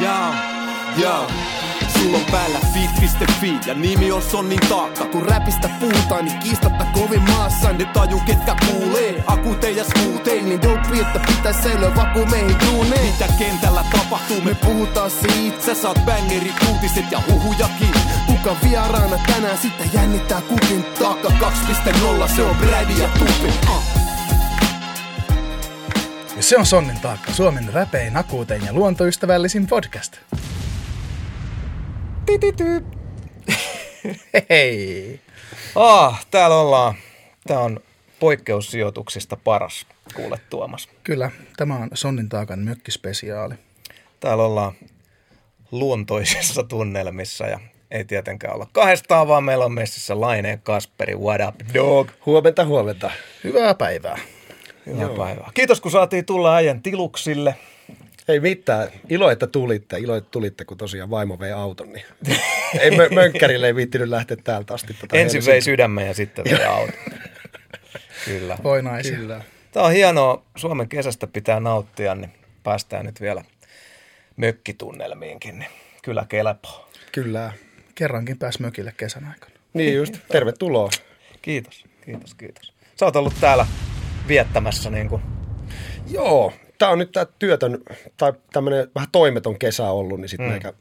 Jaa, jaa. Sulla on päällä fit.fi ja nimi on Sonnin taakka. Kun räpistä puhutaan, niin kiistatta kovin maassa. Ne taju ketkä kuulee, akutei ja skuutei. Niin dope, että pitää säilyä vaku meihin duuneen. Mitä kentällä tapahtuu, me puhutaan siitä. Sä saat bangeri uutiset ja huhujakin. Kuka vieraana tänään, sitten jännittää kukin taakka 2.0. Se on Brady ja Tupi. Uh. Ja se on Sonnin taakka, Suomen räpein, akuutein ja luontoystävällisin podcast. Titity. Hei. Ah, täällä ollaan. Tämä on poikkeussijoituksista paras, kuule Tuomas. Kyllä, tämä on Sonnin taakan mökkispesiaali. Täällä ollaan luontoisissa tunnelmissa ja ei tietenkään olla kahdestaan, vaan meillä on messissä Laineen Kasperi. What up, dog? Huomenta, huomenta. Hyvää päivää. Hyvää Joo. päivää. Kiitos, kun saatiin tulla äijän tiluksille. Ei mitään. Ilo, että tulitte. Ilo, että tulitte, kun tosiaan vaimo vei auton. Niin. ei mö- mönkkärille ei viittinyt lähteä täältä asti. Tota Ensin vei sydämen ja sitten vei auton. Kyllä. Voi naisia. Kyllä. Tämä on hienoa. Suomen kesästä pitää nauttia, niin päästään nyt vielä mökkitunnelmiinkin. Niin kyllä kelpaa. Kyllä. Kerrankin pääs mökille kesän aikana. Niin just. Tervetuloa. Kiitos, kiitos, kiitos. Sä oot ollut täällä viettämässä niin kuin... Joo, tämä on nyt tämä työtön tai tämmöinen vähän toimeton kesä ollut, niin sitten mm. meikä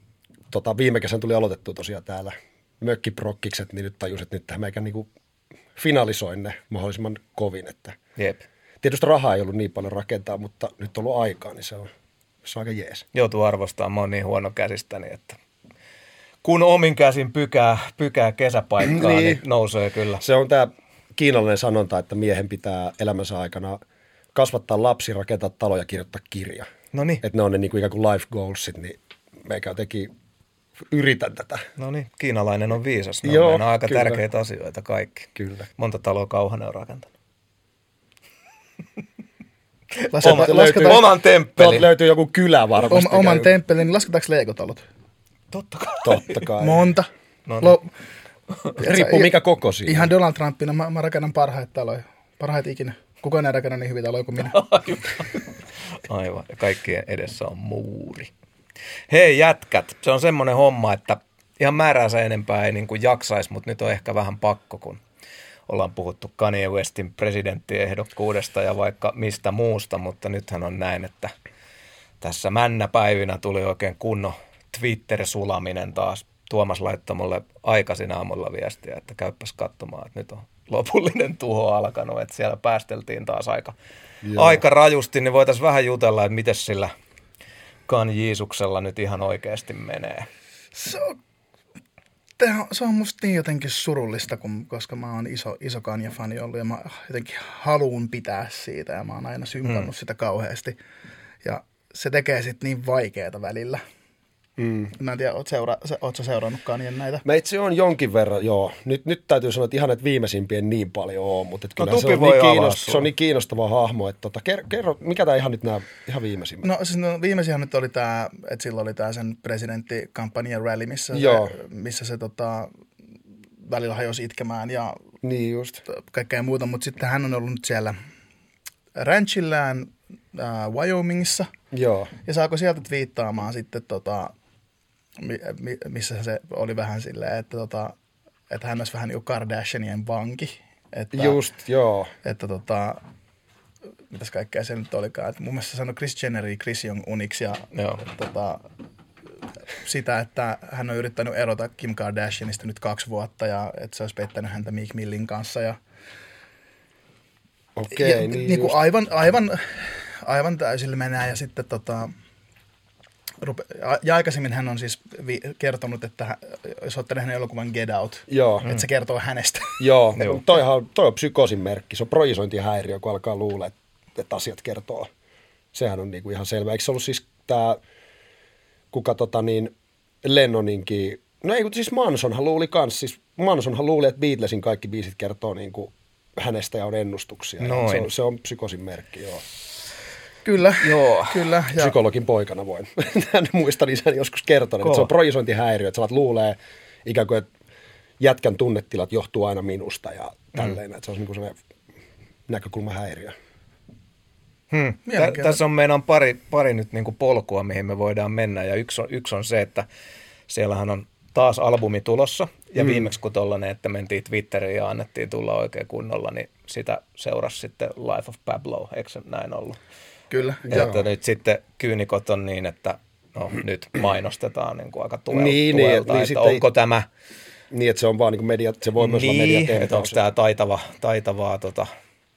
tota, viime kesän tuli aloitettu tosiaan täällä mökkiprokkikset, niin nyt tajus, että nyt tähän meikä niinku finalisoin ne mahdollisimman kovin. Että Jep. Tietysti rahaa ei ollut niin paljon rakentaa, mutta nyt on ollut aikaa, niin se on, se on aika jees. Joutuu arvostamaan, mä oon niin huono käsistäni, että kun omin käsin pykää, pykää kesäpaikkaa, niin. niin nousee kyllä. Se on tämä kiinalainen sanonta, että miehen pitää elämänsä aikana kasvattaa lapsi, rakentaa talo ja kirjoittaa kirja. No niin. Että ne on ne niin kuin ikään kuin life goalsit, niin meikä jotenkin yritän tätä. No niin, kiinalainen on viisas. Ne Joo, on aika kyllä. tärkeitä asioita kaikki. Kyllä. Monta taloa Kauhanen on rakentanut. Oma, lasketa, oman temppelin. Löytyy joku kylä varmasti. Oma, oman temppelin, niin lasketaanko leikotalot? Totta kai. Totta kai. Monta. No niin. Lo, Riippuu mikä koko siinä. Ihan Donald Trumpina, mä, mä rakennan parhaita taloja. Parhaita ikinä. Kukaan ei rakenna niin hyviä taloja kuin minä. Aivan. Ja kaikkien edessä on muuri. Hei jätkät, se on semmoinen homma, että ihan määräänsä enempää ei niin kuin jaksaisi, mutta nyt on ehkä vähän pakko, kun ollaan puhuttu Kanye Westin presidenttiehdokkuudesta ja vaikka mistä muusta, mutta nythän on näin, että tässä männäpäivinä tuli oikein kunnon Twitter-sulaminen taas. Tuomas laittoi mulle aikaisin aamulla viestiä, että käyppäs katsomaan, että nyt on lopullinen tuho alkanut, että siellä päästeltiin taas aika, aika rajusti, niin voitaisiin vähän jutella, että miten sillä Kan Jiisuksella nyt ihan oikeasti menee. Se on, se on musta niin jotenkin surullista, kun, koska mä oon iso, iso Kanye-fani ollut ja mä jotenkin haluun pitää siitä ja mä oon aina sympannut hmm. sitä kauheasti. Ja se tekee sitten niin vaikeaa välillä – Mm. Mä en tiedä, oot, seura, oot sä seurannutkaan niin näitä? Mä itse on jonkin verran, joo. Nyt, nyt täytyy sanoa, että ihan että viimeisimpien niin paljon on, mutta että no, se, on niin kiinnostava, se on niin kiinnostava hahmo. Että tota, kerro, mikä tämä ihan nyt nämä ihan viimeisimmät? No siis no, viimeisihän nyt oli tämä, että silloin oli tämä sen presidenttikampanjan rally, missä joo. se, missä se tota, välillä hajosi itkemään ja niin just. kaikkea muuta, mutta sitten hän on ollut nyt siellä ranchillään äh, Wyomingissa. Joo. Ja saako sieltä twiittaamaan sitten tota, missä se oli vähän silleen, että, tota, että hän olisi vähän niin kuin Kardashianien vanki. Että, Just, joo. Että tota, mitäs kaikkea se nyt olikaan. Että mun mielestä sanoi Chris Jenneri Chris Jong uniksi ja joo. Tota, sitä, että hän on yrittänyt erota Kim Kardashianista nyt kaksi vuotta ja että se olisi peittänyt häntä Meek Millin kanssa. Ja, Okei, ja, niin, niin kuin aivan, aivan, aivan täysillä menee ja sitten tota, rupe- ja aikaisemmin hän on siis vi- kertonut, että jos olette nähneet elokuvan Get Out, Joo. että se kertoo hänestä. Joo, toihan, toi on psykoosin merkki. Se on projisointihäiriö, kun alkaa luulla, että, että asiat kertoo. Sehän on niinku ihan selvä. Eikö se ollut siis tämä, kuka tota niin, Lennoninkin, no ei, siis Mansonhan luuli kans, siis Mansonhan luuli, että Beatlesin kaikki biisit kertoo niinku hänestä ja on ennustuksia. Noin. Se on, se on psykoosin merkki, joo. Kyllä, Joo. kyllä. Ja... Psykologin poikana voin. Muistan isän joskus kertonut, että se on projisointihäiriö, että sä luulee ikään kuin, että jätkän tunnetilat johtuu aina minusta ja tälleen, mm. että se on niin sellainen näkökulmahäiriö. Hmm. Tä, tässä on meidän pari, pari nyt niin kuin polkua, mihin me voidaan mennä. Ja yksi on, yksi on se, että siellähän on taas albumi tulossa. Ja mm. viimeksi kun tollanen, että mentiin Twitteriin ja annettiin tulla oikein kunnolla, niin sitä seurasi sitten Life of Pablo, eikö se näin ollut? Kyllä. Ja että nyt sitten kyynikot on niin, että no, nyt mainostetaan niin kuin aika tuel, Niin, niin, tuelta, niin että sitten- onko tämä Niin, että se on vaan niin media, se voi myös olla niin, että onko tämä taitava, taitavaa tota,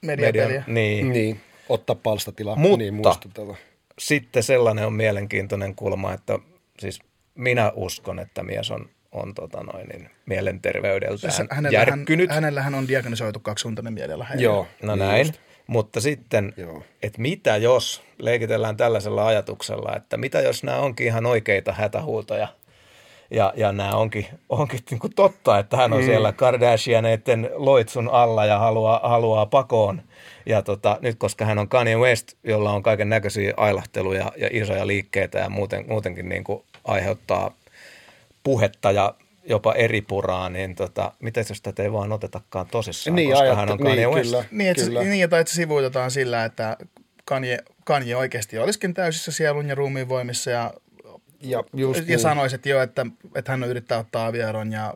Mediapeliä. niin, Niin, ottaa palstatilaa. Mutta- niin, muistutellaan. sitten sellainen on mielenkiintoinen kulma, että siis minä uskon, että mies on, on tota noin, niin mielenterveydeltään Siis hänellähän, järkkynyt. hänellähän on diagnosoitu kaksisuuntainen mielenhäiriö. Joo. No niin näin. just. Mutta sitten, Joo. että mitä jos, leikitellään tällaisella ajatuksella, että mitä jos nämä onkin ihan oikeita hätähuutoja ja, ja nämä onkin, onkin niin kuin totta, että hän on mm. siellä Kardashianeiden loitsun alla ja haluaa, haluaa pakoon. Ja tota, nyt koska hän on Kanye West, jolla on kaiken näköisiä ailahteluja ja isoja liikkeitä ja muuten, muutenkin niin kuin aiheuttaa puhetta ja jopa eri puraa, niin tota, miten jos tätä ei vaan otetakaan tosissaan, Niin, koska ajatte- hän on niin, Kanye West. kyllä. Niin, että, Kyllä. se, niin, että se sivuutetaan sillä, että Kanye, Kanye oikeasti olisikin täysissä sielun ja ruumiin voimissa ja, Ja, just ja niin. sanoisi, että joo, että, että hän yrittää ottaa avioeron ja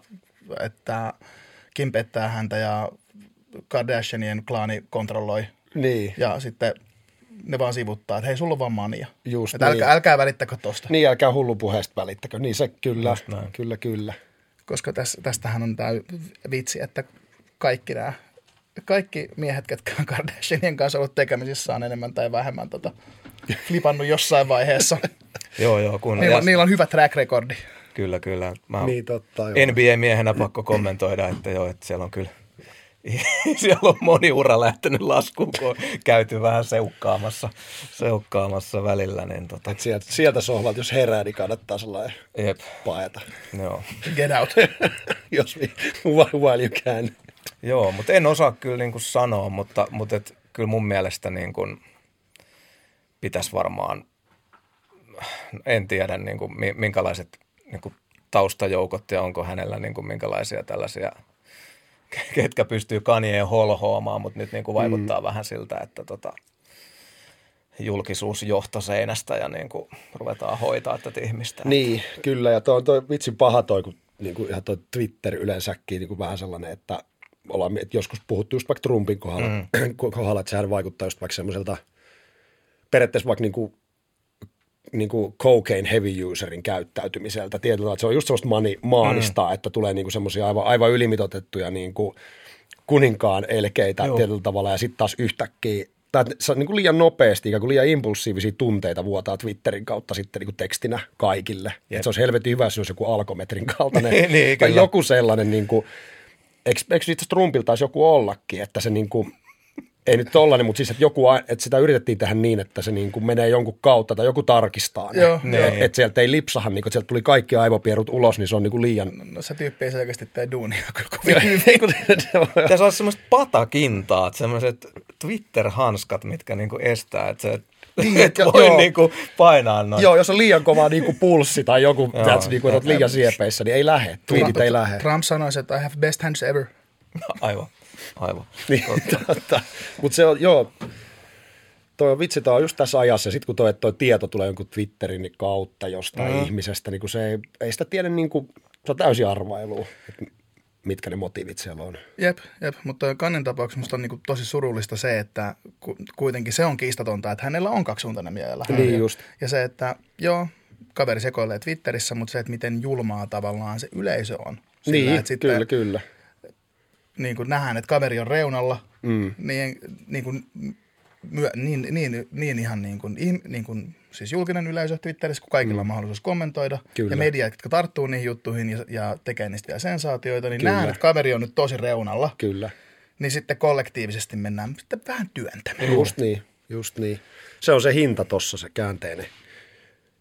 että Kim pettää häntä ja Kardashianien klaani kontrolloi. Niin. Ja sitten ne vaan sivuttaa, että hei, sulla on vaan mania. Just että älkää, niin. älkää välittäkö tosta. Niin, älkää hullupuheesta välittäkö. Niin se kyllä, kyllä, kyllä. Koska täs, tästähän on tämä vitsi, että kaikki nämä kaikki miehet, ketkä on Kardashianien kanssa ollut tekemisissä, on enemmän tai vähemmän tota, flipannut jossain vaiheessa. Joo, joo, kun niillä, on, niillä on hyvä track recordi. Kyllä, kyllä. Mä Niin, totta. Joo. NBA-miehenä pakko kommentoida, että joo, että siellä on kyllä siellä on moni ura lähtenyt laskuun, kun on käyty vähän seukkaamassa, seukkaamassa välillä. Niin tota, Et sieltä, sieltä sohvalta, jos herää, niin kannattaa sellainen jep, paeta. joo. Get out. jos while you can. joo, mutta en osaa kyllä niin kuin sanoa, mutta, mutta et, kyllä mun mielestä niin kuin pitäisi varmaan, en tiedä niin kuin, mi- minkälaiset niin kuin taustajoukot ja onko hänellä niin kuin minkälaisia tällaisia, ketkä pystyy Kanyeen holhoamaan, mutta nyt niin kuin vaikuttaa mm. vähän siltä, että tota, julkisuus johtoseinästä ja niin kuin ruvetaan hoitaa tätä ihmistä. Niin, kyllä. Ja toi, toi vitsi paha toi, kun niin kuin ihan toi Twitter yleensäkin niin kuin vähän sellainen, että ollaan että joskus puhuttu just vaikka Trumpin kohdalla, mm. kohdalla että sehän vaikuttaa just vaikka semmoiselta periaatteessa vaikka niin kuin, niin kuin cocaine heavy userin käyttäytymiseltä. Tietyllä että se on just semmoista mani, maanista, mm. että tulee niin kuin semmoisia aivan, aivan ylimitotettuja niin kuin kuninkaan elkeitä Joo. tietyllä tavalla ja sitten taas yhtäkkiä tai että se on niin kuin liian nopeasti, ikään kuin liian impulsiivisia tunteita vuotaa Twitterin kautta sitten niin kuin tekstinä kaikille. Että se olisi helvetin hyvä, jos olisi joku alkometrin kaltainen. Niin, niin, tai kyllä. joku sellainen, niin kuin, eikö, eikö itse asiassa Trumpilla taisi joku ollakin, että se niin kuin, ei nyt tollainen, mutta siis, että, joku, että sitä yritettiin tehdä niin, että se niin kuin menee jonkun kautta tai joku tarkistaa ne. Joo, joo. Että sieltä ei lipsahan, niin kuin, että sieltä tuli kaikki aivopierut ulos, niin se on niin kuin liian... No se tyyppi ei selkeästi tee duunia kovin hyvin. Pitäisi olla semmoiset patakintaat, semmoiset Twitter-hanskat, mitkä niinku estää, että se Niin, et voi joo. niinku painaa noin. Joo, jos on liian kova niin kuin pulssi tai joku, tiedätkö, niin kuin, että olet liian siepeissä, niin ei lähe. Tweetit ei lähe. Trump sanoisi, että I have best hands ever. Aivan, aivan. Niin, totta. Mutta se on, joo, toi on vitsi, toi on just tässä ajassa, ja sitten kun toi, toi tieto tulee jonkun Twitterin kautta jostain mm. ihmisestä, niin kun se ei, ei sitä tiedä, niin kuin, se on täysin arvailua, että mitkä ne motiivit siellä on. Jep, jep, mutta Kannen tapauksessa musta on niinku tosi surullista se, että ku, kuitenkin se on kiistatonta, että hänellä on kaksisuuntainen mielellä. Niin just. Ja se, että joo, kaveri sekoilee Twitterissä, mutta se, että miten julmaa tavallaan se yleisö on. Sillä, Niin, että sitten, kyllä, kyllä. Niin kuin nähdään, että kaveri on reunalla, mm. niin, niin, kuin, myö, niin, niin, niin ihan niin kuin, niin kuin, siis julkinen yleisö Twitterissä, kun kaikilla on mahdollisuus kommentoida. Kyllä. Ja mediat, jotka tarttuu niihin juttuihin ja, ja tekee niistä vielä sensaatioita, niin Kyllä. nähdään, että kaveri on nyt tosi reunalla. Kyllä. Niin sitten kollektiivisesti mennään sitten vähän työntämään. Just niin, just niin. Se on se hinta tossa, se käänteinen,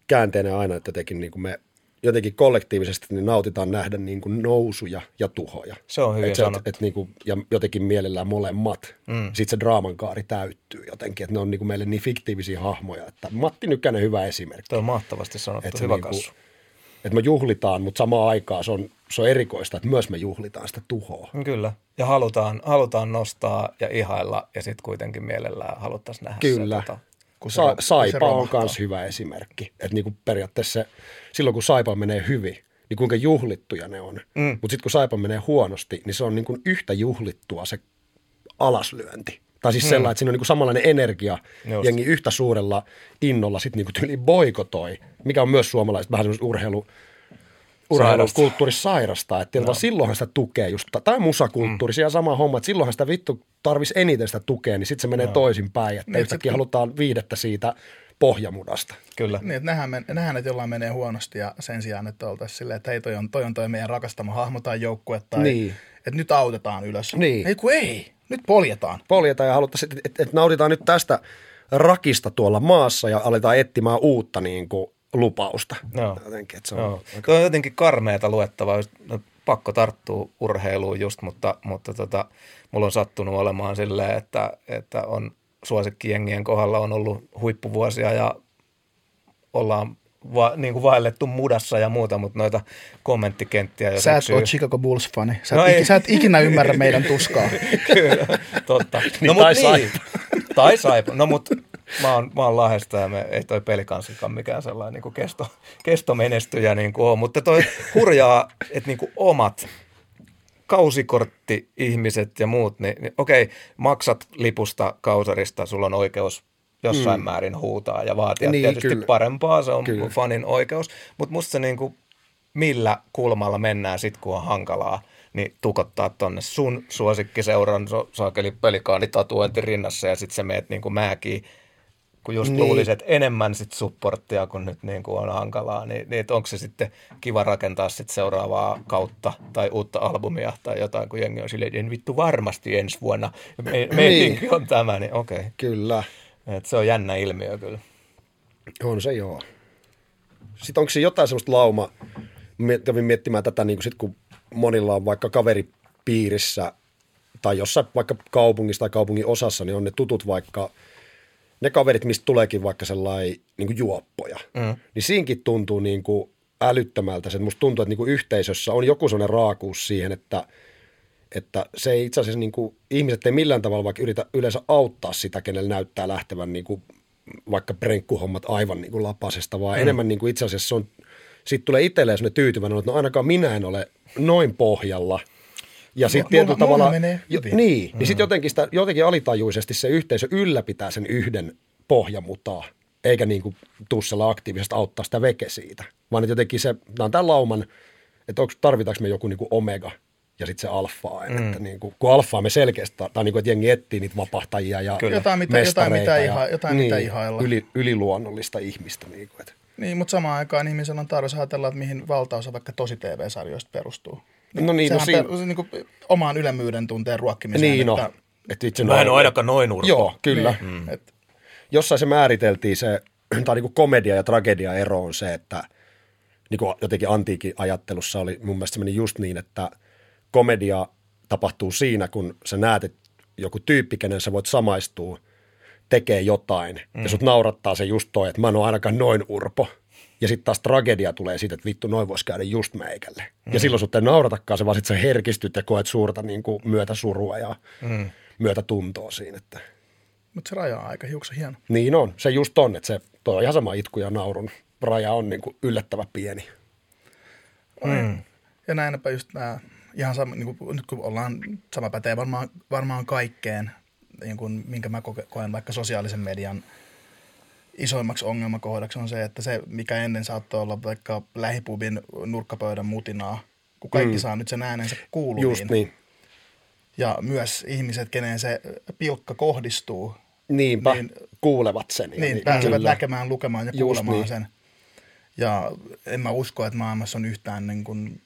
käänteinen aina, että jotenkin niin kuin me jotenkin kollektiivisesti niin nautitaan nähdä niin kuin nousuja ja tuhoja. Se on hyvin et sanottu. et, et niin kuin, ja jotenkin mielellään molemmat. Mm. Sitten se draaman kaari täyttyy jotenkin, että ne on niin kuin meille niin fiktiivisiä hahmoja. Että Matti Nykänen hyvä esimerkki. Tuo on mahtavasti sanottu, se hyvä niinku- kassu. Että me juhlitaan, mutta samaan aikaan se on, se on erikoista, että myös me juhlitaan sitä tuhoa. Kyllä. Ja halutaan, halutaan nostaa ja ihailla ja sitten kuitenkin mielellään haluttaisiin nähdä Kyllä, se tota, kun se Sa- kun se Saipa on myös hyvä esimerkki. Että niinku periaatteessa se, silloin kun Saipa menee hyvin, niin kuinka juhlittuja ne on. Mm. Mutta sitten kun Saipa menee huonosti, niin se on niinku yhtä juhlittua se alaslyönti. Tai siis mm. sellainen, että siinä on niinku samanlainen energia, Just. jengi yhtä suurella innolla sitten niinku tyyli boikotoi, mikä on myös suomalaiset vähän semmoista urheilu, urheilukulttuuri sairasta, että no. silloinhan sitä tukee just, tai musakulttuuri, mm. siellä sama homma, että silloinhan sitä vittu tarvisi eniten sitä tukea, niin sitten se menee no. toisinpäin, että Niin, yhtäkkiä halutaan viidettä siitä pohjamudasta. Kyllä. Niin, että nähdään, nähdään, että jollain menee huonosti ja sen sijaan, että oltaisiin silleen, että hei, toi on toi, on toi meidän rakastama hahmo tai joukkue tai Niin. että nyt autetaan ylös. Niin. Ei kun ei, nyt poljetaan. Poljetaan ja haluttaisiin, että et, et nautitaan nyt tästä rakista tuolla maassa ja aletaan etsimään uutta niin kuin, lupausta. Joo. Jotenkin, että se on, Joo. Tuo on jotenkin karmeata luettavaa. No, pakko tarttua urheiluun just, mutta, mutta tota, mulla on sattunut olemaan silleen, että, että on suosikkijengien kohdalla on ollut huippuvuosia ja ollaan va, niin kuin vaellettu mudassa ja muuta, mutta noita kommenttikenttiä jo Sä et ole Chicago Bulls-fani. Sä, No no ei. sä et ikinä ymmärrä meidän tuskaa. Kyllä, totta. Niin, tai Saipa. Tai Saipa. No mut mä oon, mä oon Lahdesta ja me, ei toi pelikanssikaan mikään sellainen niin kuin kesto, kestomenestyjä niin kuin on. Mutta toi hurjaa, että niin kuin omat kausikortti-ihmiset ja muut, niin, niin okei, maksat lipusta kausarista, sulla on oikeus jossain mm. määrin huutaa ja vaatia Niin, tietysti kyllä. parempaa, se on Kyllä. fanin oikeus. Mutta musta se niin kuin, millä kulmalla mennään sit, kun on hankalaa, niin tukottaa tonne sun suosikkiseuran saakeli pelikaanitatuointi rinnassa ja sitten sä meet niin kuin mäkiin, kun just Niin. luulisit, että enemmän sit supporttia, kun nyt niin kuin on hankalaa, niin, niin onko se sitten kiva rakentaa sit seuraavaa kautta tai uutta albumia tai jotain, kun jengi on silleen, en vittu varmasti ensi vuonna, me, Niin. on tämä, niin okei. Kyllä, Et se on jännä ilmiö kyllä. on se joo. Sitten onko se jotain semmoista lauma, kävin miettimään tätä, niin kuin sit, kun monilla on vaikka kaveripiirissä tai jossain vaikka kaupungissa tai kaupungin osassa, niin on ne tutut vaikka ne kaverit, mistä tuleekin vaikka sellainen niin kuin juoppoja. Mm. Niin siinkin tuntuu niin kuin älyttömältä. Se, musta tuntuu, että niin kuin yhteisössä on joku sellainen raakuus siihen, että, että se ei itse asiassa niin kuin, ihmiset ei millään tavalla vaikka yritä yleensä auttaa sitä, kenelle näyttää lähtevän niin kuin, vaikka prenkkuhommat aivan niin kuin lapasesta, vaan mm. enemmän niin kuin itse asiassa se on, siitä tulee itselleen sellainen tyytyväinen, että no ainakaan minä en ole noin pohjalla. Ja sitten tietyllä mulla tavalla, menee jo, hyvin. niin, niin sitten jotenkin, sitä, jotenkin alitajuisesti se yhteisö ylläpitää sen yhden pohjamutaa, eikä niin kuin tussella aktiivisesti auttaa sitä veke siitä, vaan että jotenkin se, tämä on tämän lauman, että onko, tarvitaanko me joku niin kuin omega ja sitten se alfaa, mm. että niin kuin, kun alfaa me selkeästi, tai niin kuin, että jengi etsii niitä vapahtajia ja Kyllä. Jotain, mitä- jotain, mestareita mitä ja- iha- jotain, mitä ihailla. Yli, yliluonnollista ihmistä. Niin kuin, että. Niin, mutta samaan aikaan ihmisellä on tarve ajatella, että mihin valtaosa vaikka tosi TV-sarjoista perustuu. No niin, no siinä- per, niin kuin, omaan ylemmyyden tunteen ruokkimiseen. Niin no, että, että itse Mä en ole ainakaan noin urpo. Joo, kyllä. niin, että, jossain se määriteltiin se, tai niin kuin komedia ja tragedia ero on se, että niin kuin jotenkin antiikin ajattelussa oli mun mielestä se meni just niin, että komedia tapahtuu siinä, kun sä näet, että joku tyyppi, kenen sä voit samaistua, tekee jotain, mm. ja sut naurattaa se just toi, että mä en ole ainakaan noin urpo. Ja sitten taas tragedia tulee siitä, että vittu, noin voisi käydä just meikälle. Mm. Ja silloin sut ei nauratakaan, se vaan sit sä herkistyt ja koet suurta niin kuin myötäsurua ja mm. myötätuntoa siinä. Että. mutta se raja on aika hiuksen hieno. Niin on, se just on, että se toi on ihan sama itku ja naurun raja on niin kuin yllättävän pieni. Mm. Ja näinpä just nämä, ihan sama, niin kuin, nyt kun ollaan, sama pätee varmaan, varmaan kaikkeen, niin kuin, minkä mä koen vaikka sosiaalisen median isoimmaksi ongelmakohdaksi on se, että se, mikä ennen saattoi olla vaikka lähipubin nurkkapöydän mutinaa, kun kaikki mm. saa nyt sen äänensä kuuluviin. Just niin. Ja myös ihmiset, keneen se pilkka kohdistuu, Niinpä, Niin- niin, kuulevat sen. ja niin, pääsevät kyllä. näkemään, lukemaan ja Just kuulemaan niin. sen. Ja en mä usko, että maailmassa on yhtään, niin kuin,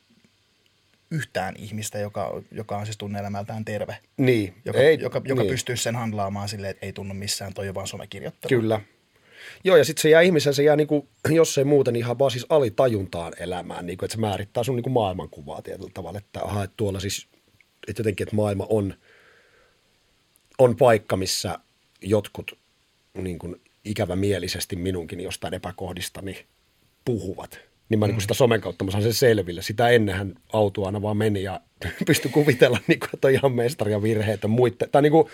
yhtään ihmistä, joka, joka on siis tunne-elämältään terve. Niin, Joka, ei, joka, joka niin. pystyisi sen handlaamaan silleen, että ei tunnu missään, toi on vaan somekirjoittelu. Kyllä. Joo, ja sitten se jää ihmisen, se jää niinku, jos ei muuten ihan vaan siis alitajuntaan elämään, niinku, että se määrittää sun niinku maailmankuvaa tietyllä tavalla, että aha, että tuolla siis, että jotenkin, että maailma on, on paikka, missä jotkut niin kuin ikävämielisesti minunkin jostain epäkohdistani puhuvat. Niin mä mm. niin sitä somen kautta mä saan sen selville. Sitä ennenhän auto aina vaan meni ja pystyi kuvitella, niin kuin, että on ihan mestaria virheitä muiden. Tai niin kuin,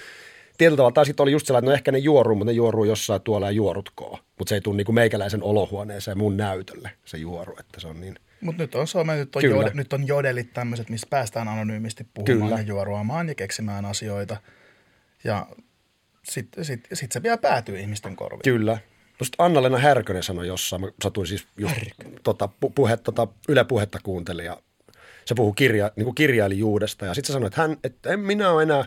tietyllä tavalla, tai sitten oli just sellainen, että no ehkä ne juoruu, mutta ne juoruu jossain tuolla ja juorutkoon. Mutta se ei tule niinku meikäläisen olohuoneeseen mun näytölle se juoru, että se on niin. Mutta nyt on some, nyt on, Kyllä. jode, nyt on jodelit tämmöiset, missä päästään anonyymisti puhumaan Kyllä. ja juoruamaan ja keksimään asioita. Ja sitten sit, sit se vielä päätyy ihmisten korviin. Kyllä. No sit Anna-Lena Härkönen sanoi jossain, mä satuin siis just tota, pu- puhe, tota, Yle Puhetta kuuntelin ja se puhui kirja, niin kuin kirjailijuudesta ja sitten se sanoi, että, hän, että en minä ole enää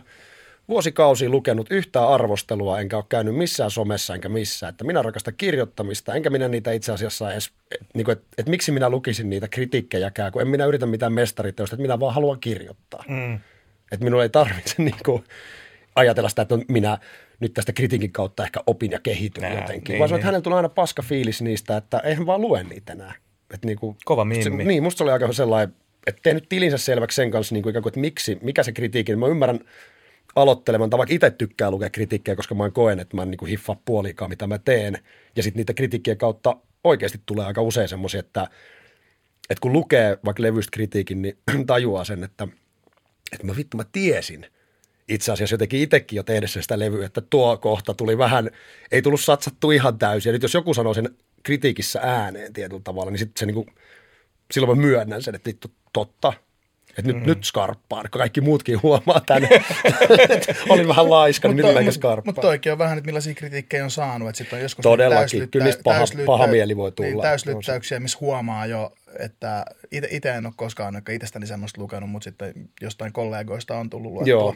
vuosikausia lukenut yhtään arvostelua, enkä ole käynyt missään somessa enkä missään, että minä rakastan kirjoittamista, enkä minä niitä itse asiassa edes, niin kuin, että, että miksi minä lukisin niitä kritiikkejäkään, kun en minä yritä mitään mestariteosta, että minä vaan haluan kirjoittaa. Mm. Että minun ei tarvitse niin kuin, ajatella sitä, että no minä nyt tästä kritiikin kautta ehkä opin ja kehityn Nää, jotenkin. niin, Vaan se, on, niin. että hänellä tulee aina paska fiilis niistä, että eihän vaan lue niitä enää. Että niin kuin, Kova se, mimmi. niin, musta se oli aika sellainen, että tehnyt tilinsä selväksi sen kanssa, niin kuin ikään kuin, että miksi, mikä se kritiikki. Mä ymmärrän aloittelevan, tai vaikka itse tykkää lukea kritiikkejä, koska mä koen, että mä en niin kuin hiffaa puolikaan, mitä mä teen. Ja sitten niitä kritiikkien kautta oikeasti tulee aika usein semmoisia, että, että kun lukee vaikka levystä kritiikin, niin tajuaa sen, että, että mä vittu mä tiesin itse asiassa jotenkin itsekin jo tehdessä sitä levyä, että tuo kohta tuli vähän, ei tullut satsattu ihan täysin. Ja nyt jos joku sanoo sen kritiikissä ääneen tietyllä tavalla, niin sitten se niinku, silloin mä myönnän sen, että vittu totta. Että nyt, mm. nyt skarppaan, kun kaikki muutkin huomaa tämän. Oli vähän laiska, niin nyt toi- meikä skarppaa. Mutta toikin on vähän, että millaisia kritiikkejä on saanut. Että sit on joskus Todellakin. täyslyttä- Kyllä niistä paha- paha mieli voi tulla. Niin, täyslyttäyksiä, missä huomaa jo, että itse en ole koskaan ainakaan itsestäni semmoista lukenut, mutta sitten jostain kollegoista on tullut luettua, Joo.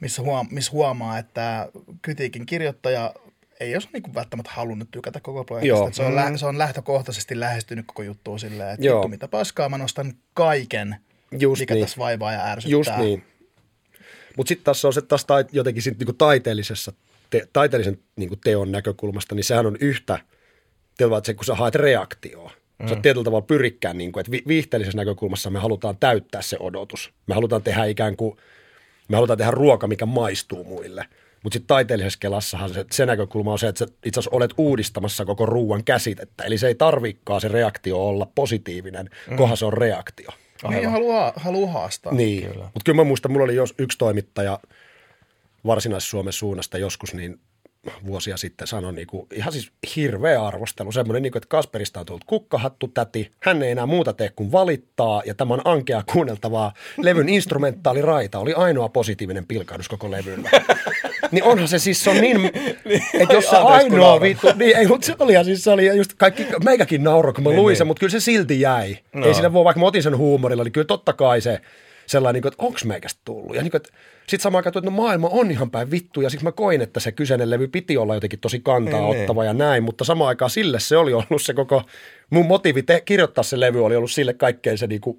missä, huom- missä huomaa, että kritiikin kirjoittaja ei olisi niin välttämättä halunnut tykätä koko projektista. Se, on lä- se on lähtökohtaisesti lähestynyt koko juttua silleen, että Joo. vittu mitä paskaa, mä nostan kaiken, Just mikä niin. tässä vaivaa ja ärsyttää. Just niin. Mutta sitten taas on se taas tait, jotenkin sit niinku taiteellisessa, te, taiteellisen niinku teon näkökulmasta, niin sehän on yhtä, tietyllä että se, kun sä haet reaktioa, mm. sä tietyllä tavalla pyrikkään, niin kuin, että vi- viihteellisessä näkökulmassa me halutaan täyttää se odotus. Me halutaan tehdä ikään kuin, me halutaan tehdä ruoka, mikä maistuu muille. Mutta sitten taiteellisessa kelassahan se, se näkökulma on se, että sä itse asiassa olet uudistamassa koko ruuan käsitettä. Eli se ei tarvikaan se reaktio olla positiivinen, mm. kunhan se on reaktio. Niin haluaa, haluaa haastaa. Niin, mutta kyllä mä muistan, mulla oli jos yksi toimittaja Varsinais-Suomen suunnasta joskus, niin vuosia sitten sanoi niinku, ihan siis hirveä arvostelu, semmoinen, niinku, että Kasperista on tullut kukkahattu täti, hän ei enää muuta tee kuin valittaa, ja tämä on ankea kuunneltavaa. Levyn instrumentaali raita oli ainoa positiivinen pilkahdus koko levyllä. niin onhan se siis, se on niin, että jos se ainoa vittu, niin ei, mutta se oli, ja siis se oli just kaikki, meikäkin nauroi, kun mä Niin, luin sen, niin. mutta kyllä se silti jäi. No. Ei siinä voi, vaikka mä otin sen huumorilla, niin kyllä totta kai se sellainen, niin että onks meikästä tullut. Ja niin kuin, että sitten samaan aikaan, että no maailma on ihan päin vittu, ja siksi mä koin, että se kyseinen levy piti olla jotenkin tosi kantaa Niin, ottava ja näin, mutta samaan aikaan sille se oli ollut se koko, mun motiivi te- kirjoittaa se levy oli ollut sille kaikkein se niin kuin,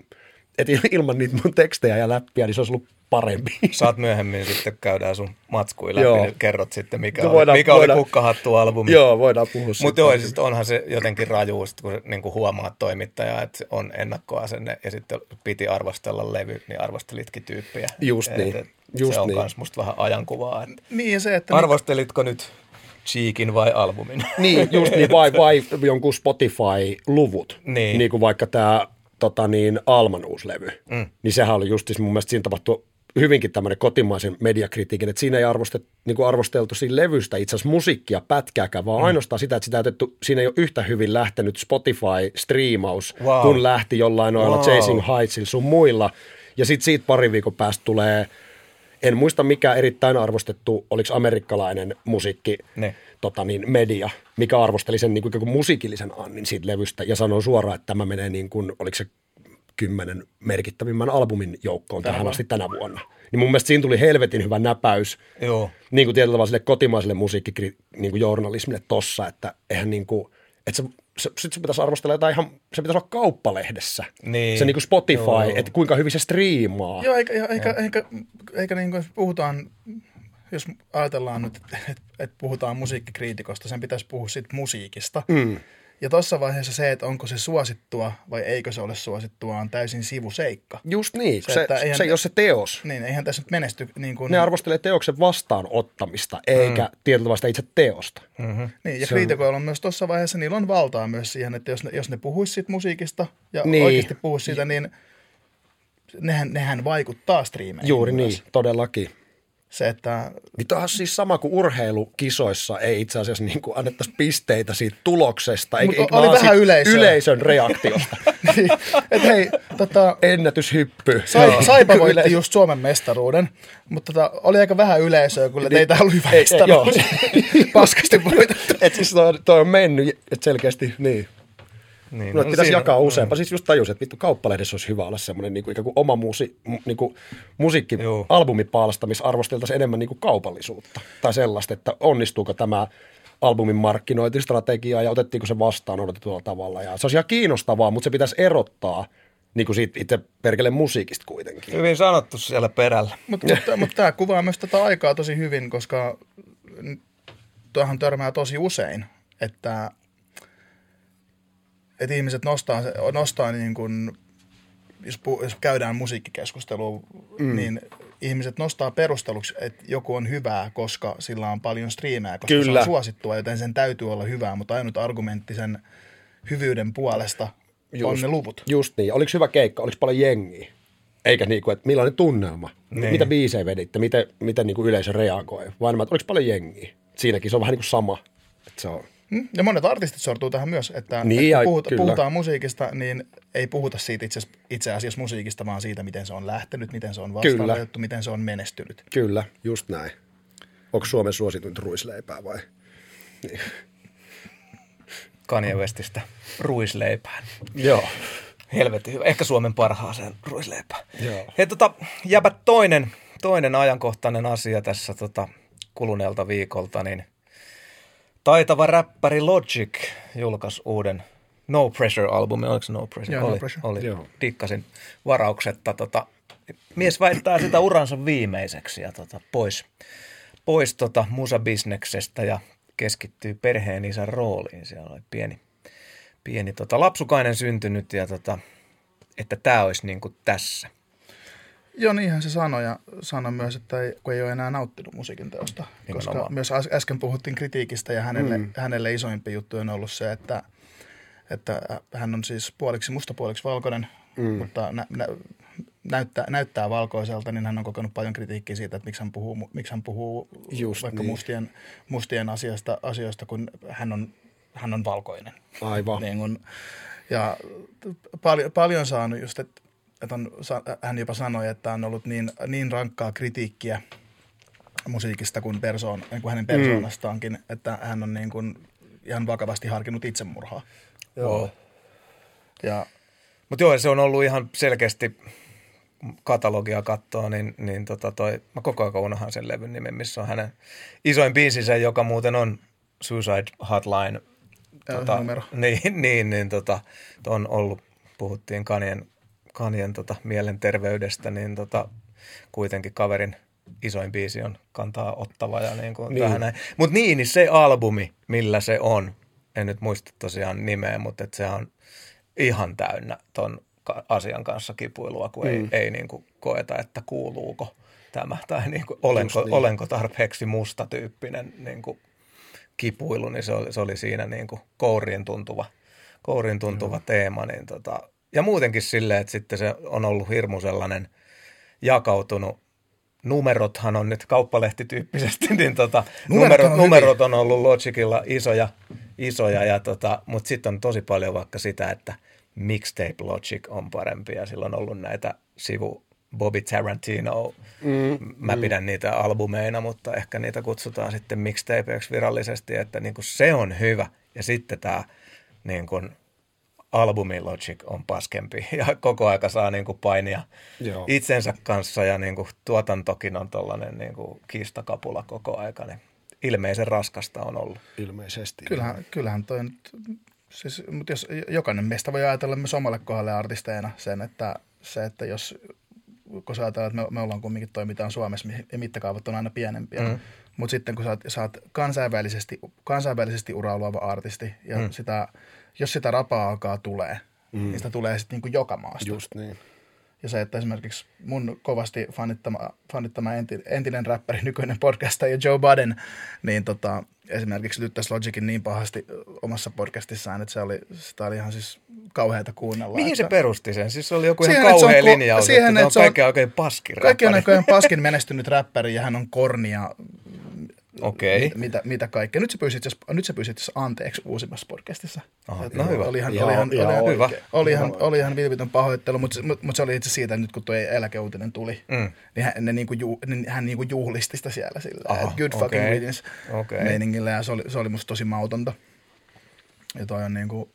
että ilman niitä mun tekstejä ja läppiä, niin se olisi ollut parempi. Saat myöhemmin sitten käydään sun matskuja läpi, Joo. niin kerrot sitten, mikä, No oli, voidaan- mikä oli voidaan- kukkahattu-albumi. Joo, voidaan puhua Mutta joo, siis onhan se jotenkin raju, sit kun niin kuin huomaat toimittaja, että on ennakkoasenne ja sitten piti arvostella levy, niin arvostelitkin tyyppiä. Just niin, just se on niin. myös musta vähän ajankuvaa. Että Niin se, että arvostelitko nyt Cheekin vai albumin? Niin, just niin, vai, vai jonkun Spotify-luvut. Niin. niin kuin vaikka tämä tota niin, Alman uusi levy. Mm. Niin sehän oli just mun mielestä siinä tapahtui hyvinkin tämmöinen kotimaisen mediakritiikin, että siinä ei arvostet, niin kuin arvosteltu siinä levystä itse asiassa musiikkia pätkääkään, vaan mm. ainoastaan sitä, että sitä otettu, siinä ei ole yhtä hyvin lähtenyt Spotify-striimaus, Wow. kun lähti jollain noilla Wow. Chasing Heightsilla sun muilla. Ja sitten siitä pari viikon päästä tulee, en muista mikä erittäin arvostettu, oliko amerikkalainen musiikki, Ne. Tota niin, media, mikä arvosteli sen niin kuin, kuin musiikillisen annin siitä levystä ja sanoi suoraan, että tämä menee niin kuin, oliko se kymmenen merkittävimmän albumin joukkoon tähän asti tänä vuonna. Niin mun mielestä siinä tuli helvetin hyvä näpäys Joo. niin kuin tietyllä tavalla sille kotimaiselle musiikkikri, niin tossa, että eihän niin kuin, että se, se, sit se pitäisi arvostella jotain ihan, se pitäisi olla kauppalehdessä. Niin. Se niin kuin Spotify, Joo. että kuinka hyvin se striimaa. Joo, eikä, eikä, eikä, eikä niin kuin puhutaan, jos ajatellaan nyt, että et, et puhutaan musiikkikriitikosta, sen pitäisi puhua siitä musiikista. Mm. Ja tuossa vaiheessa se, että onko se suosittua vai eikö se ole suosittua, on täysin sivuseikka. Just niin, Se, se, että se, eihän- se ei ole se teos. Niin, eihän tässä nyt menesty niin kuin... Ne arvostelee teoksen vastaanottamista, eikä mm. tietyllä tavalla sitä itse teosta. Mm. Niin, ja Se on- kriitikoilla on myös tuossa vaiheessa, niillä on valtaa myös siihen, että jos ne, jos ne puhuisi siitä musiikista ja niin. oikeasti puhuisi siitä, niin nehän, nehän vaikuttaa striimeihin Juuri myös. niin, todellakin. Se, että Niin on siis sama kuin urheilukisoissa ei itse asiassa niin kuin annettaisi pisteitä siitä tuloksesta, eikä, Mut oli vaan vähän yleisöä. yleisön reaktiosta. niin, että hei, tota, Ennätyshyppy. Sai, Saipa voitti just Suomen mestaruuden, mutta tota, oli aika vähän yleisöä, kun Niin, teitä ollut hyvä mestaruus. Paskasti voitettu. Et siis toi, toi on mennyt, että selkeästi niin. Niin, No, pitäisi siinä- jakaa useampaa. Siis just tajusin, että vittu kauppalehdessä olisi hyvä olla semmoinen niin kuin, ikään kuin oma musi, mu- niin kuin, musiikki, Joo. albumipaalasta, missä arvosteltaisiin enemmän niin kuin kaupallisuutta. Tai sellaista, että onnistuuko tämä albumin markkinointistrategia ja otettiinko se vastaan odotetulla tavalla. Ja se olisi ihan kiinnostavaa, mutta se pitäisi erottaa niin kuin siitä itse perkele musiikista kuitenkin. Hyvin sanottu siellä perällä. Mutta mut, mut tämä kuvaa myös tätä aikaa tosi hyvin, koska tuohon törmää tosi usein, että, että ihmiset nostaa, se- nostaa niin kuin, jos, pu, jos käydään musiikkikeskustelua, mm. niin ihmiset nostaa perusteluksi, että joku on hyvää, koska sillä on paljon striimejä, koska se Kyllä. on suosittua, joten sen täytyy olla hyvää, mutta ainut argumentti sen hyvyyden puolesta on ne luvut. Just niin. Oliko hyvä keikka? Oliko paljon jengiä? Eikä niin kuin, että millainen tunnelma? Niin. Mitä biisejä veditte? Miten, miten niin kuin yleisö reagoi? Vaan oliko paljon jengiä? Siinäkin se on vähän niin kuin sama. Että se on. Mm, Ja monet artistit sortuu tähän myös, että, Niin, kun puhuta, puhutaan musiikista, niin ei puhuta siitä itse, itse asiassa musiikista, vaan siitä, miten se on lähtenyt, miten se on vastaanotettu, miten se on menestynyt. Kyllä, just näin. Onko Suomen suosituinta ruisleipää vai? Kanye Westistä ruisleipään. Joo. Helvetin hyvä. Ehkä Suomen parhaaseen ruisleipään. Joo. Hei, tota, jäpä toinen, toinen ajankohtainen asia tässä tota, kuluneelta viikolta, niin taitava räppäri Logic julkaisi uuden No Pressure-albumin. Oliko se No Pressure? Joo, No oli, Pressure. oli. Joo. Dikkasin varauksetta. Tota, mies väittää sitä uransa viimeiseksi ja tota, pois, pois tota, musabisneksestä ja keskittyy perheen isän rooliin. Siellä oli pieni, pieni tota, lapsukainen syntynyt ja tota, että tämä olisi niin kuin tässä. Joo, niinhän se sanoi ja sanoi myös, että ei, kun ei ole enää nauttinut musiikin teosta. Koska myös äs- äsken puhuttiin kritiikistä ja hänelle, mm. hänelle isoimpi juttu on ollut se, että, että hän on siis puoliksi musta, puoliksi valkoinen, mm. mutta nä, nä, näyttää, näyttää valkoiselta, niin hän on kokenut paljon kritiikkiä siitä, että miksi hän puhuu, miksi hän puhuu Just vaikka niin. mustien, mustien asiasta, asioista, kun hän on, hän on valkoinen. Aivan. Niin kun, ja paljon, paljon saanut just, että, että on, hän jopa sanoi, että on ollut niin, niin rankkaa kritiikkiä musiikista kuin, persoon, niin kuin hänen persoonastaankin, mm. että hän on niin kuin ihan vakavasti harkinnut itsemurhaa. Joo. Ja Mutta joo, se on ollut ihan selkeästi katalogia kattoa, niin, niin tota toi, mä koko ajan unohan sen levyn nimen, missä on hänen isoin biisinsä, joka muuten on Suicide Hotline. Joo, numero. Niin, niin, niin tota, on ollut, puhuttiin Kanien, Kanien tota, mielenterveydestä, niin tota, kuitenkin kaverin isoin biisi on kantaa ottava ja niin kuin Niin. tähän näin. Mutta niin, niin se albumi, millä se on, en nyt muista tosiaan nimeä, mutta et se on ihan täynnä ton asian kanssa kipuilua, kun mm. ei, ei niin kuin koeta, että kuuluuko tämä, tai niin kuin, olenko, niin. olenko tarpeeksi musta tyyppinen niin kuin kipuilu, niin se oli, se oli siinä niin kuin kouriin tuntuva, kouriin tuntuva mm. teema. Niin tota, ja muutenkin silleen, että sitten se on ollut hirmu sellainen jakautunut. Numerothan on nyt kauppalehtityyppisesti, niin tota, Numerot numerot, on numerot on ollut Logicilla isoja, isoja ja tota, mutta sitten on tosi paljon vaikka sitä, että mixtape Logic on parempi ja sillä on ollut näitä sivu Bobby Tarantino, mm, mä mm. pidän niitä albumeina, mutta ehkä niitä kutsutaan sitten mixtapeiksi virallisesti, että niin kuin se on hyvä. Ja sitten tämä niin kuin albumi Logic on paskempi ja koko aika saa niin kuin painia Joo. itsensä kanssa ja niin kuin tuotantokin on tollainen niin kuin kiistakapula koko aika, niin ilmeisen raskasta on ollut. Ilmeisesti. kyllähän, kyllähän toi nyt, siis, mutta jos jokainen meistä voi ajatella myös omalle kohdalle artisteina sen, että se, että jos kun sä ajatellaan, että me, me ollaan kumminkin toimitaan Suomessa mittakaavat on aina pienempiä, mm. mutta sitten kun sä oot, sä oot kansainvälisesti, kansainvälisesti uraa luova artisti ja mm. sitä, jos sitä rapaa alkaa tulee, mm. niin sitä tulee sitten niinku joka maasta. Just niin. Ja se, että esimerkiksi mun kovasti fanittama, fanittama enti, entinen räppäri, nykyinen podcastaja Joe Budden, niin tota, esimerkiksi lyttäisi Logicin niin pahasti omassa podcastissaan, että se oli, sitä oli ihan siis kauheata kuunnella. Mihin että, se perusti sen? Siis se oli joku Siihen, ihan on kauhea linjaus, siihen, että että se on- on kaikkein oikein paskin Kaikki on räppäri. näköjään paskin menestynyt räppäri ja hän on kornia Okei. mit- mitä, mitä kaikkea. Nyt se pyysi itse asiassa- nyt se pyysi itse asiassa anteeksi uusimmassa podcastissa. Aha, Et no hyvä. Oli ihan, Ihan- oli ihan, ihan oli ihan, hyvä. oli ihan, oli ihan vilpitön pahoittelu, mutta, mutta, mutta se oli itse siitä, että nyt kun tuo eläkeuutinen tuli, Mm. niin hän, ne niinku ju, niin hän niinku juhlisti sitä siellä sillä, Aha, että good fucking okei. riddance Okei. meiningillä, ja se oli, se oli musta tosi mautonta. Ja toi on niinku,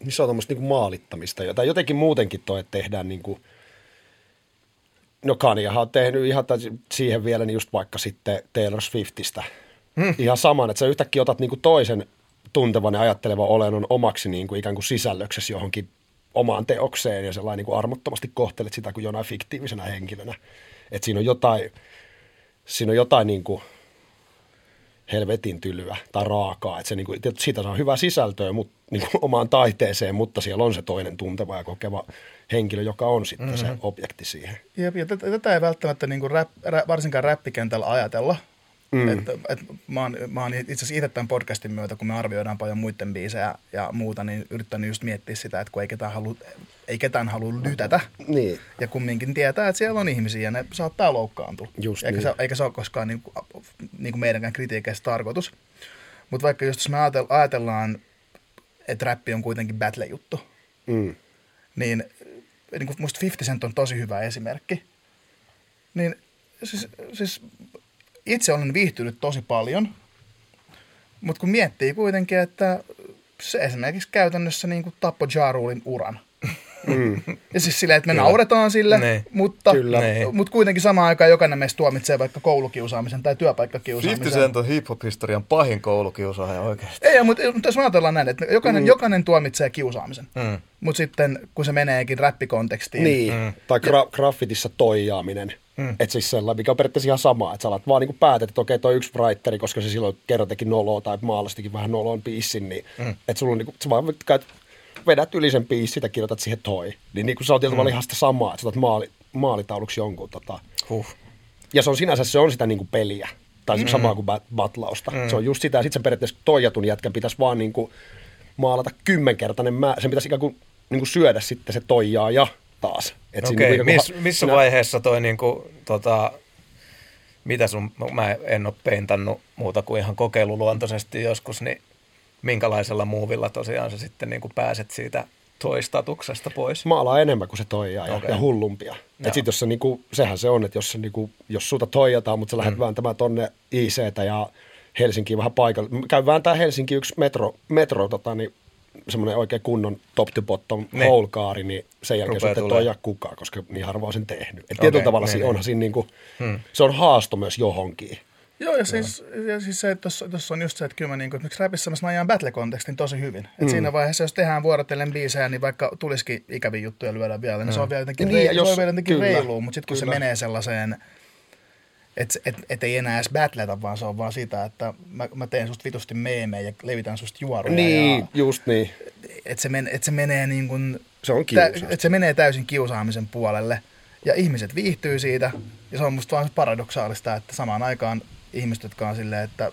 Niin se on tämmöistä niinku maalittamista, tai jotenkin muutenkin toi, että tehdään niinku, no Kanyahan on tehnyt ihan täs- siihen vielä niin just vaikka sitten Taylor Swiftistä. Hmm. Ihan saman, että sä yhtäkkiä otat niinku toisen tuntevan ja ajattelevan olennon omaksi niinku ikään kuin sisällöksesi johonkin omaan teokseen ja sellainen niinku armottomasti kohtelet sitä kuin jonain fiktiivisenä henkilönä. Että siinä on jotain, siinä on jotain niinku, helvetin tylyä tai raakaa. Että se niinku, siitä saa hyvää sisältöä mut, niinku, omaan taiteeseen, mutta siellä on se toinen tunteva ja kokeva henkilö, joka on sitten mm-hmm. se objekti siihen. Jep, ja tätä, tätä ei välttämättä niin kuin rap, rap, varsinkaan räppikentällä ajatella. Mm. Et, et, mä, oon, mä oon itse asiassa itse tämän podcastin myötä, kun me arvioidaan paljon muiden biisejä ja muuta, niin yrittänyt just miettiä sitä, että kun ei ketään halua, ei ketään halua lytätä. Niin. Ja kumminkin tietää, että siellä on ihmisiä ja ne saattaa loukkaantua. Just eikä, niin. se, eikä se ole koskaan niin kuin, niin kuin meidänkään kritiikeistä tarkoitus. Mutta vaikka just jos me ajatel- ajatellaan, että räppi on kuitenkin battle-juttu, Mm. niin, niin kuin musta 50 Cent on tosi hyvä esimerkki. Niin siis, siis itse olen viihtynyt tosi paljon, mutta kun miettii kuitenkin, että se esimerkiksi käytännössä niin kuin tappoi Ja Rulin uran. Mm. Ja siis silleen, että me nauretaan sille, Niin. mutta, Kyllä. Niin. mutta kuitenkin samaan aikaan jokainen meistä tuomitsee vaikka koulukiusaamisen tai 50 työpaikkakiusaamisen. Cent on hip-hop-historian pahin koulukiusaaja oikeasti. Ei, mutta, mutta jos me ajatellaan näin, että jokainen, mm. jokainen tuomitsee kiusaamisen. Mm. Mutta sitten kun se meneekin räppikontekstiin, Niin, Mm. tai gra- graffitissa toijaaminen. Mm. Että siis sellainen, mikä on periaatteessa ihan sama, että sä alat vaan niinku päätät, että okei, toi yksi writeri, koska se silloin kerran teki noloa tai maalastikin vähän noloon biissin, niin mm. että sulla on niinku, sä vaan käyt, vedät yli sen biissin ja kirjoitat siihen toi. Niin niinku se on tietyllä mm. ihan sitä samaa, että sä maali, maalitauluksi jonkun tota. Huh. Ja se on sinänsä se on sitä niinku peliä. Tai mm. samaa kuin bat- batlausta. Mm. Se on just sitä, ja sitten se periaatteessa toijatun jätkän pitäisi vaan niinku maalata kymmenkertainen määrä. Sen pitäisi ikään kuin niinku syödä sitten se toijaa ja taas. Et Okei, niinku Miss, ikään kuin- missä siinä- vaiheessa toi niinku, tota, mitä sun, mä en ole peintannut muuta kuin ihan kokeiluluontoisesti joskus, niin minkälaisella muuvilla tosiaan sä sitten niinku pääset siitä toistatuksesta pois? maalaa enemmän kuin se toijaa ja, okay. ja hullumpia. Joo. Et sit jos se niinku, sehän se on, että jos, se niinku, jos sulta toijataan, mutta sä lähdet mm. vääntämään tonne ICtä ja Helsinkiin vähän paikalle. Käy vääntää Helsinki yksi metro, metro tota, niin semmoinen oikein kunnon top to bottom Niin. hole kaari, niin sen jälkeen Rupeaa sitten toijaa kukaan, koska niin harva on sen tehnyt. Et tietyllä Okei, tavalla niin, siinä niin. onhan siinä niinku, Hmm. se on haasto myös johonkin. Joo, ja siis, ja siis se, että tuossa on just se, että kyllä mä niin kuin, räpissä mä ajan battle-kontekstin tosi hyvin. Et mm. Siinä vaiheessa, jos tehdään vuorotellen biisejä, niin vaikka tulisikin ikäviä juttuja lyödä vielä, niin se on vielä jotenkin, Niin, ja jos, se on vielä jotenkin kyllä, reilua, mutta sitten kun kyllä. se menee sellaiseen, että et, et ei enää edes battleta, vaan se on vaan sitä, että mä, mä teen susta vitusti meemejä ja levitän susta juoruja. Niin, Ja, just niin. että se, men, et se menee niin kuin, Se on tä, kiusaus. että se menee täysin kiusaamisen puolelle. Ja ihmiset viihtyy siitä. Ja se on musta vaan paradoksaalista, että samaan aikaan ihmiset, jotka on silleen, että,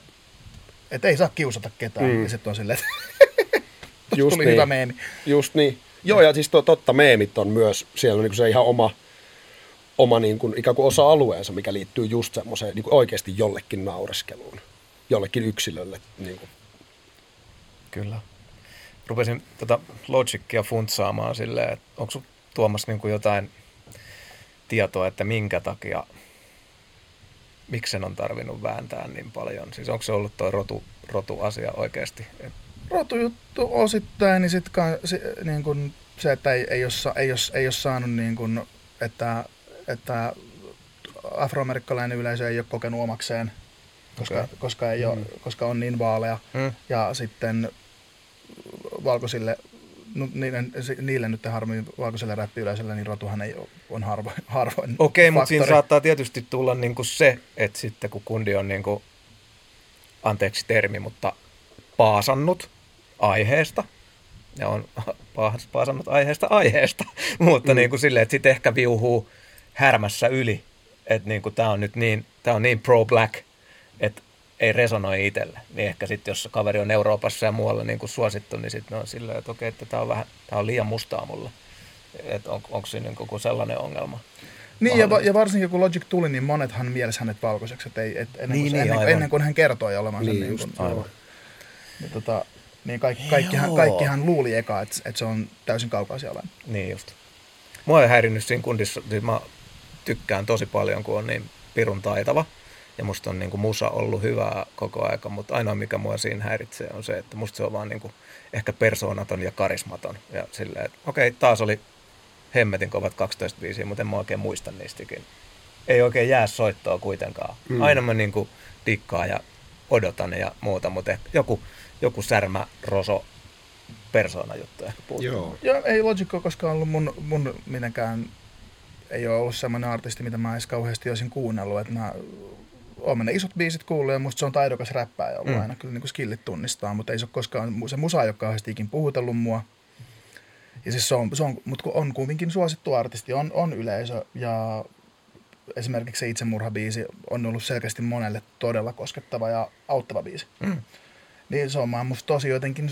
että ei saa kiusata ketään. Mm. Ja sitten on silleen, että Just tuli niin. hyvä meemi. Just niin. Joo, ja siis to, totta, meemit on myös, siellä on niin se ihan oma, oma niin kuin, ikään kuin osa-alueensa, mikä liittyy just semmoiseen niin kuin oikeasti jollekin naureskeluun, jollekin yksilölle. Niin kuin. Kyllä. Rupesin tota Logicia funtsaamaan silleen, että onko Tuomas niin kuin jotain tietoa, että minkä takia, miksi sen on tarvinnut vääntää niin paljon? Siis onko se ollut tuo rotu, rotuasia oikeasti? Rotujuttu osittain, niin sitten si, niin kun se, että ei, ei, ole, ei, ole, ei ole saanut, niin kun, että, että afroamerikkalainen yleisö ei ole kokenut omakseen, koska, okay. koska, ei ole, koska on niin vaalea. mm, Ja sitten valkoisille, no, niille, niille nyt harmi valkoiselle räppiyleisölle, niin rotuhan ei ole, on harvoin, harvoin Okei, mutta siinä saattaa tietysti tulla niin kuin se, että sitten kun kundi on niin kuin, anteeksi termi, mutta paasannut aiheesta. Ja on sanot aiheesta aiheesta, mutta mm. niin kuin silleen, että sitten ehkä viuhuu härmässä yli, että niin kuin tämä on nyt niin, tämä on niin pro-black, että ei resonoi itselle. Niin ehkä sitten, jos kaveri on Euroopassa ja muualla niin kuin suosittu, niin sitten on silleen, että okei, että tämä on, vähän, tämä on liian mustaa mulle. Että on, onko siinä niin sellainen ongelma? Niin, ja, ja, varsinkin kun Logic tuli, niin monethan mielessä hänet valkoiseksi, että ei, et ennen, niin, kuin, niin, ennen, ennen, kuin hän kertoi olevansa niin, niin, kuin, aivan. Niin, tota, niin kaikki, kaikkihan, kaikkihan luuli eka, että, että se on täysin kaukaisia olen. Niin just. Mua ei häirinnyt siinä kundissa, siis mä tykkään tosi paljon, kun on niin pirun taitava. Ja musta on niin kuin musa ollut hyvää koko aika, mutta ainoa mikä mua siinä häiritsee on se, että musta se on vaan niin kuin ehkä persoonaton ja karismaton. Ja silleen, että okei, taas oli hemmetin kovat 12 biisiä, mutta en mä oikein muista niistäkin. Ei oikein jää soittoa kuitenkaan. Mm. Aina mä niin kuin dikkaan ja odotan ja muuta, mutta ehkä joku, joku särmä, roso, persoona juttu ehkä puuttuu. Joo. Joo, ei Logic ole koskaan ollut mun, mun minäkään, ei ole ollut semmoinen artisti, mitä mä edes kauheasti olisin kuunnellut, että mä oon ne isot biisit kuullut ja musta se on taidokas räppäjä ollut mm. aina, kyllä niin kuin skillit tunnistaa, mutta ei se ole koskaan, se musa ei ole kauheasti ikin puhutellut mua. Ja siis se on, se on mutta on kuitenkin suosittu artisti, on, on yleisö ja esimerkiksi se itsemurhabiisi on ollut selkeästi monelle todella koskettava ja auttava biisi. Mm. Niin se on musta tosi jotenkin,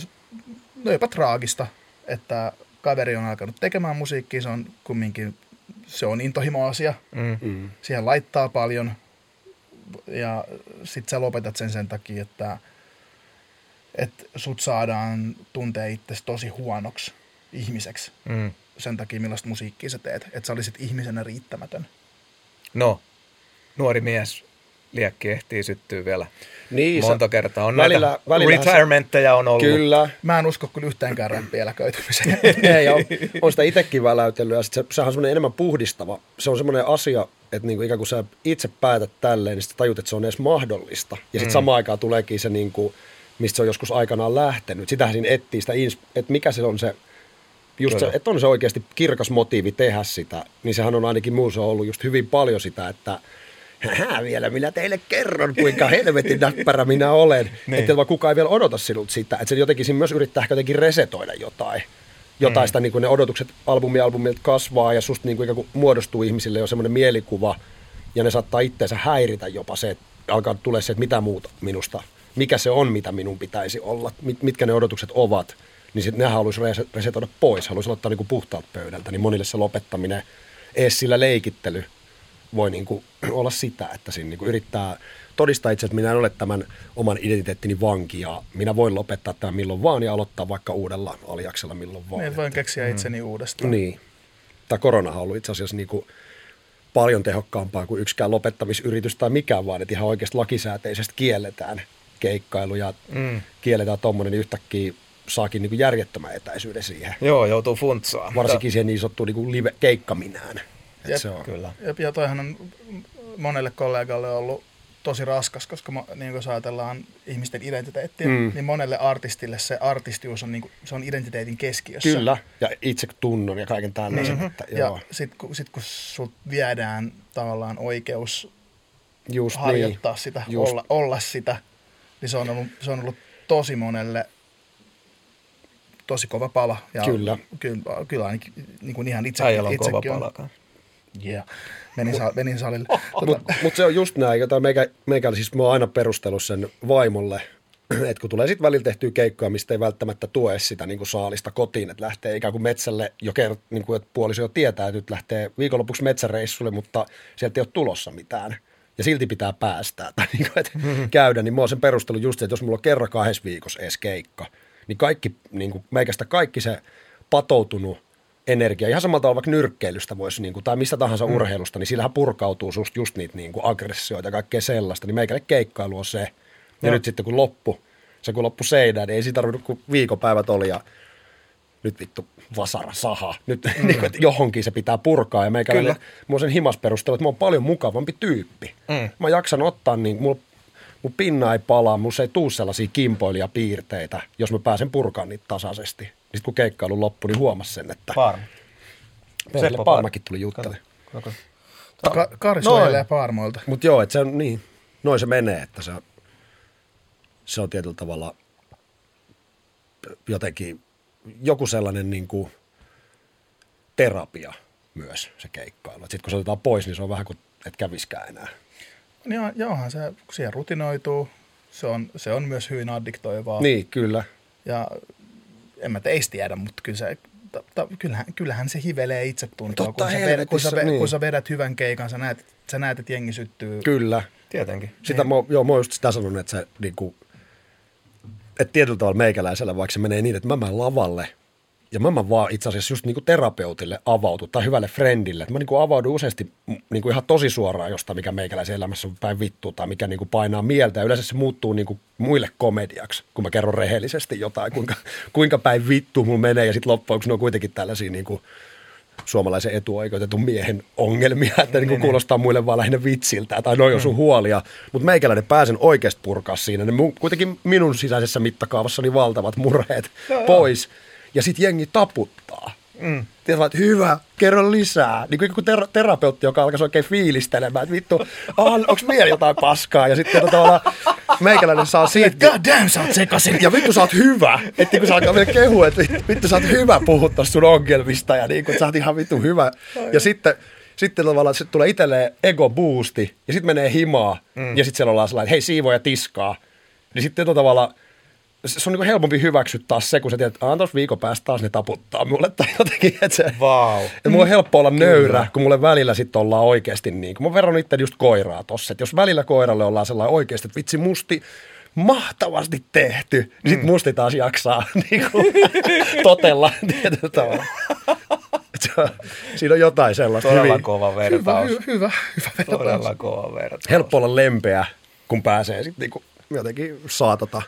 no jopa traagista, että kaveri on alkanut tekemään musiikkia, se on kumminkin, se on intohimo-asia. Mm. mm. Siihen laittaa paljon ja sit sä lopetat sen sen takia, että, että sut saadaan tuntea itsesi tosi huonoksi ihmiseksi mm. sen takia, millaista musiikkia sä teet. Että sä olisit ihmisenä riittämätön. No, nuori mies liekki ehtii syttyä vielä niin, monta sä, kertaa. On välillä, näitä välillä retirementteja on ollut. Kyllä. Mä en usko kyllä yhteenkään rämpiä eläköitymiseen. Ei, on, on sitä itsekin väläytellyt ja sit se, sehän on semmoinen enemmän puhdistava. Se on semmoinen asia, että niinku ikään kuin sä itse päätät tälleen, niin sitten tajut, että se on edes mahdollista. Ja sitten mm. samaan aikaan tuleekin se, niinku, mistä se on joskus aikanaan lähtenyt. Sitähän siinä etsii sitä, että mikä se on se just se, että on se oikeasti kirkas motiivi tehdä sitä, niin sehän on ainakin muussa ollut just hyvin paljon sitä, että Hää vielä, minä teille kerron, kuinka helvetin näppärä minä olen. niin. Että kukaan ei vielä odota sinulta sitä. Että se jotenkin siinä myös yrittää ehkä jotenkin resetoida jotain. Jotain mm. sitä, niin kuin ne odotukset albumi albumilta kasvaa ja susta niin kuin, kuin muodostuu ihmisille jo semmoinen mielikuva. Ja ne saattaa itseensä häiritä jopa se, että alkaa tulee se, että mitä muuta minusta, mikä se on, mitä minun pitäisi olla, mit, mitkä ne odotukset ovat niin sitten nehän haluaisi resetoida pois, haluaisi ottaa niin puhtaat pöydältä, niin monille se lopettaminen, ees sillä leikittely voi niin kuin olla sitä, että siinä niin kuin yrittää todistaa itse, että minä en ole tämän oman identiteettini vanki ja minä voin lopettaa tämän milloin vaan ja aloittaa vaikka uudella aliaksella milloin vaan. Niin, voin keksiä mm. itseni mm. uudestaan. Niin. Tämä korona on ollut itse asiassa niin kuin paljon tehokkaampaa kuin yksikään lopettamisyritys tai mikään, vaan että ihan oikeasti lakisääteisesti kielletään keikkailu ja mm. kielletään tuommoinen niin yhtäkkiä saakin niin kuin järjettömän etäisyyden siihen. Joo, joutuu funtsaan. Varsinkin siihen niin sanottuun niin live-keikkaminään. Jep, se on. Kyllä. Jep, ja toihan on monelle kollegalle ollut tosi raskas, koska niin jos ajatellaan ihmisten identiteettiä, mm. niin monelle artistille se artistius on, niin kuin, se on identiteetin keskiössä. Kyllä, ja itse tunnon ja kaiken tällaisen. Mm-hmm. Että, joo. Ja sitten kun, sit, kun sut viedään tavallaan oikeus Just harjoittaa niin. sitä, Just. Olla, olla sitä, niin se on ollut, se on ollut tosi monelle tosi kova pala. Ja kyllä. Kyllä, kyllä ainakin niin kuin ihan itse, Äijällä on kova palakaan. Yeah. Menin, sa- menin salille. Tuota... Mutta mut se on just näin, jota meikä, meikä siis mä oon aina perustellut sen vaimolle, että kun tulee sitten välillä tehtyä keikkoja, mistä ei välttämättä tue sitä niin kuin saalista kotiin, että lähtee ikään kuin metsälle, jo kert, niin kuin, että puoliso jo tietää, että nyt lähtee viikonlopuksi metsäreissulle, mutta sieltä ei ole tulossa mitään. Ja silti pitää päästää tai niin kuin, että mm-hmm. käydä, niin mä oon sen perustellut just, että jos mulla on kerran kahdessa viikossa edes keikka, niin kaikki, niin kuin, meikästä kaikki se patoutunut energia, ihan samalla tavalla vaikka nyrkkeilystä voisi, niin kuin, tai mistä tahansa mm. urheilusta, niin sillähän purkautuu just, just niitä niin kuin aggressioita ja kaikkea sellaista, niin meikälle keikkailu on se. Ja no. nyt sitten kun loppu, se kun loppu seinään, niin ei siitä tarvinnut kuin viikopäivät oli ja nyt vittu vasara, saha. Nyt mm. niin kuin, että johonkin se pitää purkaa ja meikäläinen, mulla sen himas perustella, että mä oon paljon mukavampi tyyppi. Mm. Mä jaksan ottaa, niin mulla mun pinna ei palaa, mun ei tuu sellaisia kimpoilijapiirteitä, jos mä pääsen purkaan niitä tasaisesti. Sitten kun keikkailu loppui, niin huomasin sen, että... Parma. Seppo Parmakin tuli juttele. Ka- Kari suojelee Parmoilta. Mutta joo, että se on niin, noin se menee, että se, se on tietyllä tavalla jotenkin joku sellainen niin kuin terapia myös se keikkailu. Sitten kun se otetaan pois, niin se on vähän kuin et käviskään enää. Niin on, joohan se, kun siihen rutinoituu, se on, se on myös hyvin addiktoivaa. Niin, kyllä. Ja en mä teistä tiedä, mutta kyllä se, ta, ta, kyllähän, kyllähän se hivelee itsetuntoa, Totta kun sä, vedät, kun, sä, niin. kun sä vedät hyvän keikan, sä näet, sä näet että jengi syttyy. Kyllä. Tietenkin. Sitä mä, joo, mä oon just sitä sanonut, että se niin kuin, että tietyllä tavalla meikäläisellä, vaikka se menee niin, että mä menen lavalle ja mä, mä vaan itse asiassa just niin kuin terapeutille avautu tai hyvälle friendille. Mä niin kuin avaudun useasti niin kuin ihan tosi suoraan jostain, mikä meikäläisen elämässä on päin vittu tai mikä niin kuin painaa mieltä. Ja yleensä se muuttuu niin kuin muille komediaksi, kun mä kerron rehellisesti jotain, kuinka, kuinka päin vittu mulla menee. Ja sitten loppujen on kuitenkin tällaisia niin kuin suomalaisen etuoikeutetun miehen ongelmia, että niin kuin kuulostaa muille vaan lähinnä vitsiltä tai noin on sun huolia. Mutta meikäläinen pääsen oikeasti purkaa siinä. Ne mu- kuitenkin minun sisäisessä mittakaavassa niin valtavat murheet pois. Ja sitten jengi taputtaa. Mm. Tiedät, että hyvä, kerro lisää. Niin kuin ter- terapeutti, joka alkaisi oikein fiilistelemään, että vittu, onko vielä jotain paskaa? Ja sitten tavallaan meikäläinen saa siitä... God damn, sä oot sekasin. Ja vittu sä oot hyvä. Että kun sä alkaa vielä kehua, että vittu sä oot hyvä puhua tosta sun ongelmista ja niin kun sä oot ihan vittu hyvä. Ja sitten, sitten tavallaan se tulee itselleen ego boosti ja sitten menee himaa mm. ja sitten siellä ollaan sellainen, että hei siivoja tiskaa. Niin sitten tavallaan se on niin helpompi hyväksyä taas se, kun sä tiedät, että tuossa viikon päästä taas ne taputtaa mulle tai jotenkin. Että se, Vau. että mulla on helppo olla nöyrä, kun mulle välillä sitten ollaan oikeasti niin kuin, mä verran itse just koiraa tossa, että jos välillä koiralle ollaan sellainen oikeasti, että vitsi musti, mahtavasti tehty, niin sit musti taas jaksaa niin kuin, totella tietyllä tavalla. Siinä on jotain sellaista. Todella hyvin- kova vertaus. hyvä, hyvä, hyvä vertaus. Todella kova vertaus. helppo olla lempeä, kun pääsee sitten niinku jotenkin saatata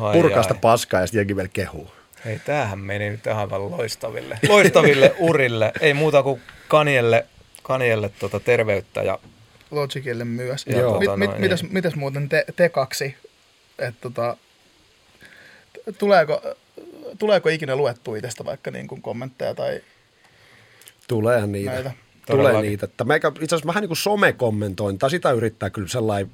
Ai purkaa sitä ai. paskaa ja sitten jengi vielä kehuu. Hei, tämähän meni nyt aivan loistaville, loistaville urille. Ei muuta kuin Kanielle, Kanielle tota terveyttä ja Logicille myös. Ja Joo. Mit, tota mit, noin, mitäs, niin. mitäs muuten te, te kaksi, että tota, tuleeko, tuleeko ikinä luettu itsestä vaikka niin kuin kommentteja tai Tuleehan niitä. Näitä. Tulee niitä. Että meikä itse asiassa vähän niin kuin somekommentointia, sitä yrittää kyllä sellainen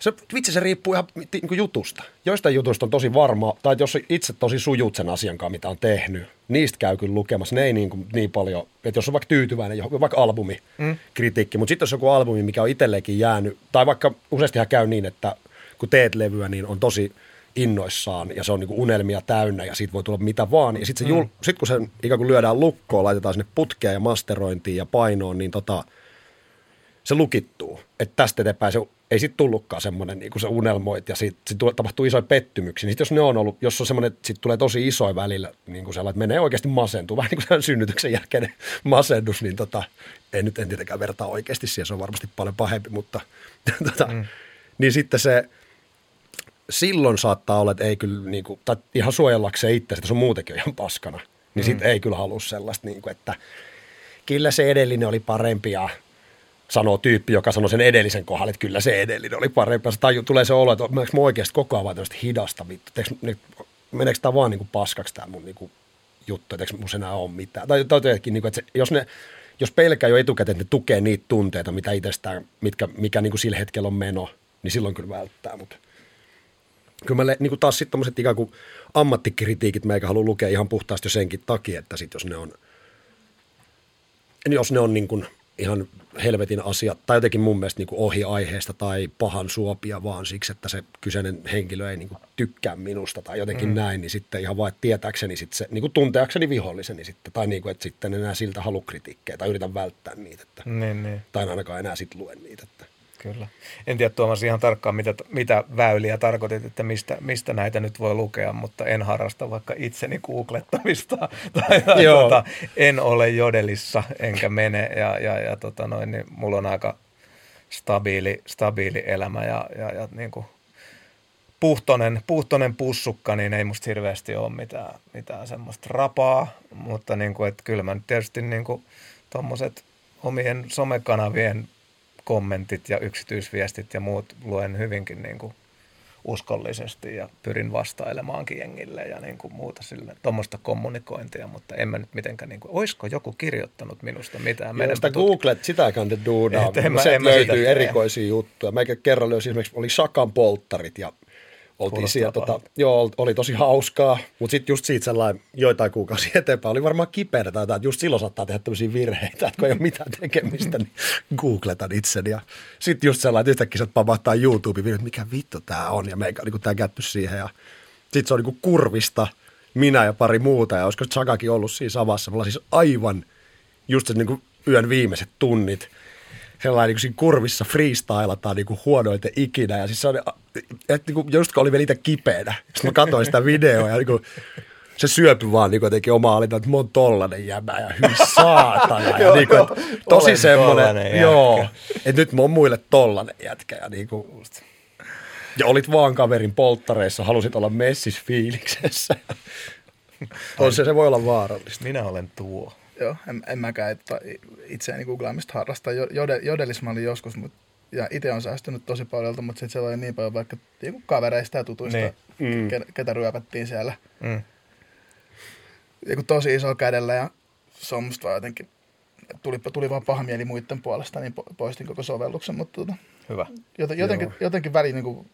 se, vitsi, se riippuu ihan niin kuin jutusta. Joistain jutuista on tosi varma, tai jos itse tosi sujut sen asian kanssa, mitä on tehnyt, niistä käy kyllä lukemassa. Ne ei niin, kuin, niin paljon, että jos on vaikka tyytyväinen vaikka albumi, mm. kritiikki, mutta sitten jos joku albumi, mikä on itselleenkin jäänyt, tai vaikka useastihan käy niin, että kun teet levyä, niin on tosi innoissaan ja se on niin kuin unelmia täynnä ja siitä voi tulla mitä vaan. Ja sitten jul- sit kun se ikään kuin lyödään lukkoon, laitetaan sinne putkeen ja masterointiin ja painoon, niin tota, se lukittuu. Että tästä eteenpäin se ei sitten tullutkaan semmoinen, niin kuin se unelmoit ja sitten sit tapahtuu isoja pettymyksiä. Niin sit jos ne on ollut, jos on semmoinen, että sitten tulee tosi isoja välillä, niin kuin sellainen, että menee oikeasti masentuu, vähän niin kuin synnytyksen jälkeinen masennus, niin tota, ei nyt en tietenkään vertaa oikeasti siihen, se on varmasti paljon pahempi, mutta tota, mm. niin sitten se, silloin saattaa olla, että ei kyllä, niin kuin, tai ihan suojellakseen itse, että se on muutenkin ihan paskana, niin mm. sitten ei kyllä halua sellaista, niin kuin, että kyllä se edellinen oli parempi ja sanoo tyyppi, joka sanoo sen edellisen kohdalle, että kyllä se edellinen oli parempi. Se taju, tulee se olo, että mä oikeasti koko ajan vaan hidasta vittu. Meneekö tämä vaan niin kuin paskaksi tämä mun niin kuin, juttu, että eikö enää ole mitään. Tai, tai jotenkin, niin kuin, että se, jos ne jos pelkää jo etukäteen, että ne tukee niitä tunteita, mitä itsestään, mitkä, mikä niin kuin sillä hetkellä on meno, niin silloin kyllä välttää. Mutta kyllä mä niin kuin taas sitten tommoset ikään kuin ammattikritiikit meikä haluan lukea ihan puhtaasti jo senkin takia, että sit jos ne on, jos ne on niin kuin ihan helvetin asiat, tai jotenkin mun mielestä niin kuin ohi aiheesta tai pahan suopia vaan siksi, että se kyseinen henkilö ei niin kuin tykkää minusta tai jotenkin mm. näin, niin sitten ihan että tietääkseni sitten se, niin kuin tunteakseni viholliseni sitten, tai niin kuin, että sitten en enää siltä halu kritiikkejä tai yritän välttää niitä, että, Niin, niin. tai ainakaan enää sitten lue niitä. Että. Kyllä. En tiedä Tuomas ihan tarkkaan, mitä, mitä väyliä tarkoitit, että mistä, mistä näitä nyt voi lukea, mutta en harrasta vaikka itseni googlettamista. Tai, tai tota, en ole jodelissa, enkä mene. Ja, ja, ja tota noin, niin mulla on aika stabiili, stabiili elämä ja, ja, ja niin kuin puhtonen, puhtonen pussukka, niin ei musta hirveästi ole mitään, mitään semmoista rapaa, mutta niin kuin, että kyllä mä nyt tietysti niin kuin tommoset omien somekanavien kommentit ja yksityisviestit ja muut luen hyvinkin niin kuin uskollisesti ja pyrin vastailemaankin jengille ja niin kuin muuta sille, tuommoista kommunikointia, mutta en mä nyt mitenkään, niin kuin, olisiko joku kirjoittanut minusta mitään? Meidän sitä tutk- googlet, sitä kannattaa duudaa. Mä- Sieltä mä sitä löytyy erikoisia juttuja. Meikä kerran löysin esimerkiksi, oli Sakan polttarit ja oltiin siellä, tota, joo, oli tosi hauskaa, mutta sitten just siitä sellainen joitain kuukausia eteenpäin oli varmaan kipeänä tai jotain, että just silloin saattaa tehdä tämmöisiä virheitä, että kun ei ole mitään tekemistä, niin googletan itseni. Ja sitten just sellainen, että yhtäkkiä se pamahtaa YouTube, että mikä vittu tämä on, ja meikä on niin tämä kätty siihen. Ja sitten se on niin kurvista, minä ja pari muuta, ja olisiko Chagakin ollut siinä samassa. Me ollaan siis aivan just se niin yön viimeiset tunnit, sellainen niin kurvissa freestylataan niin kuin huonoiten ikinä. Ja siis se on, että niin kuin, just kun oli vielä itse kipeänä, sitten mä katsoin sitä videoa ja niin kuin, se syöpy vaan niin jotenkin omaa alinta, että mä oon tollanen jäbä ja hyi saatana. ja niin kuin, tosi semmoinen, joo, että nyt mä oon muille tollanen jätkä. Ja, niin kuin, ja olit vaan kaverin polttareissa, halusit olla messis fiiliksessä. on se, se voi olla vaarallista. Minä olen tuo. Joo, en, en mäkään että itseäni googlaamista harrasta. Jo- Jode, jodelis mä olin joskus, mut, ja itse on säästynyt tosi paljon, mutta sitten siellä oli niin paljon vaikka niinku kavereista ja tutuista, Niin. niin. ke, ketä ryöpättiin siellä. Mm. Niinku tosi iso kädellä ja se on musta vaan jotenkin, tuli, tuli vaan paha mieli muiden puolesta, niin po- poistin koko sovelluksen, mutta tota, Hyvä. joten, jotenkin, Joo. jotenkin väliin niinku,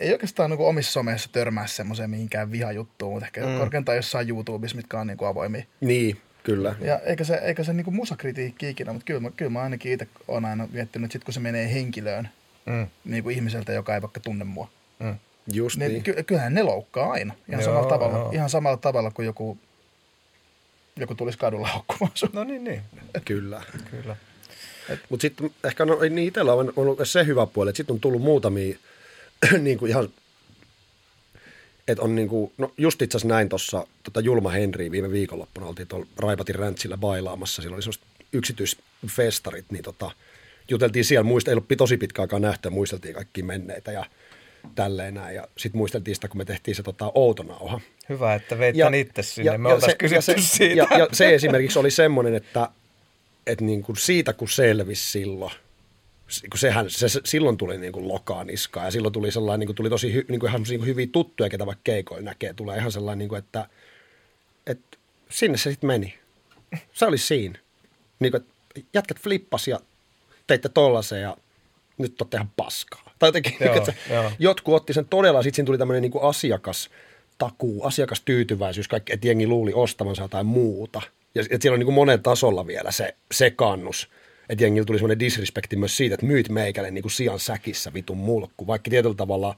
ei oikeastaan niinku omissa someissa törmää semmoiseen mihinkään vihajuttuun, mutta ehkä Mm. mm. korkeintaan jossain YouTubessa, mitkä on niinku avoimia. Niin, kyllä. Ja eikä se, eikä se niinku musakritiikki ikinä, mutta kyllä mä, kyllä mä ainakin itse olen aina miettinyt, että sit kun se menee henkilöön, Mm. niin kuin ihmiseltä, joka ei vaikka tunne mua, Mm. Just niin, niin. ky- kyllähän ne loukkaa aina. Ihan, Joo, samalla tavalla, joo. ihan samalla tavalla kuin joku, joku tulisi kadulla haukkumaan sun. No niin, niin. Kyllä. Kyllä. Mutta sitten ehkä no, niin itsellä on ollut se hyvä puoli, että sitten on tullut muutamia niin kuin ihan, että on niin kuin, no just itse asiassa näin tuossa tota Julma Henri viime viikonloppuna oltiin tuolla Raipatin räntsillä bailaamassa, siellä oli sellaiset yksityisfestarit, niin tota, juteltiin siellä, muista, ei ollut tosi pitkä aikaa nähty ja muisteltiin kaikki menneitä ja tälleen näin. Ja sitten muisteltiin sitä, kun me tehtiin se tota, outonauha. Hyvä, että veit tän itse sinne. Me ja oltaisiin kysytty ja se, siitä. Ja, ja se esimerkiksi oli semmoinen, että, että niin kuin siitä kun selvisi silloin, kun sehän, se, se, silloin tuli niin kuin lokaa niskaan ja silloin tuli sellainen, niin kuin tuli tosi hy, niin kuin ihan niin kuin hyviä tuttuja, ketä vaikka keikoilla näkee, tulee ihan sellainen, niin kuin, että, että sinne se sitten meni. Se oli siinä. Niin kuin, että jätkät flippas ja teitte tollasen ja nyt olette ihan paskaa. Tai jotenkin, Joo, joo, että se, joo. jotkut otti sen todella, sitten siinä tuli tämmöinen niin asiakas, takuu, asiakastyytyväisyys, kaikki, että jengi luuli ostavansa jotain muuta. Ja että siellä on niin kuin monen tasolla vielä se sekannus. Että jengillä tuli semmoinen disrespekti myös siitä, että myyt meikälle niin kuin sian säkissä vitun mulkku. Vaikka tietyllä tavalla,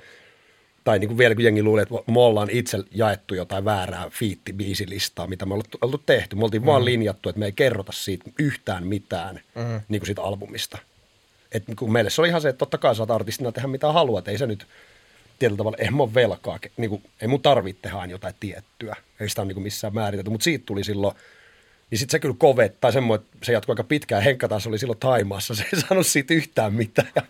tai niin kuin vielä kun jengi luuli, että me ollaan itse jaettu jotain väärää fiitti-biisilistaa, mitä me ollaan oltu tehty. Me oltiin mm. vaan linjattu, että me ei kerrota siitä yhtään mitään mm. niin kuin siitä albumista. Et kun meille se oli ihan se, että totta kai saat artistina tehdä mitä haluat, ei se nyt tietyllä tavalla, eihän mun velkaa, niin kuin, ei mun tarvitse tehdä jotain tiettyä, ei sitä ole niin kuin missään määritelty, mutta siitä tuli silloin, niin sitten se kyllä kovet, tai semmoinen, että se jatkoi aika pitkään, Henkka taas oli silloin Taimaassa, se ei saanut siitä yhtään mitään, ja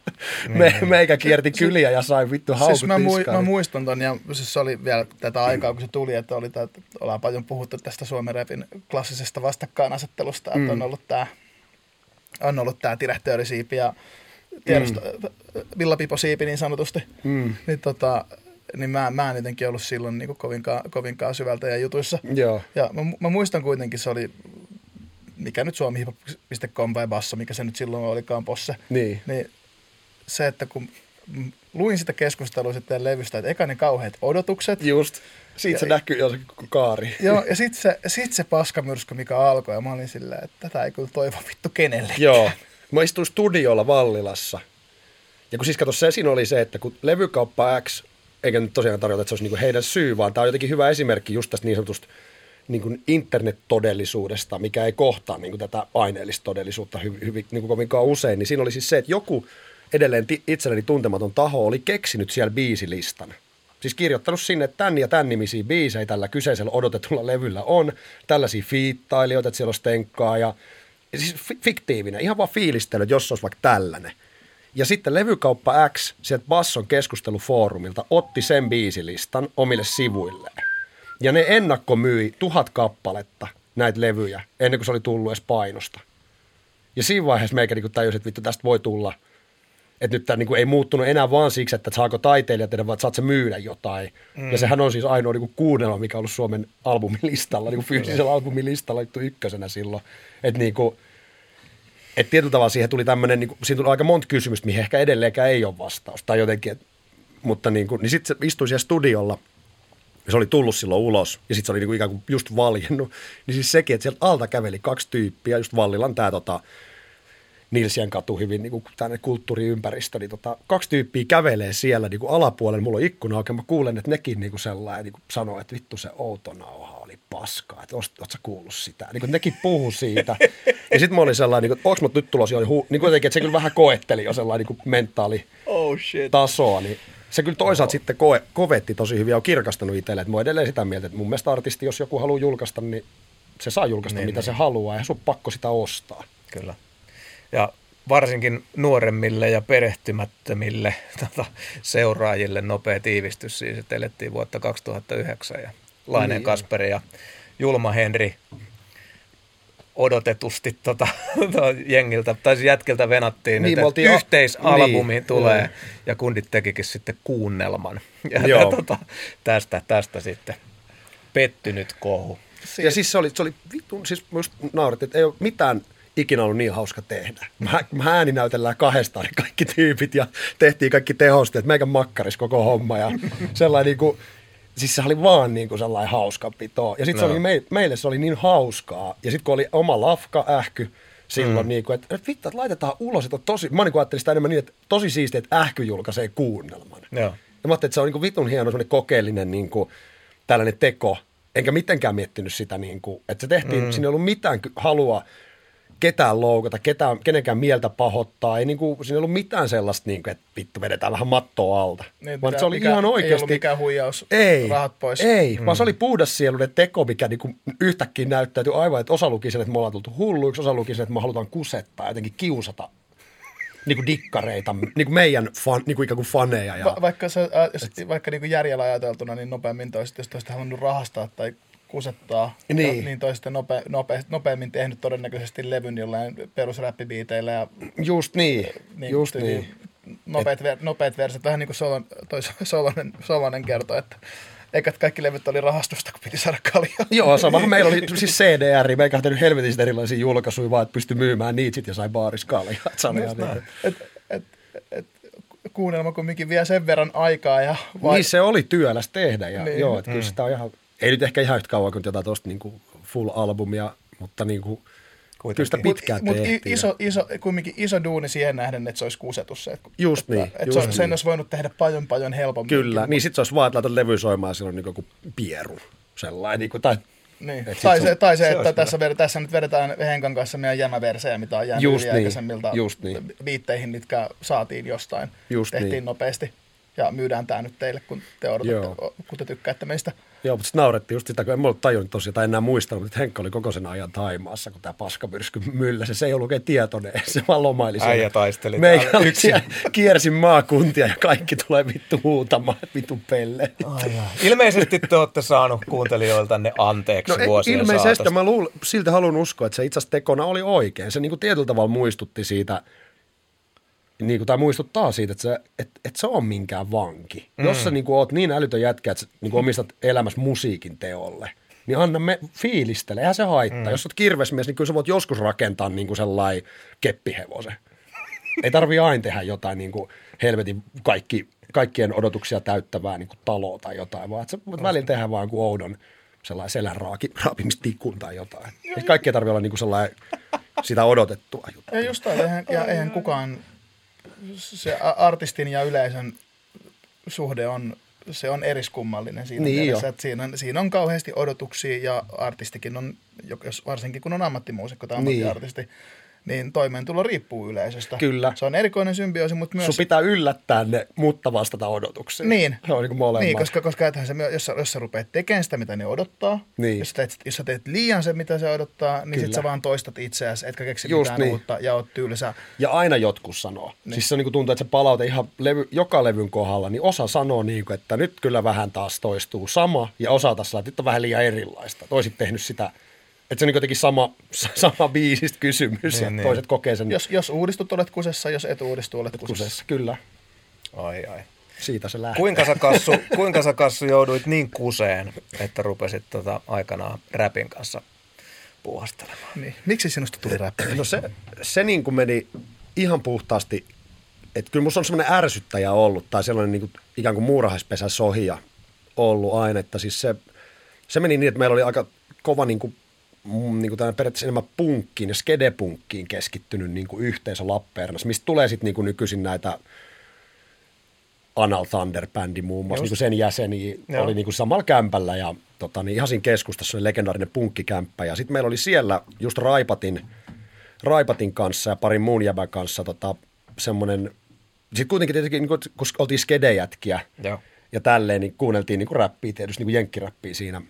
me, meikä kierti kyliä ja sai vittu haukut Siis mä, mui, mä muistan ton, ja siis se oli vielä tätä aikaa, kun se tuli, että oli tää, ollaan paljon puhuttu tästä Suomen rapin klassisesta vastakkainasettelusta, että on ollut tämä on ollut tää direhtöörisiipi ja tiedosto, mm. villapiposiipi niin sanotusti. Mm. Niin, tota, niin mä, mä en jotenkin ollut silloin niin kovinkaan, kovinkaan syvältä ja jutuissa. Joo, Ja mä, mä muistan kuitenkin, se oli, mikä nyt suomihip.com vai basso, mikä se nyt silloin olikaan posse. niin. Niin se, että kun luin sitä keskustelua sitten levystä, että eka ne kauheat odotukset. Just. Siitä se Ja- näkyy jo se koko kaari. Joo, ja sitten se, sit se paskamyrsky, mikä alkoi, ja mä olin silleen, että tätä ei kyllä toivo vittu kenelle. Joo. Mä istuin studiolla Vallilassa. Ja kun siis kato, se siinä oli se, että kun levykauppa X, eikä nyt tosiaan tarjota, että se olisi niinku heidän syy, vaan tämä on jotenkin hyvä esimerkki just tästä niin sanotusta niin kuin internettodellisuudesta, mikä ei kohtaa niin kuin tätä aineellista todellisuutta hyvin, hyvin niin kuin kovinkaan usein, niin siinä oli siis se, että joku edelleen itselleni tuntematon taho oli keksinyt siellä biisilistan. Siis kirjoittanut sinne, että tän ja tän nimisiä biisejä tällä kyseisellä odotetulla levyllä on, tällaisia fiittailijoita, että siellä on stenkkaa ja, ja siis fi- fiktiivinen, ihan vaan fiilistely, jos olisi vaikka tällainen. Ja sitten levykauppa X sieltä Basson keskustelufoorumilta otti sen biisilistan omille sivuilleen. Ja ne ennakkomyi tuhat kappaletta näitä levyjä ennen kuin se oli tullut edes painosta. Ja siinä vaiheessa meikä niin tajusi, että vittu tästä voi tulla. Että nyt tämä niin ei muuttunut enää vaan siksi, että saako taiteilija tehdä, vaan että saat sä myydä jotain. Mm. Ja sehän on siis ainoa niin kuunnelma, mikä on ollut Suomen albumilistalla, niin fyysisellä albumilistalla ykkösenä silloin. Että niin kuin, et tietyllä tavalla siihen tuli tämmöinen, niin siinä tuli aika monta kysymystä, mihin ehkä edelleenkään ei ole vastausta. Tai jotenkin, että mutta niin, kuin, niin sitten se istui siellä studiolla ja se oli tullut silloin ulos ja sitten se oli niin kuin ikään kuin just valjennut. Niin siis sekin, että sieltä alta käveli kaksi tyyppiä, just Vallilan tämä tota, Nilsien katu hyvin niin tänne kulttuuriympäristö, niin tota, kaksi tyyppiä kävelee siellä niin kuin alapuolella, mulla on ikkuna oikein, mä kuulen, että nekin niin kuin sellainen niin sanoo, että vittu se outo nauha paskaa, että oot, oot sä kuullut sitä, niin kuin nekin puhuu siitä. ja sitten mä olin sellainen, niin kuin, onks mä nyt tulossa jo, hu- niin kuin jotenkin, että se kyllä vähän koetteli jo sellainen niin mentaali Oh shit. tasoa, niin se kyllä toisaalta sitten koe, kovetti tosi hyvin ja on kirkastanut itselle. Että mä oon edelleen sitä mieltä, että mun mielestä artisti, jos joku haluaa julkaista, niin se saa julkaista Niin, niin, mitä niin. se haluaa ja sun pakko sitä ostaa. Kyllä. Ja varsinkin nuoremmille ja perehtymättömille tota, seuraajille nopea tiivistys siis, että elettiin vuotta 2009 ja Laineen Niin. Kasperi ja Julma Henri odotetusti tota, jengiltä, tai siis jätkiltä venattiin, Niin, että yhteisalbumi niin, tulee, niin. ja kundit tekikin sitten kuunnelman. Ja Joo. tota, tästä, tästä sitten pettynyt kohu. Ja siis se oli, se oli vitun, siis just naurettiin, että ei ole mitään ikinä ollut niin hauska tehdä. Mä, mä ääninäytellään kahdestaan kaikki tyypit ja tehtiin kaikki tehosteet, meikän makkaris koko homma ja sellainen niin kuin, siis se oli vaan niin kuin sellainen hauska pito. Ja sitten No. se oli me, meille se oli niin hauskaa. Ja sitten kun oli oma lafka, ähky, silloin mm. niin kuin, että, että vittu, että laitetaan ulos, että on tosi, mä niin ajattelin sitä enemmän niin, että tosi siistiä, että ähky julkaisee kuunnelman. Joo. Ja mä ajattelin, että se on niin kuin vitun hieno semmoinen kokeellinen niin kuin, tällainen teko. Enkä mitenkään miettinyt sitä, niin kuin, että se tehtiin, mm. siinä ei ollut mitään halua ketään loukata, ketään, kenenkään mieltä pahoittaa. Ei, niin kuin, siinä ei ollut mitään sellaista, niin kuin, että vittu vedetään vähän mattoa alta. Niin, vaan se oli mikä- ihan ei oikeasti... ollut mikään huijaus, Ei, rahat pois. ei mm. vaan se oli puhdas sielunen teko, mikä niin kuin yhtäkkiä näyttäytyi aivan, että osa luki sen, että me ollaan tultu hulluiksi, osa luki sen, että me halutaan kusettaa, jotenkin kiusata niin kuin dikkareita, niin kuin meidän fan, niin kuin ikään kuin faneja. Ja, Va- vaikka, se, ää, jos, vaikka niin kuin järjellä ajateltuna, niin nopeammin toiset, jos toista halunnut rahastaa tai kusettaa, Niin. ja, niin toista nope, nope, nopeammin tehnyt todennäköisesti levyn jollain perusräppibiiteillä ja just niin, niin, just tyyli niin. Nopeat, ver, nopeat verset, vähän niin kuin Solon, toi Solonen, Solonen kertoi, että ekat kaikki levyt oli rahastusta, kun piti saada kaljaa. Joo, samahan meillä oli siis CDR, meikä on tehnyt helvetistä erilaisia julkaisuja, vaan että pystyi myymään niitä sit ja sai baariskalia. Sanoja, niin. Et, et, et, kuunnelma kumminkin vie sen verran aikaa. Ja Vai... Niin se oli työläs tehdä. Ja, Niin. niin. Joo, että kyllä sitä on ihan, ei nyt ehkä ihan yhtä kauan kuin jotain tuosta niin full-albumia, mutta niin kuin, kyllä sitä Kuitenkin. pitkään Mut tehtiin. i- iso, iso, kumminkin iso duuni siihen nähden, että se olisi kusetus. Se, että, Just niin, Että, just että se, sen niin. olisi voinut tehdä paljon paljon helpommin. Kyllä, niin sitten se olisi vaan, että levy soimaan silloin niin kuin pieru. Sellainen, niin kuin, tai Niin. Tai, se tai se, se että tässä, ver, tässä nyt vedetään Henkan kanssa meidän jämäversejä, mitä on jäänyt Just niin, aikaisemmilta just niin. biitteihin, mitkä saatiin jostain. Just Tehtiin niin. nopeasti ja myydään tämä nyt teille, kun te, odotatte, Joo. kun te tykkäätte meistä. Joo, mutta sitten naurettiin just sitä, kun en mä ollut tajunnut tosiaan, tai enää muistanut, mutta Henkka oli koko sen ajan Taimaassa, kun tämä paskapyrsky mylläsi. Se ei ollut oikein tietoinen, se vaan lomaili siellä. Äijä taisteli Meikä yksin. siellä, kiersin maakuntia ja kaikki tulee vittu huutamaan, että vittu pelle. Ilmeisesti te olette saanut kuuntelijoiltanne anteeksi No vuosien ilmeisesti saatossa. mä luulen, silti haluan uskoa, että se itse asiassa tekona oli oikein. Se niin kuin tietyllä tavalla muistutti siitä, niin kuin, tai muistuttaa siitä, että, se, että, että se on minkään vanki. Mm. Jos sä niin kuin, oot niin älytön jätkä, että sä niin kuin omistat elämässä musiikin teolle, niin anna me fiilistele, eihän se haittaa. Mm. Jos sä oot kirvesmies, niin kyllä sä voit joskus rakentaa niin kuin sellainen keppihevosen. Ei tarvi aina tehdä jotain niin kuin helvetin kaikki, kaikkien odotuksia täyttävää niin kuin taloa tai jotain, vaan että sä voit välillä tehdä vaan kuin oudon sellainen selän raaki, raapimistikun tai jotain. Ei kaikkea tarvitse olla niin kuin sellainen sitä odotettua juttua. Ja just toi, eihän, ja eihän kukaan, se artistin ja yleisön suhde on, se on eriskummallinen siinä Niin mielessä, että siinä on, siinä on kauheasti odotuksia ja artistikin on, jos, varsinkin kun on ammattimuusikko tai Niin. ammattiartisti, niin toimeentulo riippuu yleisöstä. Kyllä. Se on erikoinen symbioosi, mutta myös... Sun pitää yllättää ne, mutta vastata odotuksiin. Niin. Se on niin molemmat. Niin, koska, koska ethän se, jos, sä, jos sä rupeat tekemään sitä, mitä ne odottaa, Niin. jos, sä teet, jos sä teet liian se, mitä se odottaa, niin Kyllä. sit sä vaan toistat itseäsi, etkä keksi Just mitään niin. uutta ja oot tylsä. Ja aina jotkut sanoo. Niin. Siis se niin kuin tuntuu, että se palaute ihan levy, joka levyn kohdalla, niin osa sanoo niin kuin, että nyt kyllä vähän taas toistuu sama, ja osa taas että nyt on vähän liian erilaista. Toisit tehnyt sitä, että se on niin jotenkin sama, sama biisistä kysymys, Niin, ja niin. toiset kokee sen Jos, jos uudistut, olet kusessa, jos et uudistu, olet kusessa. kusessa. Kyllä, Ai, ai. siitä se lähtee. Kuinka sä, Kassu, kuinka sä Kassu jouduit niin kuseen, että rupesit tota aikanaan räpin kanssa puuhastelemaan? Niin. Miksi sinusta tuli räppi? No se, se niin kuin meni ihan puhtaasti että kyllä musta on semmoinen ärsyttäjä ollut tai sellainen niin kuin, ikään kuin muurahaispesä sohia ollut aina, että siis se, se meni niin, että meillä oli aika kova niin kuin, niin kuin periaatteessa enemmän punkkiin ja skedepunkkiin keskittynyt niin kuin yhteisö Lappeenrannassa, mistä tulee sitten niin kuin nykyisin näitä Anal Thunder-bändi muun muassa, niin kuin sen jäseni Joo. oli niin kuin samalla kämpällä ja tota, niin ihan siinä keskustassa oli legendaarinen punkkikämppä ja sitten meillä oli siellä just Raipatin, Raipatin kanssa ja parin muun jäbän kanssa tota, semmoinen, sitten kuitenkin tietenkin, niin kun oltiin skedejätkiä Joo. ja tälleen, niin kuunneltiin niin kuin räppiä tietysti, niin kuin jenkkiräppiä siinä,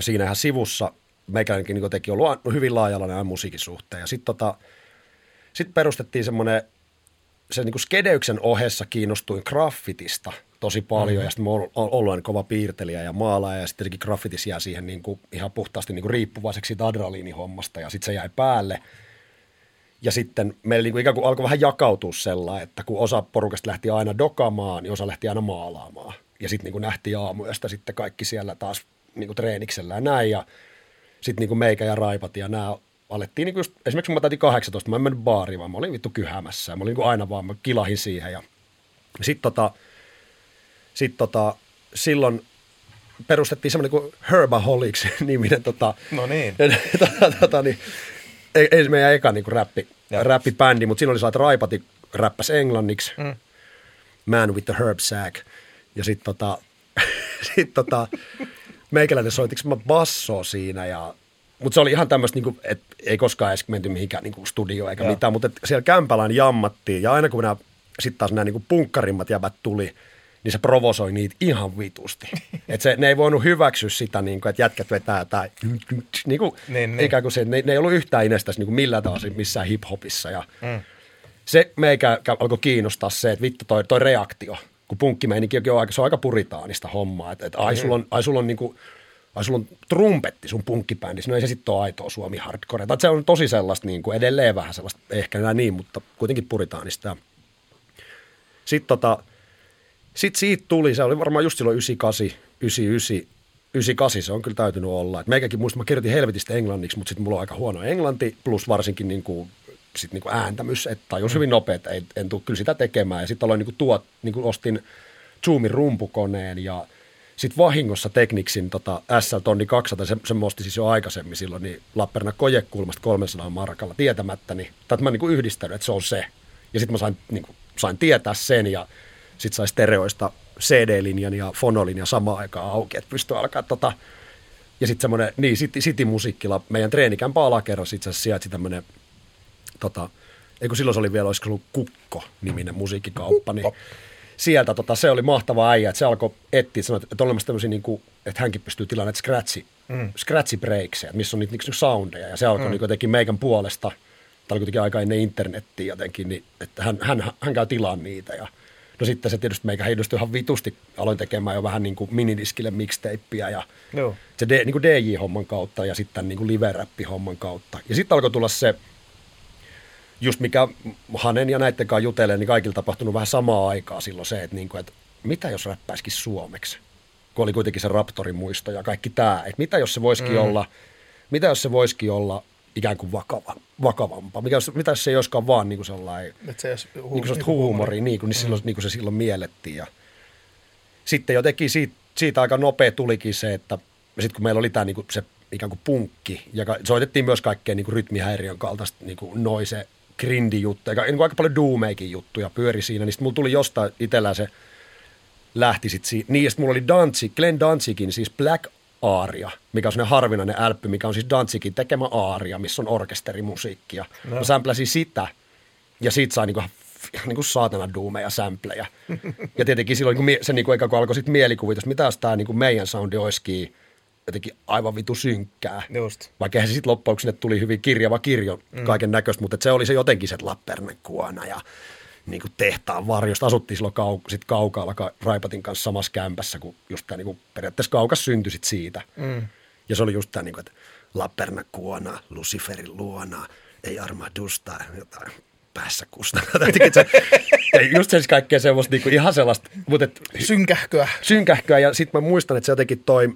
siinä ihan sivussa. Meikäläinenkin niin teki ollut hyvin laajalainen musiikin suhteen. Ja sitten tota, sit perustettiin semmoinen, se niin skedeyksen ohessa kiinnostuin graffitista tosi paljon, mm-hmm. ja sitten mä oon ollut kova piirtelijä ja maalaaja, ja sitten graffitis jää siihen niin kuin ihan puhtaasti niin kuin riippuvaiseksi siitä adrenaliinihommasta, ja sitten se jäi päälle – ja sitten meillä niin kuin ikään kuin alkoi vähän jakautua sellainen, että kun osa porukasta lähti aina dokamaan, niin osa lähti aina maalaamaan. Ja sitten niin nähtiin aamuyöstä sitten kaikki siellä taas niin kuin treeniksellä ja näin. Ja sitten niin kuin meikä ja raipat ja nämä alettiin, niin kuin just, esimerkiksi kun mä täytin 18, mä en mennyt baariin, vaan mä olin vittu kyhämässä. Mä olin niin kuin aina vaan, mä kilahin siihen. Ja sitten tota, sit tota, silloin perustettiin semmoinen kuin Herbaholics-niminen tota, no niin. tota, tota, niin, ei, ei meidän eka niin räppi, räppibändi, mutta siinä oli saat raipati räppäs englanniksi, mm. Man with the Herb Sack. Ja sitten tota, sit tota, meikäläinen soitiksi mä basso siinä ja mutta se oli ihan tämmöistä, niinku, että ei koskaan edes menty mihinkään niinku studioon eikä ja. mitään, mutta siellä kämpälään jammattiin ja aina kun nämä sitten taas nämä niinku punkkarimmat jäbät tuli – niin se provosoi niitä ihan vitusti. että se, ne ei voinut hyväksyä sitä, niin kuin, että jätkät vetää tai niin kuin, niin, niin. ikään kuin se, ne, ne ei ollut yhtään inestäisi niin kuin millään tavalla missään hiphopissa. Ja mm. Se meikä alkoi kiinnostaa se, että vittu toi, toi reaktio, kun punkkimeininki on aika, se on aika puritaanista hommaa, että, että ai, sulla on, ai sulla on niin kuin, ai sulla on trumpetti sun punkkibändissä, no ei se sitten ole aitoa Suomi hardcore. Tai se on tosi sellaista niin kuin edelleen vähän sellaista, ehkä enää niin, mutta kuitenkin puritaanista. Sitten tota, sitten siitä tuli, se oli varmaan just silloin 98, 99, 98 se on kyllä täytynyt olla. Et meikäkin muista, mä kirjoitin helvetistä englanniksi, mutta sitten mulla on aika huono englanti, plus varsinkin niin kuin, sit niin kuin ääntämys, että tajus hyvin nopea, että en, en tule kyllä sitä tekemään. Ja sitten aloin niin kuin tuot, niin kuin ostin Zoomin rumpukoneen ja sitten vahingossa Tekniksin tota SL Tonni 200, se, se mosti siis jo aikaisemmin silloin, niin Lappeenrannan kojekulmasta 300 markalla tietämättä, niin, että mä niin kuin yhdistänyt, että se on se. Ja sitten mä sain, niin kuin, sain tietää sen ja sitten sai stereoista CD-linjan ja fonolinjan samaan aikaan auki, että pystyi alkaa tota, ja sitten semmoinen, niin City, musiikkilla meidän treenikämpä alakerrassa itse asiassa sijaitsi tämmöinen, tota, eikö silloin se oli vielä, olisiko ollut Kukko-niminen musiikkikauppa, niin sieltä tota, se oli mahtava äijä, että se alkoi etsiä, että, että on olemassa tämmöisiä, niin kuin, että hänkin pystyy tilaamaan näitä scratchi, mm. scratchi breakseja, missä on niitä niin soundeja, ja se alkoi mm. niin jotenkin meikän puolesta, tämä oli kuitenkin aika ennen internettiä jotenkin, niin, että hän, hän, hän käy tilaan niitä, ja No sitten se tietysti meikä heidustui ihan vitusti. Aloin tekemään jo vähän niin kuin minidiskille mixtapeia ja Joo. se D, niin kuin DJ-homman kautta ja sitten niin kuin live-räppi-homman kautta. Ja sitten alkoi tulla se, just mikä Hanen ja näiden kanssa jutelee, niin kaikilla tapahtunut vähän samaa aikaa silloin se, että, niin kuin, että mitä jos räppäisikin suomeksi? Kun oli kuitenkin se Raptorin muisto ja kaikki tämä. Että mitä jos se voisikin mm. olla, mitä jos se voisikin olla ikään kuin vakava, vakavampaa. Mikä, mitä jos se ei olisikaan vaan niin kuin sellainen se jos hu- niin kuin huumori, niin kuin, niin, silloin, mm. niin kuin se silloin miellettiin. Ja sitten jotenkin siitä, siitä aika nopea tulikin se, että sitten kun meillä oli tämä niin kuin se ikään kuin punkki, ja soitettiin myös kaikkea niin kuin rytmihäiriön kaltaista niin kuin noise, grindi juttuja, niin kuin aika paljon doomeikin juttuja pyöri siinä, niin sitten mulla tuli jostain itsellään se lähti sitten siitä. Niin, ja sitten mulla oli Danzig, Glenn Danzigin, siis Black aaria, mikä on sellainen harvinainen älppy, mikä on siis Danzigin tekemä aaria, missä on orkesterimusiikkia. No. Mä sämpläsin sitä ja siitä sai niinku, niin kuin saatana duumeja sämplejä. ja tietenkin silloin niin se niinku, kun alkoi sitten mielikuvitus, mitä jos tämä niinku meidän soundi olisikin jotenkin aivan vitu synkkää. Just. Vaikka se sitten loppujen tuli hyvin kirjava kirjo mm. kaiken näköistä, mutta se oli se jotenkin se Lappeenrannan kuona ja niin kuin tehtaan varjosta. Asuttiin silloin kau, sit kaukaalla Raipatin kanssa samassa kämpässä, kun just tämä niin periaatteessa kaukas syntyi sit siitä. Mm. Ja se oli just tämä, niin kuin, että Laperna kuona, Luciferin luona, ei armadusta, jotain päässä kustana. just se kaikkea semmoista niin kuin ihan sellaista. Mutta et, synkähköä. Synkähköä ja sitten mä muistan, että se jotenkin toi,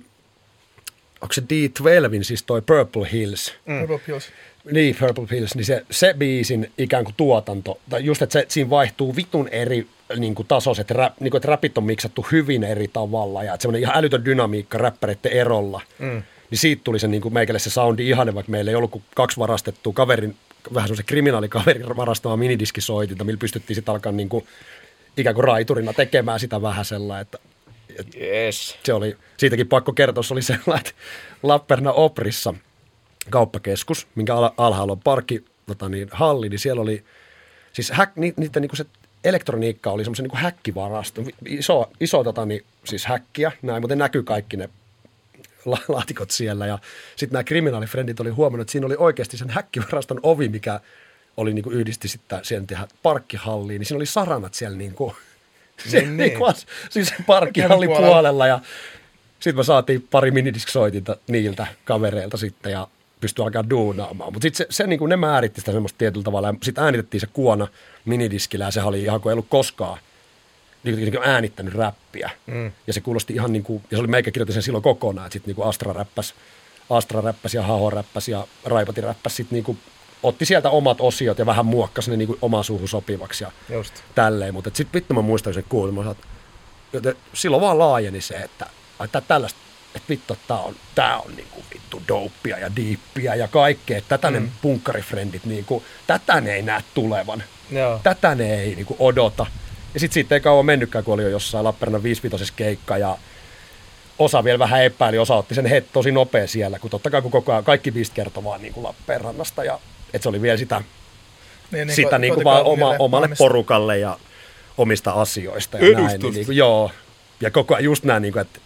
onko se D12, siis toi Purple Hills. Mm. Hills. Niin, Purple Hills, niin se, se biisin ikään kuin tuotanto, tai just, että se, siinä vaihtuu vitun eri niin kuin tasoiset, rap, niin kuin, että räpit on miksattu hyvin eri tavalla, ja että semmoinen ihan älytön dynamiikka räppäreiden erolla, mm. niin siitä tuli se niin kuin meikälle se soundi ihane, vaikka meillä ei ollut kuin kaksi varastettua kaverin, vähän semmoisen kriminaalikaverin varastamaa minidiskisoitinta, millä pystyttiin sitten alkaa niin kuin, ikään kuin raiturina tekemään sitä vähän sellainen, että Yes. se oli, siitäkin pakko kertoa, se oli sellainen, että Lappeenrannan Oprissa kauppakeskus, minkä al- alhaalla on parkki, tota niin, halli, niin siellä oli, siis häk, ni, niiden niin kuin se elektroniikka oli semmoisen niin häkkivarasto, iso, iso tota, niin, siis häkkiä, näin, mutta näkyy kaikki ne la- laatikot siellä. Ja sitten nämä kriminaalifrendit oli huomannut, että siinä oli oikeasti sen häkkivaraston ovi, mikä oli niin kuin yhdisti sitten siihen parkkihalliin, niin siinä oli saranat siellä niin kuin, se, Niin, niin, niin. niin. siis parkkihallin Puolella. puolella ja sitten me saatiin pari minidisk-soitinta niiltä kavereilta sitten ja pystyi alkaa duunaamaan. Mutta sitten se, se niin kuin ne määritti sitä semmoista tietyllä tavalla. Sitten äänitettiin se kuona minidiskillä ja se oli ihan kuin ei ollut koskaan niin, niin kuin äänittänyt räppiä. Mm. Ja se kuulosti ihan niin kuin, ja se oli meikä kirjoitin sen silloin kokonaan, että sitten niin kuin Astra räppäs, Astra räppäs ja Haho räppäs ja Raipati räppäs sitten niin kuin otti sieltä omat osiot ja vähän muokkasi ne niin kuin omaan suuhun sopivaksi ja Just. tälleen. Mutta sitten vittu mä muistan, sen että joten silloin vaan laajeni se, että, että tällaista, että vittu, tää on, tää on niinku vittu dopea ja diippiä ja kaikkea. Tätä mm. ne punkkarifrendit, niinku, tätä ne ei näe tulevan. Joo. Tätä ne ei niinku odota. Ja sitten siitä ei kauan mennytkään, kun oli jo jossain Lappeenrannan 55 keikka ja osa vielä vähän epäili, osa otti sen het tosi nopea siellä, kun totta kai kun koko ajan kaikki biist kertoi vaan niin kuin Lappeenrannasta ja että se oli vielä sitä Niin, sitä niin kuin vaan oma, omalle porukalle ja omista asioista ja näin. Niin, niin kuin, joo. Ja koko ajan just näin, niin kuin, että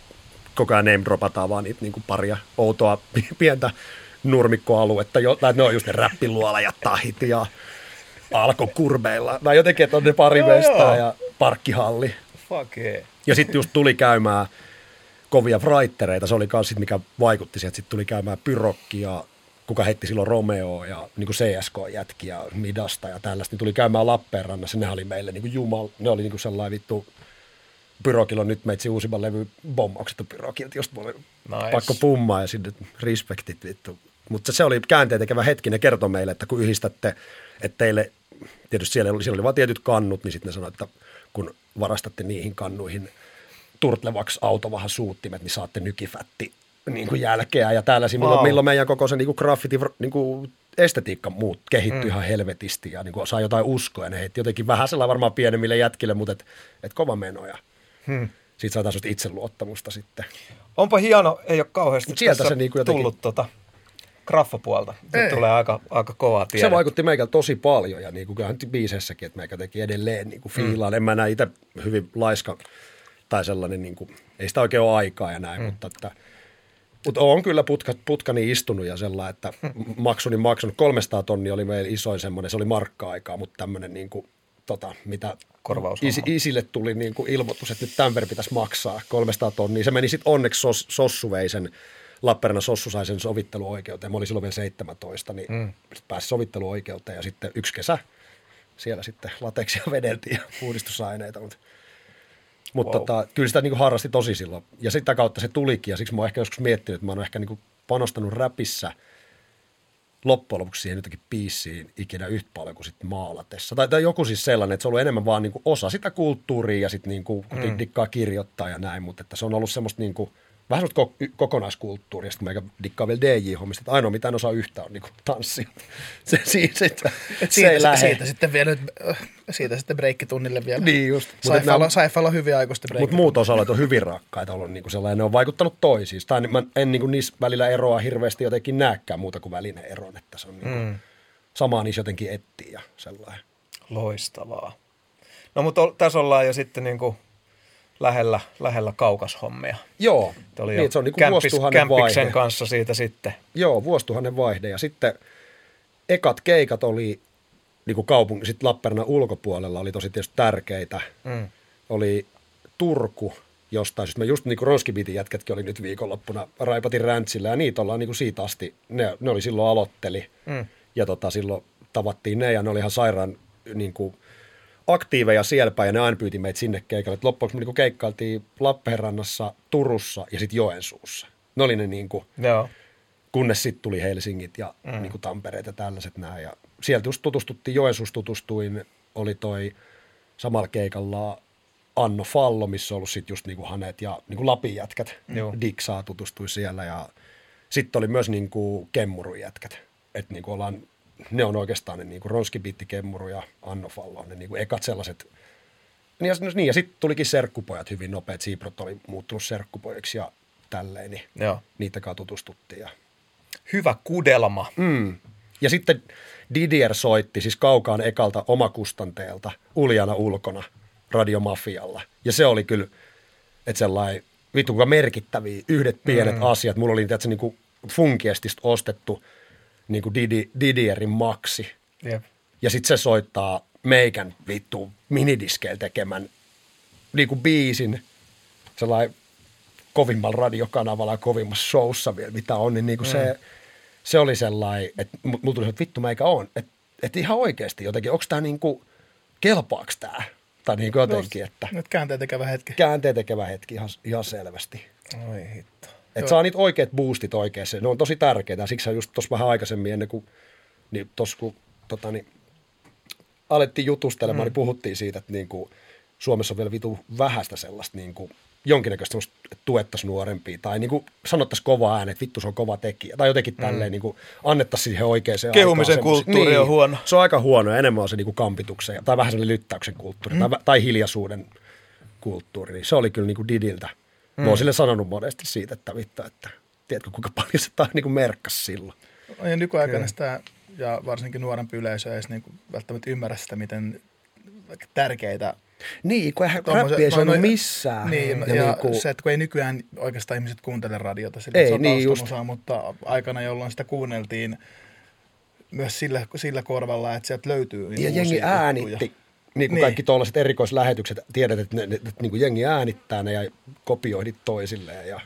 koko ajan name dropataan vaan niitä niin kuin paria outoa pientä nurmikkoaluetta. Jo, tai ne on just ne räppiluola ja tahit ja alkokurbeilla. Tai jotenkin, että on ne pari Joo, mestaa joo. ja parkkihalli. Fuck yeah. Ja sitten just tuli käymään kovia fraittereita, se oli myös sit, mikä vaikutti siihen, että sitten tuli käymään Pyrokki ja kuka heitti silloin Romeo ja niin kuin CSK-jätki ja Midasta ja tällaista, niin tuli käymään Lappeenrannassa, ne oli meille niin kuin jumal, ne oli niin kuin sellainen vittu, Pyrokilla on nyt meitsi uusimman levy bommaukset on Pyrokilta, just mulle Nice. pakko pummaa ja sinne respektit vittu. Mutta se oli käänteen tekevä hetki, ne kertoi meille, että kun yhdistätte, että teille, tietysti siellä oli, siellä oli vain tietyt kannut, niin sitten ne sanoi, että kun varastatte niihin kannuihin turtlevaksi autovahan suuttimet, niin saatte nykifätti niin kuin jälkeä. Ja täällä milloin, Wow. milloin meidän koko se niin kuin graffiti, niin kuin estetiikka muut kehittyi mm. ihan helvetisti ja niin kuin saa jotain uskoa. Ja ne heitti jotenkin vähän sellainen varmaan pienemmille jätkille, mutta et, et kova menoja. Hmm. Siitä saa taas itseluottamusta sitten. Onpa hieno, ei ole kauheasti sieltä se niinku jotenkin- tullut tota graffapuolta. Se tulee aika, aika kovaa tiedä. Se vaikutti meikällä tosi paljon ja niin kuin kyllähän biiseissäkin, että meikä teki edelleen niin kuin fiilaan. Mm. En mä näe itse hyvin laiska tai sellainen, niin kuin, ei sitä oikein ole aikaa ja näin, mm. mutta että mutta on kyllä putka, putkani istunut ja sellainen, että maksuni maksanut. 300 tonnia oli meillä isoin semmoinen, se oli markka-aikaa, mutta tämmöinen niin kuin, tota, mitä Korvaushomma. isi, isille tuli niin kuin ilmoitus, että nyt tämän verran pitäisi maksaa 300 tonnia. Se meni sitten onneksi sos, Sossu vei sen, Lappeenrannan Sossu sai sen sovitteluoikeuteen. Mä olin silloin vielä 17, niin mm. pääsi sovitteluoikeuteen ja sitten yksi kesä siellä sitten lateksia vedeltiin ja puhdistusaineita, mutta mutta Wow. tota, kyllä sitä niin kuin harrasti tosi silloin. Ja sitä kautta se tulikin, ja siksi mä oon ehkä joskus miettinyt, että mä oon ehkä niin kuin panostanut räpissä loppujen lopuksi siihen jotenkin biisiin ikinä yhtä paljon kuin sitten maalatessa. Tai, tai joku siis sellainen, että se on ollut enemmän vaan niin kuin osa sitä kulttuuria ja sitten niin kuin, mm. dikkaa kirjoittaa ja näin, mutta että se on ollut semmoista niin kuin, vähän semmoista ko- kokonaiskulttuuria, ja sitten meikä dikkaa vielä DJ-hommista, että ainoa mitä en osaa yhtään on niin kuin tanssia. Se, siitä, se, se ei Siitä, siitä, sitten vielä, nyt, äh, siitä sitten breikkitunnille vielä. Niin just. Saifalla, nämä- Saifalla hyviä aikuisten mutta muut osa-alueet on hyvin rakkaita ollut niin kuin sellainen, ne on vaikuttanut toisiin. Tai mä en niin kuin niissä välillä eroa hirveästi jotenkin näkään muuta kuin välinen eron, että se on niin kuin, mm. samaa niissä jotenkin etsii ja sellainen. Loistavaa. No mutta tässä ollaan jo sitten niin kuin lähellä, lähellä kaukashommia. Joo, oli niin, se on niin kuin vuosituhannen kämppiksen vaihde. kanssa siitä sitten. Joo, vuosituhannen vaihde. Ja sitten ekat keikat oli niin kuin kaupungin, sitten Lappeenrannan ulkopuolella oli tosi tietysti tärkeitä. Mm. Oli Turku jostain syystä. Me just niin kuin Roskibitin jätkätkin oli nyt viikonloppuna Raipatin räntsillä ja niitä ollaan niin kuin siitä asti, ne, ne oli silloin aloitteli. Mm. Ja tota, silloin tavattiin ne ja ne oli ihan sairaan niin kuin, aktiiveja siellä päin ja ne aina pyyti meitä sinne keikalle. Et loppujen lopuksi me niin keikkailtiin Lappeenrannassa, Turussa ja sitten Joensuussa. Ne oli ne niin kuin, Joo. kunnes sitten tuli Helsingit ja mm. niin kuin Tampereet ja tällaiset näin. Ja sieltä just tutustuttiin, Joensuussa tutustuin, oli toi samalla keikalla Anno Fallo, missä on ollut sitten just niinku Hanet ja niinku Lapin jätkät. Joo. Diksaa tutustui siellä ja sitten oli myös niinku Kemmurun jätkät. Et niinku ollaan, ne on oikeastaan ne niinku Ronski Bitti, Kemmuru ja Anno Fallo, ne niinku ekat sellaiset. Niin ja, niin, ja sitten tulikin serkkupojat hyvin nopeat. Siiprot oli muuttunut serkkupojiksi ja tälleen, niin Joo. niitä kanssa tutustuttiin. Ja Hyvä kudelma. Mm. Ja sitten Didier soitti siis kaukaan ekalta omakustanteelta uljana ulkona radiomafialla. Ja se oli kyllä, että sellainen vittu kuinka merkittäviä yhdet pienet mm. asiat. Mulla oli tietysti niin kuin Funkiestista ostettu niin kuin Didi, Didierin maksi. Jep. Ja sitten se soittaa meikän vittu minidiskeillä tekemän niin kuin biisin sellainen kovimmalla radiokanavalla ja kovimmassa showssa vielä, mitä on, niin, niin kuin mm. se, se oli sellainen, että mu- mulla tuli että vittu meikä on. Että et ihan oikeasti jotenkin, onko tämä niin kuin, kelpaaks tämä? Tai niin kuin jotenkin, että Nyt käänteen tekevä hetki. käänteen tekevä hetki ihan, ihan selvästi. Oi hitto. Että saa niitä oikeat boostit oikeassa. Ne on tosi tärkeitä. Siksi just tuossa vähän aikaisemmin ennen kuin, niin tossa kun tota, niin, alettiin jutustelemaan, mm. niin puhuttiin siitä, että niin kuin, Suomessa on vielä vitu vähäistä sellaista niin kuin, jonkinnäköistä semmoista, että tuettaisiin nuorempia. Tai niin kuin sanottaisiin kova ääni, että vittu se on kova tekijä. Tai jotenkin mm. tälleen niin kuin, annettaisiin siihen oikeaan Kehumisen aikaan kulttuuri on huono. Se on aika huono. Enemmän on se niin kuin kampituksen tai vähän sellainen lyttäyksen kulttuuri mm. tai, tai hiljaisuuden kulttuuri. Niin se oli kyllä niin kuin Didiltä. Mm. Mä oon sille sanonut monesti siitä, että vittu, että tiedätkö kuinka paljon se tai niin kuin merkkasi silloin. Ja nykyaikana sitä, ja varsinkin nuorempi yleisö ei edes niin kuin välttämättä ymmärrä sitä, miten tärkeitä Niin, kun eihän räppi ei soinut missään. Niin, ja, ja ja niinku- se, että kun ei nykyään oikeastaan ihmiset kuuntele radiota, sillä Ei, se on niin taustamusaa, mutta aikana, jolloin sitä kuunneltiin myös sillä, sillä korvalla, että sieltä löytyy niitä ja jengi äänitti. juttuja. Niin kuin Niin. kaikki tuollaiset erikoislähetykset, tiedät, että, ne, ne, että niin kuin jengi äänittää ne ja kopioidit toisilleen. Ja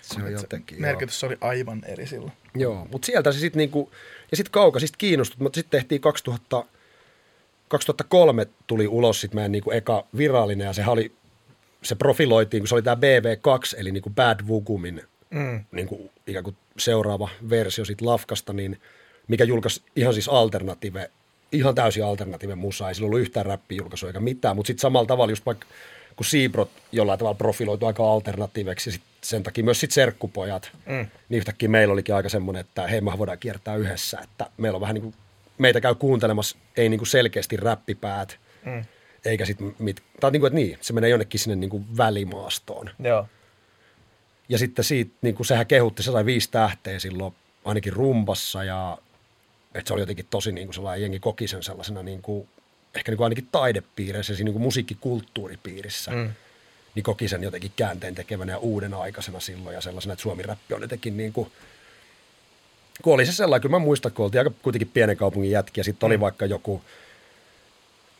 se on jotenkin, joo. Merkitys oli aivan eri silloin. Joo, mutta sieltä se sitten niinku, ja sitten kaukaisista kiinnostut, mutta sitten tehtiin 2000, 2003 tuli ulos sitten meidän niinku eka virallinen ja se oli, se profiloitiin, kun se oli tämä BV2, eli niinku Bad Vugumin Mm. niinku ikään kuin seuraava versio siitä Lafkasta, niin mikä julkaisi ihan siis alternative, ihan täysin alternative musa, ei sillä ollut yhtään räppiä julkaisu eikä mitään, mutta sitten samalla tavalla just vaikka kun Seabrot jollain tavalla profiloitu aika alternatiiveksi, ja sit sen takia myös sit serkkupojat, mm. niin yhtäkkiä meillä olikin aika semmoinen, että hei, me voidaan kiertää yhdessä, että meillä on vähän niin kuin, meitä käy kuuntelemassa, ei niin kuin selkeästi räppipäät, mm. eikä sitten mit, tai niin kuin, että niin, se menee jonnekin sinne niin kuin välimaastoon. Joo. Ja sitten siitä, niin kuin sehän kehutti, se sai viisi tähteä silloin ainakin rumpassa ja että se oli jotenkin tosi niin kuin sellainen, jengi koki sen sellaisena niin kuin, ehkä niin kuin ainakin taidepiirissä, siinä niin kuin musiikkikulttuuripiirissä. Mm. Niin koki sen jotenkin käänteen tekevänä ja uuden aikaisena silloin ja sellaisena, että Suomi-räppi on jotenkin niin kuin, kun oli se sellainen, kyllä mä muistan, kun oltiin aika kuitenkin pienen kaupungin jätkiä, sitten oli vaikka joku,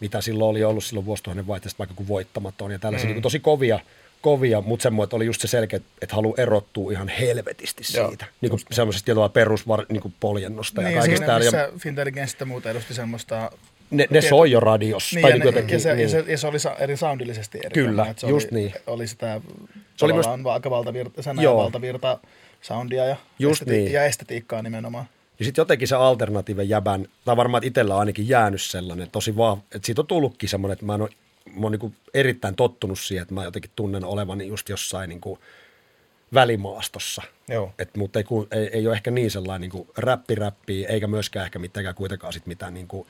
mitä silloin oli ollut silloin vuosituhannen vaihteesta, vaikka kuin voittamaton ja tällaisia mm. niin kuin tosi kovia, kovia, mutta semmoinen, että oli just se selkeä, että haluaa erottua ihan helvetisti Joo, siitä. Niin kuin semmoisesta tietyllä perus niin kuin poljennosta ja Niin, kaikesta. siinä. Ja missä Fintelligence ja muuta edusti semmoista... ne, ne soi jo radiossa. Niin, tai ja, niin ne, jotenkin, ja, se, niin. ja, se, ja se oli sa- eri soundillisesti eri. Kyllä, että se just oli, niin. Oli sitä Se oli myös- aika valtavirta, sana Joo. ja valtavirta soundia ja, Just esteti- niin. ja estetiikkaa nimenomaan. Ja sitten jotenkin se alternatiive jäbän, tai varmaan itsellä on ainakin jäänyt sellainen, tosi vahva, että siitä on tullutkin semmoinen, että mä oon, mä oon niin erittäin tottunut siihen, että mä jotenkin tunnen olevani just jossain niin kuin välimaastossa. Joo. Et, mutta ei, ei, ei ole ehkä niin sellainen niin räppi eikä myöskään ehkä mitenkään kuitenkaan sit mitään niin kuin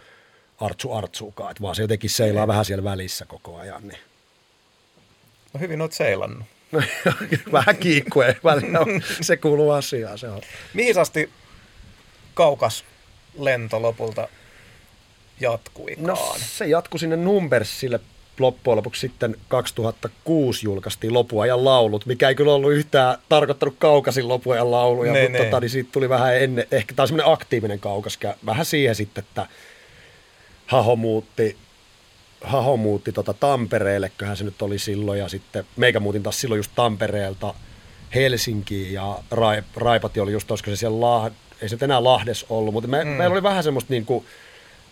artsu artsuukaan, että vaan se jotenkin seilaa vähän siellä välissä koko ajan. Niin. No hyvin oot seilannut. vähän kiikkue välillä, on- se kuuluu asiaan. Se on. Mihin asti kaukas lento lopulta jatkuikaan? No se jatkui sinne Numbersille loppujen lopuksi sitten 2006 julkaistiin lopuajan laulut, mikä ei kyllä ollut yhtään tarkoittanut kaukasin lopuajan lauluja, Ne, mutta ne. tota, niin siitä tuli vähän ennen, ehkä tämä semmoinen aktiivinen kaukas, vähän siihen sitten, että Haho muutti, Haho muutti tota Tampereelle, köhän se nyt oli silloin, ja sitten meikä muutin taas silloin just Tampereelta Helsinkiin, ja Raip, Raipati oli just, olisiko se siellä Lah, ei se nyt enää Lahdes ollut, mutta me, mm. meillä oli vähän semmoista niinku,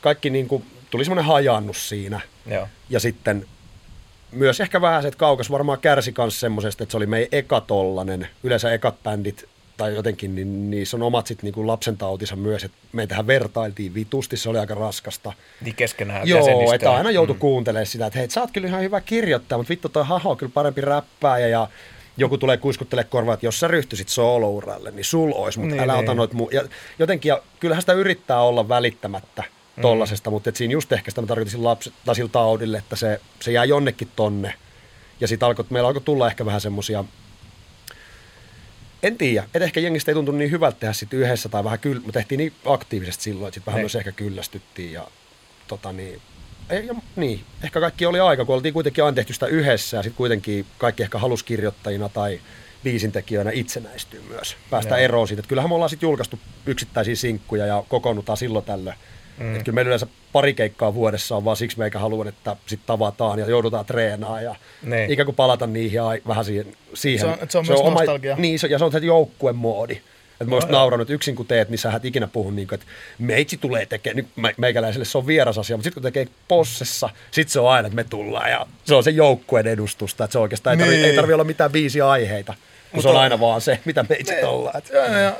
kaikki niinku, tuli semmoinen hajannus siinä, Joo. ja sitten myös ehkä vähän se, että Kaukas varmaan kärsi myös semmoisesta, että se oli meidän eka tollanen. Yleensä ekat bändit tai jotenkin, niin niissä on omat sit niinku lapsen tautinsa myös, että meitähän vertailtiin vitusti, se oli aika raskasta. Niin keskenään Joo, että aina joutui mm. kuuntelemaan sitä, että hei, sä oot kyllä ihan hyvä kirjoittaa, mutta vittu toi haho on kyllä parempi räppää ja, joku tulee kuiskuttele korvaa, että jos sä ryhtyisit soolouralle, niin sul ois, mutta Niin, niin, älä niin. ota noit muu. Ja jotenkin, ja kyllähän sitä yrittää olla välittämättä tollasesta, mutta et siinä just ehkä sitä mä tarkoitin tai sillä taudille, että se, se jää jonnekin tonne. Ja sitten alkoi, meillä alkoi tulla ehkä vähän semmosia, en tiedä, että ehkä jengistä ei tuntunut niin hyvältä tehdä sit yhdessä tai vähän kyllä, me tehtiin niin aktiivisesti silloin, että sitten vähän Niin. myös ehkä kyllästyttiin ja tota niin, ei, ja, niin, ehkä kaikki oli aika, kun oltiin kuitenkin aina tehty sitä yhdessä ja sitten kuitenkin kaikki ehkä halusi kirjoittajina tai biisintekijöinä itsenäistyä myös. Päästä Joo. eroon siitä. Että kyllähän me ollaan sitten julkaistu yksittäisiä sinkkuja ja kokoonnutaan silloin tällöin. Mm. Että kyllä meillä yleensä pari keikkaa vuodessa on vaan siksi meikä haluan, että sitten tavataan ja joudutaan treenaamaan ja Niin. ikään kuin palata niihin ja vähän siihen. siihen. Se on- se on myös nostalgia. Niin, se, ja se on se joukkuemoodi. Että mä olisin nauranut, että yksin kun teet, niin sä et ikinä puhu niin kuin, että meitsi tulee tekemään, nyt me- meikäläiselle se on vieras asia, mutta sitten kun tekee possessa, sitten se on aina, että me tullaan ja se on se joukkueen edustusta, että se oikeastaan ei tarvi, Niin. ei tarvi olla mitään biisiä aiheita, kun se on aina vaan se, mitä meitsit ollaan. Et- Joo, ja, ja,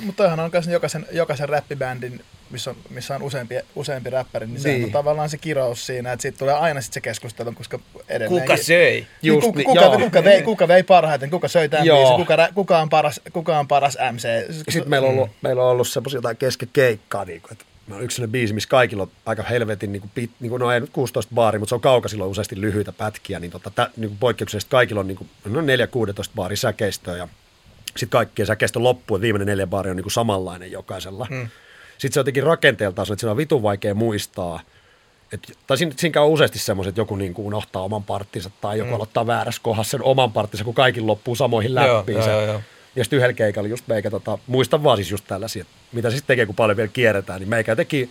mutta toihan on myös jokaisen, jokaisen räppibändin, missä on, missä on useampi, useampi räppäri, niin, niin. se on tavallaan se kirous siinä, että siitä tulee aina sit se keskustelu, koska edelleen... Kuka söi? Niin, Just kuka, niin, kuka, joo. kuka, vei, kuka vei parhaiten, kuka söi tämän biisin, kuka, kuka, on paras, kuka on paras MC. Sitten meillä on ollut, meillä on ollut semmoisia jotain keskekeikkaa, niin kuin, että meillä on yksi sellainen biisi, missä kaikilla on aika helvetin, niin kuin, pit, niin kuin, no ei nyt 16 baari, mutta se on kauka silloin useasti lyhyitä pätkiä, niin, tota, tä, niin kuin poikkeuksellisesti kaikilla on niin kuin, no 4-16 baari säkeistöä ja sitten kaikkien säkeistö loppuu, että viimeinen neljä baari on niin kuin samanlainen jokaisella. Hmm. Sitten se on jotenkin rakenteeltaan, se, että siinä on vitun vaikea muistaa, et, tai siinä, siinä käy useasti semmoiset, että joku niin kuin unohtaa oman parttinsa tai joku mm. aloittaa väärässä kohdassa sen oman parttinsa, kun kaikki loppuu samoihin läppiin. joo, se- joo, joo. ja sitten yhdellä keikalla just meikä, tota, muistan vaan siis just tällaisia, että mitä se sitten tekee, kun paljon vielä kierretään, niin meikä teki,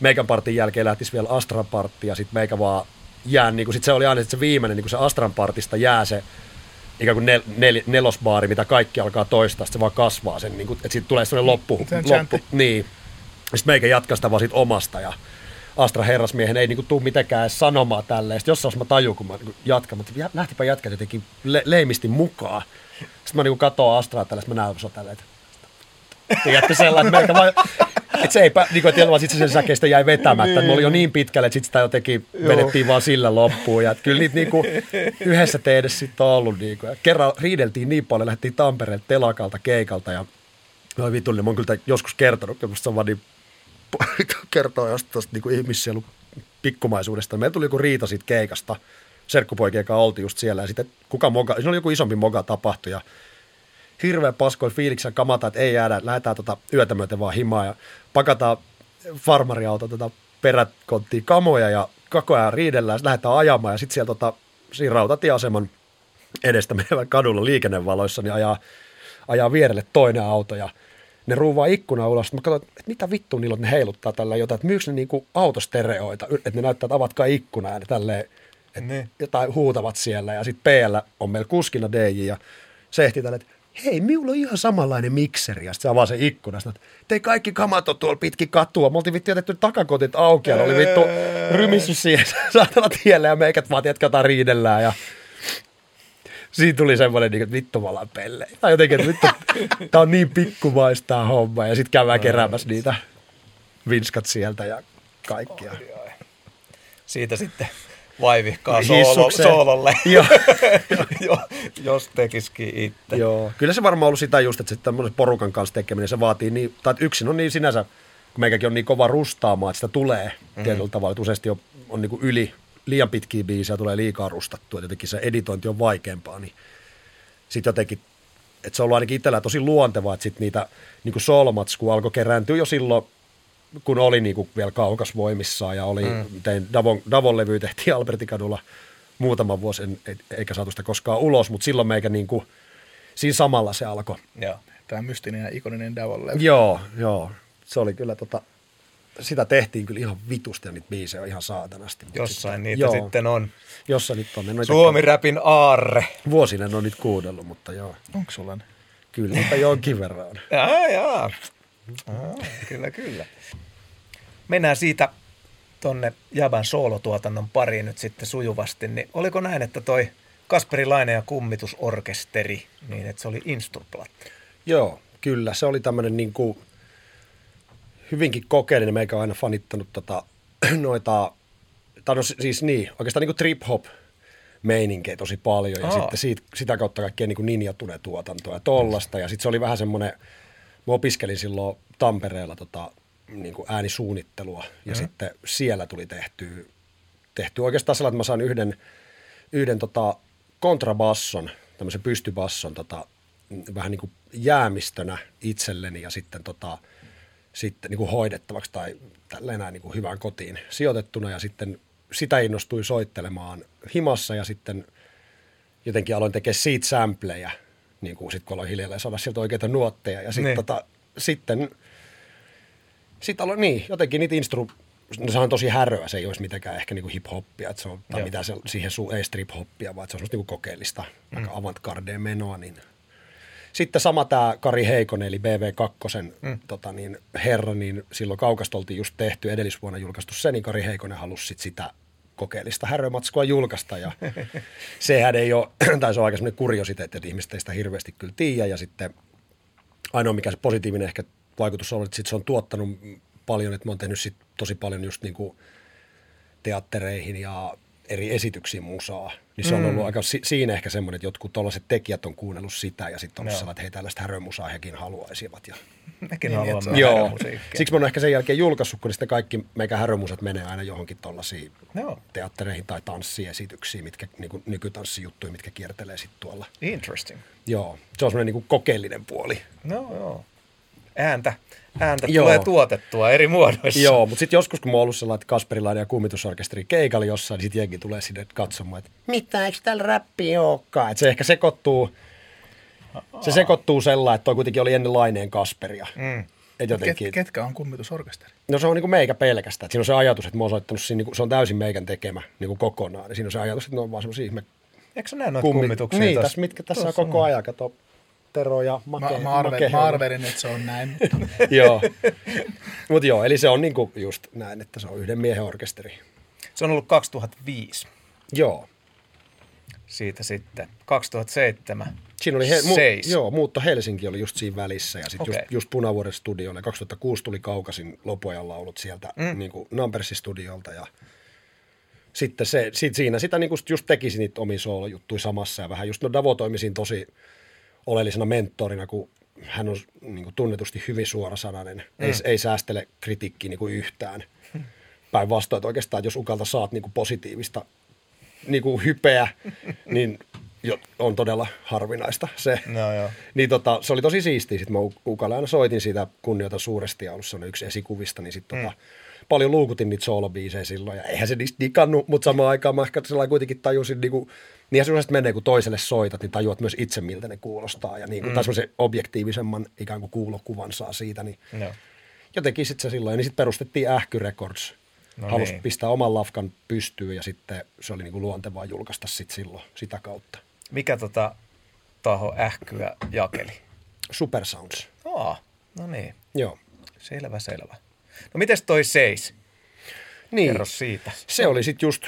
meikän partin jälkeen lähtisi vielä Astran partti ja sitten meikä vaan jää, niin kuin, sit se oli aina sit se viimeinen, niin kuin se Astran partista jää se ikään kuin nel, nel, nelosbaari, mitä kaikki alkaa toistaa, se vaan kasvaa sen, niin kuin, että siitä tulee sellainen loppu, Se on loppu niin. Sitten meikä jatkaa sitä vaan siitä omasta ja Astra herrasmiehen ei niinku tuu mitenkään edes sanomaan tälleen. Sitten jossain mä tajun, kun mä niinku jatkan, mutta lähtipä jätkät jotenkin le- leimistin mukaan. Sitten mä niinku katoan Astraa tällä, sitten mä näen, tälleen, että Tiedätkö sellainen, että vaan, että se ei, niin kuin, että vaan sit se sen säkeistä jäi vetämättä. Niin. Mä olin jo niin pitkälle, että sit sitä jotenkin Joo. vedettiin vaan sillä loppuun. Ja että kyllä niitä niinku yhdessä tehdessä sitten on ollut. Niinku. Ja kerran riideltiin niin paljon, lähdettiin Tampereelta telakalta keikalta ja Oi vitullinen, mä oon kyllä joskus kertonut, kun se on vaan niin kertoo jostain niin ihmissielun pikkumaisuudesta. Meillä tuli joku riita siitä keikasta, serkkupoikien kanssa oltiin just siellä, ja sitten kuka moga, siinä oli joku isompi moga tapahtui, ja hirveän paskoin fiiliksen kamata, että ei jäädä, lähdetään tota yötä myöten vaan himaan, ja pakataan farmariauto tota peräkonttiin kamoja, ja koko ajan riidellään, sitten lähdetään ajamaan, ja sitten siellä tota, siinä rautatieaseman edestä menevän kadulla liikennevaloissa, niin ajaa, ajaa vierelle toinen auto, ja ne ruuvaa ikkuna ulos. Mä katsoin, että mitä vittu niillä on, että ne heiluttaa tällä jotain, että myyks ne niinku autostereoita, että ne näyttää, että avatkaa ikkuna ja ne tälleen, että Niin. jotain huutavat siellä. Ja sitten PL on meillä kuskina DJ ja se ehti tälle, että hei, minulla on ihan samanlainen mikseri. Ja sitten se avaa se ikkuna. Sitten, että te kaikki kamat on tuolla pitkin katua. Me oltiin vittu jätetty takakotit auki ja ne oli vittu rymissy siihen saatana tielle ja meikät vaan jotain riidellään. Ja siinä tuli semmoinen, niin, että vittu mä pelle. Tai jotenkin, että vittu, tää on niin pikkumaista tää homma. Ja sitten käydään keräämässä niitä vinskat sieltä ja kaikkia. Siitä sitten vaivihkaa soolo, Hissukseen. soololle, Joo. Jo- jos tekisikin itse. Joo. Kyllä se varmaan ollut sitä just, että se tämmöisen porukan kanssa tekeminen, se vaatii niin, tai yksin on niin sinänsä, kun meikäkin on niin kova rustaamaan, että sitä tulee mm. tietyllä tavalla, että useasti on, on niin kuin yli, liian pitkiä biisejä, tulee liikaa rustattua, että jotenkin se editointi on vaikeampaa, niin sitten jotenkin, että se on ollut ainakin itsellä tosi luontevaa, että sitten niitä niin kuin solmatskua alkoi kerääntyä jo silloin, kun oli niin kuin vielä kaukas voimissaan ja oli, mm. tein Davon, Davon levy tehtiin Albertikadulla muutama vuosi, en, eikä saatu sitä koskaan ulos, mutta silloin meikä niin kuin, siinä samalla se alkoi. Joo. Tämä mystinen ja ikoninen Davolle. Joo, joo. Se oli kyllä tota, sitä tehtiin kyllä ihan vitusti ja niitä biisejä ihan saatanasti. Jossain sitten- niitä joo, sitten on. Jossain nyt on. Ole Suomi-räpin aarre. Vuosina en ole nyt kuunnellut, mutta joo. Onko sulla ne? Kyllä, mutta jonkin verran on. Jaa, jaa. Aa, kyllä, kyllä. Mennään siitä tonne Jaban soolotuotannon pariin nyt sitten sujuvasti, niin oliko näin, että toi Kasperi Laine ja kummitusorkesteri, niin että se oli Insturplatti? Joo, kyllä. Se oli tämmöinen niin kuin hyvinkin kokeellinen. Meikä on aina fanittanut tota, noita, tai no siis niin, oikeastaan niin kuin trip-hop meininkejä tosi paljon ja Aa. sitten siitä, sitä kautta kaikkea niin ninjatune-tuotantoa ja tollasta. Ja sitten se oli vähän semmoinen, mä opiskelin silloin Tampereella tota, niin kuin äänisuunnittelua ja sitten siellä tuli tehty, tehty oikeastaan sellainen, että mä sain yhden, yhden tota, kontrabasson, tämmöisen pystybasson tota, vähän niin kuin jäämistönä itselleni ja sitten, tota, sitten niin kuin hoidettavaksi tai tälleen näin niin kuin hyvään kotiin sijoitettuna ja sitten sitä innostui soittelemaan himassa ja sitten jotenkin aloin tekemään siitä sampleja, niin kuin sit kun aloin hiljalleen saada sieltä oikeita nuotteja ja sit, Niin. tota, sitten sitten aloin, niin, jotenkin niitä instru... No se on tosi häröä, se ei olisi mitenkään ehkä niinku hip-hoppia, että se on, tai Joo. mitä se, siihen su, ei strip-hoppia, vaan se on semmoista niinku kokeellista, mm. aika avantgardeen menoa, niin sitten sama tämä Kari Heikonen, eli BV2 mm. tota niin, herra, niin silloin kaukasta oltiin just tehty, edellisvuonna julkaistu se, niin Kari Heikonen halusi sit sitä kokeellista härömatskua julkaista. Ja sehän ei ole, tai se on aika semmoinen kuriositeetti, että ihmiset ei sitä hirveästi kyllä tiedä. Ja sitten ainoa mikä se positiivinen ehkä vaikutus on, että sit se on tuottanut paljon, että mä oon tehnyt sit tosi paljon just niin kuin teattereihin ja eri esityksiin musaa. Niin se on ollut aika si- siinä ehkä semmoinen, että jotkut tuollaiset tekijät on kuunnellut sitä ja sitten on sellainen, että hei tällaista härömusaa hekin haluaisivat. Ja Mekin Niin, haluamme Joo, siksi mä oon ehkä sen jälkeen julkaissut, kun sitten kaikki meikä härömusat menee aina johonkin tuollaisiin Joo. teattereihin tai tanssiesityksiin, mitkä, niin kuin nykytanssijuttuja, mitkä kiertelee sitten tuolla. Interesting. Joo, se on semmoinen niin kokeellinen puoli. No joo. Ääntä, ääntä Joo. tulee tuotettua eri muodoissa. Joo, mutta sitten joskus, kun mä oon ollut sellainen, että Kasperilainen ja kummitusorkesteri keikalla jossain, niin sitten jengi tulee sinne katsomaan, että mitä, eikö täällä räppiä olekaan? Että se ehkä sekoittuu, se sekoittuu sellainen, että toi kuitenkin oli ennen Laineen Kasperia. Mm. Et Ket, jotenkin, ketkä on kummitusorkesteri? no se on niin kuin meikä pelkästään. Et siinä on se ajatus, että mä oon soittanut siinä, niin kuin, se on täysin meikän tekemä niin kuin kokonaan. Ja siinä on se ajatus, että ne on vaan semmoisia ihme Eikö sä näe noita kummi- kummituksia? Niin, tässä, mitkä tässä on koko ajan. Kato, Tero ja Make. mä, arvelin, Make mä arvelin, että se on näin. Mutta joo. Mutta joo, eli se on niinku just näin, että se on yhden miehen orkesteri. Se on ollut 2005. Joo. Siitä sitten 2007. Siinä oli he, Seis. joo, muutto Helsinki oli just siinä välissä ja sitten Okei. just, just Punavuoren studiolle. 2006 tuli Kaukasin lopuajan laulut sieltä mm. niin kuin Numbersin studiolta ja sitten se, sit siinä sitä niin kuin just tekisi niitä omia soolojuttuja samassa ja vähän just no Davo toimi siinä tosi oleellisena mentorina, kun hän on niin kuin tunnetusti hyvin suorasanainen, mm. ei, ei säästele kritiikkiä niin kuin yhtään. Päinvastoin, että oikeastaan että jos Ukalta saat niin kuin positiivista niin kuin hypeä, niin jo, on todella harvinaista se. No joo. Niin tota, se oli tosi siistiä. Sitten mä Ukalle aina soitin siitä kunnioitan suuresti ja ollut yksi esikuvista, niin sitten tota, paljon luukutin niitä soolobiisejä silloin. Ja eihän se niistä digannut, mutta samaan aikaan mä ehkä sellainen kuitenkin tajusin, niin kuin, niinhän se useasti menee, kun toiselle soitat, niin tajuat myös itse, miltä ne kuulostaa. Ja niin kuin, mm. tai semmoisen objektiivisemman ikään kuin kuulokuvan saa siitä, niin Joo. jotenkin sitten se silloin, niin sitten perustettiin Ähky Records. No No Halusi niin. pistää oman lafkan pystyyn ja sitten se oli niin kuin luontevaa julkaista sitten silloin sitä kautta. Mikä tota taho ähkyä jakeli? Super Sounds. Aa, no niin. Joo. Selvä, selvä. No mites toi seis? Niin. Kerro siitä. Se oli sitten just,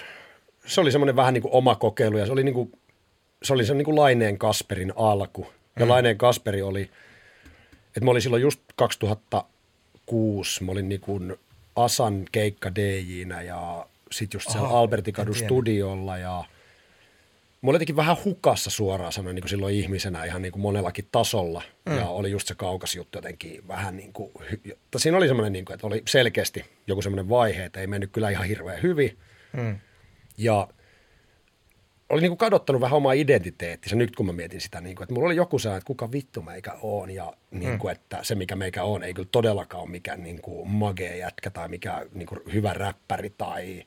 se oli semmoinen vähän niin kuin oma kokeilu ja se oli niin kuin, se oli se niin kuin Laineen Kasperin alku. Ja mm. Laineen Kasperi oli, että mä olin silloin just 2006, mä olin niin kuin Asan keikka DJnä ja sitten just siellä Aha, Albertikadun studiolla ja Mä olin jotenkin vähän hukassa suoraan sanoen niin kuin silloin ihmisenä ihan niin kuin monellakin tasolla. Mm. Ja oli just se kaukas juttu jotenkin vähän niin kuin, tai siinä oli semmoinen, niin kuin, että oli selkeästi joku semmoinen vaihe, että ei mennyt kyllä ihan hirveän hyvin. Mm. Ja oli niin kuin kadottanut vähän omaa identiteettinsä nyt, kun mä mietin sitä, niin kuin, että mulla oli joku sellainen, että kuka vittu meikä on ja niin kuin, että se, mikä meikä on, ei kyllä todellakaan ole mikään niin kuin magee jätkä tai mikään niin kuin hyvä räppäri tai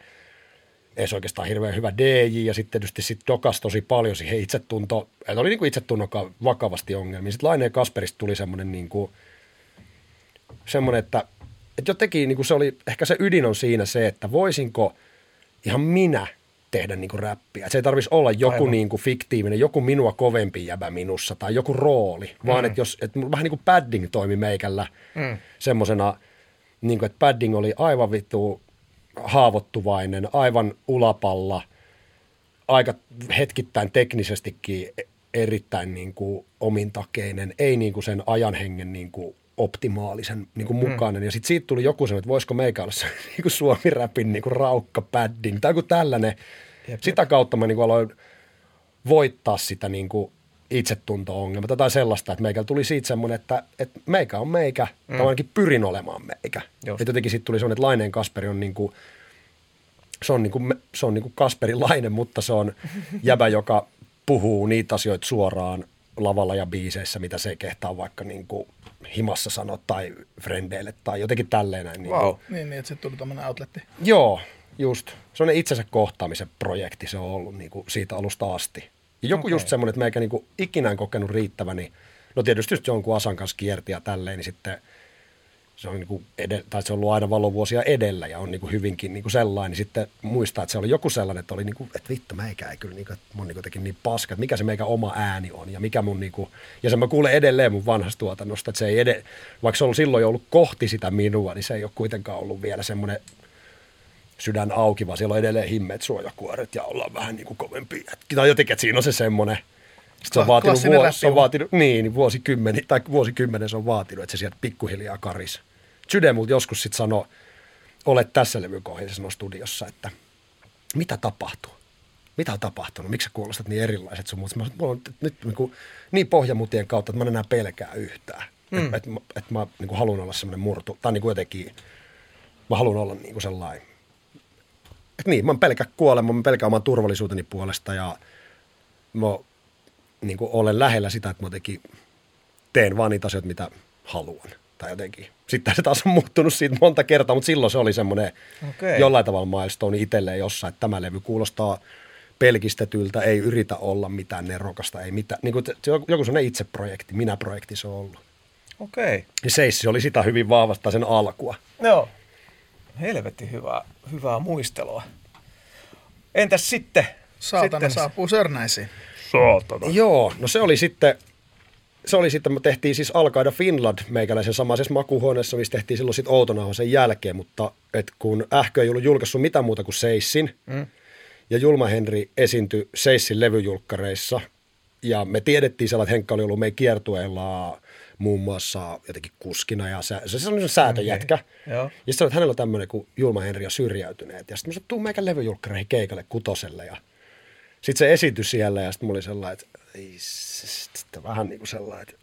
edes oikeastaan hirveän hyvä DJ ja sitten tietysti sit dokas tosi paljon siihen itsetunto, että oli niin kuin itsetunnon ka- vakavasti ongelmia. Sitten Laineen Kasperista tuli semmoinen niin kuin, semmoinen, että, että jotenkin niin kuin se oli, ehkä se ydin on siinä se, että voisinko ihan minä tehdä niin kuin räppiä. Että se ei tarvitsisi olla joku Aivan. niin kuin fiktiivinen, joku minua kovempi jäbä minussa tai joku rooli, vaan että jos, että vähän niin kuin padding toimi meikällä mm. semmoisena, niin kuin, että padding oli aivan vittu haavoittuvainen, aivan ulapalla, aika hetkittäin teknisestikin erittäin niin kuin omintakeinen, ei niin kuin sen ajan hengen niin kuin optimaalisen niin kuin mukainen. Mm. Ja sitten siitä tuli joku sen, että voisiko meikä olla se niin kuin suomi-räpin niin kuin raukka padding tai joku tällainen. Jep, Sitä kautta mä niin kuin aloin voittaa sitä niin kuin itsetunto-ongelma tai sellaista, että meikä tuli siitä semmoinen, että, että meikä on meikä, mm. tai ainakin pyrin olemaan meikä. Just. Et jotenkin sitten tuli semmoinen, että Laineen Kasperi on niin kuin, se on, niin kuin, se on niin kuin Kasperin Laine, mutta se on jäbä, joka puhuu niitä asioita suoraan lavalla ja biiseissä, mitä se kehtaa vaikka niin kuin himassa sanoa tai frendeille tai jotenkin tälleen näin. Niin wow. Niin, niin, niin, että se tuli tämmöinen outletti. Joo, just. Se on itsensä kohtaamisen projekti, se on ollut niin kuin siitä alusta asti. Ja joku okay. just semmoinen, että meikä niin kuin ikinä en kokenut riittäväni. No tietysti just jonkun Asan kanssa kierti ja tälleen, niin sitten – se on, niin kuin edellä, tai se on ollut aina valovuosia edellä ja on niin kuin hyvinkin niin kuin sellainen, niin sitten muistaa, että se oli joku sellainen, että oli niin kuin, että vittu, meikä ei kyllä, niin kuin, että mun niin kuin niin paska, että mikä se meikä oma ääni on ja mikä mun, niin kuin, ja sen mä kuulen edelleen mun vanhasta tuotannosta, että se ei ed- vaikka se on silloin jo ollut kohti sitä minua, niin se ei ole kuitenkaan ollut vielä semmoinen sydän auki, vaan siellä on edelleen himmeet suojakuoret ja ollaan vähän niin kuin kovempi. Tai jotenkin, että siinä on se semmoinen, sitten se on vaatinut, vuosi, se on vaatinut niin, niin vuosikymmeni, tai vuosikymmenen se on vaatinut, että se sieltä pikkuhiljaa karis. Syde multa joskus sitten sanoi, olet tässä levykohdassa sanoi studiossa, että mitä tapahtuu? Mitä on tapahtunut? Miksi sä kuulostat niin erilaiset sun muut? Mä olen nyt niin, kuin, niin pohjamutien kautta, että mä en enää pelkää yhtään. Mm. Että et, et, et mä niin kuin, haluan olla semmoinen murtu. Tai niin kuin jotenkin, mä haluan olla niin kuin sellainen. Että niin, mä en pelkää kuolema, mä pelkään oman turvallisuuteni puolesta ja mä niin kuin, olen lähellä sitä, että mä jotenkin teen vaan niitä asioita, mitä haluan tai jotenkin. Sitten se taas on muuttunut siitä monta kertaa, mutta silloin se oli semmoinen okay. jollain tavalla milestone itselleen jossain, että tämä levy kuulostaa pelkistetyltä, ei yritä olla mitään nerokasta, ei mitään. Niin kuin, joku semmoinen itseprojekti, minä-projekti se on ollut. Okei. Okay. Ja Seissi oli sitä hyvin vahvasta sen alkua. Joo. Helvetti hyvää, hyvää muistelua. Entäs sitten? Saatana sitten... saapuu Sörnäisiin. Saatana. Joo, no se oli sitten se oli sitten, me tehtiin siis Alkaida Finland meikäläisen samaisessa makuhuoneessa, missä tehtiin silloin sitten Outonauhan sen jälkeen, mutta et kun Ähkö ei ollut julkaissut mitään muuta kuin Seissin, mm. ja Julma Henri esiintyi Seissin levyjulkkareissa, ja me tiedettiin sellainen, että Henkka oli ollut meidän kiertueella muun muassa jotenkin kuskina, ja se, se, se on säätöjätkä. Okay. Ja sitten että hänellä on tämmöinen kuin Julma Henri ja syrjäytyneet, ja sitten mä sanoin, tuu meikän levyjulkkareihin keikalle kutoselle, ja sitten se esityi siellä, ja sitten mulla oli sellainen, että ei, sitten vähän niin kuin sellainen, että,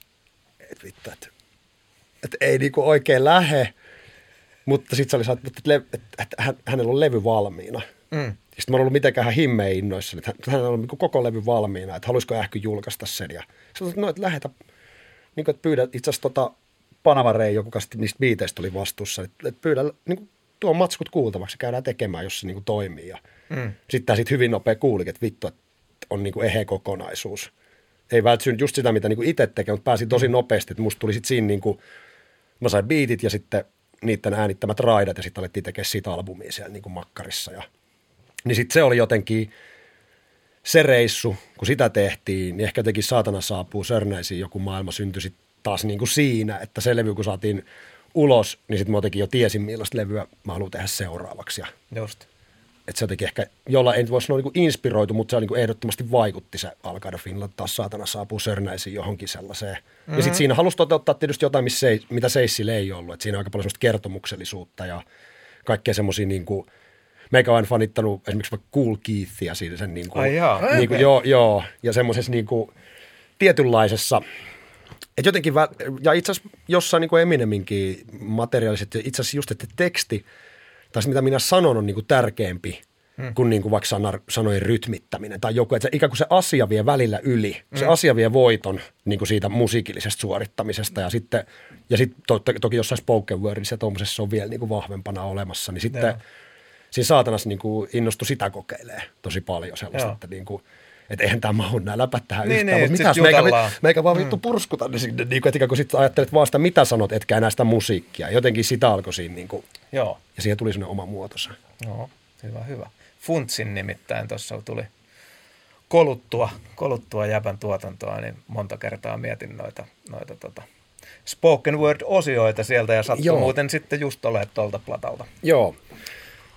että vittu, että, että ei niin kuin oikein lähe, mutta sitten se oli että, että, että, että hänellä on levy valmiina. Mm. Sitten mä en ollut mitenkään himmeen innoissa, että hänellä on niin koko levy valmiina, että haluaisiko ähky julkaista sen. Ja sanoin, että no, että lähetä, niin kuin, että pyydä itse asiassa tota, Panama Rei, joku kanssa niistä biiteistä oli vastuussa, että, että pyydä niin kuin, tuo matskut kuultavaksi käydään tekemään, jos se niin kuin, toimii. Ja mm. sitten tämä sit hyvin nopea kuulikin, että vittu, että on niin kuin ehe kokonaisuus ei välttämättä just sitä, mitä niin itse tekee, mutta pääsin tosi nopeasti, että musta tuli sitten siinä niin kuin, mä sain biitit ja sitten niiden äänittämät raidat ja sitten alettiin tekemään siitä albumia siellä niin kuin makkarissa. Ja, niin sitten se oli jotenkin se reissu, kun sitä tehtiin, niin ehkä jotenkin saatana saapuu Sörnäisiin, joku maailma syntyi sit taas niin kuin siinä, että se levy kun saatiin ulos, niin sitten mä jotenkin jo tiesin millaista levyä mä haluan tehdä seuraavaksi. Ja Just että se jotenkin ehkä, jolla ei voisi sanoa niin inspiroitu, mutta se niin kuin ehdottomasti vaikutti se Alkaida Finland taas saatana saapuu Sörnäisiin johonkin sellaiseen. Mm-hmm. Ja sitten siinä halusi toteuttaa tietysti jotain, missä se, mitä Seissille ei ollut. Että siinä on aika paljon semmoista kertomuksellisuutta ja kaikkea semmoisia niin kuin, meikä on fanittanut esimerkiksi vaikka Cool Keithia siinä sen niin kuin, Ai jaa. Niin kuin, joo, joo, ja semmoisessa niin kuin, tietynlaisessa, että jotenkin, ja itse asiassa jossain niin kuin Emineminkin materiaaliset, itse asiassa just, että teksti – tai se mitä minä sanon on niin kuin tärkeämpi hmm. kuin, niin kuin vaikka sanar, sanojen rytmittäminen tai joku, että se, ikään kuin se asia vie välillä yli, hmm. se asia vie voiton niin kuin siitä musiikillisesta suorittamisesta ja sitten, ja sitten to, to, toki jossain spoken wordissa ja tuommoisessa on vielä niin kuin vahvempana olemassa, niin sitten Joo. Siinä saatanassa niin kuin innostui sitä kokeilee tosi paljon sellaista, Joo. että niin kuin, että eihän tämä mahu nämä läpät tähän niin, yhtään, niin, mutta mitäs meikä, meikä vaan vittu mm. purskuta, niin, niin, niin että kun sitten ajattelet vaan sitä, mitä sanot, etkä enää sitä musiikkia. Jotenkin sitä alkoi siinä, niin kuin, Joo. ja siihen tuli sellainen oma muotonsa. Joo, hyvä, hyvä. Funtsin nimittäin tuossa tuli koluttua, koluttua jäpän tuotantoa, niin monta kertaa mietin noita, noita tota, spoken word-osioita sieltä ja sattui Joo. muuten sitten just olemaan tuolta platalta. Joo,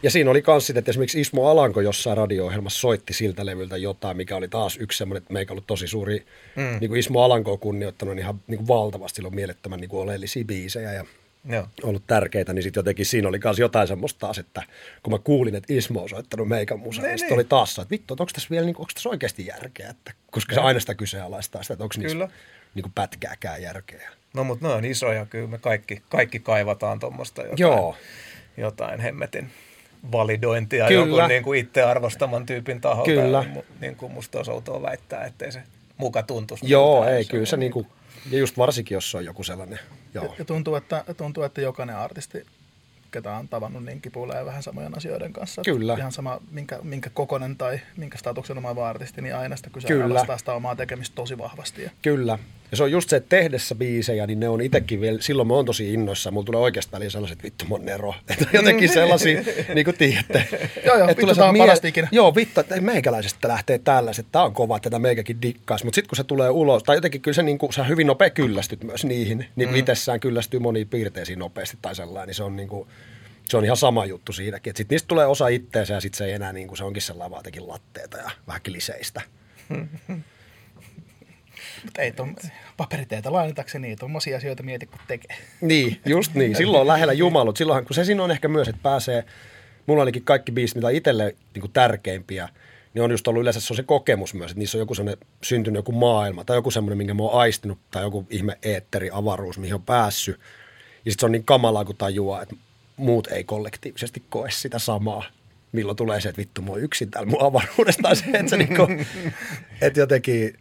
Ja siinä oli kans sitten, että esimerkiksi Ismo Alanko jossain radio-ohjelmassa soitti siltä levyltä jotain, mikä oli taas yksi semmoinen, että meikä ollut tosi suuri, mm. niin kuin Ismo Alanko kunnioittanut niin ihan niin kuin valtavasti, sillä on mielettömän niin kuin oleellisia biisejä ja Joo. ollut tärkeitä, niin sitten jotenkin siinä oli myös jotain semmoista taas, että kun mä kuulin, että Ismo on soittanut meikän musaa, niin, niin oli taas että vittu, että onko tässä vielä, niin, onko tässä oikeasti järkeä, että, koska se aina sitä kyseenalaistaa sitä, että onko niissä niin kuin pätkääkään järkeä. No mutta ne on isoja, kyllä me kaikki, kaikki kaivataan tuommoista jotain, Joo. jotain hemmetin validointia Kyllä. jonkun niin kuin itse arvostaman tyypin taholta. Kyllä. Niin kuin musta olisi outoa väittää, ettei se muka tuntuisi. Joo, miltään. ei, kyllä se niin kuin, ja just varsinkin, jos se on joku sellainen, joo. Ja tuntuu että, tuntuu, että jokainen artisti, ketä on tavannut, niin kipuilee vähän samojen asioiden kanssa. Kyllä. Ihan sama, minkä, minkä kokonen tai minkä statuksen oma artisti, niin aina sitä Kyllä. kyseenalaistaa sitä omaa tekemistä tosi vahvasti. Ja Kyllä. Ja se on just se, että tehdessä biisejä, niin ne on itsekin vielä, silloin mä oon tosi innoissa, mulla tulee oikeasti väliin sellaiset vittu mun nero. Että jotenkin sellaisia, niin kuin tiedätte. Joo, joo, vittu, tää on mie- parasta ikinä. Joo, vittu, että ei meikäläisestä lähtee tällaiset, tää on kova, että tätä meikäkin dikkaisi. Mutta sitten kun se tulee ulos, tai jotenkin kyllä se niin kuin, sä hyvin nopea kyllästyt myös niihin, niin kuin mm. itsessään kyllästyy moniin piirteisiin nopeasti tai sellainen, niin se on niin kuin, se on ihan sama juttu siinäkin. Että sit niistä tulee osa itteensä ja sitten se ei enää niin kuin, se onkin sellainen vaan jotenkin latteeta ja vähän kliseistä. Mutta ei ton, paperiteitä lainatakseni, ei tommosia asioita mieti, kun tekee. Niin, just niin. Silloin on lähellä Jumalut. Silloinhan, kun se siinä on ehkä myös, että pääsee, mulla ainakin kaikki biisit, mitä itselle niin kuin tärkeimpiä, niin on just ollut yleensä se, on se kokemus myös, että niissä on joku sellainen syntynyt joku maailma tai joku semmoinen, minkä mä oon aistinut tai joku ihme eetteri, avaruus, mihin on päässyt. Ja sitten se on niin kamalaa, kun tajuaa, että muut ei kollektiivisesti koe sitä samaa. Milloin tulee se, että vittu, mä oon yksin täällä mun avaruudesta, se, että, se niinku, että jotenkin,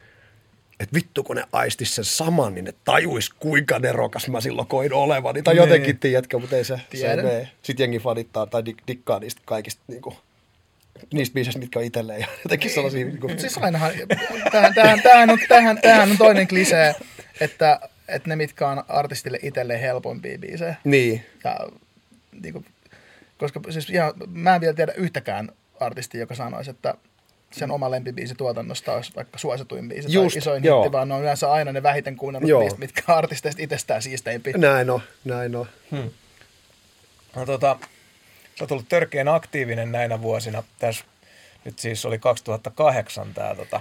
että vittu kun ne aistis sen saman, niin ne tajuis kuinka nerokas mä silloin koin olevani. Tai jotenkin, tiedätkö, mutta ei se, se mene. Sitten jengi fanittaa tai dik- dikkaa niistä kaikista niinku, niistä biiseistä, mitkä on itselleen. Ja jotenkin sellaisia... Niinku, Mutta siis ainahan, tämähän, tämähän, tämähän, on, tämähän, tämähän on toinen klisee, että, että ne mitkä on artistille itselleen helpompia biisejä. niin, Ja, niin kuin, koska siis ihan, mä en vielä tiedä yhtäkään artistia, joka sanoisi, että sen oma lempibiisi tuotannosta olisi vaikka suosituin biisi Just, tai isoin joo. hitti, vaan ne on yleensä aina ne vähiten kuunnellut Joo. biisit, mitkä artisteista itsestään siisteimpiä. näin on, näin on. No tota, sä oot ollut törkeän aktiivinen näinä vuosina. Tässä nyt siis oli 2008 tämä tota,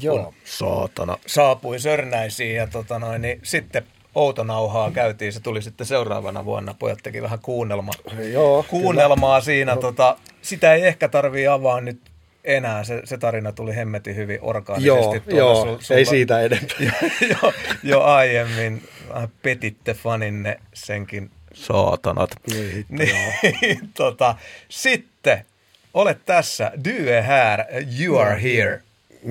Joo. saatana. saapui Sörnäisiin ja tota noin, niin sitten Outonauhaa käytiin. Se tuli sitten seuraavana vuonna. Pojat teki vähän kuunnelma, Joo, kuunnelmaa siinä. Tota, sitä ei ehkä tarvii avaa nyt enää. Se, se tarina tuli hemmetin hyvin orgaanisesti. Joo, tuolla joo, sul- sulla- ei siitä enempää. jo, jo aiemmin vähän petitte faninne senkin saatanat. Niin, niin, tota, sitten olet tässä, du är här, you are here.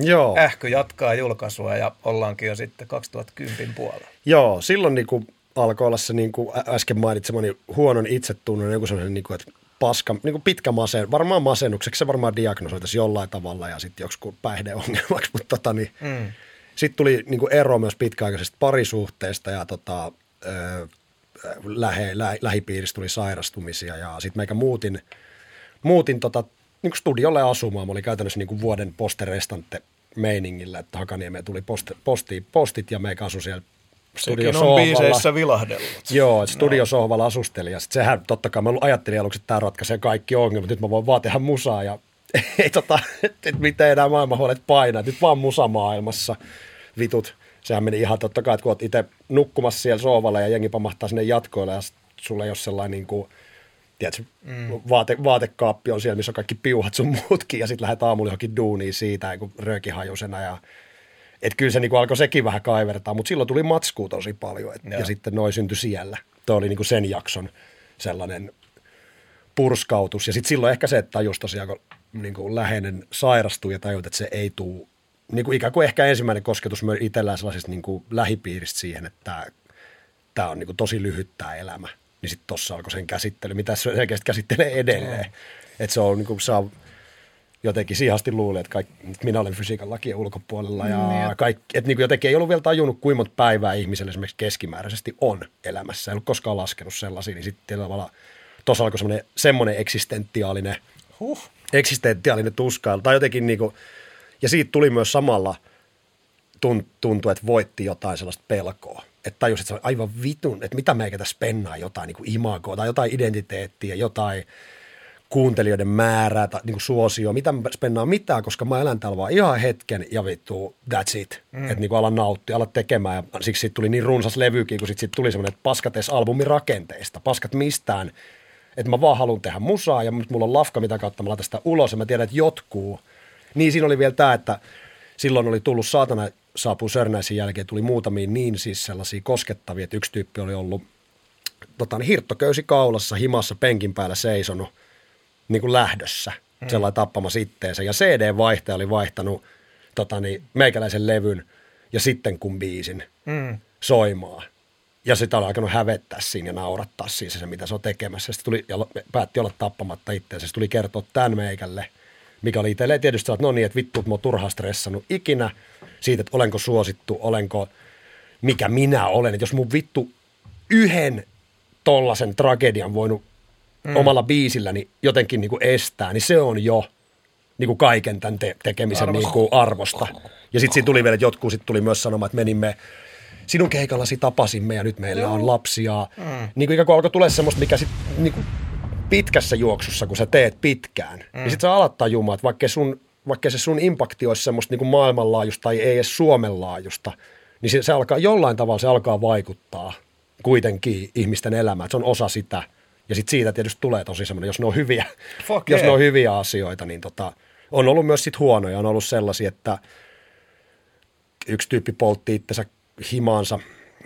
Joo. Ähkö jatkaa julkaisua ja ollaankin jo sitten 2010 puolella. Joo, silloin niin kuin alkoi olla se niin kuin äsken mainitsemani huonon itsetunnon, joku sellainen, niin kuin, että paska, niin kuin pitkä masen, varmaan masennukseksi se varmaan diagnosoitaisi jollain tavalla ja sitten joku päihdeongelmaksi, mutta tota, niin, Mm. sitten tuli niin kuin ero myös pitkäaikaisesta parisuhteesta ja tota, ö, lähe, lä, lähipiiristä tuli sairastumisia ja sitten meikä muutin, muutin tota, niin kuin studiolle asumaan. Mä olin käytännössä niin kuin vuoden posterestante meiningillä, että Hakaniemeen tuli post, posti, postit ja meikä asui siellä Sekin on biiseissä vilahdellut. Joo, että studiosohvalla asustelin ja sit sehän totta kai mä ajattelin aluksi, että tämä ratkaisee kaikki ongelmat, nyt mä voin vaan tehdä musaa ja ei tota, että et miten enää maailman huolet painaa, nyt vaan musa maailmassa vitut. Sehän meni ihan totta kai, että kun oot itse nukkumassa siellä sohvalla ja jengi pamahtaa sinne jatkoille ja sulla ei ole sellainen niin kuin, tiedätkö, mm. vaate, vaatekaappi on siellä, missä on kaikki piuhat sun muutkin ja sitten lähdet aamulla johonkin duuniin siitä niin röökihajusena ja että kyllä se niin alkoi sekin vähän kaivertaa, mutta silloin tuli matskua tosi paljon et, ja sitten noin syntyi siellä. Tuo oli niin kuin sen jakson sellainen purskautus. Ja sitten silloin ehkä se, että tajus tosiaan, kun niin kuin läheinen sairastuu ja tajut, että se ei tule, niin kuin ikään kuin ehkä ensimmäinen kosketus myös itsellään sellaisesta niin kuin lähipiiristä siihen, että tämä, tämä on niin kuin tosi lyhyt tämä elämä. Niin sitten tuossa alkoi sen käsittely, mitä se selkeästi käsittelee edelleen. Että se on niin kuin, saa jotenkin sihasti luulee, että, kaikki, että minä olen fysiikan lakien ulkopuolella ja et- kaikki, että niin kuin jotenkin ei ollut vielä tajunnut, kuinka monta päivää ihmisellä esimerkiksi keskimääräisesti on elämässä. Ei ollut koskaan laskenut sellaisia, niin sitten tavallaan tuossa alkoi semmoinen, semmoinen eksistentiaalinen, Huh. eksistentiaalinen tuskailu. Tai jotenkin niin kuin, ja siitä tuli myös samalla tun- tuntui, että voitti jotain sellaista pelkoa. Että tajusi, että se on aivan vitun, että mitä meikä tässä pennaa jotain niin kuin imagoa tai jotain identiteettiä, jotain kuuntelijoiden määrää tai niin kuin suosio, mitä mä spennaan mitään, koska mä elän täällä vaan ihan hetken ja vittu, that's it. Mm. Että niin kuin ala nauttia, ala tekemään ja siksi siitä tuli niin runsas levykin, kun sitten sit tuli semmoinen, että paskat edes albumin rakenteista, paskat mistään, että mä vaan haluan tehdä musaa ja mulla on lafka, mitä kautta mä laitan sitä ulos ja mä tiedän, että jotkuu. Niin siinä oli vielä tämä, että silloin oli tullut saatana saapuu Sörnäisin jälkeen, tuli muutamia niin siis sellaisia koskettavia, että yksi tyyppi oli ollut tota, niin hirttoköysi kaulassa, himassa, penkin päällä seisonut niin kuin lähdössä, mm. sellainen tappamassa itteensä. Ja CD-vaihtaja oli vaihtanut tota, niin, meikäläisen levyn ja sitten kun biisin mm. soimaan. Ja sitä oli alkanut hävettää siinä ja naurattaa siinä se, mitä se on tekemässä. Sitten tuli, ja päätti olla tappamatta itseänsä. Se tuli kertoa tämän meikälle, mikä oli itselleen tietysti, että no niin, että vittu, mä oon turhaan stressannut ikinä siitä, että olenko suosittu, olenko, mikä minä olen. Että jos mun vittu yhden tollasen tragedian voinut mm. omalla biisilläni jotenkin niin kuin estää, niin se on jo niin kuin kaiken tämän te- tekemisen arvosta. Niin kuin arvosta. Ja sitten siinä tuli vielä, että jotkut sit tuli myös sanomaan, että menimme sinun keikallasi tapasimme ja nyt meillä Joo. on lapsia. Mm. Niin kuin ikään kuin alkoi tulla semmoista, mikä sitten niin kuin pitkässä juoksussa, kun sä teet pitkään, niin mm. niin sitten sä alat tajumaan, että vaikka, sun, vaikka se sun impakti olisi semmoista niin kuin maailmanlaajusta tai ei edes Suomen laajusta, niin se, se alkaa jollain tavalla se alkaa vaikuttaa kuitenkin ihmisten elämään. Se on osa sitä – ja sitten siitä tietysti tulee tosi semmoinen, jos ne on hyviä, Fuck jos yeah. ne on hyviä asioita, niin tota, on ollut myös sit huonoja. On ollut sellaisia, että yksi tyyppi poltti itsensä himaansa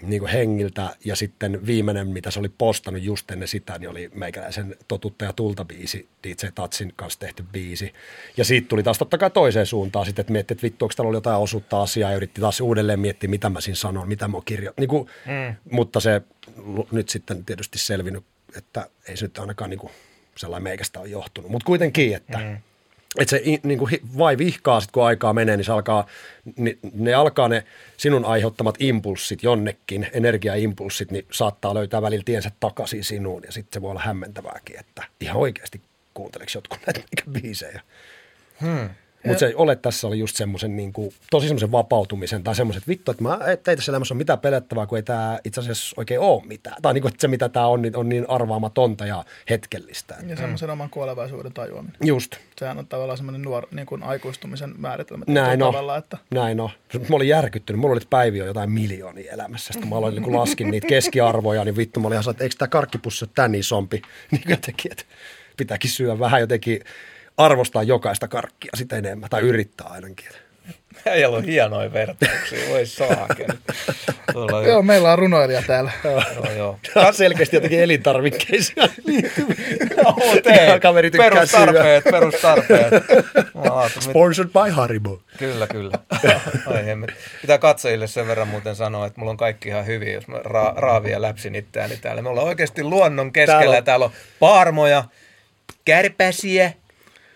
niin kuin hengiltä ja sitten viimeinen, mitä se oli postannut just ennen sitä, niin oli meikäläisen Totutta ja tulta biisi, DJ Tatsin kanssa tehty biisi. Ja siitä tuli taas totta kai toiseen suuntaan sitten, että miettii, että vittu, onko täällä ollut jotain osuutta asiaa ja yritti taas uudelleen miettiä, mitä mä siinä sanon, mitä mä oon. Niin mm. Mutta se nyt sitten tietysti selvinnyt että ei se nyt ainakaan niin kuin sellainen meikästä ole johtunut. Mutta kuitenkin, että mm. että se niin kuin vai vihkaa sit, kun aikaa menee, niin se alkaa, niin ne alkaa ne sinun aiheuttamat impulssit jonnekin, energiaimpulssit, niin saattaa löytää välillä tiensä takaisin sinuun ja sitten se voi olla hämmentävääkin, että ihan oikeasti kuunteleeko jotkut näitä biisejä. Hmm. Mutta se ole tässä oli just semmoisen niin kuin, tosi semmoisen vapautumisen tai semmoisen, että vittu, että mä, et, ei tässä elämässä ole mitään pelettävää, kun ei tämä itse asiassa oikein ole mitään. Tai niin kuin, että se, mitä tämä on, niin on niin arvaamatonta ja hetkellistä. Ja semmoisen mm. oman kuolevaisuuden tajuaminen. Just. Sehän on tavallaan semmoinen nuor, niin kuin aikuistumisen määritelmä. Näin on. Tavalla, että... Näin on. Mä olin järkyttynyt. Mulla oli päiviä jotain miljoonia elämässä. Sitten mä aloin niin laskin niitä keskiarvoja, niin vittu mä olin ihan että eikö tämä karkkipussi ole tän isompi? Niin jotenkin, että pitääkin syödä vähän jotenkin arvostaa jokaista karkkia sitä enemmän, tai yrittää ainakin. Äijällä on hienoja vertauksia, voi saakeli. Joo, meillä on runoilija täällä. joo, joo. Tämä on selkeästi jotenkin elintarvikkeisiin joo, Kaveri perustarpeet, perustarpeet. Sponsored by Haribo. Kyllä, kyllä. Ai. Pitää katsojille sen verran muuten sanoa, että mulla on kaikki ihan hyvin, jos mä ra- raavia läpsin itseäni täällä. Me ollaan oikeasti luonnon keskellä. Täällä on, täällä on paarmoja, kärpäsiä,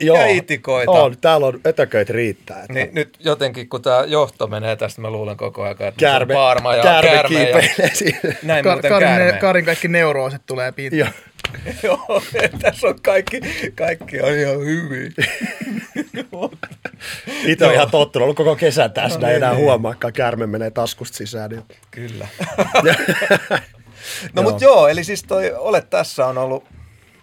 Joo, ja itikoita. On, täällä on etäköitä riittää. Että... Niin, nyt jotenkin, kun tämä johto menee tästä, mä luulen koko ajan, että kärme, on paarma ja kärme, kärme ja... Näin Kar- muuten Karin, kärme. Karin kaikki neuroosit tulee pintaan. Joo, tässä on kaikki, kaikki on ihan hyvin. Itse on ihan tottunut, ollut koko kesän tässä, no, ei niin, enää niin. huomaakaan, kärme menee taskusta sisään. Niin... Kyllä. no mutta joo, eli siis toi Olet tässä on ollut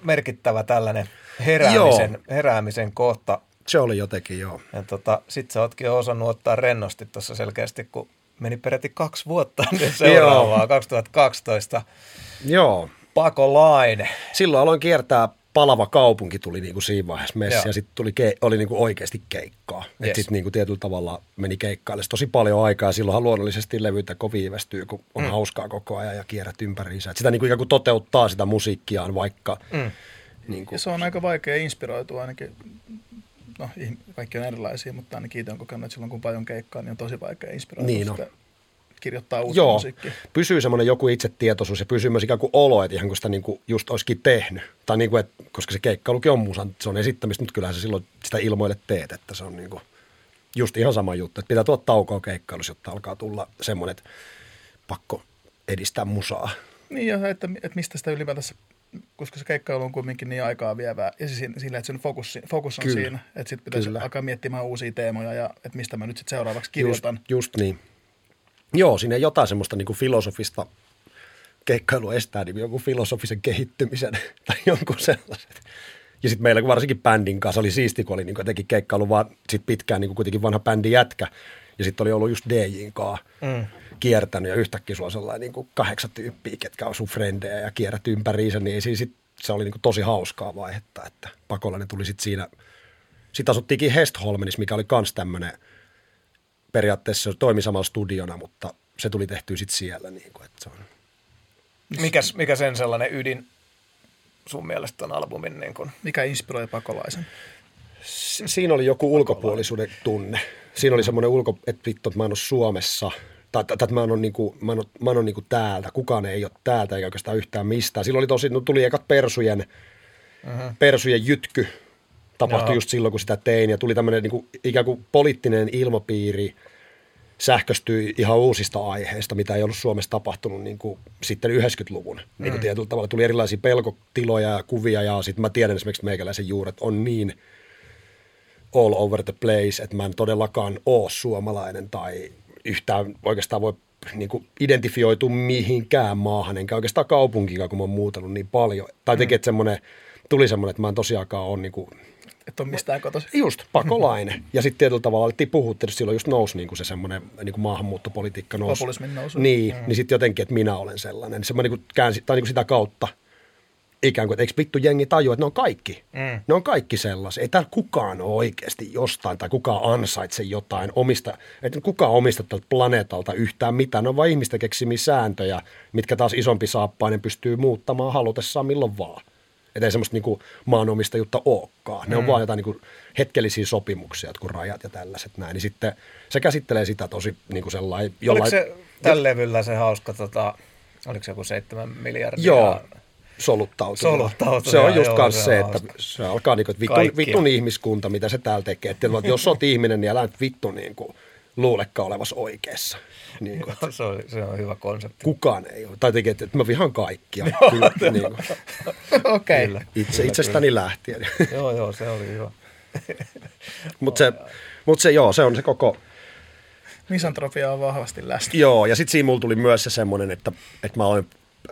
merkittävä tällainen heräämisen, joo. heräämisen kohta. Se oli jotenkin, joo. Ja tota, sit sä ootkin osannut ottaa rennosti tuossa selkeästi, kun meni peräti kaksi vuotta niin seuraavaa, 2012. Joo. Pakolainen. Silloin aloin kiertää palava kaupunki tuli niinku siinä vaiheessa messi ja sitten tuli ke- oli niinku oikeasti keikkaa. Yes. Sitten niinku tietyllä tavalla meni keikkaille tosi paljon aikaa ja silloinhan luonnollisesti levyitä kovin viivästyy, kun on mm. hauskaa koko ajan ja kierrät ympäriinsä. Et sitä niinku ikään kuin toteuttaa sitä musiikkiaan, vaikka mm. Niin kuin... Ja se on aika vaikea inspiroitua ainakin, no kaikki on erilaisia, mutta ainakin itse on kokenut, että silloin kun paljon keikkaa, niin on tosi vaikea inspiroitua niin sitä kirjoittaa uusia Joo, musiikkia. pysyy semmoinen joku itsetietoisuus ja pysyy myös ikään kuin olo, että ihan kuin sitä niin kuin just olisikin tehnyt. Tai niin kuin, että, koska se keikkailukin on musan, se on esittämistä, mutta kyllähän se silloin sitä ilmoille teet, että se on niin kuin just ihan sama juttu. Että pitää tuoda taukoa keikkailussa, jotta alkaa tulla semmoinen, että pakko edistää musaa. Niin ja että, että mistä sitä ylipäätänsä koska se keikkailu on kuitenkin niin aikaa vievää, ja siis sillä, että sen fokus, fokus on Kyllä. siinä, että sitten pitäisi Kyllä. alkaa miettimään uusia teemoja, ja että mistä mä nyt sitten seuraavaksi kirjoitan. Just, just niin. Joo, siinä jotain semmoista niin kuin filosofista keikkailu estää niin jonkun filosofisen kehittymisen tai jonkun sellaisen. Ja sitten meillä varsinkin bändin kanssa oli siisti, kun oli niin jotenkin keikkailu vaan sit pitkään niin kuitenkin vanha bändi jätkä. Ja sitten oli ollut just DJin kanssa mm. Kiertänyt ja yhtäkkiä sulla on sellainen niin kuin kahdeksan tyyppiä, ketkä on sun frendejä ja kierrät ympäriinsä, niin ei sit, se oli niin kuin tosi hauskaa vaihetta, että pakolainen tuli sitten siinä. Sitten asuttiinkin Hestholmenissa, mikä oli kans tämmöinen, periaatteessa se toimi samalla studiona, mutta se tuli tehty sitten siellä. Niin kuin, että se on. Mikäs, mikä sen sellainen ydin sun mielestä on albumin? Niin kun? Mikä inspiroi pakolaisen? Si- siinä oli joku ulkopuolisuuden tunne. Siinä oli semmoinen ulko, että vittu, että mä en ole Suomessa – tai että mä oon, niinku, mä oon, mä oon niinku täältä, kukaan ei ole täältä eikä oikeastaan yhtään mistään. Silloin oli tosi, no tuli ekat persujen, uh-huh. persujen jytky, tapahtui Joo. just silloin, kun sitä tein, ja tuli tämmöinen niinku, ikään kuin poliittinen ilmapiiri, sähköstyi ihan uusista aiheista, mitä ei ollut Suomessa tapahtunut niin kuin sitten 90-luvun. Niin kuin mm. tietyllä tavalla tuli erilaisia pelkotiloja ja kuvia, ja sitten mä tiedän esimerkiksi, meikäläisen juuret on niin all over the place, että mä en todellakaan ole suomalainen tai yhtään oikeastaan voi niin kuin identifioitu mihinkään maahan, enkä oikeastaan kaupunkiin, kun mä oon muutellut niin paljon. Tai teki, mm. että semmoinen, tuli semmoinen, että mä en tosiaankaan ole niin kuin, että on mistään kotoisin. Just, pakolainen. Ja sitten tietyllä tavalla alettiin puhua, että silloin just nousi niin kuin se semmoinen niin kuin maahanmuuttopolitiikka nousi. Populismin nousu. Niin, mm. niin sitten jotenkin, että minä olen sellainen. Niin se mä niin kuin käänsi, tai niin kuin sitä kautta – ikään kuin, että eikö vittu jengi tajua, että ne on kaikki. Mm. Ne on kaikki sellaisia. Ei täällä kukaan ole oikeasti jostain tai kukaan ansaitse jotain omista, että kukaan omista tältä planeetalta yhtään mitään. Ne on vain ihmistä keksimiä sääntöjä, mitkä taas isompi saappainen pystyy muuttamaan halutessaan milloin vaan. Että ei semmoista niinku maanomistajuutta olekaan. Ne mm. on vaan jotain niinku hetkellisiä sopimuksia, jotkut rajat ja tällaiset näin. Niin sitten se käsittelee sitä tosi niinku sellainen... Jollain, Oliko se tällä levyllä se hauska, tota, oliko se joku seitsemän miljardia? Joo, soluttautuu. soluttautuu se on just joo, kanssa se, se että se alkaa niin kuin, että vitun, vittun ihmiskunta, mitä se täällä tekee. Että, jos olet ihminen, niin älä nyt vittu niin kuin, luulekka olevas oikeassa. Niin kuin, se, on, se on hyvä konsepti. Kukaan ei ole. Tai tekee, että mä vihan kaikkia. Kyllä, niin Okei. Okay. Itse, itsestäni kyllä. lähtien. joo, joo, se oli hyvä. Mutta se, mut se, joo, se on se koko... Misantrofia on vahvasti läsnä. Joo, ja sitten siinä mulla tuli myös se semmoinen, että, että mä olen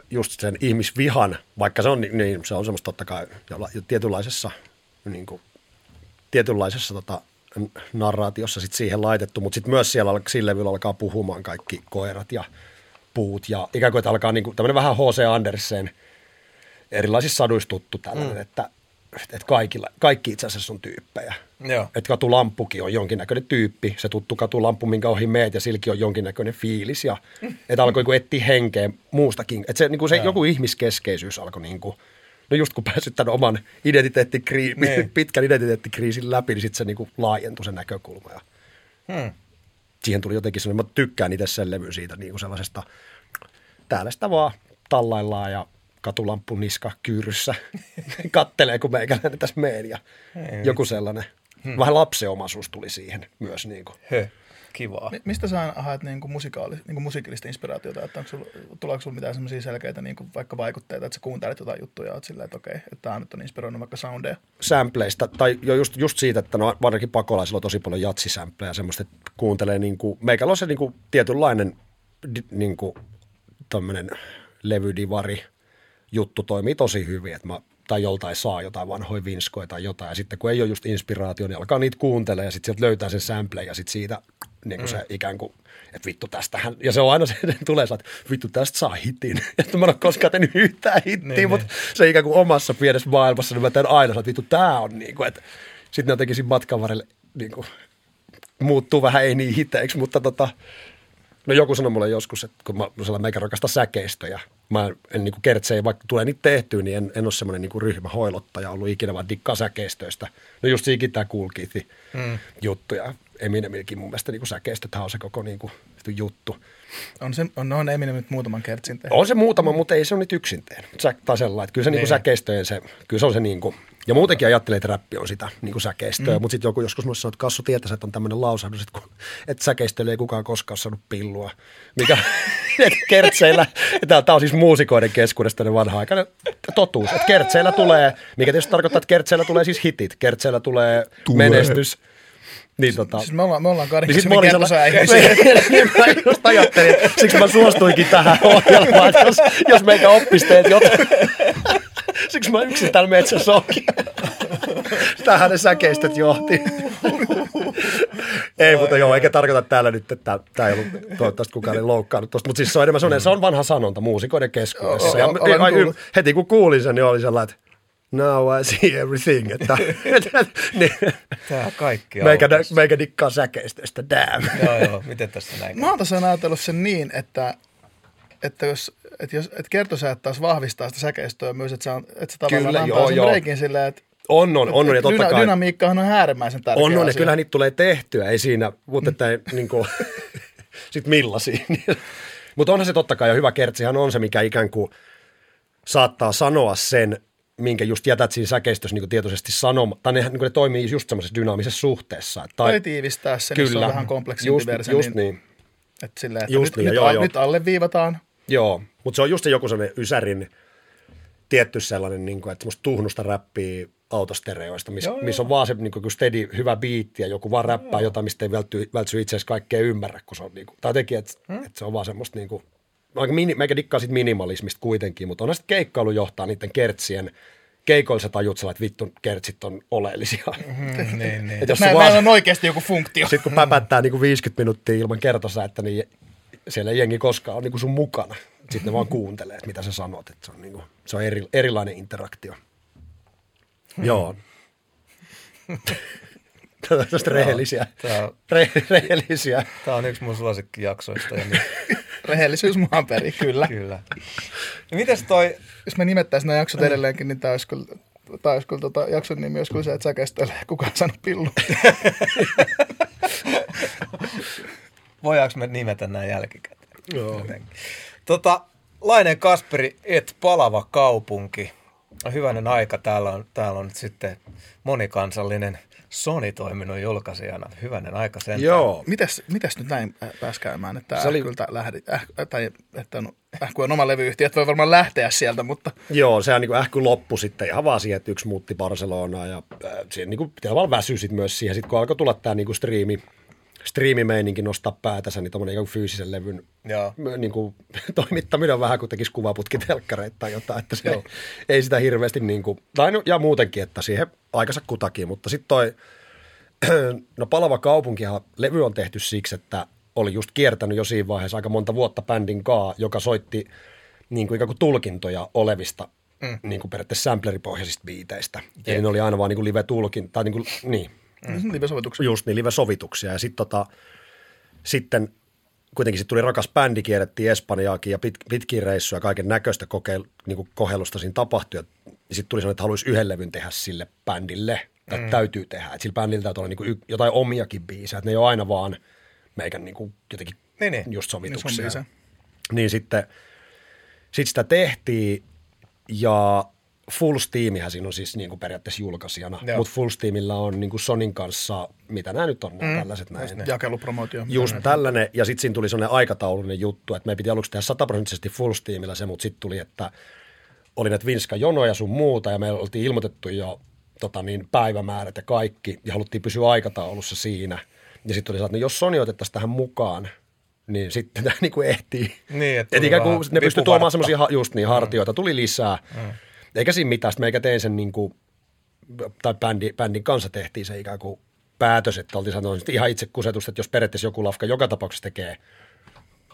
just sen ihmisvihan, vaikka se on, niin, se on semmoista totta kai jolla, tietynlaisessa, niin kuin, tietynlaisessa tota, narraatiossa sit siihen laitettu, mutta sitten myös siellä sillä levyllä alkaa puhumaan kaikki koirat ja puut ja ikään kuin, että alkaa niin kuin, tämmöinen vähän H.C. Andersen erilaisissa saduissa tuttu tällainen, mm. että että kaikilla, kaikki itse asiassa on tyyppejä. Joo. Että katulampukin on jonkinnäköinen tyyppi, se tuttu katulampu, minkä ohi meet, ja silki on jonkinnäköinen fiilis. Ja, että alkoi niin etsiä henkeä muustakin. Että se, niin kuin se joku ihmiskeskeisyys alkoi niin kuin, no just kun pääsit tämän oman identiteettikriisin, niin. pitkän identiteettikriisin läpi, niin sitten se niin kuin laajentui se näkökulma. Ja hmm. Siihen tuli jotenkin sellainen, mä tykkään itse sen levy siitä niin kuin sellaisesta, täällä sitä vaan tallaillaan ja katulamppu niska kyyryssä kattelee, kun meikäläinen tässä meen ja Hei, joku sellainen. Hmm. Vähän lapseomaisuus tuli siihen myös. Niin kuin. He. Kivaa. Mi- mistä sä haet niin kuin musikaali, niin kuin musiikillista inspiraatiota? Että onko sulla, tuleeko sulla mitään sellaisia selkeitä niin kuin vaikka vaikutteita, että sä kuuntelet jotain juttuja ja oot silleen, että okei, että tämä nyt on inspiroinut vaikka soundeja? Sampleista, tai jo just, just siitä, että no varsinkin pakolaisilla on tosi paljon jatsisämplejä, semmoista, että kuuntelee niin kuin, meikällä on se niin kuin tietynlainen niin kuin, levydivari, juttu toimii tosi hyvin, että mä tai joltain saa jotain vanhoja vinskoja tai jotain. Ja sitten kun ei ole just inspiraatio, niin alkaa niitä kuuntelemaan ja sitten sieltä löytää sen sample ja sitten siitä niin kuin mm. se ikään kuin, että vittu tästähän, ja se on aina se, että tulee että vittu tästä saa hitin. Että mä en ole koskaan tehnyt yhtään hittiä, niin, mutta niin. se ikään kuin omassa pienessä maailmassa, niin mä teen aina, että vittu tää on niin kuin, että sitten ne jotenkin siinä matkan varrelle niin kuin, muuttuu vähän ei niin hiteiksi, mutta tota, No joku sanoi mulle joskus, että kun mä sellainen meikä rakasta säkeistöjä, mä en, niin kertsejä, vaikka tulee niitä tehtyä, niin en, en ole semmoinen niin ryhmähoilottaja ollut ikinä, vaan dikkaa säkeistöistä. No just siikin tämä Cool mm. juttu ja Eminemilläkin mun mielestä niin säkeistöthän on se koko niin kuin, juttu. On, se, on, on Eminem muutaman kertsin tehnyt. On se muutama, mutta ei se ole nyt yksin tehnyt. Sä, tai sellainen, että kyllä se niin. Niin säkeistöjen se, kyllä se on se niin kuin, ja muutenkin ajattelee, että räppi on sitä niin kuin säkeistöä, mm. mutta sitten joku joskus mulle sanoi, että Kassu tietäisi, että on tämmöinen lausahdus, että, että säkeistölle ei kukaan koskaan saanut pillua. Mikä kertseillä, tämä on siis muusikoiden keskuudesta vanha aikainen totuus, että kertseillä tulee, mikä tietysti tarkoittaa, että kertseillä tulee siis hitit, kertseillä tulee, tulee. menestys, niin, tota. Siis me ollaan, me ollaan niin siis kertosaa ihmisiä. niin mä just ajattelin, siksi mä suostuinkin tähän ohjelmaan, jos, jos meikä oppisi teet jotain. Siksi mä yksin täällä metsässä onkin. Tähän ne säkeistöt johti. ei, mutta joo, eikä tarkoita täällä nyt, että tämä ei ollut toivottavasti kukaan ei loukkaannut tuosta. Mutta siis se on enemmän sellainen, se on vanha sanonta muusikoiden keskuudessa. Ja, heti kun kuulin sen, niin oli sellainen, että now I see everything. Että, niin, Tää kaikki meikä, aukesi. meikä dikkaa säkeistöstä, damn. Joo, joo. Miten tässä näin? Mä oon tosiaan ajatellut sen niin, että, että jos että jos, että kertosäät taas vahvistaa sitä säkeistöä myös, että se, on, että se tavallaan Kyllä, antaa joo, sen joo. breikin silleen, että On, on, on, on ja että totta dyna, kai. dynamiikkahan on äärimmäisen tärkeä On, on, ja kyllähän niitä tulee tehtyä, ei siinä, mutta että ei, niin kuin, sit millaisia. mutta onhan se totta kai, ja hyvä kertsihän on se, mikä ikään kuin saattaa sanoa sen, minkä just jätät siinä säkeistössä niin tietoisesti sanoma, tai ne, niin ne toimii just semmoisessa dynaamisessa suhteessa. että- Tai tiivistää sen, jos se on vähän kompleksimpi just, versio, just niin, niin. Että silleen, että Just nyt, niin, nyt, joo, al- joo. nyt alleviivataan. Joo, mutta se on just se joku sellainen Ysärin tietty sellainen, niin kuin, että semmoista tuhnusta räppiä autostereoista, missä miss on vaan se niin kuin steady, hyvä biitti ja joku vaan räppää jotain, mistä ei vältty, vältsy itse asiassa kaikkea ymmärrä, kun se on niin kuin, tai teki, että, hmm? että se on vaan semmoista niin kuin, aika mini, meikä dikkaa sit minimalismista kuitenkin, mutta on sitten keikkailu johtaa niiden kertsien, keikoilla sä tajut että vittu kertsit on oleellisia. Mm, niin, niin. Et jos Mä, vaan, on oikeasti joku funktio. sitten kun päpättää niin kuin 50 minuuttia ilman kertosäettä, niin siellä ei jengi koskaan ole niin kuin sun mukana. Sitten ne vaan kuuntelee, että mitä sä sanot. Että se on, niin kuin, se on eri, erilainen interaktio. Joo. Tästä rehellisiä. Tää on, Re, rehellisiä. tää on yksi mun suosikkijaksoista. Ja niin, Rehellisyys maan peri, kyllä. kyllä. Ja mites toi, Jos me nimettäisiin nämä jaksot edelleenkin, niin tämä olisi kyllä, tämä olisi kyllä tota, jakson nimi olisi kyllä se, että säkeistölle kukaan saanut pillu. voidaanko me nimetä näin jälkikäteen? Joo. Jotenkin. Tota, Lainen Kasperi, et palava kaupunki. Hyvänen aika, täällä on, täällä on nyt sitten monikansallinen Sony toiminut julkaisijana. Hyvänen aika sen. Joo. Mitäs, mitäs nyt näin pääsi käymään, että Se oli- ähkyltä lähdi, äh, tai että on, ähky on oma levyyhtiö, että voi varmaan lähteä sieltä, mutta Joo, sehän niin ähky loppu sitten ihan vaan siihen, että yksi muutti Barcelonaan ja äh, siihen niin kuin, vaan väsy sit myös siihen. Sitten kun alkoi tulla tämä niin striimi, striimimeininki nostaa päätänsä, niin tommonen ikään kuin fyysisen levyn Joo. niin kuin, toimittaminen on vähän kuin tekisi kuvaputkitelkkareita tai jotain, että se ei, ei sitä hirveästi niin kuin, tai no, ja muutenkin, että siihen aikansa kutakin, mutta sitten toi, no Palava kaupunkihan, levy on tehty siksi, että oli just kiertänyt jo siinä vaiheessa aika monta vuotta bändin kaa, joka soitti niin kuin ikään kuin tulkintoja olevista mm. niin kuin periaatteessa sampleripohjaisista biiteistä. Eli ne oli aina vaan niin kuin live-tulkin, tai niin kuin, niin, mm. live-sovituksen. just niin live-sovituksia. Ja sitten tota, sitten kuitenkin sit tuli rakas bändi, kierrettiin Espanjaakin ja pit, pitkiä reissuja, kaiken näköistä kokeil, niin kohellusta siinä tapahtui. Ja sitten tuli sellainen, että haluaisi yhden levyn tehdä sille bändille, tai mm. täytyy tehdä. Että sillä bändillä täytyy olla niin y, jotain omiakin biisejä, että ne ei ole aina vaan meikän niin kuin jotenkin Niin, niin. just Niin, sovituksia. biisejä. Niin sitten sit sitä tehtiin ja Full Steamihän siinä on siis niin kuin periaatteessa julkaisijana, Joo. mutta Full Steamilla on niin kuin Sonin kanssa, mitä nämä nyt on, mm. tällaiset näin. Jakelupromootio. Just tällainen, ja sitten siinä tuli sellainen aikataulullinen juttu, että me piti aluksi tehdä sataprosenttisesti full steamilla se, mutta sitten tuli, että oli näitä vinska jonoja sun muuta, ja me oltiin ilmoitettu jo tota niin, päivämäärät ja kaikki, ja haluttiin pysyä aikataulussa siinä. Ja sitten oli että no jos Sony otettaisiin tähän mukaan, niin sitten tämä niinku ehtii. Niin, että Et ikään kuin ne pystyi vipuvartta. tuomaan semmoisia just niin, hartioita, tuli lisää. Mm. Eikä siinä mitään, sitten meikä tein sen niin kuin, tai bändi, bändin kanssa tehtiin se ikään kuin päätös, että oltiin sanonut ihan itse kusetusta, että jos periaatteessa joku lafka joka tapauksessa tekee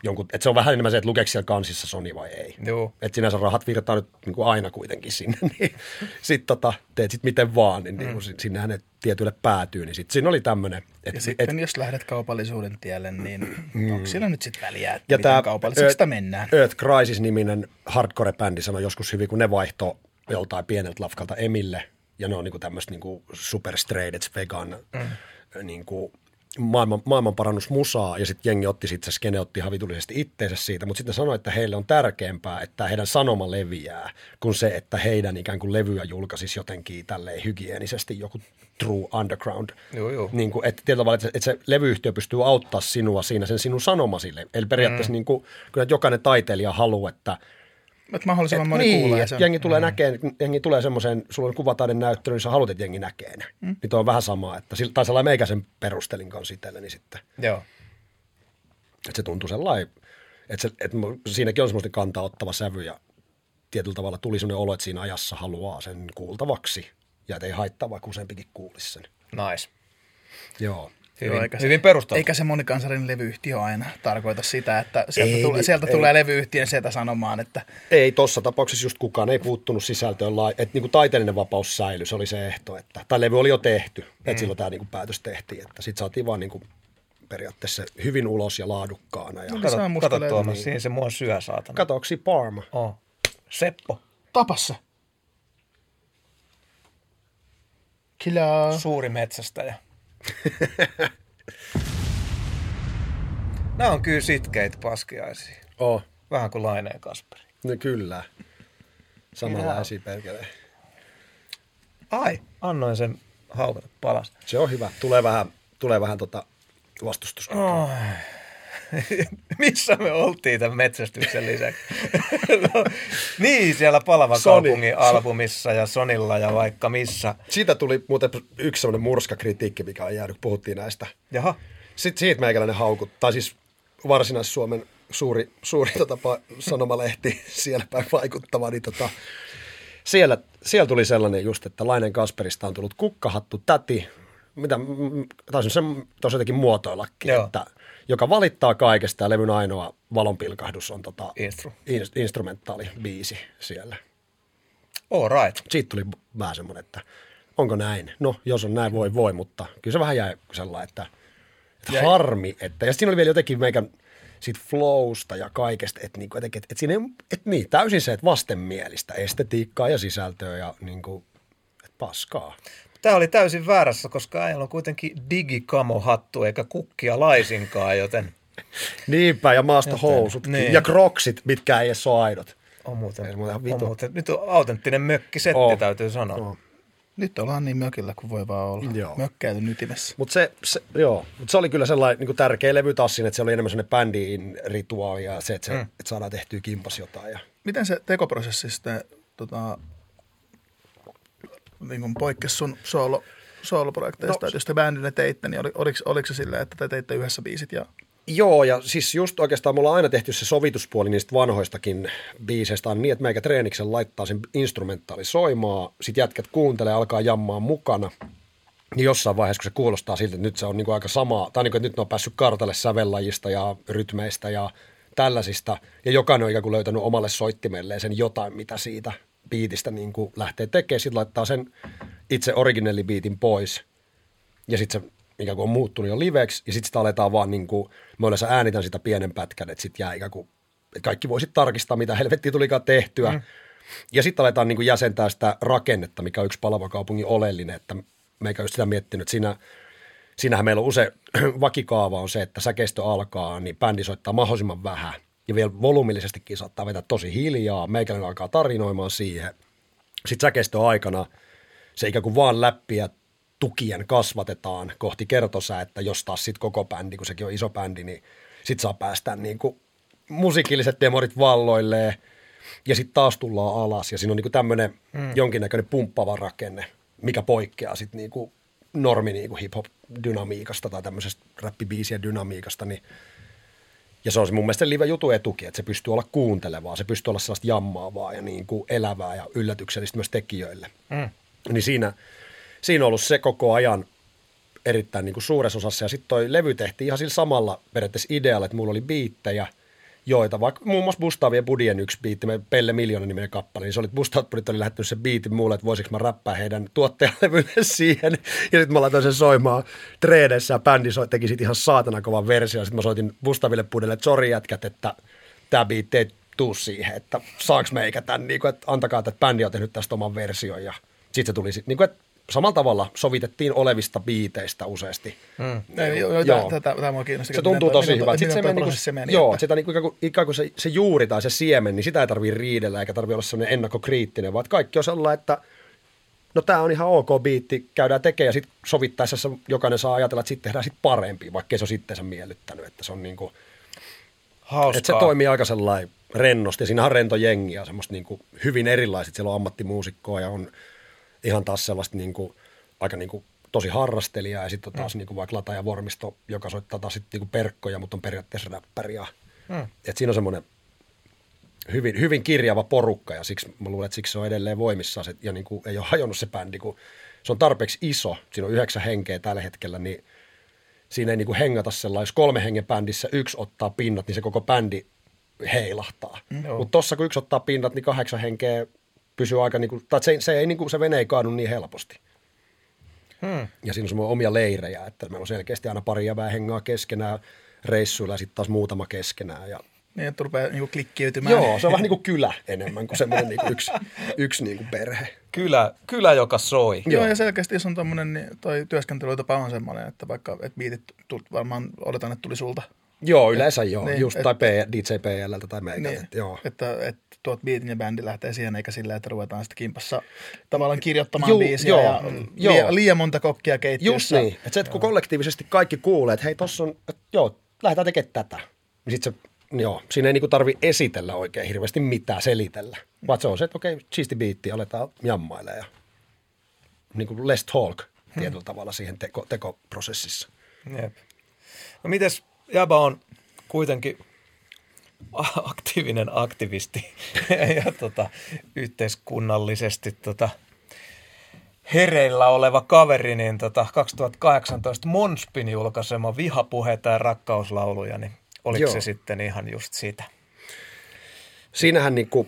jonkun, että se on vähän enemmän se, että lukeeko siellä kansissa Sony vai ei. Joo. Että sinänsä rahat virtaa nyt niin kuin aina kuitenkin sinne, niin sitten tota, teet sit miten vaan, niin, niin kuin sinnehän ne tietyille päätyy, niin sitten siinä oli tämmöinen. Ja Että, sitten et, jos lähdet kaupallisuuden tielle, niin onko sillä nyt sitten väliä, että ja miten tämä kaupalliseksi sitä mennään? Earth Crisis-niminen hardcore-bändi sanoi joskus hyvin, kun ne vaihto joltain pieneltä lafkalta Emille, ja ne on niinku tämmöistä niinku super straight vegan mm. niinku maailman, maailmanparannusmusaa, ja sitten jengi otti sitten se skene otti havitullisesti itteensä siitä, mutta sitten sanoi, että heille on tärkeämpää, että heidän sanoma leviää, kuin se, että heidän ikään kuin levyä julkaisisi jotenkin tälleen hygienisesti joku true underground. Joo, joo. Niin kuin, että tietyllä tavalla, että se, että se levyyhtiö pystyy auttaa sinua siinä sen sinun sanomasille. Eli periaatteessa mm. niin kuin, kyllä jokainen taiteilija haluaa, että Että mahdollisimman et, moni niin, kuulee sen. jengi tulee mm. näkeen, jengi tulee semmoiseen, sulla on kuvataiden näyttely, niin sä haluat, että jengi näkee ne. Mm. Niin on vähän sama, että tai sellainen meikäisen perustelin kanssa itselleni sitten. Joo. Että se tuntui sellainen, että, se, että siinäkin on semmoista kantaa ottava sävy ja tietyllä tavalla tuli semmoinen olo, että siinä ajassa haluaa sen kuultavaksi. Ja et ei haittaa, vaikka useampikin kuulisi sen. Nice. Joo. Hyvin, Joo, eikä se- hyvin perusteltu. Eikä se monikansallinen levyyhtiö aina tarkoita sitä, että sieltä, Ei, tule, niin, sieltä ei. tulee levyyhtiön sieltä sanomaan, että Ei tuossa tapauksessa just kukaan ei puuttunut sisältöön, lai- että niinku taiteellinen vapaus säilyi, se oli se ehto, että, tai levy oli jo tehty, että Mm. silloin tämä niinku päätös tehtiin, että sitten saatiin vaan niinku periaatteessa hyvin ulos ja laadukkaana. Ja... No, Kato, Se on musta kato. Tuomas, siinä se mua syö, saatana. Katoksi Parma. Oh. Seppo, tapassa. Kyllä. suuri metsästäjä. Nämä on kyllä sitkeitä paskiaisia. Oh, Vähän kuin Laineen Kasperi. no kyllä. Samanlaisia perkeleen. Ai, annoin sen haukata palas. Se on hyvä. Tulee vähän, tulee vähän tota vastustus. Oh. Missä me oltiin tämän metsästyksen lisäksi? no, niin, siellä Palava Sony. kaupungin albumissa ja Sonilla ja vaikka missä. Siitä tuli muuten yksi semmoinen murskakritiikki, mikä on jäänyt, puhuttiin näistä. Jaha, Sitten siitä meikäläinen haukut, tai siis Varsinais-Suomen suuri, suuri tota, sanomalehti siellä päin vaikuttava, niin tota, siellä, siellä tuli sellainen just, että Lainen Kasperista on tullut kukkahattu täti, mitä taisin sen tuossa jotenkin muotoillakin, Joo. että joka valittaa kaikesta ja levyn ainoa valonpilkahdus on tota, Instru. in, instrumentaali biisi siellä. all right. Siitä tuli vähän semmoinen, että onko näin? No, jos on näin, voi voi, mutta kyllä se vähän jäi sellainen, että, että Jäi. harmi. Että, ja siinä oli vielä jotenkin meikän siitä flowsta ja kaikesta, että, niinku, jotenkin, että, että siinä ei, että niin, täysin se, että vastenmielistä estetiikkaa ja sisältöä ja niin kuin, että paskaa. Tämä oli täysin väärässä, koska äijällä on kuitenkin digikamohattu eikä kukkia laisinkaan, joten Niinpä, ja maastohousut Joten, niin. ja kroksit, mitkä ei edes ole aidot. on muuten, Ei muuten on muuten nyt on autenttinen mökkisetti, Oo. täytyy sanoa. Oo. Nyt ollaan niin mökillä kuin voi vaan olla. Joo. Mökkäilyn ytimessä. Mutta se, se, joo, mut se oli kyllä sellainen niin tärkeä levy taas siinä, että se oli enemmän sellainen bändin rituaali ja se, että, se, mm. että saadaan tehtyä kimpas jotain. Ja, Miten se tekoprosessi sitten tota, niin kuin poikkesi sun soolo, sooloprojekteista? No, jos te teitte, niin oli, oliko, oliko se silleen, että te teitte yhdessä biisit ja Joo, ja siis just oikeastaan mulla on aina tehty se sovituspuoli niistä vanhoistakin biiseistä on niin, että meikä treeniksen laittaa sen instrumentaali soimaa, sit jätkät kuuntelee, alkaa jammaa mukana. Niin jossain vaiheessa, kun se kuulostaa siltä, että nyt se on niinku aika samaa, tai niinku, että nyt ne on päässyt kartalle sävellajista ja rytmeistä ja tällaisista, ja jokainen on ikään kuin löytänyt omalle soittimelleen sen jotain, mitä siitä biitistä niin kuin lähtee tekemään. Sitten laittaa sen itse originellibiitin pois, ja sitten se ikään kuin on muuttunut jo liveksi, ja sitten sitä aletaan vaan niin kuin, mä yleensä äänitän sitä pienen pätkän, että sitten jää ikään kuin, että kaikki voisit tarkistaa, mitä helvettiä tulikaan tehtyä. Mm. Ja sitten aletaan niin kuin jäsentää sitä rakennetta, mikä on yksi palava kaupungin oleellinen, että meikä just sitä miettinyt, siinä, siinähän meillä on usein vakikaava on se, että säkeistö alkaa, niin bändi soittaa mahdollisimman vähän. Ja vielä volyymisestikin saattaa vetää tosi hiljaa, meikäläinen alkaa tarinoimaan siihen. Sitten säkeistön aikana se ikään kuin vaan läppiä tukien kasvatetaan kohti kertosäättä, jos taas sitten koko bändi, kun sekin on iso bändi, niin sitten saa päästä niin kuin musiikilliset demorit valloilleen ja sitten taas tullaan alas ja siinä on niin tämmöinen mm. jonkinnäköinen pumppava rakenne, mikä poikkeaa sitten niin normi niin hip-hop-dynamiikasta tai tämmöisestä räppibiisien dynamiikasta, niin ja se on se mun mielestä live-jutu etukin, että se pystyy olla kuuntelevaa, se pystyy olla sellaista jammaavaa ja niin kuin elävää ja yllätyksellistä myös tekijöille. Mm. Niin siinä, siinä on ollut se koko ajan erittäin niin kuin suuressa osassa. Ja sitten toi levy tehtiin ihan sillä samalla periaatteessa idealla, että mulla oli biittejä, joita vaikka muun muassa Bustavien Budien yksi biitti, me Pelle Miljoona niminen kappale, niin se oli, Bustavat Budit oli lähettänyt sen biitin mulle, että voisiko mä räppää heidän tuottajalevylle siihen. Ja sitten mä laitoin sen soimaan treedessä ja bändi soi, teki sit ihan saatana kovan versio. Sitten mä soitin Bustaville Budille, että sori jätkät, että tämä biitti ei tuu siihen, että saaks meikä tämän, niin kuin, että antakaa, että bändi on tehnyt tästä oman version. Ja sitten se tuli niin kuin, että samalla tavalla sovitettiin olevista biiteistä useasti. Mm. Tämä, kiinnostaa. Se tuntuu tosi hyvä. Sitten se, meni, prosessi niin meni. joo, sitä niin kuin, ikään kuin, ikään kuin se, se juuri tai se siemen, niin sitä ei tarvitse riidellä eikä tarvitse olla sellainen ennakkokriittinen, vaan kaikki on sellainen, että no tämä on ihan ok biitti, käydään tekemään ja sitten sovittaessa jokainen saa ajatella, että sitten tehdään sitten parempi, vaikka se on sitteensä miellyttänyt, että se on niin kuin, Hauskaa. että se toimii aika sellainen rennosti. Siinä on rento jengi ja semmoista niin kuin hyvin erilaiset. Siellä on ammattimuusikkoa ja on ihan taas sellaista niin kuin, aika niin kuin tosi harrastelijaa ja sitten taas mm. niin kuin vaikka Lata ja Vormisto, joka soittaa taas sitten niin kuin perkkoja, mutta on periaatteessa räppäri. Ja, mm. et siinä on semmoinen hyvin, hyvin kirjava porukka ja siksi mä luulen, että siksi se on edelleen voimissaan se, ja niin kuin ei ole hajonnut se bändi, kun se on tarpeeksi iso, siinä on yhdeksän henkeä tällä hetkellä, niin siinä ei niin kuin hengata sellainen, jos kolme hengen bändissä yksi ottaa pinnat, niin se koko bändi heilahtaa. Mm. Mutta tossa kun yksi ottaa pinnat, niin kahdeksan henkeä pysyy aika, niin kuin, tai se, se, ei, niin kuin, se vene ei kaadu niin helposti. Hmm. Ja siinä on semmoinen omia leirejä, että meillä on selkeästi aina pari jävää hengaa keskenään reissuilla ja sitten taas muutama keskenään. Ja niin, että rupeaa niin klikkiytymään. Joo, se on vähän niin kuin kylä enemmän kuin semmoinen niin kuin yksi, yksi niin kuin perhe. Kylä, kylä, joka soi. Joo, ja selkeästi jos on tommonen, niin toi työskentelytapa on semmoinen, että vaikka et biitit tult, varmaan odotan, että tuli sulta. Joo, yleensä joo, niin, just, et, tai P, DJ PLltä tai meikältä, niin, joo. Että, että tuot biitin ja bändi lähtee siihen, eikä sillä, että ruvetaan sitten kimpassa tavallaan kirjoittamaan Ju, biisiä joo, ja joo. Liian, liian monta kokkia keittiössä. Just niin, että se, että kun kollektiivisesti kaikki kuulee, että hei, tossa on, että joo, lähdetään tekemään tätä, niin sitten se Joo, siinä ei niinku tarvi esitellä oikein hirveästi mitään, selitellä. Vaan se on se, että okei, siisti biitti, aletaan jammailemaan ja niin kuin less talk tietyllä hmm. tavalla siihen teko, tekoprosessissa. Jep. No mites Jaba on kuitenkin aktiivinen aktivisti ja tota, yhteiskunnallisesti tota, hereillä oleva kaveri, niin tota, 2018 Monspin julkaisema vihapuheita ja rakkauslauluja, niin Oliko Joo. se sitten ihan just sitä? Siinähän niinku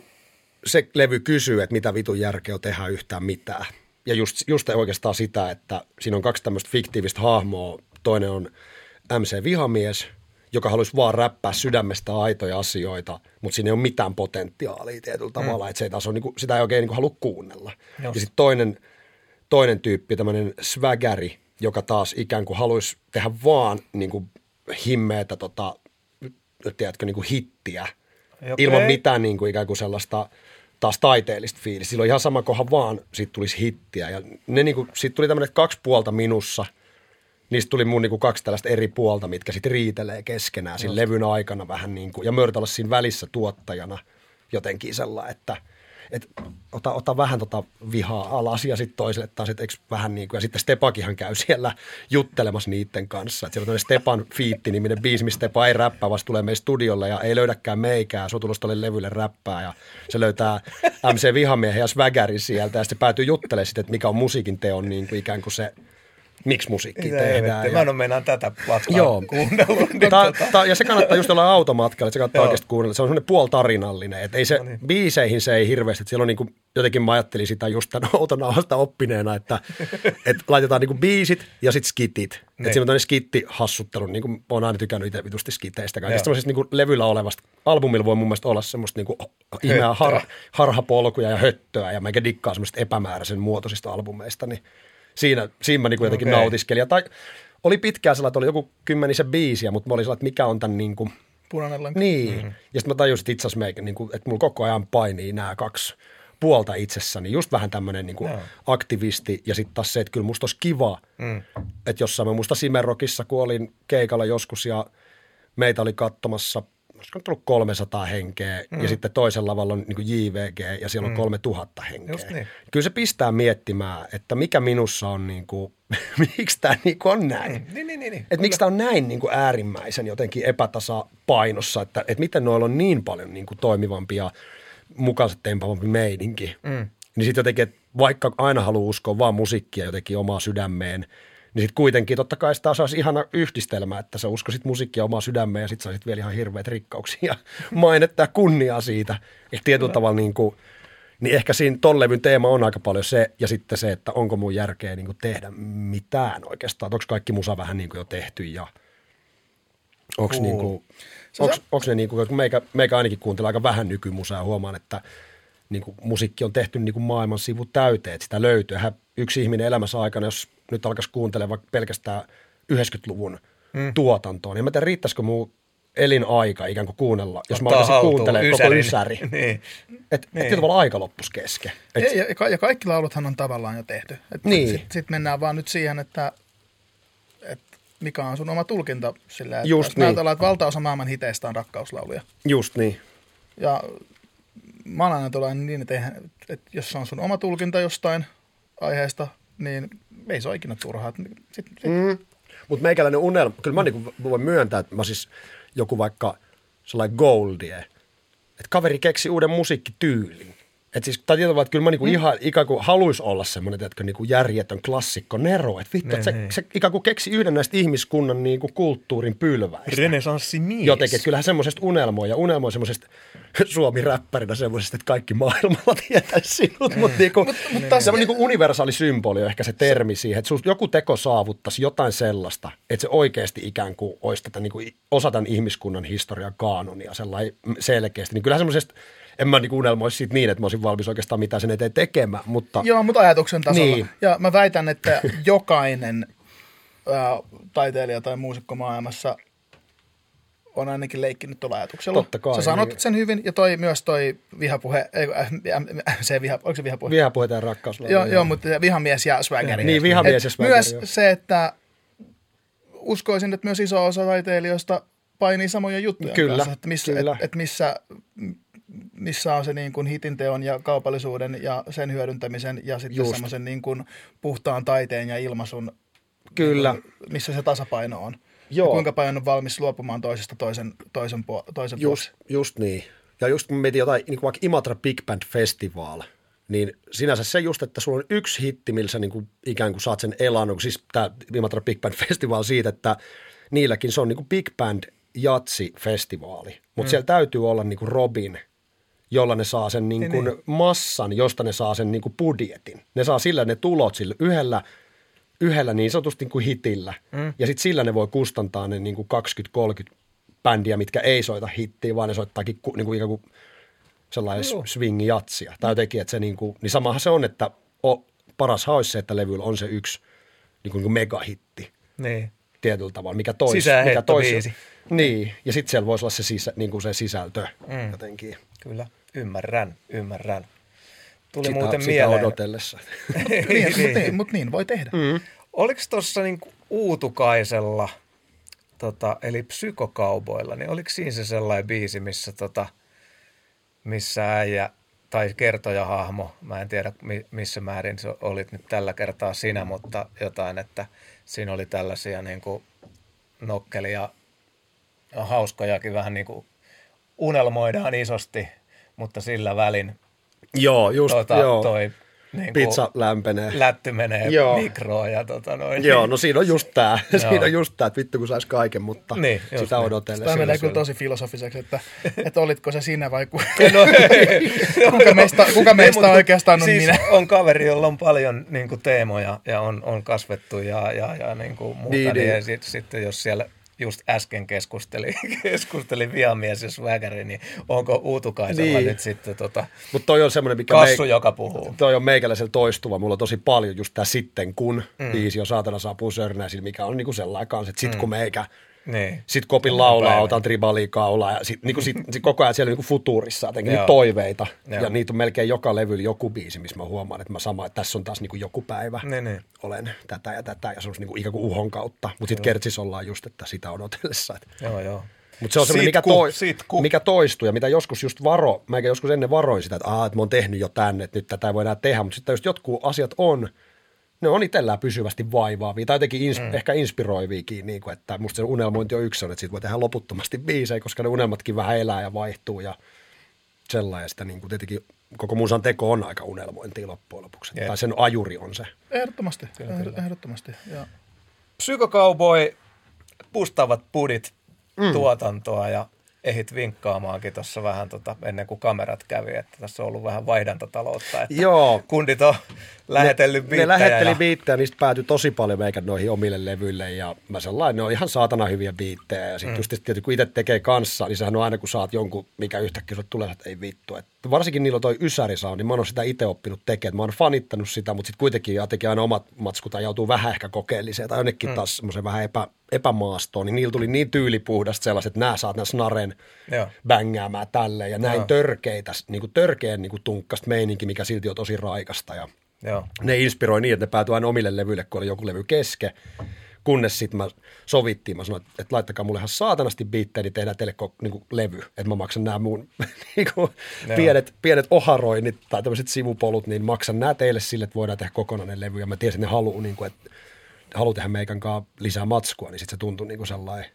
se levy kysyy, että mitä vitun järkeä on tehdä yhtään mitään. Ja just, just oikeastaan sitä, että siinä on kaksi tämmöistä fiktiivistä hahmoa. Toinen on MC Vihamies, joka haluaisi vaan räppää sydämestä aitoja asioita, mutta siinä ei ole mitään potentiaalia tietyllä mm. tavalla, että se ei taas ole, niin kuin, sitä ei oikein niin kuin halua kuunnella. Just. Ja sitten toinen, toinen tyyppi, tämmöinen swaggari, joka taas ikään kuin haluaisi tehdä vaan niin kuin himmeitä tota, tiedätkö, niin kuin hittiä okay. ilman mitään niin kuin ikään kuin sellaista taas taiteellista fiilistä. Silloin ihan sama kohan vaan siitä tulisi hittiä. Ja ne niin kuin, siitä tuli tämmöinen kaksi puolta minussa. Niistä tuli mun niin kuin kaksi tällaista eri puolta, mitkä sitten riitelee keskenään siinä levyn aikana vähän niin kuin, ja Mörtä siinä välissä tuottajana jotenkin sellainen, että – että ota, ota vähän tota vihaa alas ja sitten toiselle taas, että vähän niin kuin, ja sitten Stepakihan käy siellä juttelemassa niiden kanssa. Että siellä on Stepan Fiitti-niminen biisi, missä Stepa ei räppää, vaan tulee meidän studiolle ja ei löydäkään meikää, sotulostalle levylle räppää ja se löytää MC Vihamiehen ja Swagerin sieltä ja sitten päätyy juttelemaan sitten, että mikä on musiikin teon niin kuin ikään kuin se miksi musiikki Mitä tehdään. Ja... Mä en ole meinaan tätä platkaa Joo. kuunnellut. Ta, ta, ja se kannattaa just olla automatkalla, että se kannattaa oikeasti kuunnella. Se on semmoinen puoltarinallinen, että ei se, no niin. biiseihin se ei hirveästi, että siellä on niin kuin, jotenkin mä ajattelin sitä just tämän autonauhasta oppineena, että, että laitetaan niin kuin biisit ja sitten skitit. Että niin. siinä on tämmöinen skitti-hassuttelu, niin kuin olen aina tykännyt itse vitusti skiteistä. Kaikista semmoisesta niin kuin levyllä olevasta albumilla voi mun mielestä olla semmoista niin kuin ihmeä har, harhapolkuja ja höttöä ja meikä dikkaa semmoista epämääräisen muotoisista albumeista, niin siinä, siinä mä niin jotenkin okay. nautiskelin. Tai oli pitkään sellainen, että oli joku kymmenisen biisiä, mutta mä olin sellainen, että mikä on tämän niin kuin, Punainen lanka. Niin. Mm-hmm. Ja sitten mä tajusin, että itse asiassa meikä, niin kuin, että mulla koko ajan painii nämä kaksi puolta itsessäni. Just vähän tämmöinen niin no. aktivisti ja sitten taas se, että kyllä musta olisi kiva, mm. että jossain mä muista Simerokissa, kun olin keikalla joskus ja meitä oli katsomassa olisiko tullut 300 henkeä mm. ja sitten toisella lavalla on niin JVG ja siellä on mm. 3000 henkeä. Just niin. Kyllä se pistää miettimään, että mikä minussa on, niin kuin, miksi tämä niin kuin on näin. Mm. Niin, niin, niin, niin. Että miksi tämä on näin niin kuin äärimmäisen jotenkin epätasapainossa, että, että miten noilla on niin paljon niin kuin toimivampi ja mukaansa tempavampi meidinki. Mm. Niin sitten jotenkin, että vaikka aina haluaa uskoa vaan musiikkia jotenkin omaa sydämeen – niin sitten kuitenkin totta kai sitä olisi ihana yhdistelmä, että sä uskoisit musiikkia omaa sydämeen ja sitten saisit vielä ihan hirveät rikkauksia ja mainetta ja kunniaa siitä. Että tietyllä tavalla niin kuin, niin ehkä siinä ton levyn teema on aika paljon se, ja sitten se, että onko mun järkeä niin tehdä mitään oikeastaan. Onko kaikki musa vähän niin kuin jo tehty ja onko uh. niin kuin, onks, onks ne niin kuin, kun meikä, meikä ainakin kuuntelee aika vähän nykymusaa ja huomaan, että niin kuin musiikki on tehty niin kuin maailman sivu täyteen, että sitä löytyy. Hän, yksi ihminen elämässä aikana, jos nyt alkaisi kuuntelemaan pelkästään 90-luvun mm. tuotantoa, niin mä tiedän, riittäisikö mun elinaika ikään kuin kuunnella, jos Ottaa mä alkaisin kuuntelemaan koko ysäri. niin. Että niin. et tavalla aika loppuisi kesken. Et... Ja, ja, ja, kaikki lauluthan on tavallaan jo tehty. niin. Sitten sit mennään vaan nyt siihen, että, että mikä on sun oma tulkinta sillä, että Just niin. ajatellaan, että valtaosa maailman hiteistä on rakkauslauluja. Just niin. Ja mä olen niin, että, että jos se on sun oma tulkinta jostain aiheesta, niin ei se ole ikinä turhaa. Sit, sit. Mm. Mutta meikäläinen unelma, kyllä mä niinku voin myöntää, että mä siis joku vaikka sellainen Goldie, että kaveri keksi uuden musiikkityylin. Et siis, tai tietyllä että kyllä mä niinku mm. ihan ikään kuin haluais olla semmoinen, että niinku järjetön klassikko Nero. Että vittu, että se, niin. se, ikään kuin keksi yhden näistä ihmiskunnan niinku kulttuurin pylväistä. Renesanssimies. Jotenkin, että kyllähän semmoisesta unelmoi ja unelmoi semmoisesta Suomi-räppärinä semmoisesta, että kaikki maailmalla tietäisi sinut, mutta niinku, mut, mut taas semmoinen niinku universaali symboli on ehkä se termi siihen, että joku teko saavuttaisi jotain sellaista, että se oikeasti ikään kuin olisi tätä niinku osa tämän ihmiskunnan historian kaanonia sellainen selkeästi. Niin kyllähän semmoisesta en mä niinku unelmoisi siitä niin, että mä olisin valmis oikeastaan mitään sen eteen tekemään, mutta... Joo, mutta ajatuksen tasolla. Niin. Ja mä väitän, että jokainen ää, taiteilija tai muusikko maailmassa on ainakin leikkinyt tuolla ajatuksella. Totta kai, Sä sanot niin. sen hyvin, ja toi myös toi vihapuhe, ei, äh, äh, se viha, oliko se vihapuhe? Vihapuheita ja rakkauslauluja. Joo, joo, mutta se vihamies ja swaggeri. Niin, vihamies ja swaggeri, Myös joo. se, että uskoisin, että myös iso osa taiteilijoista painii samoja juttuja Kyllä, kanssa, että missä, kyllä. Et, et missä, missä on se niin kuin hitinteon ja kaupallisuuden ja sen hyödyntämisen ja sitten Just. semmoisen niin kuin puhtaan taiteen ja ilmaisun, Kyllä. niin kuin, missä se tasapaino on. Joo. Ja kuinka paljon on valmis luopumaan toisesta toisen, toisen, puo, toisen Just, just niin. Ja just kun mietin jotain, niin kuin vaikka Imatra Big Band Festival, niin sinänsä se just, että sulla on yksi hitti, millä sä niin kuin ikään kuin saat sen elannon, siis tämä Imatra Big Band Festival siitä, että niilläkin se on niin kuin Big Band jatsi-festivaali, mutta mm. siellä täytyy olla niin kuin Robin, jolla ne saa sen niin kuin Niin, massan, josta ne saa sen niin kuin budjetin. Ne saa sillä ne tulot sillä yhdellä, yhdellä niin sanotusti niin kuin hitillä. Mm. Ja sitten sillä ne voi kustantaa ne niin kuin 20-30 bändiä, mitkä ei soita hittiä, vaan ne soittaakin ku, niin kuin ikään kuin sellainen Joo. swingi jatsia. Tai jotenkin, että se niin kuin, niin samahan se on, että o, paras olisi se, että levyllä on se yksi niin kuin, niin kuin megahitti Niin. tietyllä tavalla, mikä toisi. mikä. Niin, ja sitten siellä voisi olla se, sisä, niin kuin se sisältö mm. jotenkin. Kyllä, ymmärrän, ymmärrän. Tuli Sitä, muuten sitä mieleen. odotellessa. niin, mutta niin, mut niin voi tehdä. Mm. Oliko tuossa niinku Uutukaisella, tota, eli psykokauboilla, niin oliko siinä se sellainen biisi, missä, tota, missä äijä tai kertojahahmo, mä en tiedä mi- missä määrin se olit nyt tällä kertaa sinä, mutta jotain, että siinä oli tällaisia niin kuin nokkelia, hauskojakin vähän niin kuin unelmoidaan isosti, mutta sillä välin joo, just, tota, joo. toi niin Pizza lämpenee. lätty menee Joo. mikroon ja tota noin. Joo, no siinä on just tää. Joo. siinä on just tää, että vittu kun sais kaiken, mutta Niin, just sitä niin. Tämä menee kyllä tosi filosofiseksi, että, että olitko se sinä vai ku, No, kuka meistä, kuka meistä mutta oikeastaan on siis minä. on kaveri, jolla on paljon niin kuin, teemoja ja on, on kasvettu ja, ja, ja niin kuin, muuta. Niin, Niin, niin. niin. Ja sit, sitten jos siellä just äsken keskusteli, keskusteli vihamies ja swaggeri, niin onko Uutukaisella Niin. nyt sitten tota, Mutta toi on semmoinen, mikä kassu, joka puhuu? Toi on meikäläisellä toistuva. Mulla on tosi paljon just tää sitten kun mm. biisi on saatana saapuu sörnäisillä, mikä on niinku sellainen kanssa, että sit mm. kun meikä Niin. sit kopin laulaa, päivä. otan tribalia kaulaa ja sit, niinku sit, sit koko ajan siellä niinku futurissa jotenkin Joo. niitä toiveita. Joo. Ja niitä on melkein joka levyllä joku biisi, missä mä huomaan, että mä sama, että tässä on taas niinku joku päivä. Niin, niin. Olen tätä ja tätä ja se on niinku ikään kuin uhon kautta. Mutta sitten kertsis ollaan just, että sitä odotellessa. Että Joo, joo. mutta se on semmoinen, mikä, toi, sitku. mikä toistuu ja mitä joskus just varo, mä joskus ennen varoin sitä, että, Aa, että mä oon tehnyt jo tänne, että nyt tätä ei voi enää tehdä, mutta sitten just jotkut asiat on, ne on itsellään pysyvästi vaivaavia tai jotenkin ins, mm. ehkä inspiroiviakin, niin kuin, että musta se unelmointi on yksi on, että siitä voi tehdä loputtomasti biisejä, koska ne unelmatkin vähän elää ja vaihtuu ja sitä niin kuin tietenkin koko musan teko on aika unelmointia loppujen lopuksi. Jep. Tai sen ajuri on se. Ehdottomasti, ehdottomasti. Ja. Psykocowboy, pustavat pudit mm. tuotantoa ja ehit vinkkaamaankin tuossa vähän tota, ennen kuin kamerat kävi, että tässä on ollut vähän vaihdantataloutta, että Joo. kundit on lähetellyt ne, biittejä. ne lähetteli ja, biittejä, niistä päätyi tosi paljon meikän noihin omille levyille ja mä sellainen, ne on ihan saatana hyviä biittejä ja sitten mm. just tietysti kun itse tekee kanssa, niin sehän on aina kun saat jonkun, mikä yhtäkkiä sulle tulee, että ei vittu. Et varsinkin niillä on toi Ysäri niin mä oon sitä itse oppinut tekemään, mä oon fanittanut sitä, mutta sitten kuitenkin jotenkin aina omat matskut joutuu vähän ehkä kokeelliseen tai jonnekin mm. taas semmoisen vähän epä, epämaastoon, niin niillä tuli niin tyylipuhdasta sellaiset, että nää saat nää snaren Joo. bängäämään tälleen ja näin Joo. törkeitä, niin kuin törkeän niin kuin tunkkasta meininki, mikä silti on tosi raikasta ja Joo. ne inspiroi niin, että ne päätyi aina omille levyille, kun oli joku levy keske. Kunnes sitten mä sovittiin, mä sanoin, että laittakaa mulle ihan saatanasti biittejä, niin tehdään teille niin kuin levy. Että mä maksan nämä mun niin kuin pienet, pienet oharoinnit tai tämmöiset sivupolut, niin maksan nämä teille sille, että voidaan tehdä kokonainen levy. Ja mä tiesin, että ne haluaa, niin kuin, että haluaa tehdä meikän kanssa lisää matskua, niin sitten se tuntui niin kuin sellainen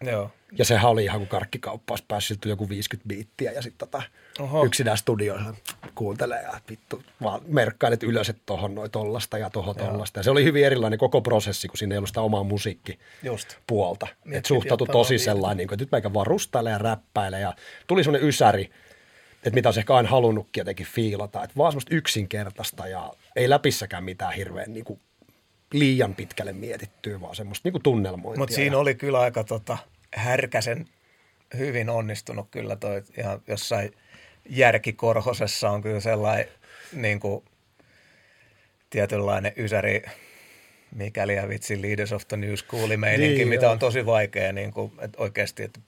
Joo. Ja sehän oli ihan kuin karkkikauppaus päässyt joku 50 biittiä ja sitten tota, Oho. yksinään studioissa kuuntelee ja vittu vaan merkkailet ylös, että tohon noin tollasta ja tohon tollasta. Ja se oli hyvin erilainen koko prosessi, kun siinä ei ollut sitä omaa musiikki Just. puolta. Et että suhtautui tosi sellainen, niin kuin, että nyt meikä vaan rustailee ja räppäilee ja tuli semmoinen ysäri, että mitä olisi ehkä aina halunnutkin jotenkin fiilata, että vaan semmoista yksinkertaista ja ei läpissäkään mitään hirveän niin kuin, liian pitkälle mietittyä, vaan semmoista niin tunnelmointia. Mutta siinä oli kyllä aika tota, härkäsen hyvin onnistunut kyllä toi ihan jossain järkikorhosessa on kyllä sellainen niin kuin, tietynlainen ysäri, mikäli ja vitsi Leaders of the New School meininki, Niin, mitä joo. on tosi vaikea niin kuin, että oikeasti, että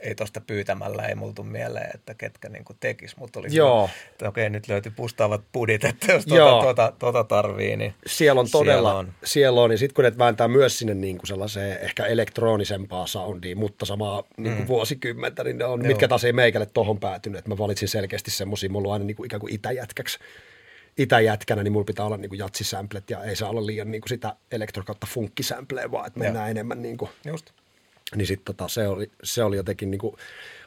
ei tuosta pyytämällä ei multu mieleen, että ketkä niin kuin tekis, mutta oli Joo. Hyvä, että okei, nyt löytyi pustaavat pudit, että jos Joo. tuota, tuota, tuota tarvii, niin siellä on todella, Siellä on. siellä on ja sitten kun ne vääntää myös sinne niin kuin sellaiseen ehkä elektronisempaa soundia, mutta samaa niin kuin vuosikymmentä, niin ne on, Joo. mitkä taas ei meikälle tohon päätynyt, että mä valitsin selkeästi semmoisia, mulla on aina niin kuin ikään kuin itäjätkäksi, itäjätkänä, niin mulla pitää olla niin kuin jatsisämplet ja ei saa olla liian niin kuin sitä elektro- kautta funkkisämpleä, vaan että mennään enemmän niin kuin, just. Niin sitten tota, se, oli, se oli jotenkin niin kuin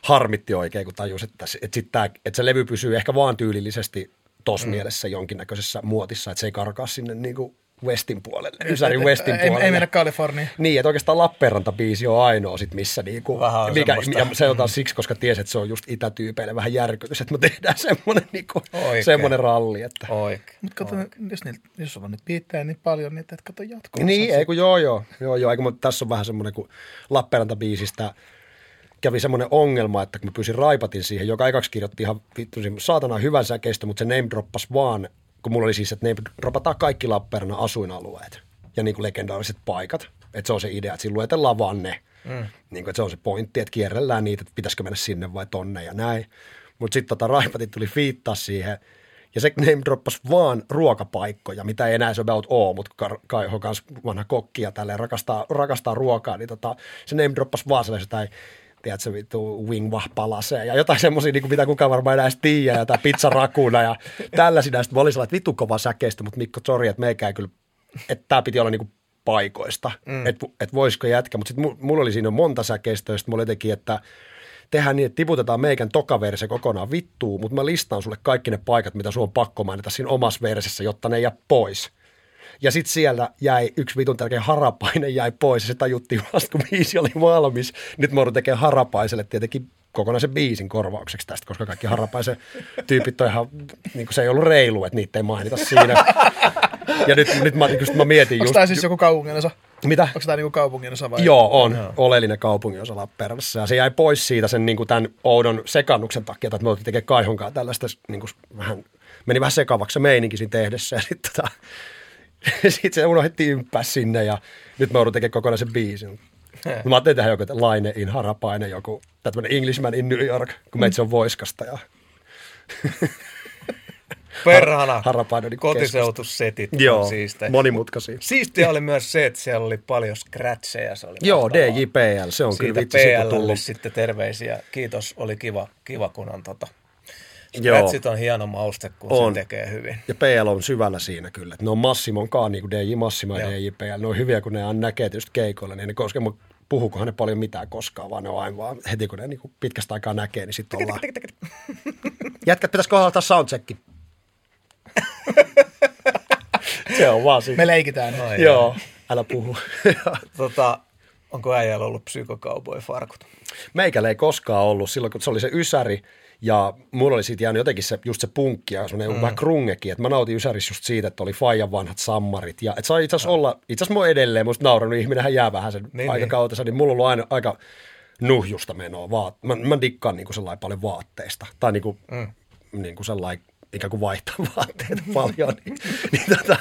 harmitti oikein, kun tajus, että, että, sit tää, että se levy pysyy ehkä vaan tyylillisesti tuossa mm. mielessä jonkinnäköisessä muotissa, että se ei karkaa sinne niin kuin Westin puolelle, Ysärin Westin ei, puolelle. ei mennä Kaliforniaan. Niin, että oikeastaan Lappeenranta-biisi on ainoa sit, missä niinku, Vähän on mikä, semmoista. ja se on taas siksi, koska ties, että se on just itätyypeille vähän järkytys, että me tehdään semmoinen, niinku, Oikein. semmoinen ralli. Että. Oikein. Mutta kato, jos, niillä, jos on nyt biittejä niin paljon, niin et kato jatkoa. Niin, ei kun joo joo, joo, joo eiku, mutta tässä on vähän semmoinen, kun Lappeenranta-biisistä kävi semmoinen ongelma, että kun mä pyysin Raipatin siihen, joka ekaksi kirjoitti ihan vittu saatana hyvän säkeistä, mutta se name droppasi vaan, kun mulla oli siis, että name droppataan kaikki Lappeenrannan asuinalueet ja niin kuin legendaariset paikat. Että se on se idea, että siinä luetellaan vaan ne. Mm. Niin kuin, että se on se pointti, että kierrellään niitä, että pitäisikö mennä sinne vai tonne ja näin. Mutta sitten tota, Raipatin tuli fiittaa siihen, ja se name droppasi vaan ruokapaikkoja, mitä ei enää se about ole, mutta Kaiho kanssa vanha kokki ja tälleen rakastaa, rakastaa ruokaa, niin tota, se name droppasi vaan sellaisen tai tiedätkö, vittu wingwah palasee ja jotain semmoisia, niin mitä kukaan varmaan enää edes tiedä, jotain pizzarakuna ja tällaisia. Sitten mä olin sellainen, että vittu kova säkeistä, mutta Mikko, sorry, että meikään kyllä, että tämä piti olla niinku paikoista, mm. että et voisiko jätkä, mutta sitten mulla oli siinä monta säkeistä, ja sitten mulla jotenkin, että tehdään niin, että tiputetaan meikän toka versio kokonaan vittuun, mutta mä listaan sulle kaikki ne paikat, mitä sun on pakko mainita siinä omassa versissä, jotta ne ei jää pois. Ja sitten siellä jäi yksi vitun tärkeä harapaine jäi pois ja se tajuttiin vasta, kun biisi oli valmis. Nyt mä tekemään harapaiselle tietenkin kokonaisen biisin korvaukseksi tästä, koska kaikki harapaisen tyypit on ihan, niin se ei ollut reilu, että niitä ei mainita siinä. Ja nyt, nyt mä, just, mä mietin Onko just... tämä siis joku kaupunginosa? Mitä? Onko tämä niinku kaupunginosa vai? Joo, on. Joo. Oleellinen kaupunginosa Lappeenrannassa. Ja se jäi pois siitä sen niin kuin tämän oudon sekannuksen takia, että me oltiin tekemään Kaihonkaan tällaista niin kuin vähän, meni vähän sekavaksi se meininki siinä tehdessä. Ja sitten tota, sit se unohdettiin ympää sinne ja nyt me joudun tekemään kokonaisen biisin. Mä ajattelin tehdä joku Laine in Harapaine, joku tämmöinen Englishman in New York, kun meitä se on voiskasta ja Perhana. Harapaine Kotiseutussetit on Joo, siistejä. monimutkaisia. Siistiä oli myös se, että siellä oli paljon scratcheja. Se oli Joo, mahtavaa. DJPL, se on Siitä kyllä vitsi siitä PLlle sitten terveisiä. Kiitos, oli kiva, kiva kun on tota. Joo. On hieno mauste, kun On. se tekee hyvin. Ja PL on syvällä siinä kyllä. ne on Massimon kaa, niin kuin DJ Massimo ja. DJ PL. Ne on hyviä, kun ne aina näkee tietysti keikoilla. Niin ne koske, mutta puhukohan ne paljon mitään koskaan, vaan ne on aina vaan heti, kun ne niin kuin pitkästä aikaa näkee, niin sitten ollaan. Jätkät, pitäisikö ottaa soundchecki? se on vaan siinä. Me leikitään. Ai Joo, älä puhu. Tota, onko äijällä ollut psykokauboy farkut? Meikällä ei koskaan ollut silloin, kun se oli se Ysäri, ja mulla oli siitä jäänyt jotenkin se, just se punkki ja semmoinen mm. vähän krungekin, että mä nautin Ysärissä just siitä, että oli Fajan vanhat sammarit, ja että saa itse asiassa olla, itse asiassa oon edelleen, musta nauranut, ihminenhän jää vähän sen Niin, niin, niin. aikakautensa, niin mulla on ollut aina aika nuhjusta menoa, vaat, mä, mä dikkaan niinku sellainen paljon vaatteista, tai niinku, mm. niinku sellainen ikään kuin vaihtaa vaatteita paljon, niin, niin tota,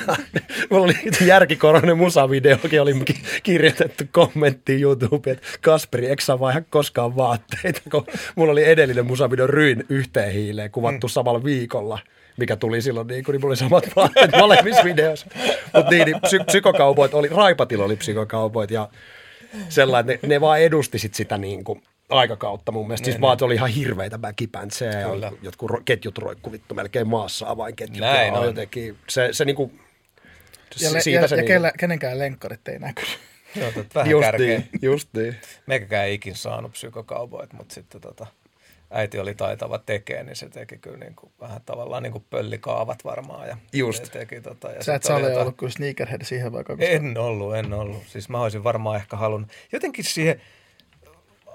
mulla oli järkikoroinen musavideokin, oli ki- kirjoitettu kommenttiin YouTubeen, että Kasperi, eikö saa vaihda koskaan vaatteita, kun mulla oli edellinen musavideo Ryin yhteen hiileen kuvattu mm. samalla viikolla mikä tuli silloin, niin, kun niin mulla oli samat vaatteet molemmissa videoissa. Mutta niin, niin psy- psykokaupoit oli, Raipatilla oli psykokaupoit ja sellainen, ne, ne vaan edusti sit sitä niin kuin aikakautta mun mielestä. Siis vaan, että oli ihan hirveitä väkipäntsejä ja jotkut ketjut roikku vittu melkein maassa avainketjut. Näin ja on. jotenkin, se, se niinku, Ja, le- siitä ja, se ja niinku- kenenkään lenkkarit ei näkynyt. Joo, vähän just kärkeä. niin, just niin. Meikäkään ei ikin saanut psykokauboit, mutta sitten tota, äiti oli taitava tekee, niin se teki kyllä niin kuin, vähän tavallaan niin kuin pöllikaavat varmaan. Ja Just. Teki, tota, ja Sä et jotain- ollut kyllä sneakerhead siihen vaikka. En ollut, en ollut. Siis mä olisin varmaan ehkä halunnut. Jotenkin siihen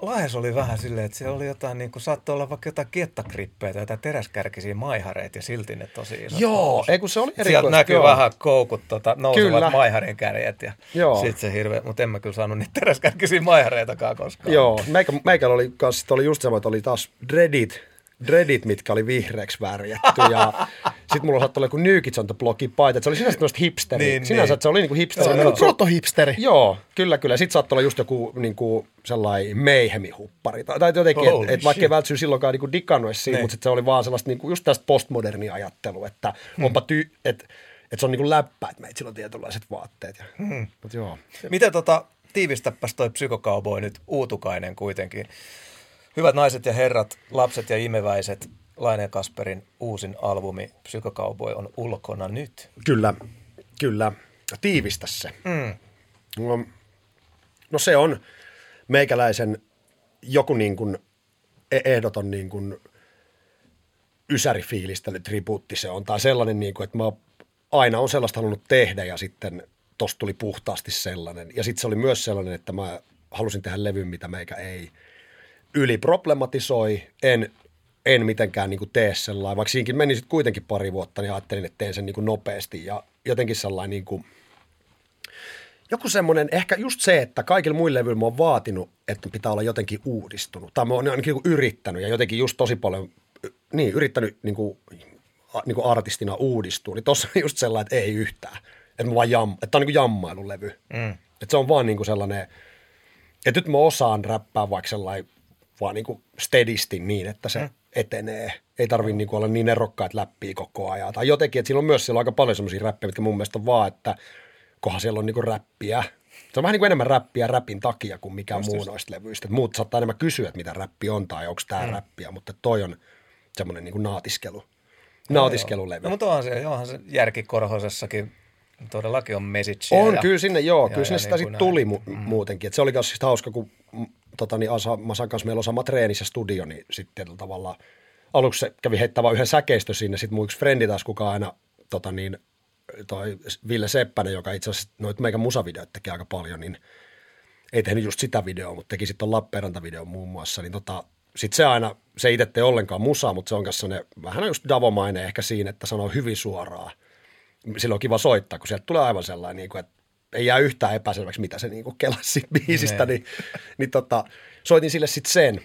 Lahes oli vähän silleen, että siellä oli jotain, niin kuin saattoi olla vaikka jotain kiettakrippejä tai jotain teräskärkisiä maihareita ja silti ne tosi isot. Joo, ei kun se oli Sieltä erikoista. näkyy joo. vähän koukut, tota, nousevat Kyllä. maiharin kärjet ja sitten se hirveä, mutta en mä kyllä saanut niitä teräskärkisiä maihareitakaan koskaan. Joo, meikä, meikällä oli, kans, oli just sama, että oli taas dreadit, dreadit, mitkä oli vihreäksi värjätty. Ja sitten mulla saattoi olla joku New Kids on the Blockin paita. että Se oli sinänsä tämmöistä hipsteri. Niin, sinänsä, niin. että se oli niinku hipsteri. Se Joo, niinku protohipsteri. Joo, kyllä, kyllä. Sitten saattoi olla just joku niinku, sellainen meihemihuppari. Tai, tai jotenkin, että et vaikka ei vältsyy silloinkaan niinku digannut edes siinä, Niin. mutta se oli vaan sellaista niinku, just tästä postmodernia ajattelua, että Hmm. onpa ty, että et se on niinku läppä, että meitä on tietynlaiset vaatteet. Ja, Hmm. Mut joo. Miten tota, tiivistäpäs toi psykokauboi nyt uutukainen kuitenkin. Hyvät naiset ja herrat, lapset ja imeväiset, Laine Kasperin uusin albumi Psykokauboi on ulkona nyt. Kyllä, kyllä. Tiivistä se. Mm. No, no se on meikäläisen joku niin kuin e- ehdoton niin kuin ysärifiilistely, tribuutti se on. Tai sellainen, niin kuin, että mä aina on sellaista halunnut tehdä ja sitten tosta tuli puhtaasti sellainen. Ja sitten se oli myös sellainen, että mä halusin tehdä levyn, mitä meikä ei yliproblematisoi, en, en mitenkään niin kuin tee sellainen, vaikka siinäkin meni sitten kuitenkin pari vuotta, niin ajattelin, että teen sen niin kuin nopeasti ja jotenkin sellainen niin kuin, joku semmoinen, ehkä just se, että kaikilla muilla levyillä mä oon vaatinut, että pitää olla jotenkin uudistunut. Tai mä oon ainakin niin yrittänyt ja jotenkin just tosi paljon, niin yrittänyt niin kuin, niin kuin artistina uudistua. Niin tossa on just sellainen, että ei yhtään. Että, mä vaan jam, että tää on niin kuin jammailulevy. Mm. Että se on vaan niin kuin sellainen, että nyt mä osaan räppää vaikka sellainen vaan niin kuin steadisti niin, että se mm. etenee. Ei tarvi niin kuin olla niin erokkaat läppiä koko ajan. Tai jotenkin, että siellä on myös siellä on aika paljon semmoisia räppejä, mitkä mun mielestä on vaan, että kohan siellä on niin kuin räppiä. Se on vähän niin kuin enemmän räppiä räpin takia kuin mikään muu noista levyistä. Et muut saattaa enemmän kysyä, että mitä räppi on tai onko tämä mm. räppiä, mutta toi on semmoinen niin kuin naatiskelu. Nautiskelulevy. No, mutta onhan se, onhan se järkikorhosessakin todellakin on message. On, kyllä sinne, joo, kyllä ja sinne sitä niin sitten tuli mu- muutenkin. Et se oli myös siis hauska, kun mm, tota, niin Asa, Masan kanssa meillä on sama treenissä studio, niin sitten tietyllä tavalla aluksi se kävi heittämään yhden säkeistö sinne, sitten mun yksi frendi taas, kuka aina tota, niin, toi Ville Seppänen, joka itse asiassa noita meidän musavideot teki aika paljon, niin ei tehnyt just sitä videoa, mutta teki sitten Lappeenranta-videon muun muassa, niin tota, sitten se aina, se itse tee ollenkaan musaa, mutta se on kanssa sellainen vähän just davomainen ehkä siinä, että sanoo hyvin suoraan. Silloin on kiva soittaa, kun sieltä tulee aivan sellainen, niin kuin, että ei jää yhtään epäselväksi, mitä se niin kuin kelasi siitä biisistä, niin, niin tota, soitin sille sitten sen.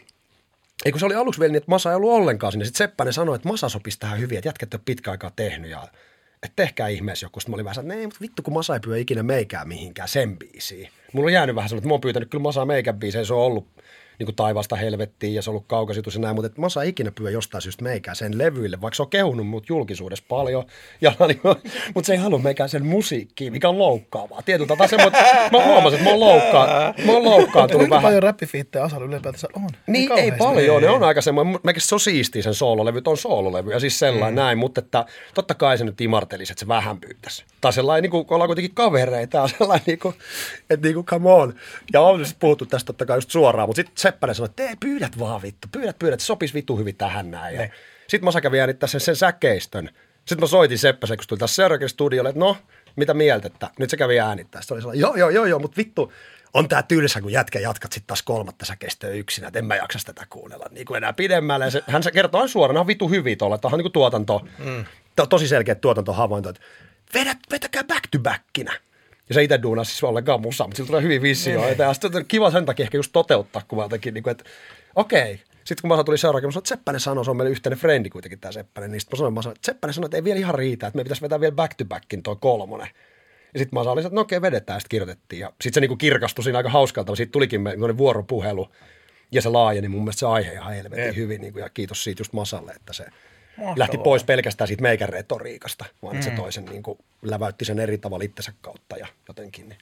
Ei kun se oli aluksi vielä niin, että Masa ei ollut ollenkaan sinne. Sitten Seppänen sanoi, että Masa sopisi tähän hyvin, että jätkät ole pitkä aikaa tehnyt ja että tehkää ihmeessä joku. Sitten mä olin vähän että ei, mutta vittu kun Masa ei pyö ikinä meikään mihinkään sen biisiin. Mulla on jäänyt vähän sellainen, että mä oon pyytänyt kyllä Masaa meikän biiseen, se on ollut niin kuin taivaasta helvettiin ja se on ollut kaukasitus ja näin, mutta että ei ikinä pyö jostain syystä meikään sen levyille, vaikka se on kehunut mut julkisuudessa paljon, ja, niin, mutta se ei halua meikään sen musiikkiin, mikä on loukkaavaa. Tietyllä tapaa se, mutta mä huomasin, että mä oon, loukkaan, mä oon loukkaantunut Kuinka vähän. paljon räppifiittejä Asalla ylipäätänsä on? Niin, ei paljon. Ne on aika semmoinen, meikä se on siistiä sen soololevyt, on soololevy ja siis sellainen mm. näin, mutta että totta kai se nyt imartelisi, että se vähän pyytäisi. Tai sellainen, niin kuin, kun ollaan kuitenkin kavereita, on sellainen, niin kuin, että niin kuin, come on. Ja on siis puhuttu tästä totta kai just suoraan, mutta sitten Seppänen sanoi, että pyydät vaan vittu, pyydät, pyydät, se sopisi vittu hyvin tähän näin. Ja sitten Masa kävi äänittää sen, sen säkeistön. Sitten mä soitin Seppäsen, kun tuli tässä seuraavaksi studiolle, että no, mitä mieltä, että nyt se kävi äänittää. Sitten oli sellainen, joo, joo, joo, joo, mutta vittu, on tää tylsä, kun jätkä jatkat sitten taas kolmatta säkeistöä yksinä, että en mä jaksa tätä kuunnella niin kuin enää pidemmälle. Ja se, hän se kertoo aina suoraan, on vitu hyviä tuolla, että onhan niin kuin tuotanto, mm. to, tosi selkeä tuotantohavainto, että vedät, vetäkää back to backinä. Ja se itse duunasi siis ollenkaan musa, mutta sillä tulee hyvin visioita. Ja sitten on kiva sen takia ehkä just toteuttaa, kun mä jotenkin, niin kuin, että okei. Sitten kun mä tuli seuraavaksi, mä sanoin, että Seppänen sanoi, se on meille yhteinen frendi kuitenkin tämä Seppänen. Niin sitten mä sanoin, mä sanoin, että Seppänen sanoi, että ei vielä ihan riitä, että me pitäisi vetää vielä back to backin toi kolmonen. Ja sitten mä olin, että no okei, vedetään, ja sitten kirjoitettiin. Ja sitten se niinku kirkastui siinä aika hauskalta, siitä tulikin me, vuoropuhelu, ja se laajeni mun mielestä se aihe ihan helvetin hyvin, niinku, ja kiitos siitä just Masalle, että se Mahtavaa. lähti pois pelkästään siitä meikän retoriikasta, vaan mm. se toisen niinku, läväytti sen eri tavalla itsensä kautta ja jotenkin. Niin.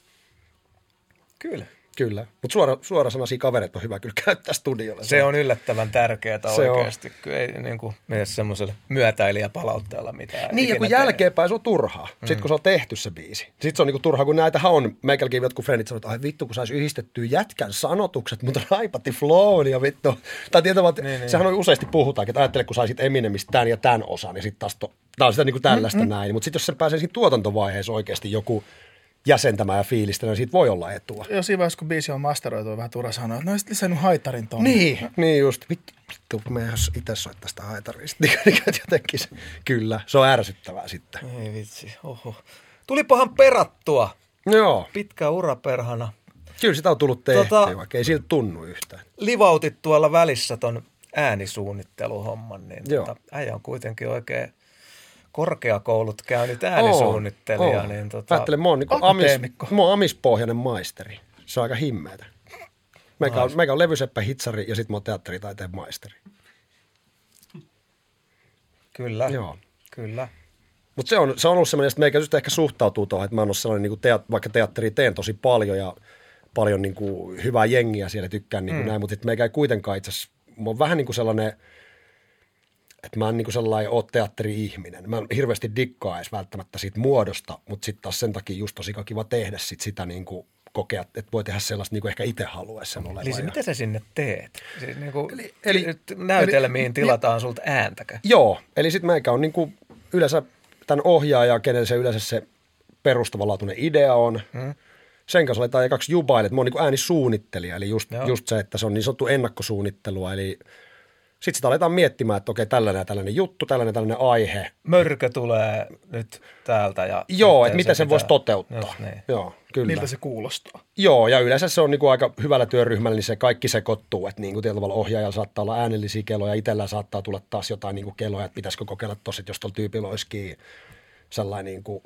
Kyllä. Kyllä, mutta suora, suorasanaisia kavereita on hyvä kyllä käyttää studiolle. Se on yllättävän tärkeää Se oikeasti. Kyllä ei niin kuin, mene semmoiselle myötäilijäpalautteella mitään. Niin, ja kun jälkeenpäin se on turhaa. Mm. Sitten kun se on tehty se biisi. Sitten se on niinku turhaa, kun näitähän on. Meikälläkin jotkut frendit sanoo, että ai vittu, kun saisi yhdistettyä jätkän sanotukset, mutta raipatti flown ja vittu. Tai tietysti, että niin, sehän on useasti puhutaan, että ajattele, kun saisit Eminemistä tämän ja tämän osan, ja sitten taas to, tää on sitä niinku tällaista mm, näin. Mutta sitten jos se pääsee siinä tuotantovaiheessa oikeasti joku jäsentämään ja fiilistämään, niin siitä voi olla etua. Jos siinä vaiheessa, kun biisi on masteroitu, vähän turha sanoa, että no olisit lisännyt haitarin tuonne. Niin, niin just. Vittu, vittu me jos itse soittaa sitä haitarista, niin jotenkin se, kyllä, se on ärsyttävää sitten. Ei vitsi, oho. Tulipahan perattua. Joo, Pitkä ura perhana. kyllä sitä on tullut tehtyä, Tota- tota... vaikka ei siltä tunnu yhtään. Livautit tuolla välissä ton äänisuunnitteluhomman, niin Joo. tota, äijä on kuitenkin oikein korkeakoulut käynyt äänisuunnittelija. Oo. Niin tota, Ajattele, mä oon, niinku amis, mä oon amispohjainen maisteri. Se on aika himmeetä. Meikä on, meikä on levyseppä hitsari ja sitten mä oon teatteritaiteen maisteri. Kyllä, Joo. kyllä. Mutta se on, se on ollut semmoinen, että meikä just ehkä suhtautuu tuohon, että mä oon ollut sellainen, niin kuin teat, vaikka teatteri teen tosi paljon ja paljon niin kuin hyvää jengiä siellä tykkään niin kuin mm. näin, mutta meikä ei kuitenkaan itse asiassa, mä oon vähän niin kuin sellainen, että mä en niin kuin sellainen ole teatteri-ihminen. Mä en hirveästi dikkaa edes välttämättä siitä muodosta, mutta sitten taas sen takia just tosi kiva tehdä sit sitä niin kuin kokea, että voi tehdä sellaista niin kuin ehkä itse haluaisi sen olevan. Eli se, mitä sä sinne teet? Siis niin kuin, Eli- eli, näytelmiin eli- tilataan sulta ääntäkö? Joo, eli sitten meikä on niinku yleensä tämän ohjaaja, kenellä se yleensä se perustavanlaatuinen idea on. Mm. Sen kanssa aletaan ekaksi jubaille, että mä oon niinku äänisuunnittelija, eli just, Joo. just se, että se on niin sanottu ennakkosuunnittelua, eli sitten sitä aletaan miettimään, että okei, tällainen ja tällainen juttu, tällainen ja tällainen aihe. Mörkö tulee nyt täältä ja... Joo, että miten se sen voisi pitää- toteuttaa. Just niin. Joo, kyllä. Miltä se kuulostaa? Joo, ja yleensä se on niinku aika hyvällä työryhmällä, niin se kaikki sekoittuu, että niinku tietyllä tavalla ohjaajalla saattaa olla äänellisiä keloja, itsellään saattaa tulla taas jotain niinku keloja, että pitäisikö kokeilla tosi, jos tuolla tyypillä olisikin sellainen niinku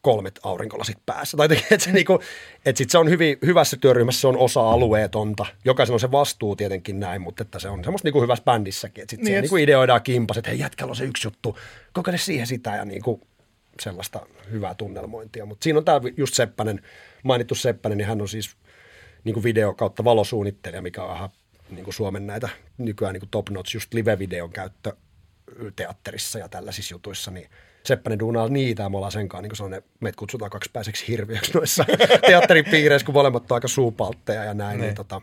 kolmet aurinkolasit päässä. Tai että se, niinku, että sit se on hyvin, hyvässä työryhmässä, se on osa alueetonta. Jokaisella on se vastuu tietenkin näin, mutta että se on semmoista niinku hyvässä bändissäkin. Että sitten Niin, et- niinku ideoidaan kimpas, että hei jätkällä on se yksi juttu, kokeile siihen sitä ja niinku sellaista hyvää tunnelmointia. Mutta siinä on tämä just Seppänen, mainittu Seppänen, niin hän on siis niin kuin video kautta valosuunnittelija, mikä on ihan niin kuin Suomen näitä nykyään niin kuin top notch, just live-videon käyttö teatterissa ja tällaisissa jutuissa, niin Seppänen duunaa niitä ja me ollaan senkaan niin kuin sellainen, meitä kutsutaan kaksipäiseksi hirviöksi noissa teatteripiireissä, kun molemmat on aika suupaltteja ja näin, niin, Niin. tota,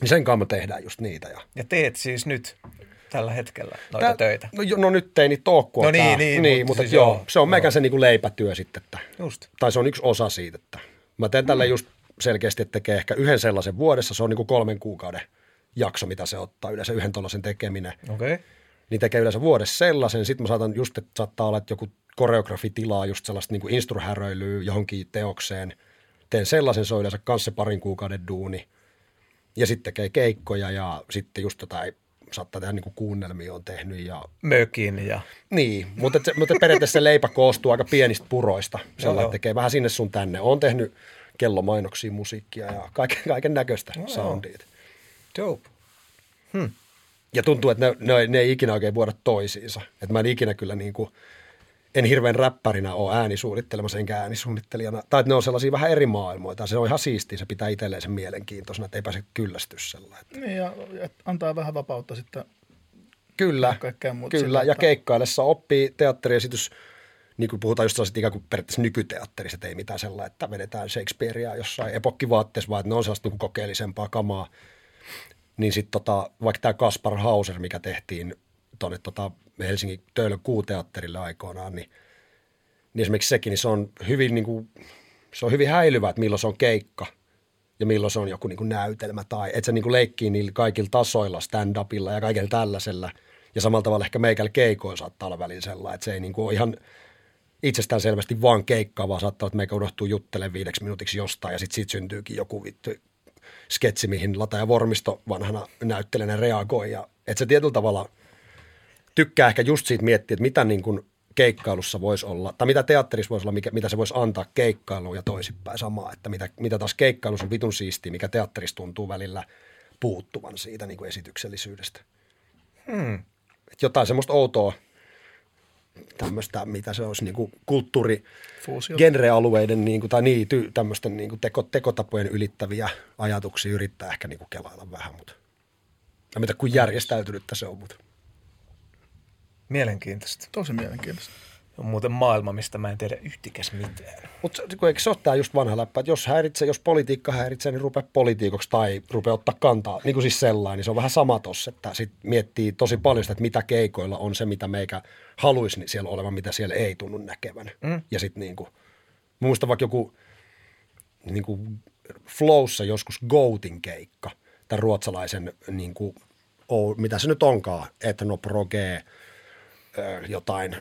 niin senkaan me tehdään just niitä. Ja Ja teet siis nyt tällä hetkellä noita Tää- töitä. No, no nyt ei niitä ole, kun No niin, niin, niin mutta siis joo, joo, se on meikän se niin kuin leipätyö sitten, että Just. tai se on yksi osa siitä. Että mä teen tällä just selkeästi, että tekee ehkä yhden sellaisen vuodessa, se on niin kuin kolmen kuukauden jakso, mitä se ottaa, yleensä yhden tuollaisen tekeminen. Okei. Okay. Niin tekee yleensä vuodessa sellaisen, sitten mä saatan just, että saattaa olla, että joku koreografi tilaa just sellaista niin instruhäröilyä johonkin teokseen. Teen sellaisen, se on yleensä kanssa parin kuukauden duuni. Ja sitten tekee keikkoja ja sitten just jotain, saattaa tehdä niin kuin kuunnelmia on tehnyt ja Mökin ja... niin, mutta, se, mutta periaatteessa se leipä koostuu aika pienistä puroista. Sellainen, joo. tekee vähän sinne sun tänne. Olen tehnyt kellomainoksia, musiikkia ja kaiken, kaiken näköistä Joo. soundia. Dope. Ja tuntuu, että ne, ne, ne ei ikinä oikein vuoda toisiinsa. Että mä en ikinä kyllä niin kuin, en hirveän räppärinä ole äänisuunnittelemassa enkä äänisuunnittelijana. Tai että ne on sellaisia vähän eri maailmoita. Se on ihan siistiä, se pitää itselleen sen mielenkiintoisena, että ei pääse kyllästyä sellainen. Niin, ja, antaa vähän vapautta sitten. Kyllä, kaikkea muuta kyllä. sillä, ja keikkaillessa oppii teatteriesitys, niin kuin puhutaan just sellaisesta ikään kuin periaatteessa nykyteatterista, että ei mitään sellaista, että vedetään Shakespearea jossain epokkivaatteessa, vaan että ne on sellaista niin kokeellisempaa kamaa. Niin sitten tota, vaikka tämä Kaspar Hauser, mikä tehtiin tuonne tota Helsingin Töölön kuuteatterille aikoinaan, niin, niin esimerkiksi sekin, niin se on hyvin, niin kuin, se on hyvin häilyvä, että milloin se on keikka ja milloin se on joku niin kuin näytelmä tai että se niin kuin leikkii niillä kaikilla tasoilla, stand-upilla ja kaikilla tällaisella. Ja samalla tavalla ehkä meikällä keikoilla saattaa olla välillä sellainen, että se ei niin kuin ole ihan itsestään selvästi vaan keikkaa, vaan saattaa että meikä unohtuu juttelemaan viideksi minuutiksi jostain ja sitten siitä syntyykin joku vittu sketsi, mihin Lata ja Vormisto vanhana näyttelijänä reagoi. Ja, että se tietyllä tavalla tykkää ehkä just siitä miettiä, että mitä niin kuin keikkailussa voisi olla, tai mitä teatterissa voisi olla, mikä, mitä se voisi antaa keikkailuun ja toisinpäin samaa, että mitä, mitä taas keikkailussa on vitun siistiä, mikä teatterissa tuntuu välillä puuttuvan siitä niin kuin esityksellisyydestä. Hmm. Et jotain semmoista outoa, tämmöistä, mitä se olisi niin kuin kulttuuri, genrealueiden niin kuin, tai niin, ty, tämmöisten niin kuin teko, tekotapojen ylittäviä ajatuksia yrittää ehkä niin kuin kelailla vähän, mutta en tiedä, kuin järjestäytynyttä se on, mutta Mielenkiintoista. Tosi mielenkiintoista. On muuten maailma, mistä mä en tiedä yhtikäs mitään. Mutta eikö se ole tämä just vanha läppä, että jos häiritsee, jos politiikka häiritsee, niin rupea politiikoksi tai rupea ottaa kantaa, niin kuin siis sellainen, niin se on vähän sama tossa, että sit miettii tosi paljon sitä, että mitä keikoilla on se, mitä meikä haluaisi niin siellä olevan, mitä siellä ei tunnu näkevän. Mm. Ja sitten niin kuin, muistan vaikka joku niin kuin Flowssa joskus Goatin keikka, tämän ruotsalaisen, niin kuin, mitä se nyt onkaan, etnoproge, jotain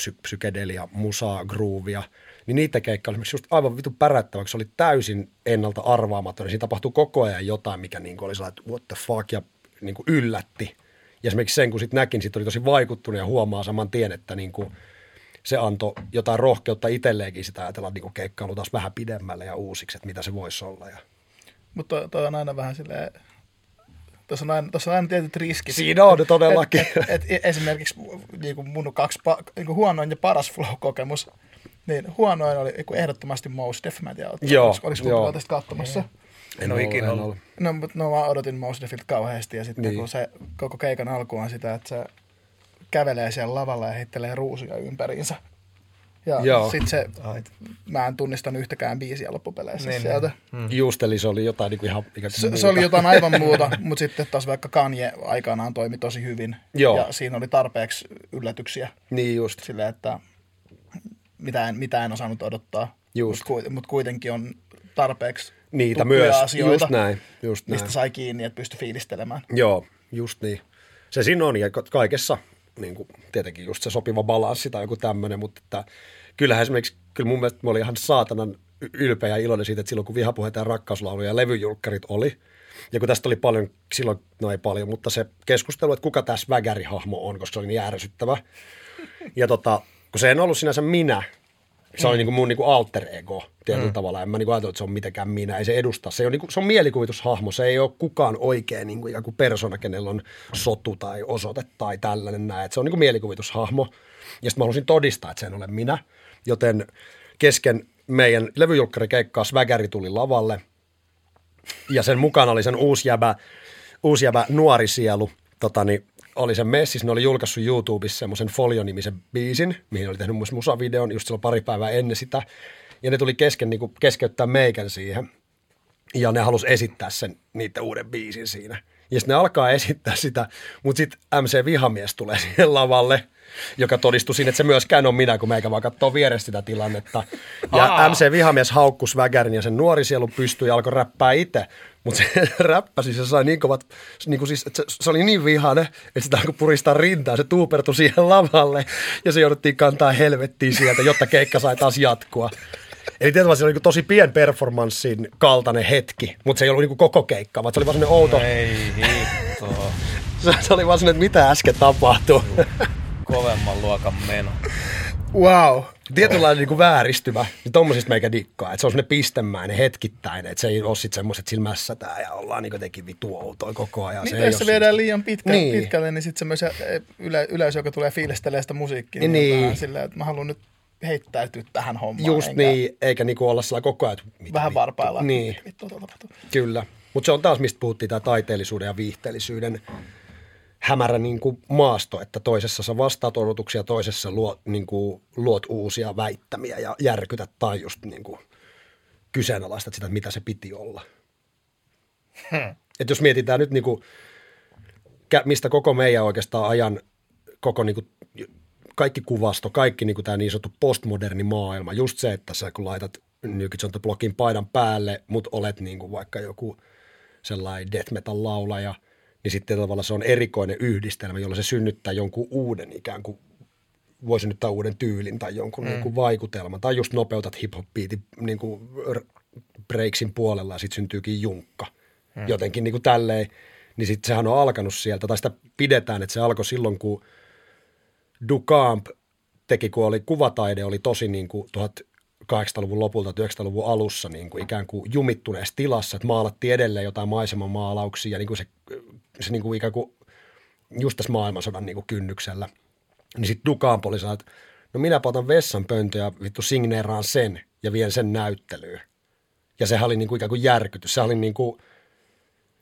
psy- psykedelia, musaa, groovia, niin niitä keikka oli just aivan vitu pärättävä, se oli täysin ennalta arvaamaton, siinä tapahtui koko ajan jotain, mikä niin oli sellainen, että what the fuck, ja niin kuin yllätti. Ja esimerkiksi sen, kun sitten näkin, sitten oli tosi vaikuttunut ja huomaa saman tien, että niin kuin se antoi jotain rohkeutta itselleenkin sitä ajatella niin kuin keikkailu taas vähän pidemmälle ja uusiksi, että mitä se voisi olla. Ja... Mutta toi on aina vähän silleen, tuossa on aina, tuossa on aina tietyt riskit. Siinä on todellakin. Et, et, et, esimerkiksi niin kuin mun kaksi niin kuin huonoin ja paras flow-kokemus, niin huonoin oli niin kuin ehdottomasti Mos Def, mä en tiedä, Joo, oliko, oliko joo. tästä katsomassa. En ole ikinä ollut. No, mutta no, mä odotin Mos Defiltä kauheasti ja sitten Niin. niin. kun se koko keikan alku on sitä, että se kävelee siellä lavalla ja heittelee ruusuja ympäriinsä. Ja Joo. sitten se, Ait. mä en tunnistanut yhtäkään biisiä loppupeleissä Niin, sieltä. niin. Just, eli se oli jotain niin kuin ihan ikään kuin Se, se muuta. oli jotain aivan muuta, mutta sitten taas vaikka Kanye aikanaan toimi tosi hyvin. Joo. Ja siinä oli tarpeeksi yllätyksiä Niin just. sille, että mitä en, mitä en osannut odottaa. Just. Mutta mut kuitenkin on tarpeeksi Niitä myös. asioita, Just näin. Just näin. mistä sai kiinni, että pystyi fiilistelemään. Joo, just niin. Se siinä on, ja ka- kaikessa niin kuin, tietenkin just se sopiva balanssi tai joku tämmöinen, mutta että, kyllähän esimerkiksi, kyllä mun mielestä mä olin ihan saatanan ylpeä ja iloinen siitä, että silloin kun vihapuheita ja rakkauslauluja ja levyjulkkarit oli, ja kun tästä oli paljon, silloin, no ei paljon, mutta se keskustelu, että kuka tässä vägärihahmo on, koska se oli niin ärsyttävä. Ja tota, kun se en ollut sinänsä minä, se oli niin kuin mun niin kuin alter ego tietyllä mm. tavalla. En mä niin kuin ajatellut, että se on mitenkään minä. Ei se edusta. Se on, niin kuin, se on mielikuvitushahmo. Se ei ole kukaan oikein niin kuin, kuin persona, kenellä on sotu tai osoite tai tällainen näin. Se on niin kuin mielikuvitushahmo. Ja sitten mä halusin todistaa, että se en ole minä. Joten kesken meidän levyjulkkarikeikkaa Svägäri tuli lavalle. Ja sen mukana oli sen uusi jäbä, uusi jäbä nuori sielu. Tota, niin, oli sen messis, ne oli julkaissut YouTubessa semmoisen Folio-nimisen biisin, mihin oli tehnyt myös musavideon just silloin pari päivää ennen sitä. Ja ne tuli kesken niin kuin keskeyttää meikän siihen. Ja ne halusi esittää sen niiden uuden biisin siinä. Ja sitten ne alkaa esittää sitä, mutta sitten MC Vihamies tulee siihen lavalle, joka todistui siinä, että se myöskään on minä, kun meikä vaan katsoo vierestä sitä tilannetta. Ja Aa. MC Vihamies haukkus Vägärin ja sen nuori sielu pystyi ja alkoi räppää itse. Mutta se räppäsi, se sai niin kovat, niin kuin siis, että se, se, oli niin vihane, että sitä alkoi puristaa rintaa, se tuupertui siihen lavalle ja se jouduttiin kantaa helvettiin sieltä, jotta keikka sai taas jatkua. Eli tietysti se oli niin tosi pien performanssin kaltainen hetki, mutta se ei ollut niin koko keikka, vaan se oli vaan sellainen outo, Ei hittoa. se, se oli vaan sellainen, että mitä äsken tapahtui. Kovemman luokan meno. Wow. Tietynlainen niin vääristymä, niin tommosista meikä dikkaa, että se on semmoinen pistemäinen, hetkittäinen, että se ei ole sitten semmoiset, että sillä mässätään ja ollaan niin jotenkin vitu outoja koko ajan. Niin, se ei jos se viedään siistiä. liian pitkälle, Niin. niin. pitkälle niin sitten semmoisia yle, yleisö, joka tulee fiilistelemään sitä musiikkia, niin, Niin. on vähän silleen, että mä haluan nyt heittäytyä tähän hommaan. Just enkä niin, eikä niinku olla sillä koko ajan, että mitä Vähän varpailla. Niin, Mitä vittua tuolla tapahtuu? kyllä. Mutta se on taas, mistä puhuttiin, tämä taiteellisuuden ja viihteellisyyden hämärä niin kuin maasto, että toisessa sä vastaat odotuksia, toisessa luot, niin kuin, luot uusia väittämiä ja järkytät tai just niin kuin, kyseenalaistat sitä, mitä se piti olla. Hmm. Et jos mietitään nyt, niin kuin, mistä koko meidän oikeastaan ajan, koko niin kuin, kaikki kuvasto, kaikki niin tämä niin sanottu postmoderni maailma, just se, että sä kun laitat Nykitson blogin paidan päälle, mutta olet niin kuin vaikka joku sellainen death metal laulaja, niin sitten tavalla se on erikoinen yhdistelmä, jolla se synnyttää jonkun uuden ikään kuin voi synnyttää uuden tyylin tai jonkun mm. niin kuin vaikutelman. Tai just nopeutat hip-hop beatin niin kuin breaksin puolella ja sitten syntyykin junkka. Mm. Jotenkin niin kuin tälleen. Niin sitten sehän on alkanut sieltä, tai sitä pidetään, että se alkoi silloin, kun Ducamp teki, kun oli kuvataide, oli tosi niin kuin 1800-luvun lopulta, 1900-luvun alussa niin kuin ikään kuin jumittuneessa tilassa, että maalattiin edelleen jotain maisemamaalauksia ja niin kuin se, se niin kuin ikään kuin just tässä maailmansodan niin kuin kynnyksellä. Niin sitten Dukampoli sanoi, että no minä otan vessanpöntö ja vittu signeeraan sen ja vien sen näyttelyyn. Ja sehän oli niin kuin ikään kuin järkytys. Se oli niin kuin,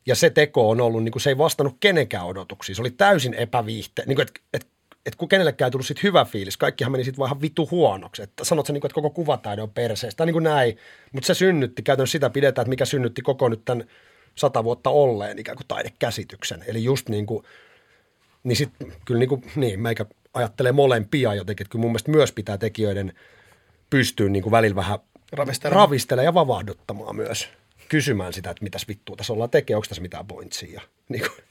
ja se teko on ollut, niin kuin se ei vastannut kenenkään odotuksiin. Se oli täysin epäviihte. Niin kuin, että, että, että kun kenellekään ei tullut sit hyvä fiilis, kaikkihan meni sitten vaan ihan vittu huonoksi. Että sanot sä, niin kuin, että koko kuvataide on perseestä, niin kuin näin. Mutta se synnytti, käytännössä sitä pidetään, että mikä synnytti koko nyt tämän sata vuotta olleen ikään kuin taidekäsityksen. Eli just niin kuin, niin sitten kyllä niin, kuin, niin meikä ajattelee molempia jotenkin, että kyllä mun mielestä myös pitää tekijöiden pystyä niin kuin välillä vähän Ravistelemaan. ravistelemaan ja vavahduttamaan myös. Kysymään sitä, että mitäs vittua tässä ollaan tekee, onko tässä mitään pointsia. Niin kuin,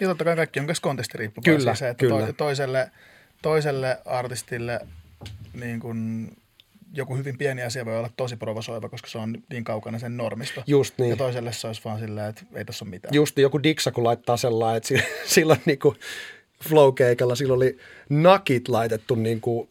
Ja totta kai kaikki on myös kontestiriippuvaisia. Kyllä, se, että kyllä. To, toiselle, toiselle artistille niin kun joku hyvin pieni asia voi olla tosi provosoiva, koska se on niin kaukana sen normista. Just niin. Ja toiselle se olisi vaan silleen, että ei tässä ole mitään. just joku Diksa, kun laittaa sellainen, että si- silloin niin kuin flow-keikalla sillä oli nakit laitettu niin kuin,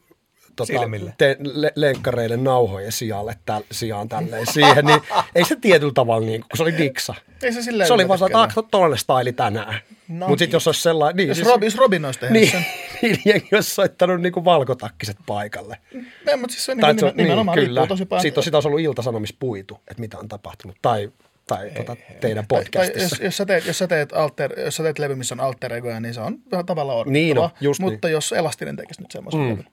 tota, Silmille. te, le, lenkkareiden nauhojen sijalle, täl, sijaan tälleen siihen, niin ei se tietyllä tavalla, niin kuin, kun se oli Diksa. Ei se silleen Se oli vaan, yllätä että ah, tollainen staili tänään. Mutta sitten jos olisi sellainen... Niin, Jos, siis, Rob, jos Robin olisi tehnyt niin, sen. niin jengi olisi soittanut niin kuin valkotakkiset paikalle. Ei, mutta siis se on Tai niin, että se nimen, on- nimenomaan niin, riippuu tosi paljon. Siitä on, siitä olisi ollut iltasanomis puitu, että mitä on tapahtunut. Tai, tai tota, teidän Tai- tai podcastissa. jos, jos, sä teet, jos, sä teet alter, jos sä teet levy, missä on alter egoja, niin se on tavallaan Niin on, orkittavaa. just niin. Mutta jos Elastinen tekisi nyt semmoisen mm. levyn.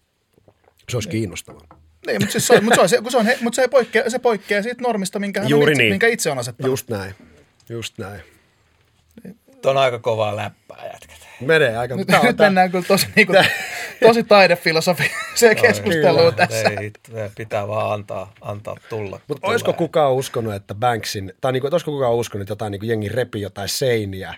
Se olisi kiinnostavaa. Niin, mutta, siis se, on- mutta, se, on, se, kun se, on, he- mutta se, ei poikkea, se poikkeaa siitä normista, minkä, Juuri itse, niin. minkä itse on asettanut. Just näin. Just näin. Tuo on aika kovaa läppää jätkät. Menee aika. Nyt, nyt mennään kyllä tosi, niin kuin, tosi taidefilosofiseen keskusteluun kyllä. tässä. Ei, pitää vaan antaa, antaa tulla. Mutta olisiko kukaan uskonut, että Banksin, tai niinku, että olisiko kukaan uskonut, että jotain niinku jengi repi jotain seiniä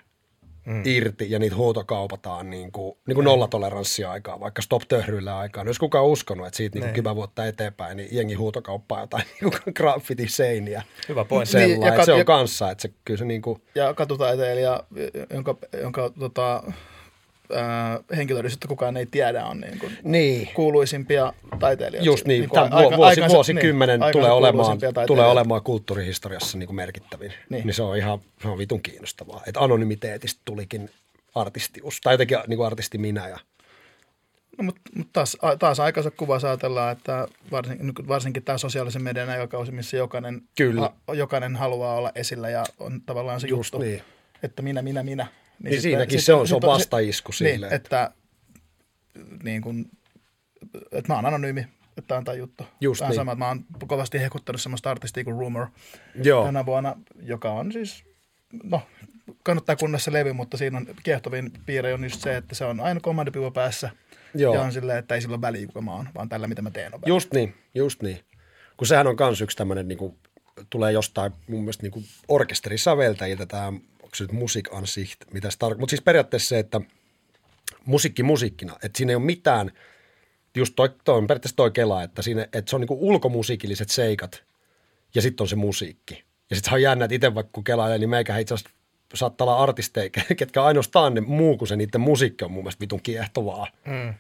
mm. irti ja niitä huutokaupataan niinku, niinku nollatoleranssia aikaa, vaikka stop töhryillä aikaa. Niin olisi kukaan uskonut, että siitä niinku kymmenen vuotta eteenpäin, niin jengi huutokauppaa jotain niinku graffiti seiniä. Hyvä pointti. Niin, Sellainen, ja että se kat- on ja- kanssa, että se, kyllä se niinku, Ja katutaiteilija, jonka, jonka tota, ää, henkilöllisyyttä kukaan ei tiedä, on niin kuin niin. kuuluisimpia taiteilijoita. Just niin, Niin tämän aika- vuosi, aikansa- vuosikymmenen niin, tulee, olemaan, tulee olemaan kulttuurihistoriassa niin kuin merkittävin. Niin. Niin. niin se on ihan se on vitun kiinnostavaa. Että anonymiteetistä tulikin artistius, tai jotenkin niin kuin artisti minä. Ja, No, mutta mut taas, taas aikansa kuvassa ajatellaan, että varsin, nyt varsinkin tämä sosiaalisen median aikakausi, missä jokainen, Kyllä. a, jokainen haluaa olla esillä ja on tavallaan se Just juttu, niin. että minä, minä, minä. Niin siinäkin se on- se on vastaisku sille, Niin, että, niin kun, että mä oon anonyymi, että tämä on tämä juttu. Just Vähän niin. sama, että mä oon kovasti hehkuttanut semmoista artistia kuin Rumor Joo. tänä vuonna, joka on siis, no kannattaa se levy, mutta siinä on kiehtovin piirre on just se, että se on aina kommandopivo päässä. Joo. Ja on silleen, että ei sillä ole väliä, kuka mä oon, vaan tällä, mitä mä teen on väliä. Just niin, just niin. Kun sehän on kans yksi tämmöinen, niin kuin, tulee jostain mun mielestä niin kuin orkesterisäveltäjiltä tämä, nyt musiikansicht, mitä se tarkoittaa. Mutta siis periaatteessa se, että musiikki musiikkina, että siinä ei ole mitään, just toi, toi on periaatteessa toi kela, että, siinä, että se on niin kuin ulkomusiikilliset seikat ja sitten on se musiikki. Ja sitten on jännä, että itse vaikka kun kelailee, niin meikä itse asiassa saattaa olla artisteja, ketkä ainoastaan ne muu kuin se niiden musiikki on mun mielestä vitun kiehtovaa. Mm.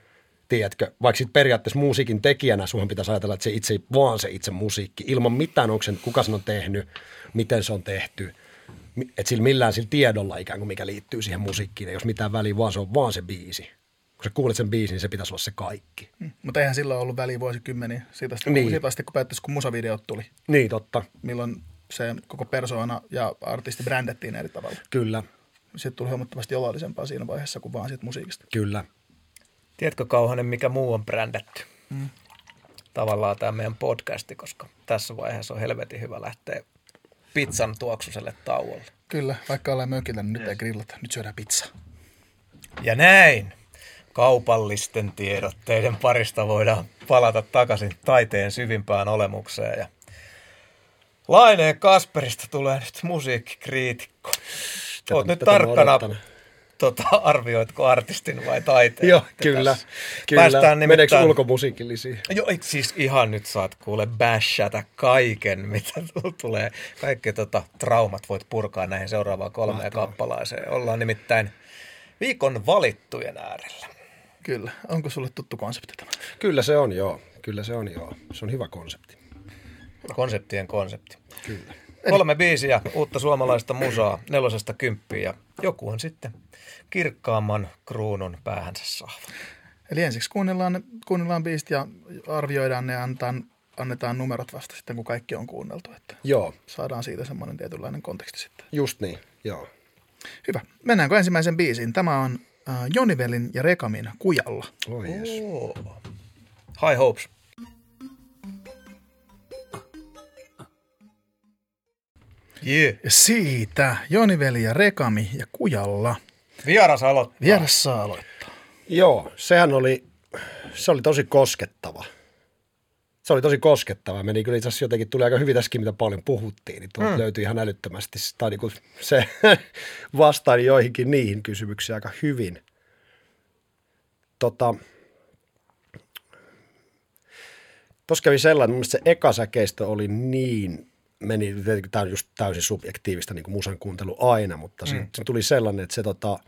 Tiedätkö, vaikka sitten periaatteessa musiikin tekijänä sunhan pitäisi ajatella, että se itse, vaan se itse musiikki, ilman mitään, onko sen, kuka sen on tehnyt, miten se on tehty, että sillä millään sillä tiedolla ikään kuin mikä liittyy siihen musiikkiin, ei jos mitään väliä, vaan se on vaan se biisi. Kun sä kuulet sen biisin, niin se pitäisi olla se kaikki. Mm. Mutta eihän silloin ollut väliä vuosikymmeniä siitä asti, Niin. siitä asti kun päättäisi, kun musavideot tuli. Niin, totta. Milloin se koko persoona ja artisti brändettiin eri tavalla. Kyllä, Sitten tuli huomattavasti oloellisempaa siinä vaiheessa kuin vaan siitä musiikista. kyllä. Tiedätkö Kauhanen, mikä muu on brändätty? Mm. Tavallaan tämä meidän podcasti, koska tässä vaiheessa on helvetin hyvä lähteä pizzan tuoksuselle tauolle. Kyllä, vaikka ollaan mökillä, niin nyt ei grillata, nyt syödään pizzaa. Ja näin kaupallisten tiedotteiden parista voidaan palata takaisin taiteen syvimpään olemukseen. Ja Laineen Kasperista tulee nyt musiikkikriitikko. Oot nyt tarkkana, odottanut. Tota, arvioitko artistin vai taiteen? Joo, kyllä. tässä. kyllä. Päästään Meneekö nimittäin... ulkomusiikillisiin? Joo, siis ihan nyt saat kuule bashata kaiken, mitä tulee. Kaikki tota, traumat voit purkaa näihin seuraavaan kolmeen Mahtavaa. kappalaiseen. Ollaan nimittäin viikon valittujen äärellä. Kyllä. Onko sulle tuttu konsepti tämä? Kyllä se on, joo. Kyllä se on, joo. Se on hyvä konsepti. Konseptien konsepti. Kyllä. Kolme biisiä, uutta suomalaista musaa, nelosesta kymppiä ja joku on sitten kirkkaamman kruunun päähänsä saava. Eli ensiksi kuunnellaan, kuunnellaan biisit ja arvioidaan ne ja annetaan, annetaan numerot vasta sitten, kun kaikki on kuunneltu. Että Joo, saadaan siitä semmoinen tietynlainen konteksti sitten. just niin, joo. Hyvä. Mennäänkö ensimmäisen biisiin? Tämä on äh, Jonivelin ja Rekamin Kujalla. Oi jes. Oo. High hopes. Yeah. Ja siitä Joniveli ja Rekami ja Kujalla. Vieras aloittaa. Vieras saa aloittaa. Joo, sehän oli, se oli tosi koskettava. Se oli tosi koskettava. Meni kyllä itse asiassa jotenkin, tuli aika hyvin tässäkin, mitä paljon puhuttiin, niin tuolta mm. löytyi ihan älyttömästi. Tai niin kuin se vastaili joihinkin niihin kysymyksiin aika hyvin. Tota, Tuossa kävi sellainen, mun se eka säkeistö oli niin, meni, tämä on just täysin subjektiivista niin kuin musan kuuntelu aina, mutta mm. se, se tuli sellainen, että se tota,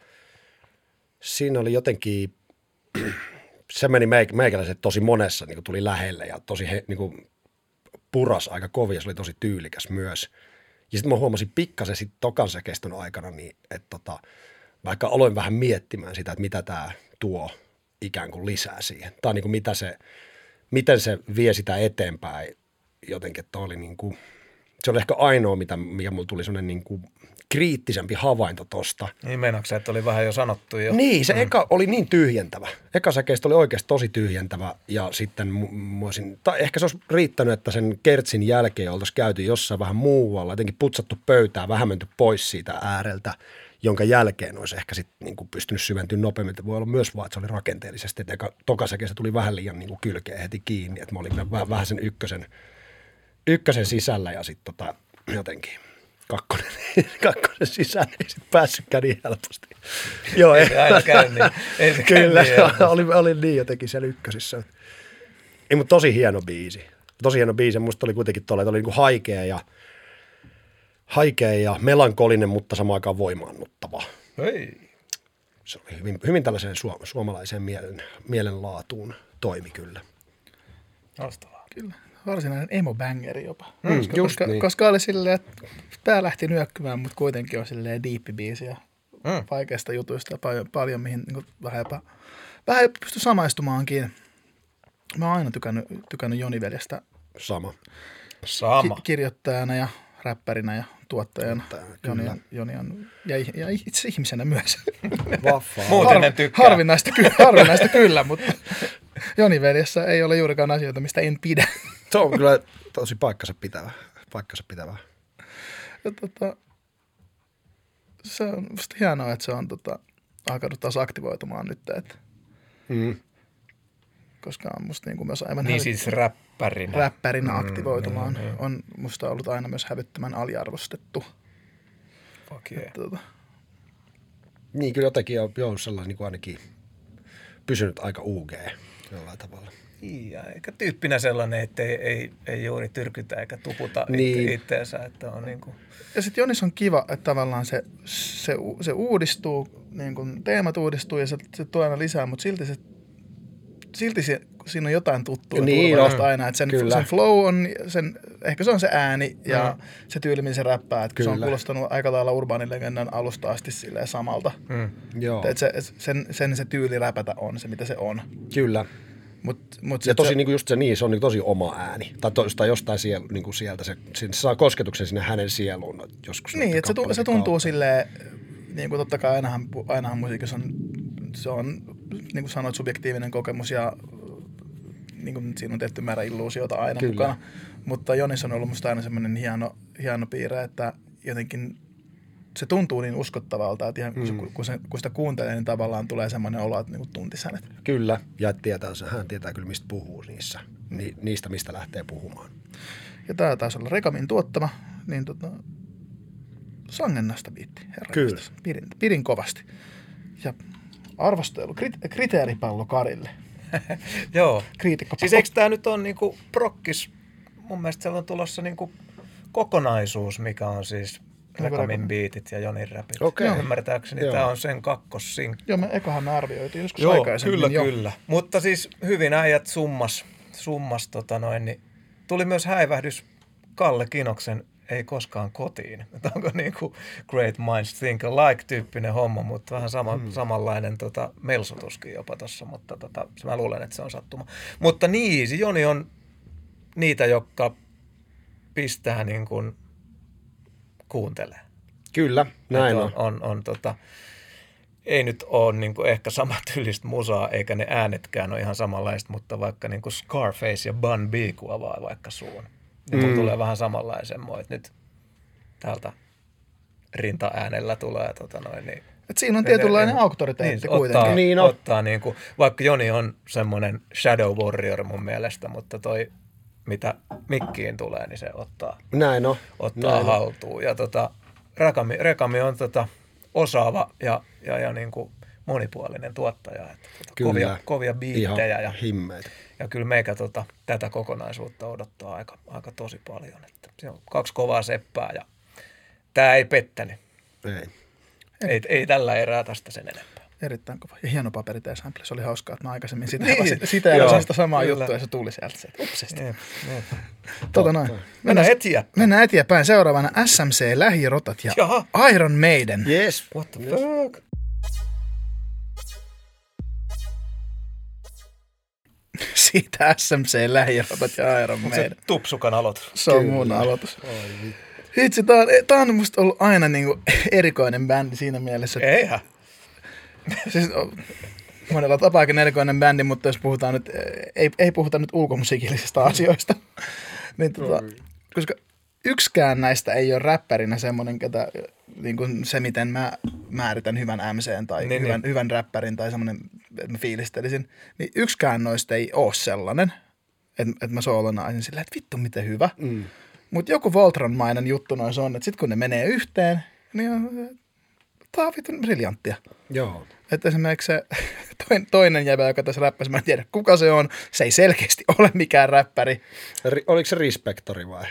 siinä oli jotenkin, se meni meik- meikäläiset tosi monessa, niin kuin tuli lähelle ja tosi he, niin kuin puras aika kovin ja se oli tosi tyylikäs myös. Ja sitten mä huomasin pikkasen sitten tokan säkeistön aikana, niin että tota, vaikka aloin vähän miettimään sitä, että mitä tämä tuo ikään kuin lisää siihen. Tai niin kuin mitä se, miten se vie sitä eteenpäin jotenkin, että oli niin kuin, se oli ehkä ainoa, mitä, mikä mulla tuli sellainen niin kuin kriittisempi havainto tosta. Niin meinaatko että oli vähän jo sanottu jo? Niin, se mm. eka oli niin tyhjentävä. Eka säkeistä oli oikeasti tosi tyhjentävä ja sitten mu- mu- olisin, tai ehkä se olisi riittänyt, että sen kertsin jälkeen oltaisiin käyty jossain vähän muualla, jotenkin putsattu pöytää, vähän menty pois siitä ääreltä, jonka jälkeen olisi ehkä sitten niin kuin pystynyt syventymään nopeammin. Voi olla myös vaan, että se oli rakenteellisesti, että eka, toka tuli vähän liian niin kuin kylkeen heti kiinni, että mä olin vähän, vähän sen ykkösen, ykkösen sisällä ja sitten tota, jotenkin kakkonen, kakkonen sisään ei sitten päässytkään niin helposti. Joo, Ei se aina käy niin. Ei se käy Kyllä, niin joo, helposti. oli, oli niin jotenkin siellä ykkösissä. Ei, mutta tosi hieno biisi. Tosi hieno biisi. Musta oli kuitenkin tuolla, että oli niin haikea ja, haikea ja melankolinen, mutta samaan aikaan voimaannuttava. Hei. Se oli hyvin, hyvin tällaiseen suom- suomalaiseen mielen, mielenlaatuun toimi kyllä. Loistavaa. Kyllä. Varsinainen emo-bangeri jopa. Mm, koska, just koska, niin. koska oli silleen, että pää lähti nyökkymään, mutta kuitenkin on silleen diippi biisi ja Mm. vaikeista jutuista ja paljon, paljon mihin niin vähän jopa, vähän jopa pysty samaistumaankin. Mä oon aina tykännyt, tykännyt Joni Veljestä Sama. Sama. ki- kirjoittajana ja räppärinä ja tuottajana. Tuottajana, Joni on, Joni on ja, ja itse ihmisenä myös. Vaffaa. Muuten en tykkää. harvinaista, ky- harvinaista kyllä, mutta Joni Veljessä ei ole juurikaan asioita, mistä en pidä. Se on kyllä tosi paikkansa pitävä. Paikkansa pitävä. Ja, tota, se on musta hienoa, että se on tota, alkanut taas aktivoitumaan nyt, että, Mm. koska on musta niin kuin myös aivan Niin hävit- siis räppärinä. räppärinä aktivoitumaan. niin, niin. On musta ollut aina myös hävyttömän aliarvostettu. Fuck yeah. Tota, Niin kyllä jotenkin on, on sellainen niin kuin ainakin pysynyt aika UG jollain tavalla. Ja eikä tyyppinä sellainen, että ei, ei, ei juuri tyrkytä eikä tuputa Niin. itteensä, että on niin kuin, Ja sitten Jonis on kiva, että tavallaan se, se, se uudistuu, niin kun teemat uudistuu ja se, se tuo aina lisää, mutta silti se silti se, siinä on jotain tuttua Niin on, aina, että sen, kyllä. sen flow on, sen, ehkä se on se ääni ja Mm. se tyyli, millä se räppää, että se on kuulostanut aika lailla urbaanin legendan alusta asti silleen samalta. mm. Joo, Että se, sen, sen se tyyli räpätä on se, mitä se on. kyllä. Mut, mut Ja tosi se, niin kuin just se niin, se on niin tosi oma ääni. Tai, to, tai jostain siel, niin kuin sieltä, se, se saa kosketuksen sinne hänen sieluun joskus. Niin, että se, tu- se tuntuu kautta. silleen, niin kuin totta kai ainahan, ainahan musiikissa on, se on, niin kuin sanoit, subjektiivinen kokemus ja niin kuin siinä on tietty määrä illuusiota aina Kyllä. mukana. Mutta Jonis on ollut musta aina semmoinen hieno, hieno piirre, että jotenkin se tuntuu niin uskottavalta, että ihan kun, se, kun, se, kun sitä kuuntelee, niin tavallaan tulee semmoinen olo, että niin tuntisi hänet. Kyllä, ja tietää, se- hän tietää kyllä, mistä puhuu niissä. Ni, niistä, mistä lähtee puhumaan. Ja tämä taisi olla Rekamin tuottama, niin tota, sangennasta biitti, herra Kyllä. Pidin, pidin kovasti. Ja arvostelu, krit, kriteeripallo Karille. Joo. Kriitikko. Siis eikö tämä nyt on niinku prokkis, mun mielestä siellä on tulossa niinku kokonaisuus, mikä on siis Rekamin Rekamin. biitit ja Jonin räpit. Okei. Joo. Ymmärtääkseni Joo. tämä on sen kakkossinkku. Joo, me ekahan me arvioitiin joskus Joo, aikaisemmin. kyllä, jo. kyllä. Mutta siis hyvin äijät summas, summas tota noin, niin tuli myös häivähdys Kalle Kinoksen ei koskaan kotiin. Että onko niin kuin Great Minds Think Alike-tyyppinen homma, mutta vähän sama, hmm. samanlainen tota, melsotuskin jopa tuossa, mutta tota, mä luulen, että se on sattuma. Mutta niin, Joni on niitä, jotka pistää niin kuin kuuntelee. Kyllä, näin on. On, on, on tota, ei nyt ole niin kuin ehkä samantyylistä musaa, eikä ne äänetkään ole ihan samanlaiset, mutta vaikka niin kuin Scarface ja Bun B kuvaa vaikka suun, niin mm. tulee vähän samanlaisen moi, nyt täältä rintaäänellä tulee tota noin, niin et siinä on tietynlainen ne, auktoriteetti niin, kuitenkin. Ottaa, niin on. ottaa niin kuin, vaikka Joni on semmoinen shadow warrior mun mielestä, mutta toi mitä mikkiin tulee, niin se ottaa, Näin on. ottaa Näin haltuun. On. Ja tota, Rekami, Rekami on tota, osaava ja, ja, ja niin kuin monipuolinen tuottaja. Että tota, kyllä, kovia, kovia biittejä. Ja, himmeitä. ja kyllä meikä tota, tätä kokonaisuutta odottaa aika, aika tosi paljon. Että se on kaksi kovaa seppää ja tämä ei pettänyt. Ei. Ei, ei tällä erää tästä sen enempää. Erittäin kova. Ja hieno paperi sample. Se oli hauskaa, että mä aikaisemmin sitä, niin. sitä ja sitä samaa kyllä. juttua ja se tuli sieltä. Se, upsesti. Jep, jep. Tota noin. Mennään, mennään eteenpäin. Mennään eteenpäin. Seuraavana SMC, Lähirotat ja Jaha. Iron Maiden. Yes. What the yes. fuck? Siitä SMC, Lähirotat ja Iron Maiden. Se Tupsukan aloitus. Se on Kyllä. mun aloitus. Oi, Hitsi, tää on, tää on musta ollut aina niinku erikoinen bändi siinä mielessä. Eihän. Siis, monella tapaakin erikoinen bändi, mutta jos puhutaan nyt, ei, ei puhuta nyt ulkomusiikillisista asioista, niin tota, koska yksikään näistä ei ole räppärinä semmoinen, ketä, niin kuin se miten mä määritän hyvän MC tai niin, hyvän, niin. hyvän räppärin tai semmoinen, että mä fiilistelisin, niin yksikään noista ei ole sellainen, että, että mä soolonaisin silleen, että vittu miten hyvä. Mm. Mutta joku Voltron-mainen juttu noissa on, että sitten kun ne menee yhteen, niin on, on vittu briljanttia. Joo. Että esimerkiksi se toinen jäbä, joka tässä räppäsi, mä en tiedä kuka se on, se ei selkeästi ole mikään räppäri. Ri, oliko se Respektori vai?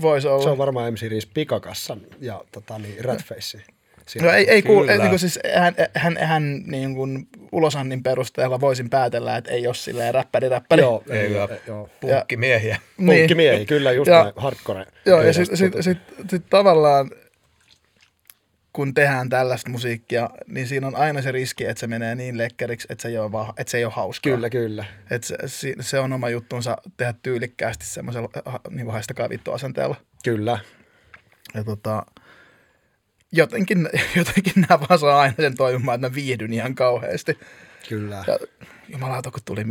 Voisi olla. Se on varmaan MC Riis Pikakassan ja tota, niin, Ratface. No ei, ei kuule, niin kuin siis hän, hän, hän niin kuin ulosannin perusteella voisin päätellä, että ei ole silleen räppäri räppäri. Joo, ei, ei, joo. Punkkimiehiä. Niin. Punkkimiehiä, kyllä just ja, näin, hardcore. Joo, ja sitten sit, sit, sit, tavallaan kun tehdään tällaista musiikkia, niin siinä on aina se riski, että se menee niin lekkeriksi, että se ei ole, va- että se ei ole hauskaa. Kyllä, kyllä. Että se, se on oma juttunsa tehdä tyylikkäästi semmoisella niin haistakaa vittu asenteella. Kyllä. Ja tota, jotenkin, jotenkin nämä vaan saa aina sen toimimaan, että mä viihdyn ihan kauheasti. Kyllä. Ja, jumalauta, kun tuli,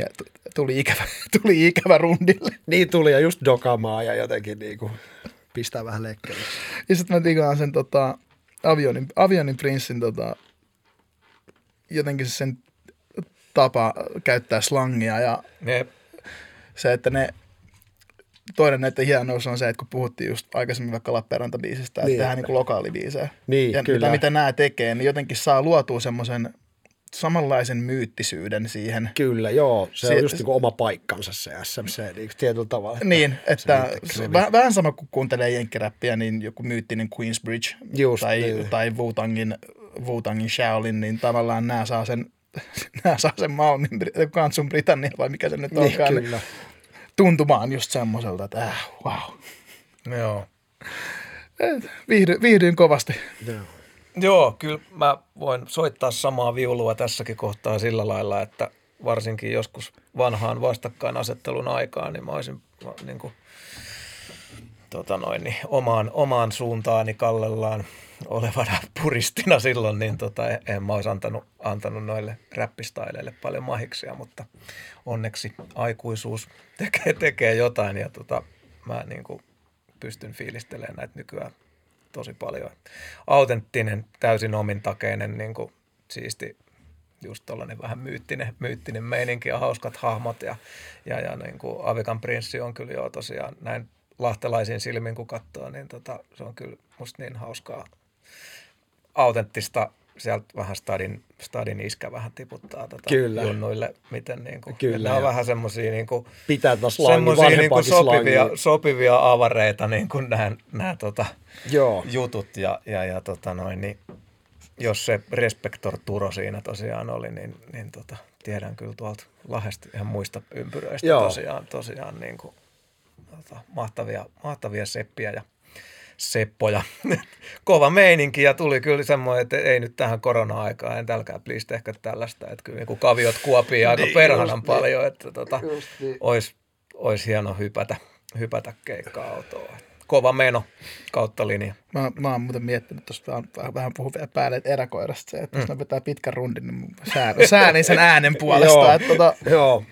tuli, ikävä, tuli ikävä rundille. Niin tuli ja just dokamaa ja jotenkin niin kuin pistää vähän lekkeriksi. Ja sitten mä tigaan sen tota, Avionin, Avionin prinssin tota, jotenkin sen tapa käyttää slangia ja ne. se, että ne toinen näiden hienous on se, että kun puhuttiin just aikaisemmin vaikka Lappeenranta-biisistä, että niin. tehdään niin lokaalibiisejä. Niin, ja kyllä. Mitä, mitä nämä tekee, niin jotenkin saa luotua semmoisen samanlaisen myyttisyyden siihen. Kyllä, joo. Se si- on just niin kuin oma paikkansa se SMC niin tietyllä tavalla. Niin, että väh- vähän sama kuin kuuntelee jenkkiräppiä, niin joku myyttinen Queensbridge just, tai, niin. tai Wu-Tangin, Wu-Tangin Shaolin, niin tavallaan nämä saa sen, nämä saa sen Maunin, Kansun Britannia vai mikä se nyt niin, onkaan. Niin, kyllä. tuntumaan just semmoiselta, että äh, wow. Joo. Viihdy, viihdyin kovasti. Joo. Joo, kyllä mä voin soittaa samaa viulua tässäkin kohtaa sillä lailla, että varsinkin joskus vanhaan vastakkainasettelun aikaan, niin mä olisin niin kuin, tota noin, niin omaan, omaan suuntaani kallellaan olevana puristina silloin, niin tota, en mä olisi antanut, antanut noille räppistaileille paljon mahiksia, mutta onneksi aikuisuus tekee, tekee jotain ja tota, mä niin kuin pystyn fiilistelemään näitä nykyään tosi paljon. Autenttinen, täysin omintakeinen, niin kuin siisti, just tollainen vähän myyttinen, myyttinen meininki ja hauskat hahmot. Ja, ja, ja niin kuin Avikan prinssi on kyllä jo tosiaan näin lahtelaisin silmin kun katsoo, niin tota, se on kyllä musta niin hauskaa autenttista sieltä vähän stadin, stadin iskä vähän tiputtaa tota Kyllä. junnuille, miten niin kuin, Kyllä, on vähän semmoisia niin kuin, Pitää semmosia, niin kuin sopivia, sopivia avareita niin kuin nämä, nämä tota, Joo. jutut ja, ja, ja tota noin, niin, jos se Respektor Turo siinä tosiaan oli, niin, niin tota, tiedän kyllä tuolta Lahdesta ihan muista ympyröistä Joo. tosiaan, tosiaan niin kuin, tota, mahtavia, mahtavia seppiä ja Seppoja. Kova meininki ja tuli kyllä semmoinen, että ei nyt tähän korona-aikaan, en tälläkään please tehkö tällaista. Että kyllä niin kaviot kuopii aika Niin, perhanan just paljon, että tota, niin. olisi, olisi hieno hypätä, hypätä keikka-autoon. Kova meno kautta linja. Mä, mä oon muuten miettinyt tuosta vähän, vähän, vähän puhun vielä päälle että eräkoirasta se, että jos ne vetää pitkän rundin, niin sään, säänin sen äänen puolesta. Joo, että, tota, joo.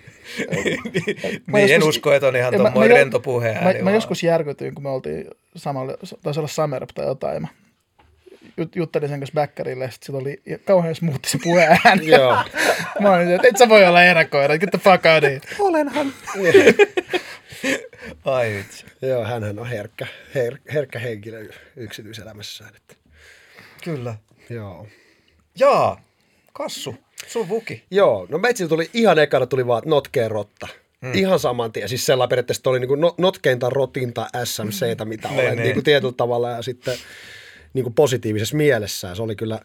Mä niin en joskus- usko, että on ihan en tuommoinen rento puheääni. Mä, mä joskus järkytyin, kun me oltiin samalla, taisi olla Summer tai jotain, ja mä jut, juttelin sen kanssa Bäkkärille, ja sit sillä oli kauhean smoothi se puheääni. Joo. mä olin, että et sä voi olla eräkoira, get the fuck out of here. Olenhan. Ai vitsi. Joo, hänhän on herkkä, her, herkkä henkilö yksityiselämässään. Että. Kyllä. Joo. Jaa, Kassu, sun vuki. Joo, no meitsillä tuli ihan ekana tuli vaan notkeen rotta. Mm. Ihan saman tien. Siis sellainen periaatteessa oli niin no, notkeinta, rotinta, SMCtä, mitä Ne, olen niin kuin tietyllä tavalla ja sitten niin kuin positiivisessa mielessä. Se oli kyllä,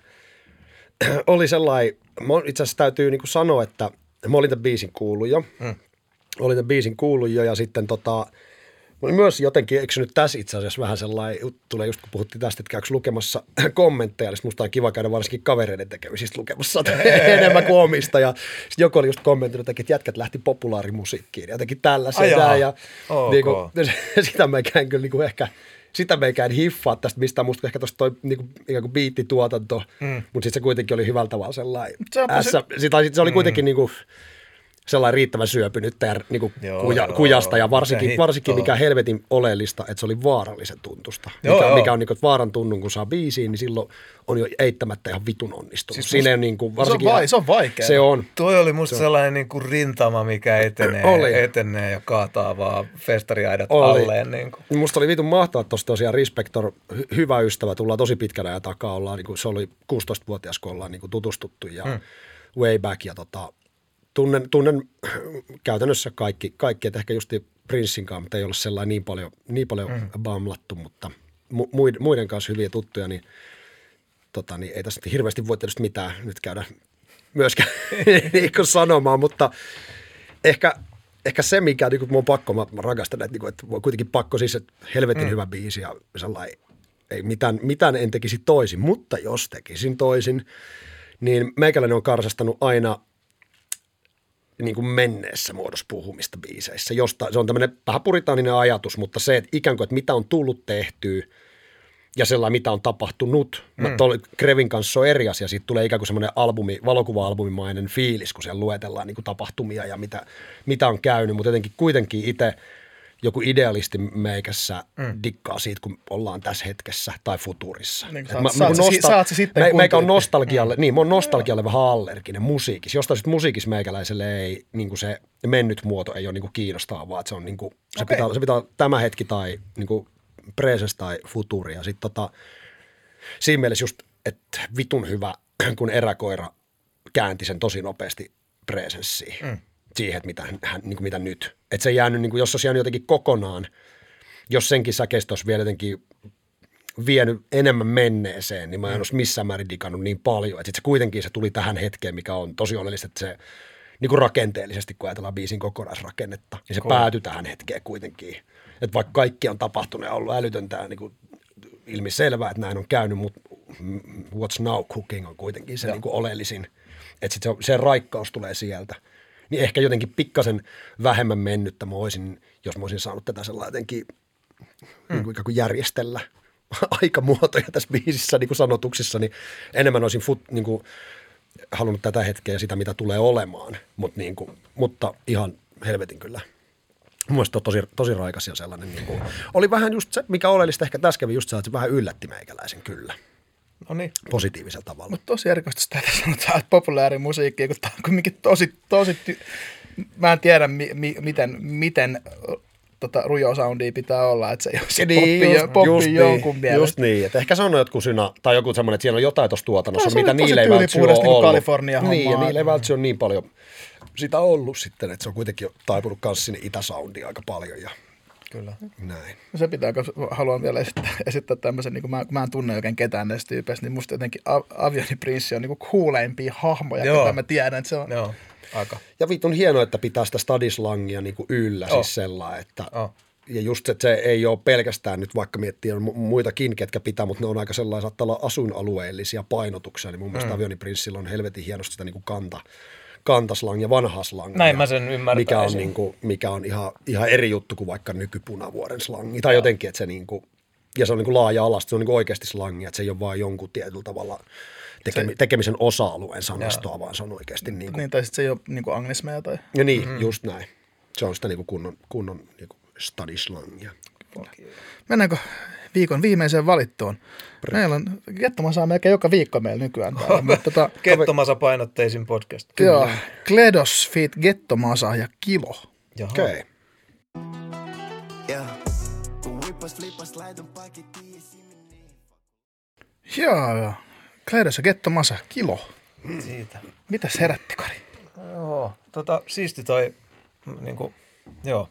oli sellainen, itse asiassa täytyy niin kuin sanoa, että mä olin tämän biisin kuullut jo. Mm. Olin tämän biisin kuullut jo ja sitten tota, Olin myös jotenkin eksynyt tässä itse asiassa vähän sellainen, tulee just kun puhuttiin tästä, että käykö lukemassa kommentteja, niin musta on kiva käydä varsinkin kavereiden tekemisistä lukemassa enemmän kuin omista. Ja sitten joku oli just kommentoinut, että jätkät lähti populaarimusiikkiin ja jotenkin tällaisen. Ai jaa. näin, ja Ok. niin kuin, sitä mä ikään kyllä niin kuin ehkä, sitä me ikään hiffaa tästä mistään musta ehkä tuosta toi niin kuin, ikään kuin biittituotanto, mm. mutta sitten se kuitenkin oli hyvällä tavalla sellainen. Se ässä, se, tai sit se oli Mm. kuitenkin niin kuin, sellainen riittävän syöpynyt ja niin kuin Joo, kuja, joo, kujasta ja varsinkin, varsinkin mikä helvetin oleellista, että se oli vaarallisen tuntusta. Joo, mikä, joo. mikä on niin kuin, että vaaran tunnun, kun saa biisiin, niin silloin on jo eittämättä ihan vitun onnistunut. Siis Siinä on niin kuin, Se on, varsinkin, vai, se on vaikea. Se on. Toi oli musta sellainen niin kuin rintama, mikä etenee, Oli. etenee ja kaataa vaan festariaidat Oli. alleen. Niin kuin. Musta oli vitun mahtavaa tuossa tosiaan Respector, hy- hyvä ystävä, tullaan tosi pitkänä ajan takaa, ollaan, niin kuin, se oli 16-vuotias, kun ollaan niin kuin, tutustuttu ja mm. way back ja tota, tunnen, tunnen käytännössä kaikki, kaikki että ehkä just Prinssin kanssa, mutta ei ole sellainen niin paljon, niin paljon mm. bamlattu, mutta mu- muiden, muiden kanssa hyviä tuttuja, niin, tota, niin ei tässä nyt hirveästi voi tietysti mitään nyt käydä myöskään niin kuin sanomaan, mutta ehkä, ehkä se, mikä niin mun on pakko, mä, mä rakastan näitä, niin kuin, että on kuitenkin pakko siis, että helvetin mm. hyvä biisi ja sellainen, ei mitään, mitään en tekisi toisin, mutta jos tekisin toisin, niin meikäläinen on karsastanut aina niin kuin menneessä muodossa puhumista biiseissä. Josta, se on tämmöinen vähän puritaaninen ajatus, mutta se, että ikään kuin, että mitä on tullut tehtyä ja sellainen, mitä on tapahtunut. Mm. Mä tol, Krevin kanssa on eri asia. Siitä tulee ikään kuin semmoinen albumi, valokuva-albumimainen fiilis, kun siellä luetellaan niin kuin tapahtumia ja mitä, mitä on käynyt. Mutta jotenkin kuitenkin itse joku idealisti meikässä mm. dikkaa siitä, kun ollaan tässä hetkessä tai futurissa. Niin, saat- mä- saat si- saat se sitten, me, meikä on nostalgialle, niin, mä oon nostalgialle vähän allerginen musiikissa. Jostain sitten musiikissa meikäläiselle ei, niin kuin se mennyt muoto ei ole niin kuin kiinnostavaa, vaan että se on niin kuin, se, Okei. pitää, se pitää olla tämä hetki tai niin kuin presens tai futuri. Ja sitten tota, siinä mielessä just, että vitun hyvä, kun eräkoira käänti sen tosi nopeasti presenssiin. Mm. Siihen, että mitä, hän, niin kuin mitä nyt. Että se ei jäänyt, niin kuin, jos se olisi jäänyt jotenkin kokonaan, jos senkin säkeistö olisi vielä jotenkin vienyt enemmän menneeseen, niin mä en olisi missään määrin digannut niin paljon. Että se kuitenkin se tuli tähän hetkeen, mikä on tosi oleellista, että se niin kuin rakenteellisesti, kun ajatellaan biisin kokonaisrakennetta, niin se cool. päätyi tähän hetkeen kuitenkin. Että vaikka kaikki on tapahtunut ja ollut älytöntä niin kuin ilmiselvää, että näin on käynyt, mutta what's now cooking on kuitenkin se niin kuin oleellisin. Että se, se raikkaus tulee sieltä. Niin ehkä jotenkin pikkasen vähemmän mennyttä mä olisin, jos mä olisin saanut tätä sellainen jotenkin niin kuin ikään kuin järjestellä aikamuotoja tässä biisissä niin kuin sanotuksissa, niin enemmän olisin fut, niin kuin, halunnut tätä hetkeä sitä, mitä tulee olemaan, Mut niin kuin, mutta ihan helvetin kyllä. Mun mielestä on tosi, tosi raikas ja sellainen. Niin kuin, oli vähän just se, mikä oleellista ehkä tässä kävi just se, että se vähän yllätti meikäläisen kyllä, No niin. positiivisella tavalla. Mutta tosi erikoista sitä, että sanotaan, että populaarimusiikki, kun tämä on kumminkin tosi, tosi, ty- mä en tiedä mi, mi, miten, miten tota, rujo soundia pitää olla, että se ei ole se poppi, jo, poppi jonkun niin, mielestä. just niin, että ehkä se on jotkut syna, tai joku semmoinen, että siellä on jotain tuossa tuotannossa, No, mitä niillä ei välttämättä ole ollut. California-hommaa. Niin, ja niillä ei välttämättä ole niin paljon sitä ollut sitten, että se on kuitenkin taipunut kanssa sinne itäsoundiin aika paljon ja Kyllä. näin. Se pitää, kun haluan vielä esittää, esittää tämmöisen, niin kun mä, kun mä en tunne oikein ketään näistä tyypeistä, niin musta jotenkin Av- Avioni Prinssi on niin kuuleimpia hahmoja, Joo. mitä mä tiedän, että se on. Joo, aika. Ja vitun hienoa, että pitää sitä stadislangia niin kuin yllä, Joo. siis sellainen, että Joo. ja just se, että se ei ole pelkästään nyt, vaikka mu- muitakin, ketkä pitää, mutta ne on aika sellaisia, saattaa olla asuinalueellisia painotuksia, niin mun mielestä mm. Avioniprinssillä on helvetin hienosti sitä niin kuin kanta, kantaslangia, vanha slangia. Näin mä sen ymmärtäisin. Mikä on, niin kuin, mikä on ihan, ihan eri juttu kuin vaikka nykypunavuoren slangi. Tai jotenkin, että se niin kuin, ja se on niin kuin laaja alasta, se on niin kuin oikeasti slangia, että se ei ole vaan jonkun tietyllä tavalla tekemi, tekemisen osa-alueen sanastoa, vaan se on oikeasti niin kuin, Niin, tai sitten se ei ole niin kuin anglismeja tai... ja niin, mm. just näin. Se on sitä niin kuin kunnon, kunnon niin kuin study slangia. Mennäänkö viikon viimeiseen valittuun? Meillä on, Kettoman saa melkein joka viikko meillä nykyään täällä, mutta tota, Kettomasa painotteisin podcast. joo, Kledos, Fit, Gettomasa ja Kilo. Okei. Okay. Esimerkiksi. Joo, Kledos ja Gettomasa, Kilo. Siitä. Mitäs herätti, Kari? Joo, tota, siisti toi, niin kuin, joo,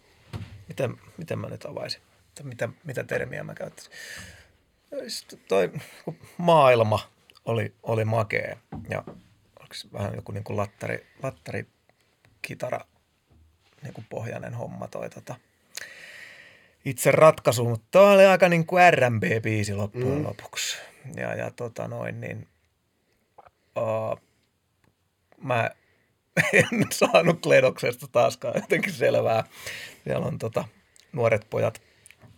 miten, miten mä nyt avaisin, Tai mitä, mitä termiä mä käyttäisin. Sitten toi maailma oli, oli makea ja oliko se vähän joku niin kuin lattari, lattari kitara niin kuin pohjainen homma toi tota, itse ratkaisu, mutta toi oli aika niin kuin R&B-biisi loppujen mm. lopuksi. Ja, ja tota noin, niin uh, mä en saanut Kledoksesta taaskaan jotenkin selvää. Siellä on tota, nuoret pojat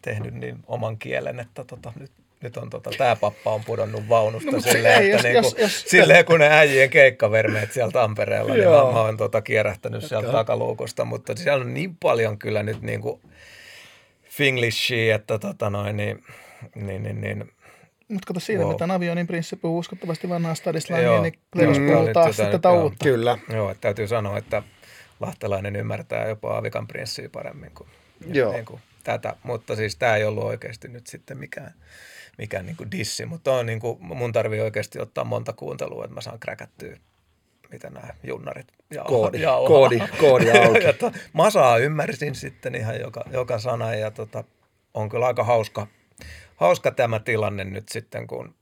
tehnyt niin oman kielen, että tota, nyt, nyt on tota, tämä pappa on pudonnut vaunusta No, silleen, ei, että jos- niinku, jos- jos- silleen, kun ne äijien keikkavermeet siellä Tampereella, niin Joo. mä, mä oon tota, kierähtänyt sieltä takaluukosta, mutta siellä on niin paljon kyllä nyt niinku Finglishia, että tota noin, niin, niin, niin, niin Mutta kato siinä, Wow. mitä Avionin prinssi puhuu uskottavasti vanhaa Joo. stadislangia, niin Kledos Mm. puhuu taas tätä- tätä joo. uutta. Kyllä. Joo, että täytyy sanoa, että lahtelainen ymmärtää jopa Aavikan prinssiä paremmin kuin, Joo. Niin kuin tätä. Mutta siis tämä ei ollut oikeasti nyt sitten mikään, mikään niin kuin dissi, mutta on niin kuin, mun tarvii oikeasti ottaa monta kuuntelua, että mä saan kräkättyä mitä nämä junnarit ja Koodi, koodi, koodi auki. ja to, Masaa ymmärsin sitten ihan joka, joka sana ja tota, on kyllä aika hauska, hauska tämä tilanne nyt sitten, kun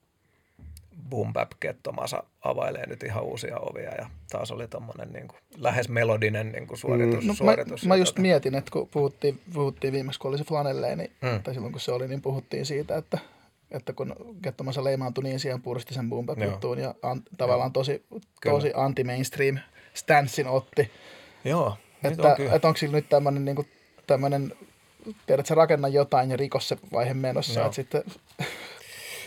Boom Bap Kettomasa availee nyt ihan uusia ovia ja taas oli tommonen niin kuin, lähes melodinen niin kuin suoritus. No, mä, suoritus mä ja just tota, mietin, että kun puhuttiin, puhuttiin viimeksi, kun oli se flanelleeni, Mm. mm. tai silloin kun se oli, niin puhuttiin siitä, että, että kun Kettomasa leimaantui niin siihen puristi sen boom Joo. juttuun ja an, tavallaan tosi, Kyllä. tosi anti-mainstream stanssin otti. Joo, Että, on kyllä. että onko sillä nyt tämmöinen, niin tämmöinen tiedät, sä rakenna jotain ja rikos se vaihe menossa, Joo. että sitten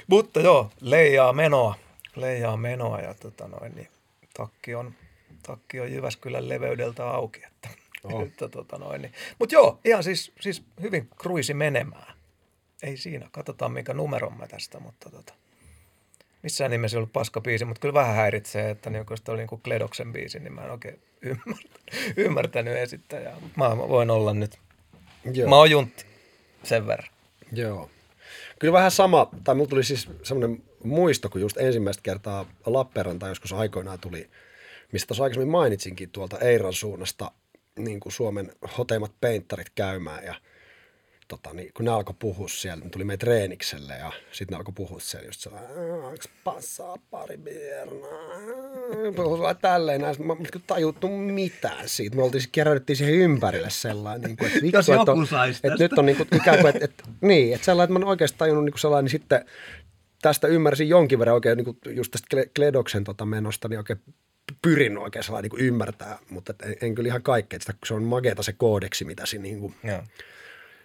Mutta joo, leijaa menoa, leijaa menoa ja tota noin, niin takki on, takki on Jyväskylän leveydeltä auki. Että, Oh. että tota noin, niin. Mutta joo, ihan siis, siis hyvin kruisi menemään. Ei siinä, katsotaan minkä numeron mä tästä, mutta tota, missään nimessä ei ollut paska biisi, mutta kyllä vähän häiritsee, että niin kun sitä oli niin Kledoksen biisi, niin mä en oikein ymmärtänyt, ymmärtänyt esittäjää. Mut Mä, mä voin olla nyt, Joo. mä oon juntti sen verran. Joo. Kyllä vähän sama, tai mulla tuli siis semmoinen muisto, kun just ensimmäistä kertaa Lappeenranta joskus aikoinaan tuli, mistä tuossa aikaisemmin mainitsinkin tuolta Eiran suunnasta niin kuin Suomen hoteimmat peinttarit käymään. Ja tota, niin, kun ne alkoi puhua siellä, ne tuli meidän treenikselle ja sitten ne alkoi puhua siellä just sellainen, onko passaa pari biernaa, puhuu vaan tälleen, näin. mä en tajuttu mitään siitä. Me oltiin kerädyttiin siihen ympärille sellainen, niin kuin, että, vittu, Jos että, joku on, sais että nyt on niin kuin, ikään kuin, että, että, niin, että sellainen, että mä en oikeasti tajunnut niin kuin sellainen, niin sitten tästä ymmärsin jonkin verran oikein niin kuin just tästä Gledoksen tota menosta, niin oikein pyrin oikein sellainen niin kuin ymmärtää, mutta en, en kyllä ihan kaikkea, että sitä, se on mageeta se koodeksi, mitä siinä, niin kuin, Joo.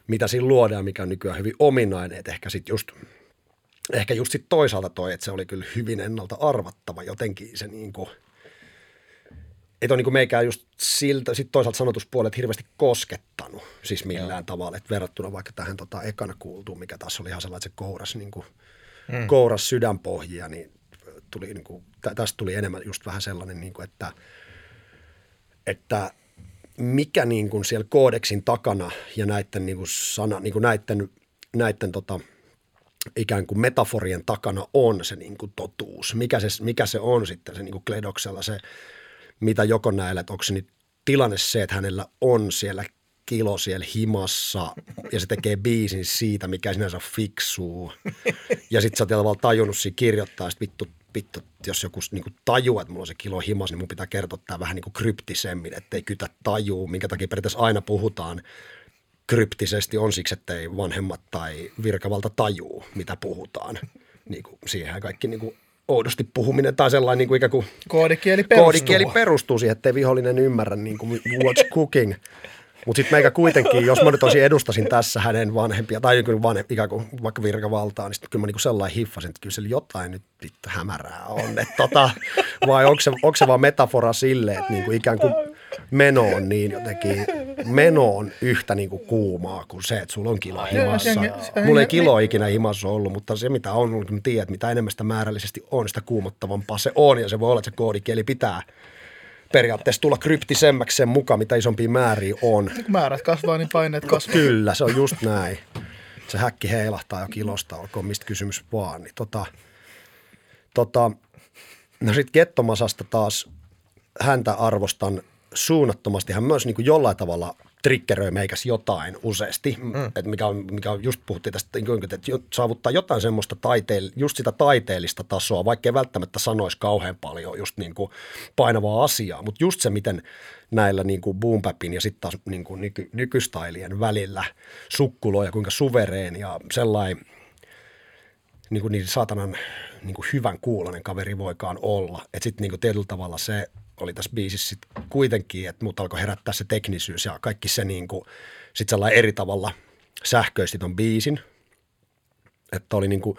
Mitä siinä luodaan, mikä on nykyään hyvin ominainen, että ehkä sitten just ehkä just sit toisaalta toi, että se oli kyllä hyvin ennalta arvattava jotenkin se niin kuin, että on niin kuin meikään just siltä, sit toisaalta sanotuspuolet hirveästi koskettanut, siis millään Joo. tavalla, että verrattuna vaikka tähän tota ekana kuultuun, mikä taas oli ihan sellainen, että se kouras, niin kuin, mm. kouras sydänpohjia, niin tuli niin kuin, tä, tästä tuli enemmän just vähän sellainen, niin kuin, että, että mikä niin kuin siellä koodeksin takana ja näiden niin kuin sana, niin kuin näiden, näiden tota, ikään kuin metaforien takana on se niin kuin totuus. Mikä se, mikä se on sitten se niin kuin Kledoksella se, mitä joko näillä, että onko se nyt tilanne se, että hänellä on siellä kilo siellä himassa ja se tekee biisin siitä, mikä sinänsä fiksuu. Ja sitten sä oot tajunnut siinä kirjoittaa, että vittu, vittu, jos joku niin kuin tajuu, että mulla on se kilo himas, niin mun pitää kertoa tämä vähän niin kuin kryptisemmin, ettei kytä tajuu, minkä takia periaatteessa aina puhutaan kryptisesti on siksi, että ei vanhemmat tai virkavalta tajuu, mitä puhutaan. Niin kuin siihen kaikki niin kuin oudosti puhuminen tai sellainen niin kuin ikään kuin Koodikieli perustuu. koodikieli perustuu siihen, ettei vihollinen ymmärrä niin kuin what's cooking. Mutta sitten meikä kuitenkin, jos mä nyt olisin edustasin tässä hänen vanhempia, tai joku vanhem, ikään kuin vaikka virkavaltaa, niin sitten kyllä mä niin sellainen hiffasin, että kyllä siellä jotain nyt vittu hämärää on. Et tota, vai onko se, onko se vaan metafora sille, että niin kuin ikään kuin meno on niin jotenkin, meno on yhtä niin kuin kuumaa kuin se, että sulla on kilo himassa. Mulla ei kilo ikinä himassa ollut, mutta se mitä on, kun että mitä enemmän sitä määrällisesti on, sitä kuumottavampaa se on, ja se voi olla, että se koodikieli pitää periaatteessa tulla kryptisemmäksi sen mukaan, mitä isompia määriä on. Kun määrät kasvaa, niin paineet kasvaa. Kyllä, se on just näin. Se häkki heilahtaa jo kilosta, olkoon mistä kysymys vaan. Niin tota, tota, no sitten Kettomasasta taas häntä arvostan suunnattomasti. Hän myös niin kuin jollain tavalla triggeröi meikäs jotain useasti, mm. että mikä, on, mikä on, just puhuttiin tästä, että saavuttaa jotain semmoista taiteell, just sitä taiteellista tasoa, vaikka ei välttämättä sanoisi kauhean paljon just niin kuin painavaa asiaa, mutta just se, miten näillä niin kuin boom ja sitten taas niin kuin nyky, nykystailien välillä sukkuloi ja kuinka suvereen ja sellainen niin, kuin niin saatanan niin kuin hyvän kuulonen kaveri voikaan olla. Että sitten niin kuin tietyllä tavalla se oli tässä biisissä sit kuitenkin, että mut alkoi herättää se teknisyys ja kaikki se niin kuin, sit sellainen eri tavalla sähköisti ton biisin. Että oli niin kuin,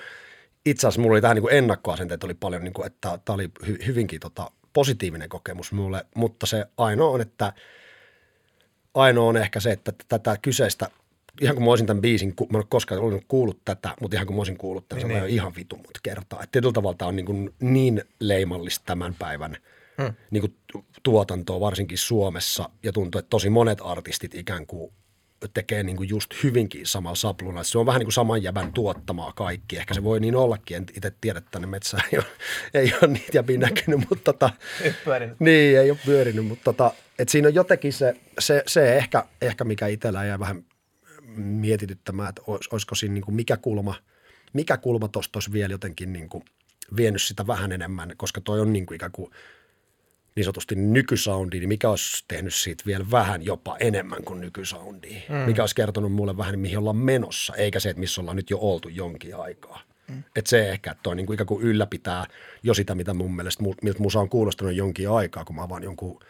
itse asiassa mulla oli tähän niin kuin ennakkoasenteet oli paljon, niin kuin, että tämä oli hy- hyvinkin tota, positiivinen kokemus mulle, mutta se ainoa on, että ainoa on ehkä se, että tätä kyseistä ihan kun mä olisin tämän biisin, mä en ole koskaan ollut kuullut tätä, mutta ihan kun mä olisin kuullut tämän, niin, se on niin. ihan vitu mut kertaa. Että tietyllä tavalla tämä on niin, kuin niin leimallista tämän päivän – hmm. niin kuin tuotantoa, varsinkin Suomessa, ja tuntuu, että tosi monet artistit ikään kuin tekee niin kuin just hyvinkin samalla sapluna. Se on vähän niin kuin saman jäbän tuottamaa kaikki. Ehkä se voi niin ollakin, en itse tiedä, että tänne metsään ei ole, ei ole niitä jäbiä näkynyt, mutta tota, ei pyörinyt. Niin, ei ole pyörinyt, mutta tota, et siinä on jotenkin se, se, se ehkä, ehkä, mikä itsellä jää vähän mietityttämään, että olis, olisiko siinä niin kuin mikä kulma, mikä kulma tuosta olisi vielä jotenkin niin kuin vienyt sitä vähän enemmän, koska toi on niin kuin ikään kuin – niin sanotusti nykysoundi, niin mikä olisi tehnyt siitä vielä vähän jopa enemmän kuin nykysoundi. Mm. Mikä olisi kertonut mulle vähän, mihin ollaan menossa, eikä se, että missä ollaan nyt jo oltu jonkin aikaa. Mm. Että se ehkä, että toi niin kuin ikään kuin ylläpitää jo sitä, mitä mun mielestä, miltä musa on kuulostanut jonkin aikaa, kun mä avaan jonkun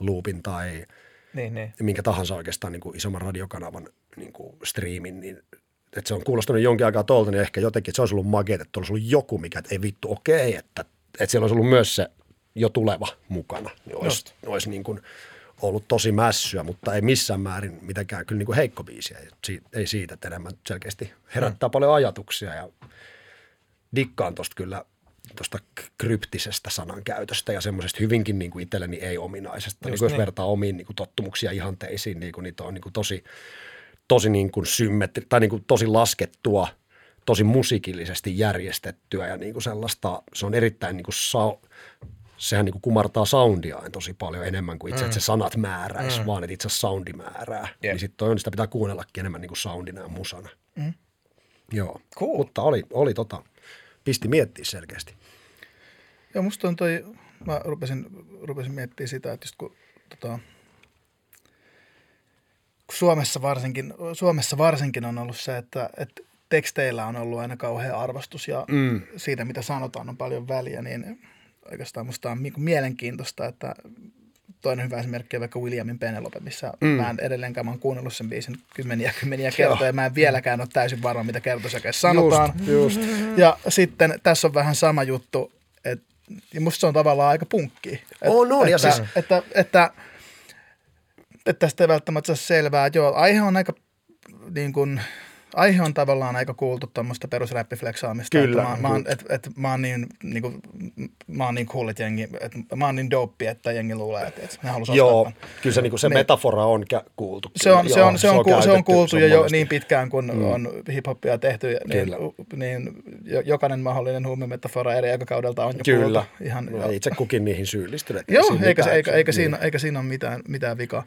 loopin tai niin, niin. minkä tahansa oikeastaan niin kuin isomman radiokanavan niin kuin striimin, niin että se on kuulostanut jonkin aikaa tuolta, niin ehkä jotenkin, että se olisi ollut magia, että olisi ollut joku, mikä, että ei vittu, okei, että, että siellä olisi ollut myös se jo tuleva mukana, niin olisi, olisi niin kuin ollut tosi mässyä, mutta ei missään määrin mitenkään kyllä niin kuin heikko biisi. Ei, ei siitä, että enemmän selkeästi herättää hmm. paljon ajatuksia ja dikkaan tuosta kyllä tuosta kryptisestä sanankäytöstä ja semmoisesta hyvinkin niin kuin itselleni ei-ominaisesta. niin kuin niin. jos vertaa omiin niin kuin tottumuksia ihanteisiin, niin kuin niitä on niin kuin tosi, tosi niin kuin symmetri, tai niin kuin tosi laskettua, tosi musiikillisesti järjestettyä ja niin kuin sellaista, se on erittäin niin kuin sa- sehän niin kuin kumartaa soundiaan tosi paljon enemmän kuin itse, mm. että se sanat määräisi, mm. vaan että itse soundi määrää. Yep. Niin sitten on, sitä pitää kuunnellakin enemmän niin kuin soundina ja musana. Mm. Joo, cool. mutta oli, oli tota, pisti miettiä selkeästi. Joo, musta on toi, mä rupesin, rupesin miettimään sitä, että just kun tota, Suomessa varsinkin, Suomessa varsinkin on ollut se, että, että teksteillä on ollut aina kauhea arvostus ja mm. siitä, mitä sanotaan, on paljon väliä, niin oikeastaan musta on niin mielenkiintoista, että toinen hyvä esimerkki on vaikka Williamin Penelope, missä mm. mä en edelleenkään, mä oon kuunnellut sen biisin kymmeniä kymmeniä kertoja, ja mä en vieläkään ole täysin varma, mitä kertosäkeessä sanotaan. Just, just. Ja sitten tässä on vähän sama juttu, että ja musta se on tavallaan aika punkki. On, on, että, ja siis... että, että, että, että tästä ei välttämättä ole selvää. Joo, aihe on aika niin kuin, aihe on tavallaan aika kuultu tuommoista perusräppifleksaamista. Kyllä. Että mä, mä, oon, et, et, mä oon niin, niin kuin, mä oon niin cool, että jengi, että mä oon niin dope, että jengi luulee, että, että ne haluaisi Joo, ostaa. kyllä se, niin kuin se niin. metafora on kuultu. Se on, se on, se on, se on, se on kuultu jo, jo niin pitkään, kun mm. on hiphoppia tehty, niin, niin jokainen mahdollinen huumemetafora eri aikakaudelta on jo kyllä. kuultu. Ihan, no, itse kukin niihin syyllistynyt. Joo, eikä, eikä, eikä, eikä, niin. siinä, eikä siinä ole mitään, mitään vikaa.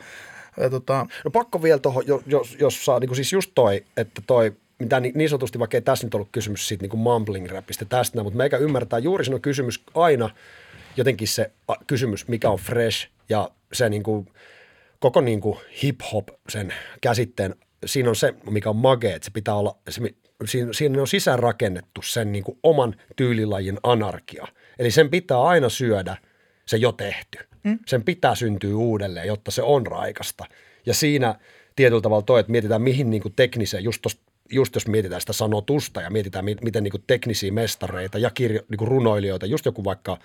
Ja, tota... no pakko vielä tuohon, jos, jos saa, niin kuin siis just toi, että toi, mitä niin, sanotusti, vaikka ei tässä nyt ollut kysymys siitä niin kuin mumbling rapista tästä, mutta meikä ymmärtää juuri sinun kysymys aina jotenkin se kysymys, mikä on fresh ja se niin kuin, koko niin kuin hip-hop sen käsitteen siinä on se, mikä on magee, että se pitää olla, se, siinä, siinä on sisäänrakennettu sen niin kuin oman tyylilajin anarkia. Eli sen pitää aina syödä se jo tehty. Mm. Sen pitää syntyä uudelleen, jotta se on raikasta. Ja siinä tietyllä tavalla toi, että mietitään mihin niin kuin tekniseen, just, tos, just jos mietitään sitä sanotusta ja mietitään miten niin kuin teknisiä mestareita ja kirjo, niin kuin runoilijoita, just joku vaikka,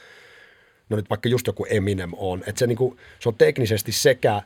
no nyt vaikka just joku Eminem on, että se, niin kuin, se on teknisesti sekä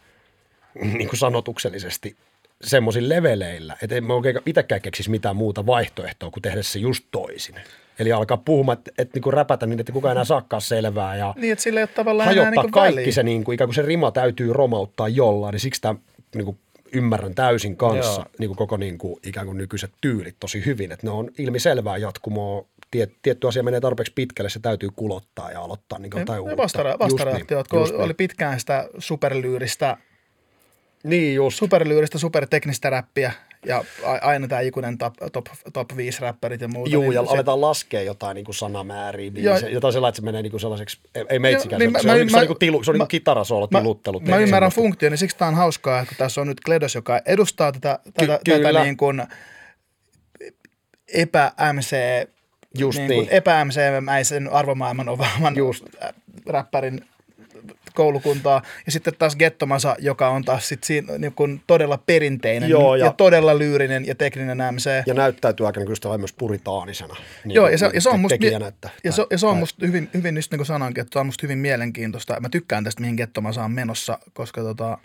niin kuin sanotuksellisesti semmoisilla leveleillä, että en mä oikein itsekään keksisi mitään muuta vaihtoehtoa kuin tehdä se just toisin. Eli alkaa puhumaan, että, että niin räpätä niin, että kukaan enää saakaan selvää. Ja niin, että sillä ei ole tavallaan hajottaa enää niin kaikki väliä. se, niin kuin, ikään kuin se rima täytyy romauttaa jollain, niin siksi tämä niin kuin, ymmärrän täysin kanssa Joo. niin kuin koko niin kuin, ikään kuin nykyiset tyylit tosi hyvin, että ne on ilmiselvää jatkumoa. Tiet, tietty asia menee tarpeeksi pitkälle, se täytyy kulottaa ja aloittaa niin kuin jotain Ja uutta. vastara- Just vastareaktiot, niin, kun oli niin. pitkään sitä superlyyristä, Niin just. superlyyristä, superteknistä räppiä ja aina tämä ikuinen top, top, top 5 räppärit ja muuta. Juu, niin ja se- aletaan laskea jotain niin kuin sanamääriä, Joo. biisejä, jotain sellainen, että se menee niin kuin sellaiseksi, ei, ei meitsikään, niin se, mä- se, on, mä- niin- se on, mä- niin kuin tilu, se on niin mä- kuin kitarasoolo, Mä, tiluttelu. mä ymmärrän funktion, niin siksi tämä on hauskaa, että tässä on nyt Kledos, joka edustaa tätä, tätä, kyllä. tätä niin kuin epä-MC, Just niin niin. epä-MC-mäisen arvomaailman ovaaman Just. räppärin koulukuntaa. Ja sitten taas Gettomasa, joka on taas sit siinä, niin kuin todella perinteinen Joo, ja, ja- todella lyyrinen ja tekninen MC. Ja näyttäytyy aika niin kuin myös puritaanisena. Niin Joo, ja se, ja se on musta, tekijänä, että, ja se, ja se on musta hyvin, hyvin just niin kuin sanoinkin, että se on musta hyvin mielenkiintoista. Mä tykkään tästä, mihin Gettomasa on menossa, koska tota,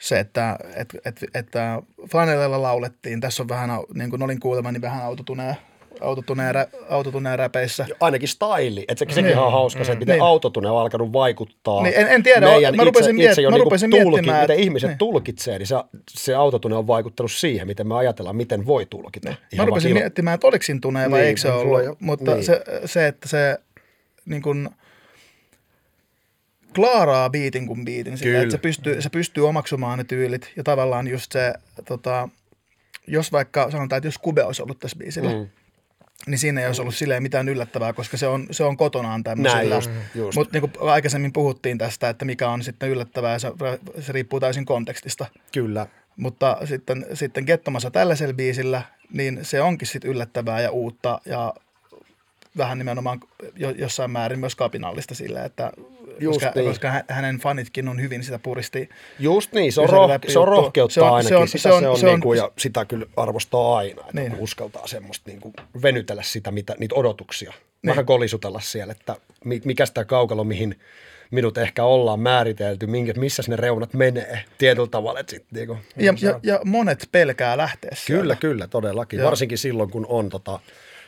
se, että, että, että, että Flanellella laulettiin, tässä on vähän, niin kuin olin kuulemani, vähän autotuneen, autotuneen, rä, autotuneen räpeissä. ainakin styli, että se, sekin on hauska se, että miten Niin. autotune on alkanut vaikuttaa. Niin, en- en tiedä, meidän mä rupesin itse, miet- itse mä niinku rupesin tulki, miettimään, miten ihmiset niin. tulkitsee, niin se, se autotune on vaikuttanut siihen, miten me ajatellaan, miten voi tulkita. Mä Ihan rupesin vaan miettimään, että oliko siinä tunee vai Niin, eikö se ollut, jo- mutta niin. se, se, että se niin kuin, klaaraa biitin kuin biitin, sillä, Kyllä. että se pystyy, se pystyy omaksumaan ne tyylit ja tavallaan just se, tota, jos vaikka sanotaan, että jos Kube olisi ollut tässä biisillä, mm. Niin siinä ei olisi ollut silleen mitään yllättävää, koska se on, se on kotonaan tämmöisellä. Mutta niin kuin aikaisemmin puhuttiin tästä, että mikä on sitten yllättävää, se, se riippuu täysin kontekstista. Kyllä. Mutta sitten, sitten Gettomassa tällaisella biisillä, niin se onkin sitten yllättävää ja uutta ja vähän nimenomaan jo, jossain määrin myös kapinallista sillä, että Just koska, niin. koska hä- hänen fanitkin on hyvin sitä puristi. Just niin, se on, roh- se on rohkeutta Se on- ainakin, se on- sitä se on- se on, se on- niinku, ja sitä kyllä arvostaa aina, että Niin. niin. uskaltaa semmoista niinku venytellä sitä, mitä, niitä odotuksia. Vähän kolisutella siellä, että mi- mikä sitä kaukalo, mihin minut ehkä ollaan määritelty, minkä, missä ne reunat menee tietyllä tavalla. Että sit, niinku, Ja, ja, ja monet pelkää lähteä sieltä. Kyllä, kyllä, todellakin. Joo. Varsinkin silloin, kun on tota,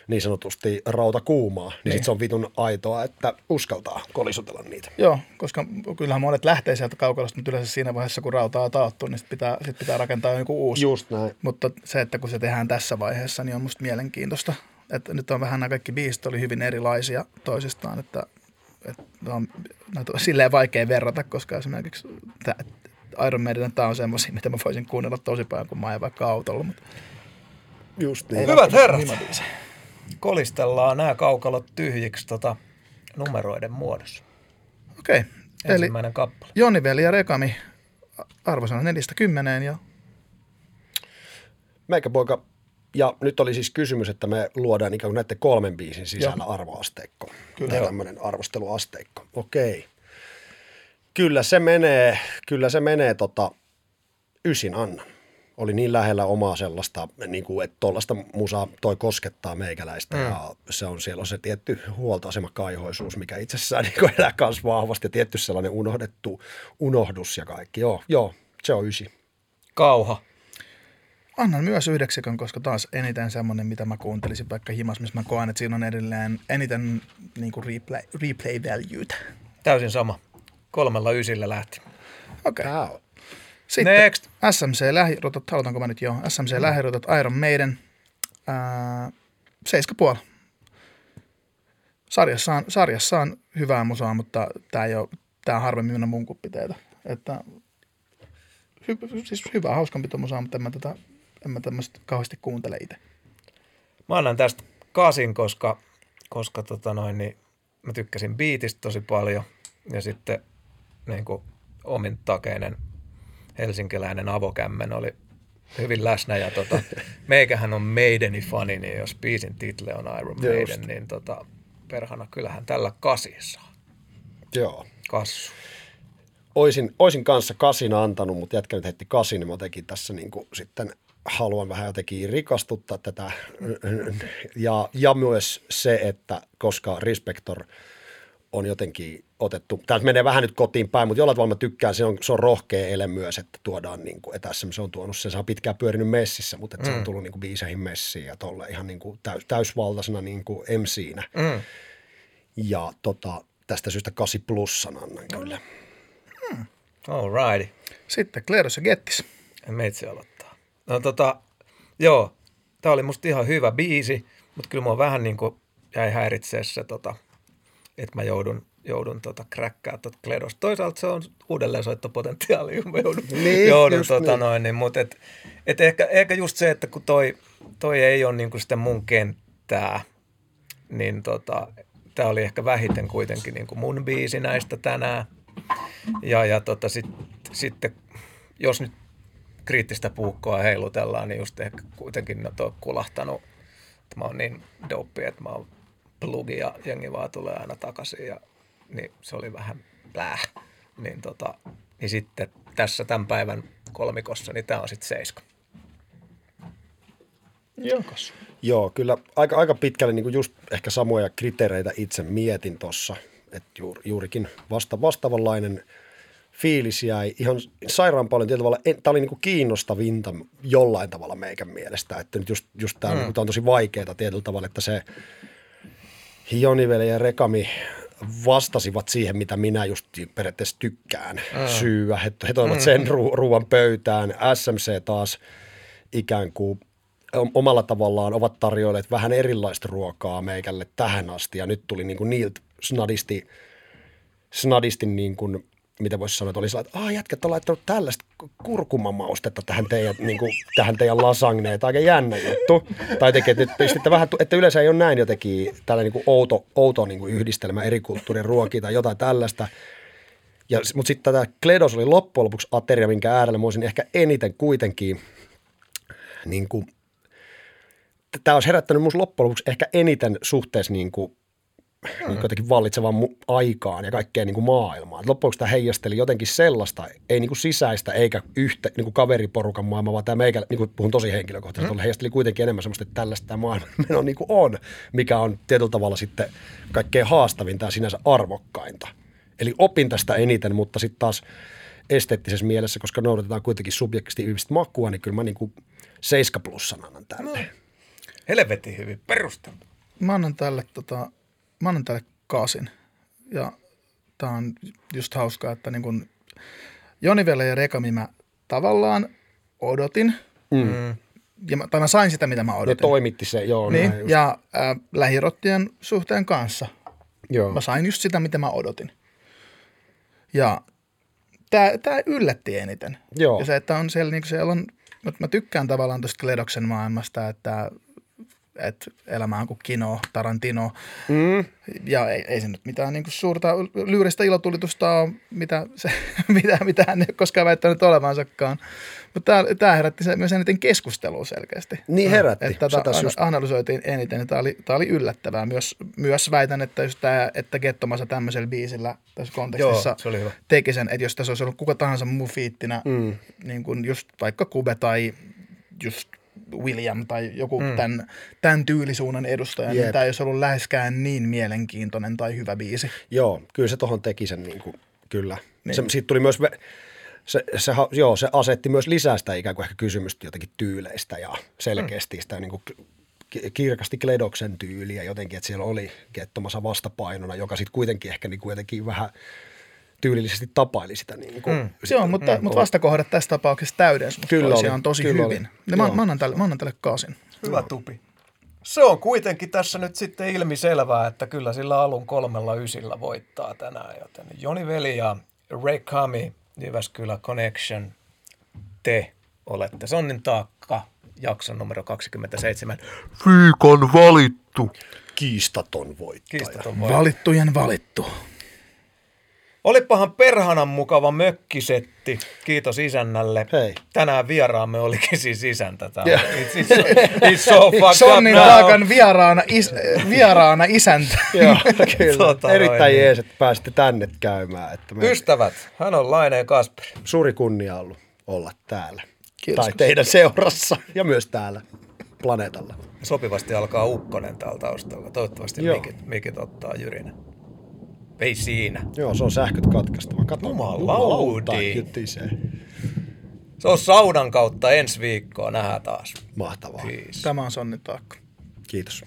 niin sanotusti rauta kuumaa, niin, niin. sit se on vitun aitoa, että uskaltaa kolisutella niitä. Joo, koska kyllähän monet lähtee sieltä kaukalosta, mutta yleensä siinä vaiheessa, kun rautaa on taattu, niin sit pitää, sit pitää rakentaa joku uusi. Just näin. Mutta se, että kun se tehdään tässä vaiheessa, niin on musta mielenkiintoista. Että nyt on vähän nämä kaikki biisit oli hyvin erilaisia toisistaan, että, että on, näitä on silleen vaikea verrata, koska esimerkiksi tää, Iron Maiden, tämä on semmoisia, mitä mä voisin kuunnella tosi paljon, kun mä ajan vaikka autolla. Mutta Just niin. Hyvät välttämättä herrat. Kolistellaan nämä kaukalot tyhjiksi tota, numeroiden muodossa. Okei, eli Ensimmäinen kappale. Joni Veli ja Rekami arvosana neljästä kymmeneen ja Meikäpoika, ja nyt oli siis kysymys, että me luodaan ikään kuin näiden kolmen biisin sisällä Joo. arvoasteikko. Kyllä. Tai tämmöinen arvosteluasteikko. Okei. Kyllä se menee, kyllä se menee tota, ysin annan. Oli niin lähellä omaa sellaista, niin kuin, että tuollaista musaa toi koskettaa meikäläistä mm. ja se on siellä on se tietty huoltoasema kaihoisuus, mikä itsessään niin kuin elää myös vahvasti ja tietty sellainen unohdettu unohdus ja kaikki. Joo, joo se on ysi. Kauha. annan myös yhdeksikön, koska taas eniten semmoinen, mitä mä kuuntelisin vaikka himas, missä mä koen, että siinä on edelleen eniten niin kuin replay, replay valuetä. Täysin sama. Kolmella ysillä lähti. Okei. Tää Okay. on. Sitten Next. SMC lähirutot, halutaanko mä nyt jo? SMC lähirutot, Iron Maiden, ää, 7,5. Sarjassa on, sarjassa on hyvää musaa, mutta tämä ei ole, tää on harvemmin minä mun kuppiteitä. Että, hy, siis hyvää, hauskanpito musaa, mutta en mä, tätä, en mä tämmöistä kauheasti kuuntele itse. Mä annan tästä kasin, koska, koska tota noin, niin mä tykkäsin biitistä tosi paljon. Ja sitten niin kuin omin takeinen helsinkiläinen avokämmen oli hyvin läsnä ja tota, meikähän on Maideni fani, niin jos biisin title on Iron Just. Maiden, niin tota, perhana kyllähän tällä kasi saa. Joo. Kassu. Oisin, oisin kanssa kasin antanut, mutta jätkä nyt heitti kasin, niin mä jotenkin tässä niin kuin sitten haluan vähän jotenkin rikastuttaa tätä. Ja, ja myös se, että koska Respector on jotenkin otettu, tämä menee vähän nyt kotiin päin, mutta jollain tavalla mä tykkään, se on, se on rohkea ele myös, että tuodaan niin kuin, että SM se on tuonut sen, se on pitkään pyörinyt messissä, mutta että mm. se on tullut niin kuin biiseihin messiin ja tolle ihan niin kuin täys, täysvaltaisena niin kuin MCnä. Mm. Ja tota, tästä syystä 8 plussan annan kyllä. All righty. Sitten Kleedos ja Gettis. Meitsi aloittaa. No tota, joo, tää oli musta ihan hyvä biisi, mutta kyllä mua vähän niin kuin jäi häiritsee se, tota, että mä joudun, joudun tota, kräkkää tuota Kledosta. Toisaalta se on uudelleen soittopotentiaali, kun mä joudun, Niin, joudun just tota, niin. noin, niin, mutta et, et ehkä, ehkä just se, että kun toi, toi ei ole niin sitä mun kenttää, niin tota, tämä oli ehkä vähiten kuitenkin niin kuin mun biisi näistä tänään. Ja, ja tota, sit, sitten, jos nyt kriittistä puukkoa heilutellaan, niin just ehkä kuitenkin no, on kulahtanut, että mä oon niin dope, että mä oon plugi ja jengi vaan tulee aina takaisin ja niin se oli vähän pläh. Niin, tota, niin sitten tässä tämän päivän kolmikossa, niin tämä on sitten seiska. Jokas. Joo, kyllä aika, aika pitkälle niin kuin just ehkä samoja kriteereitä itse mietin tuossa, että juur, juurikin vasta, vastaavanlainen fiilis jäi ihan sairaan paljon tietyllä tavalla, tämä oli niin kuin kiinnostavinta jollain tavalla meikän mielestä, että nyt just, just tämä, mm. niin on tosi vaikeaa tietyllä tavalla, että se Joniveli ja Rekami vastasivat siihen, mitä minä just periaatteessa tykkään mm. syyä. He, he toivat sen ru- ruoan pöytään. SMC taas ikään kuin omalla tavallaan ovat tarjoilleet vähän erilaista ruokaa meikälle tähän asti. Ja nyt tuli niin kuin niiltä snadisti, snadisti niin kuin, mitä voisi sanoa, että oli sellainen, että aah jätkät on laittanut tällaista kurkumamaustetta tähän teidän, niin kuin, tähän teidän lasagneen, että aika jännä juttu. Tai teki, että nyt pistitte vähän, että yleensä ei ole näin jotenkin tällainen niin kuin outo, outo niin kuin yhdistelmä eri kulttuurien ruokia tai jotain tällaista. Ja, mutta sitten tämä Kledos oli loppujen lopuksi ateria, minkä äärellä mä olisin ehkä eniten kuitenkin niin kuin, tämä olisi herättänyt minusta loppujen lopuksi ehkä eniten suhteessa niin kuin, niin kuin jotenkin vallitsevaan mu- aikaan ja kaikkeen niin kuin maailmaan. Et loppujen lopuksi tämä heijasteli jotenkin sellaista, ei niin kuin sisäistä eikä yhtä niin kuin kaveriporukan maailmaa, vaan tämä meikä, niin kuin puhun tosi henkilökohtaisesti, mm. heijasteli kuitenkin enemmän sellaista, että tällaista tämä maailma meno niin kuin on, mikä on tietyllä tavalla sitten kaikkein haastavinta ja sinänsä arvokkainta. Eli opin tästä eniten, mutta sitten taas esteettisessä mielessä, koska noudatetaan kuitenkin subjektiivista makua, niin kyllä mä niin kuin 7 plussan annan tälle. No. Helvetin hyvin perusteltu. Mä annan tälle, tota, mä annan tälle kasin. Ja tää on just hauskaa, että niin kun Jonivelle ja Rekami mä tavallaan odotin. Mm. Ja mä, tai mä sain sitä, mitä mä Ne odotin. toimitti se, joo. niin, näin just. ja äh, lähirottien suhteen kanssa. joo. Mä sain just sitä, mitä mä odotin. Ja tää, tää yllätti eniten. Joo. Ja se, että on siellä, niin siellä on, mä, mä tykkään tavallaan tuosta Kledoksen maailmasta, että, että elämä on kuin kino, Tarantino. Mm. Ja ei, ei se nyt mitään niin kuin suurta lyyristä ilotulitusta ole, mitä, se, mitä, mitä hän ei ole koskaan väittänyt olevansakaan. Mutta tämä herätti se, myös eniten keskustelua selkeästi. Niin herätti. Että tätä tässä an- just- analysoitiin eniten, ja tämä oli, tämä oli yllättävää. Myös, myös väitän, että just tämä, että Gettomassa tämmöisellä biisillä tässä kontekstissa Joo, se oli hyvä. teki sen, että jos tässä olisi ollut kuka tahansa muu fiittinä, mm. niin kuin just vaikka Kube tai just William tai joku mm. tämän, tämän tyylisuunnan edustaja, Jep. niin tämä ei olisi ollut läheskään niin mielenkiintoinen tai hyvä biisi. Joo, kyllä se tuohon teki sen niin kuin, kyllä. Niin. Se, siitä tuli myös, se, se, joo, se asetti myös lisää sitä ikään kuin ehkä kysymystä jotenkin tyyleistä ja selkeästi sitä niin kuin ki- kirkasti Kledoksen tyyliä jotenkin, että siellä oli kettomassa vastapainona, joka sitten kuitenkin ehkä niin kuin jotenkin vähän tyylillisesti tapaili sitä. Niin kuin, mm. Joo, mutta, mm, mutta vastakohdat tässä tapauksessa täydensä Kyllä oli, toisiaan tosi kyllä hyvin. oli. Ja mä, mä, annan tälle, mä annan tälle kasin. Hyvä tupi. Se on kuitenkin tässä nyt sitten ilmiselvää, että kyllä sillä alun kolmella ysillä voittaa tänään. Joten Joni Veli ja Ray Kami, Jyväskylä Connection, te olette Sonnin taakka, jakson numero 27. Viikon valittu. kiistaton voittaja. Kiistaton voi. Valittujen valittu. Olipahan perhanan mukava mökkisetti. Kiitos isännälle. Hei. Tänään vieraamme olikin siis isäntä täällä. It's, it's, it's so Sonnin. Taakan vieraana, is, vieraana isäntä. Joo, kyllä. Tota Erittäin niin. jees, että pääsitte tänne käymään. Että me Ystävät, hän on Laineen Kasperi. suuri kunnia ollut olla täällä. Kiitos. Tai teidän seurassa ja myös täällä planeetalla. Sopivasti alkaa ukkonen täällä taustalla. Toivottavasti Joo. mikit, mikit ottaa jyrinä. Ei siinä. Joo, se on sähköt katkaistava. Kato, Jumalauti. Se on saunan kautta ensi viikkoa. Nähdään taas. Mahtavaa. Peace. Tämä on Sonnin Taakka. Kiitos.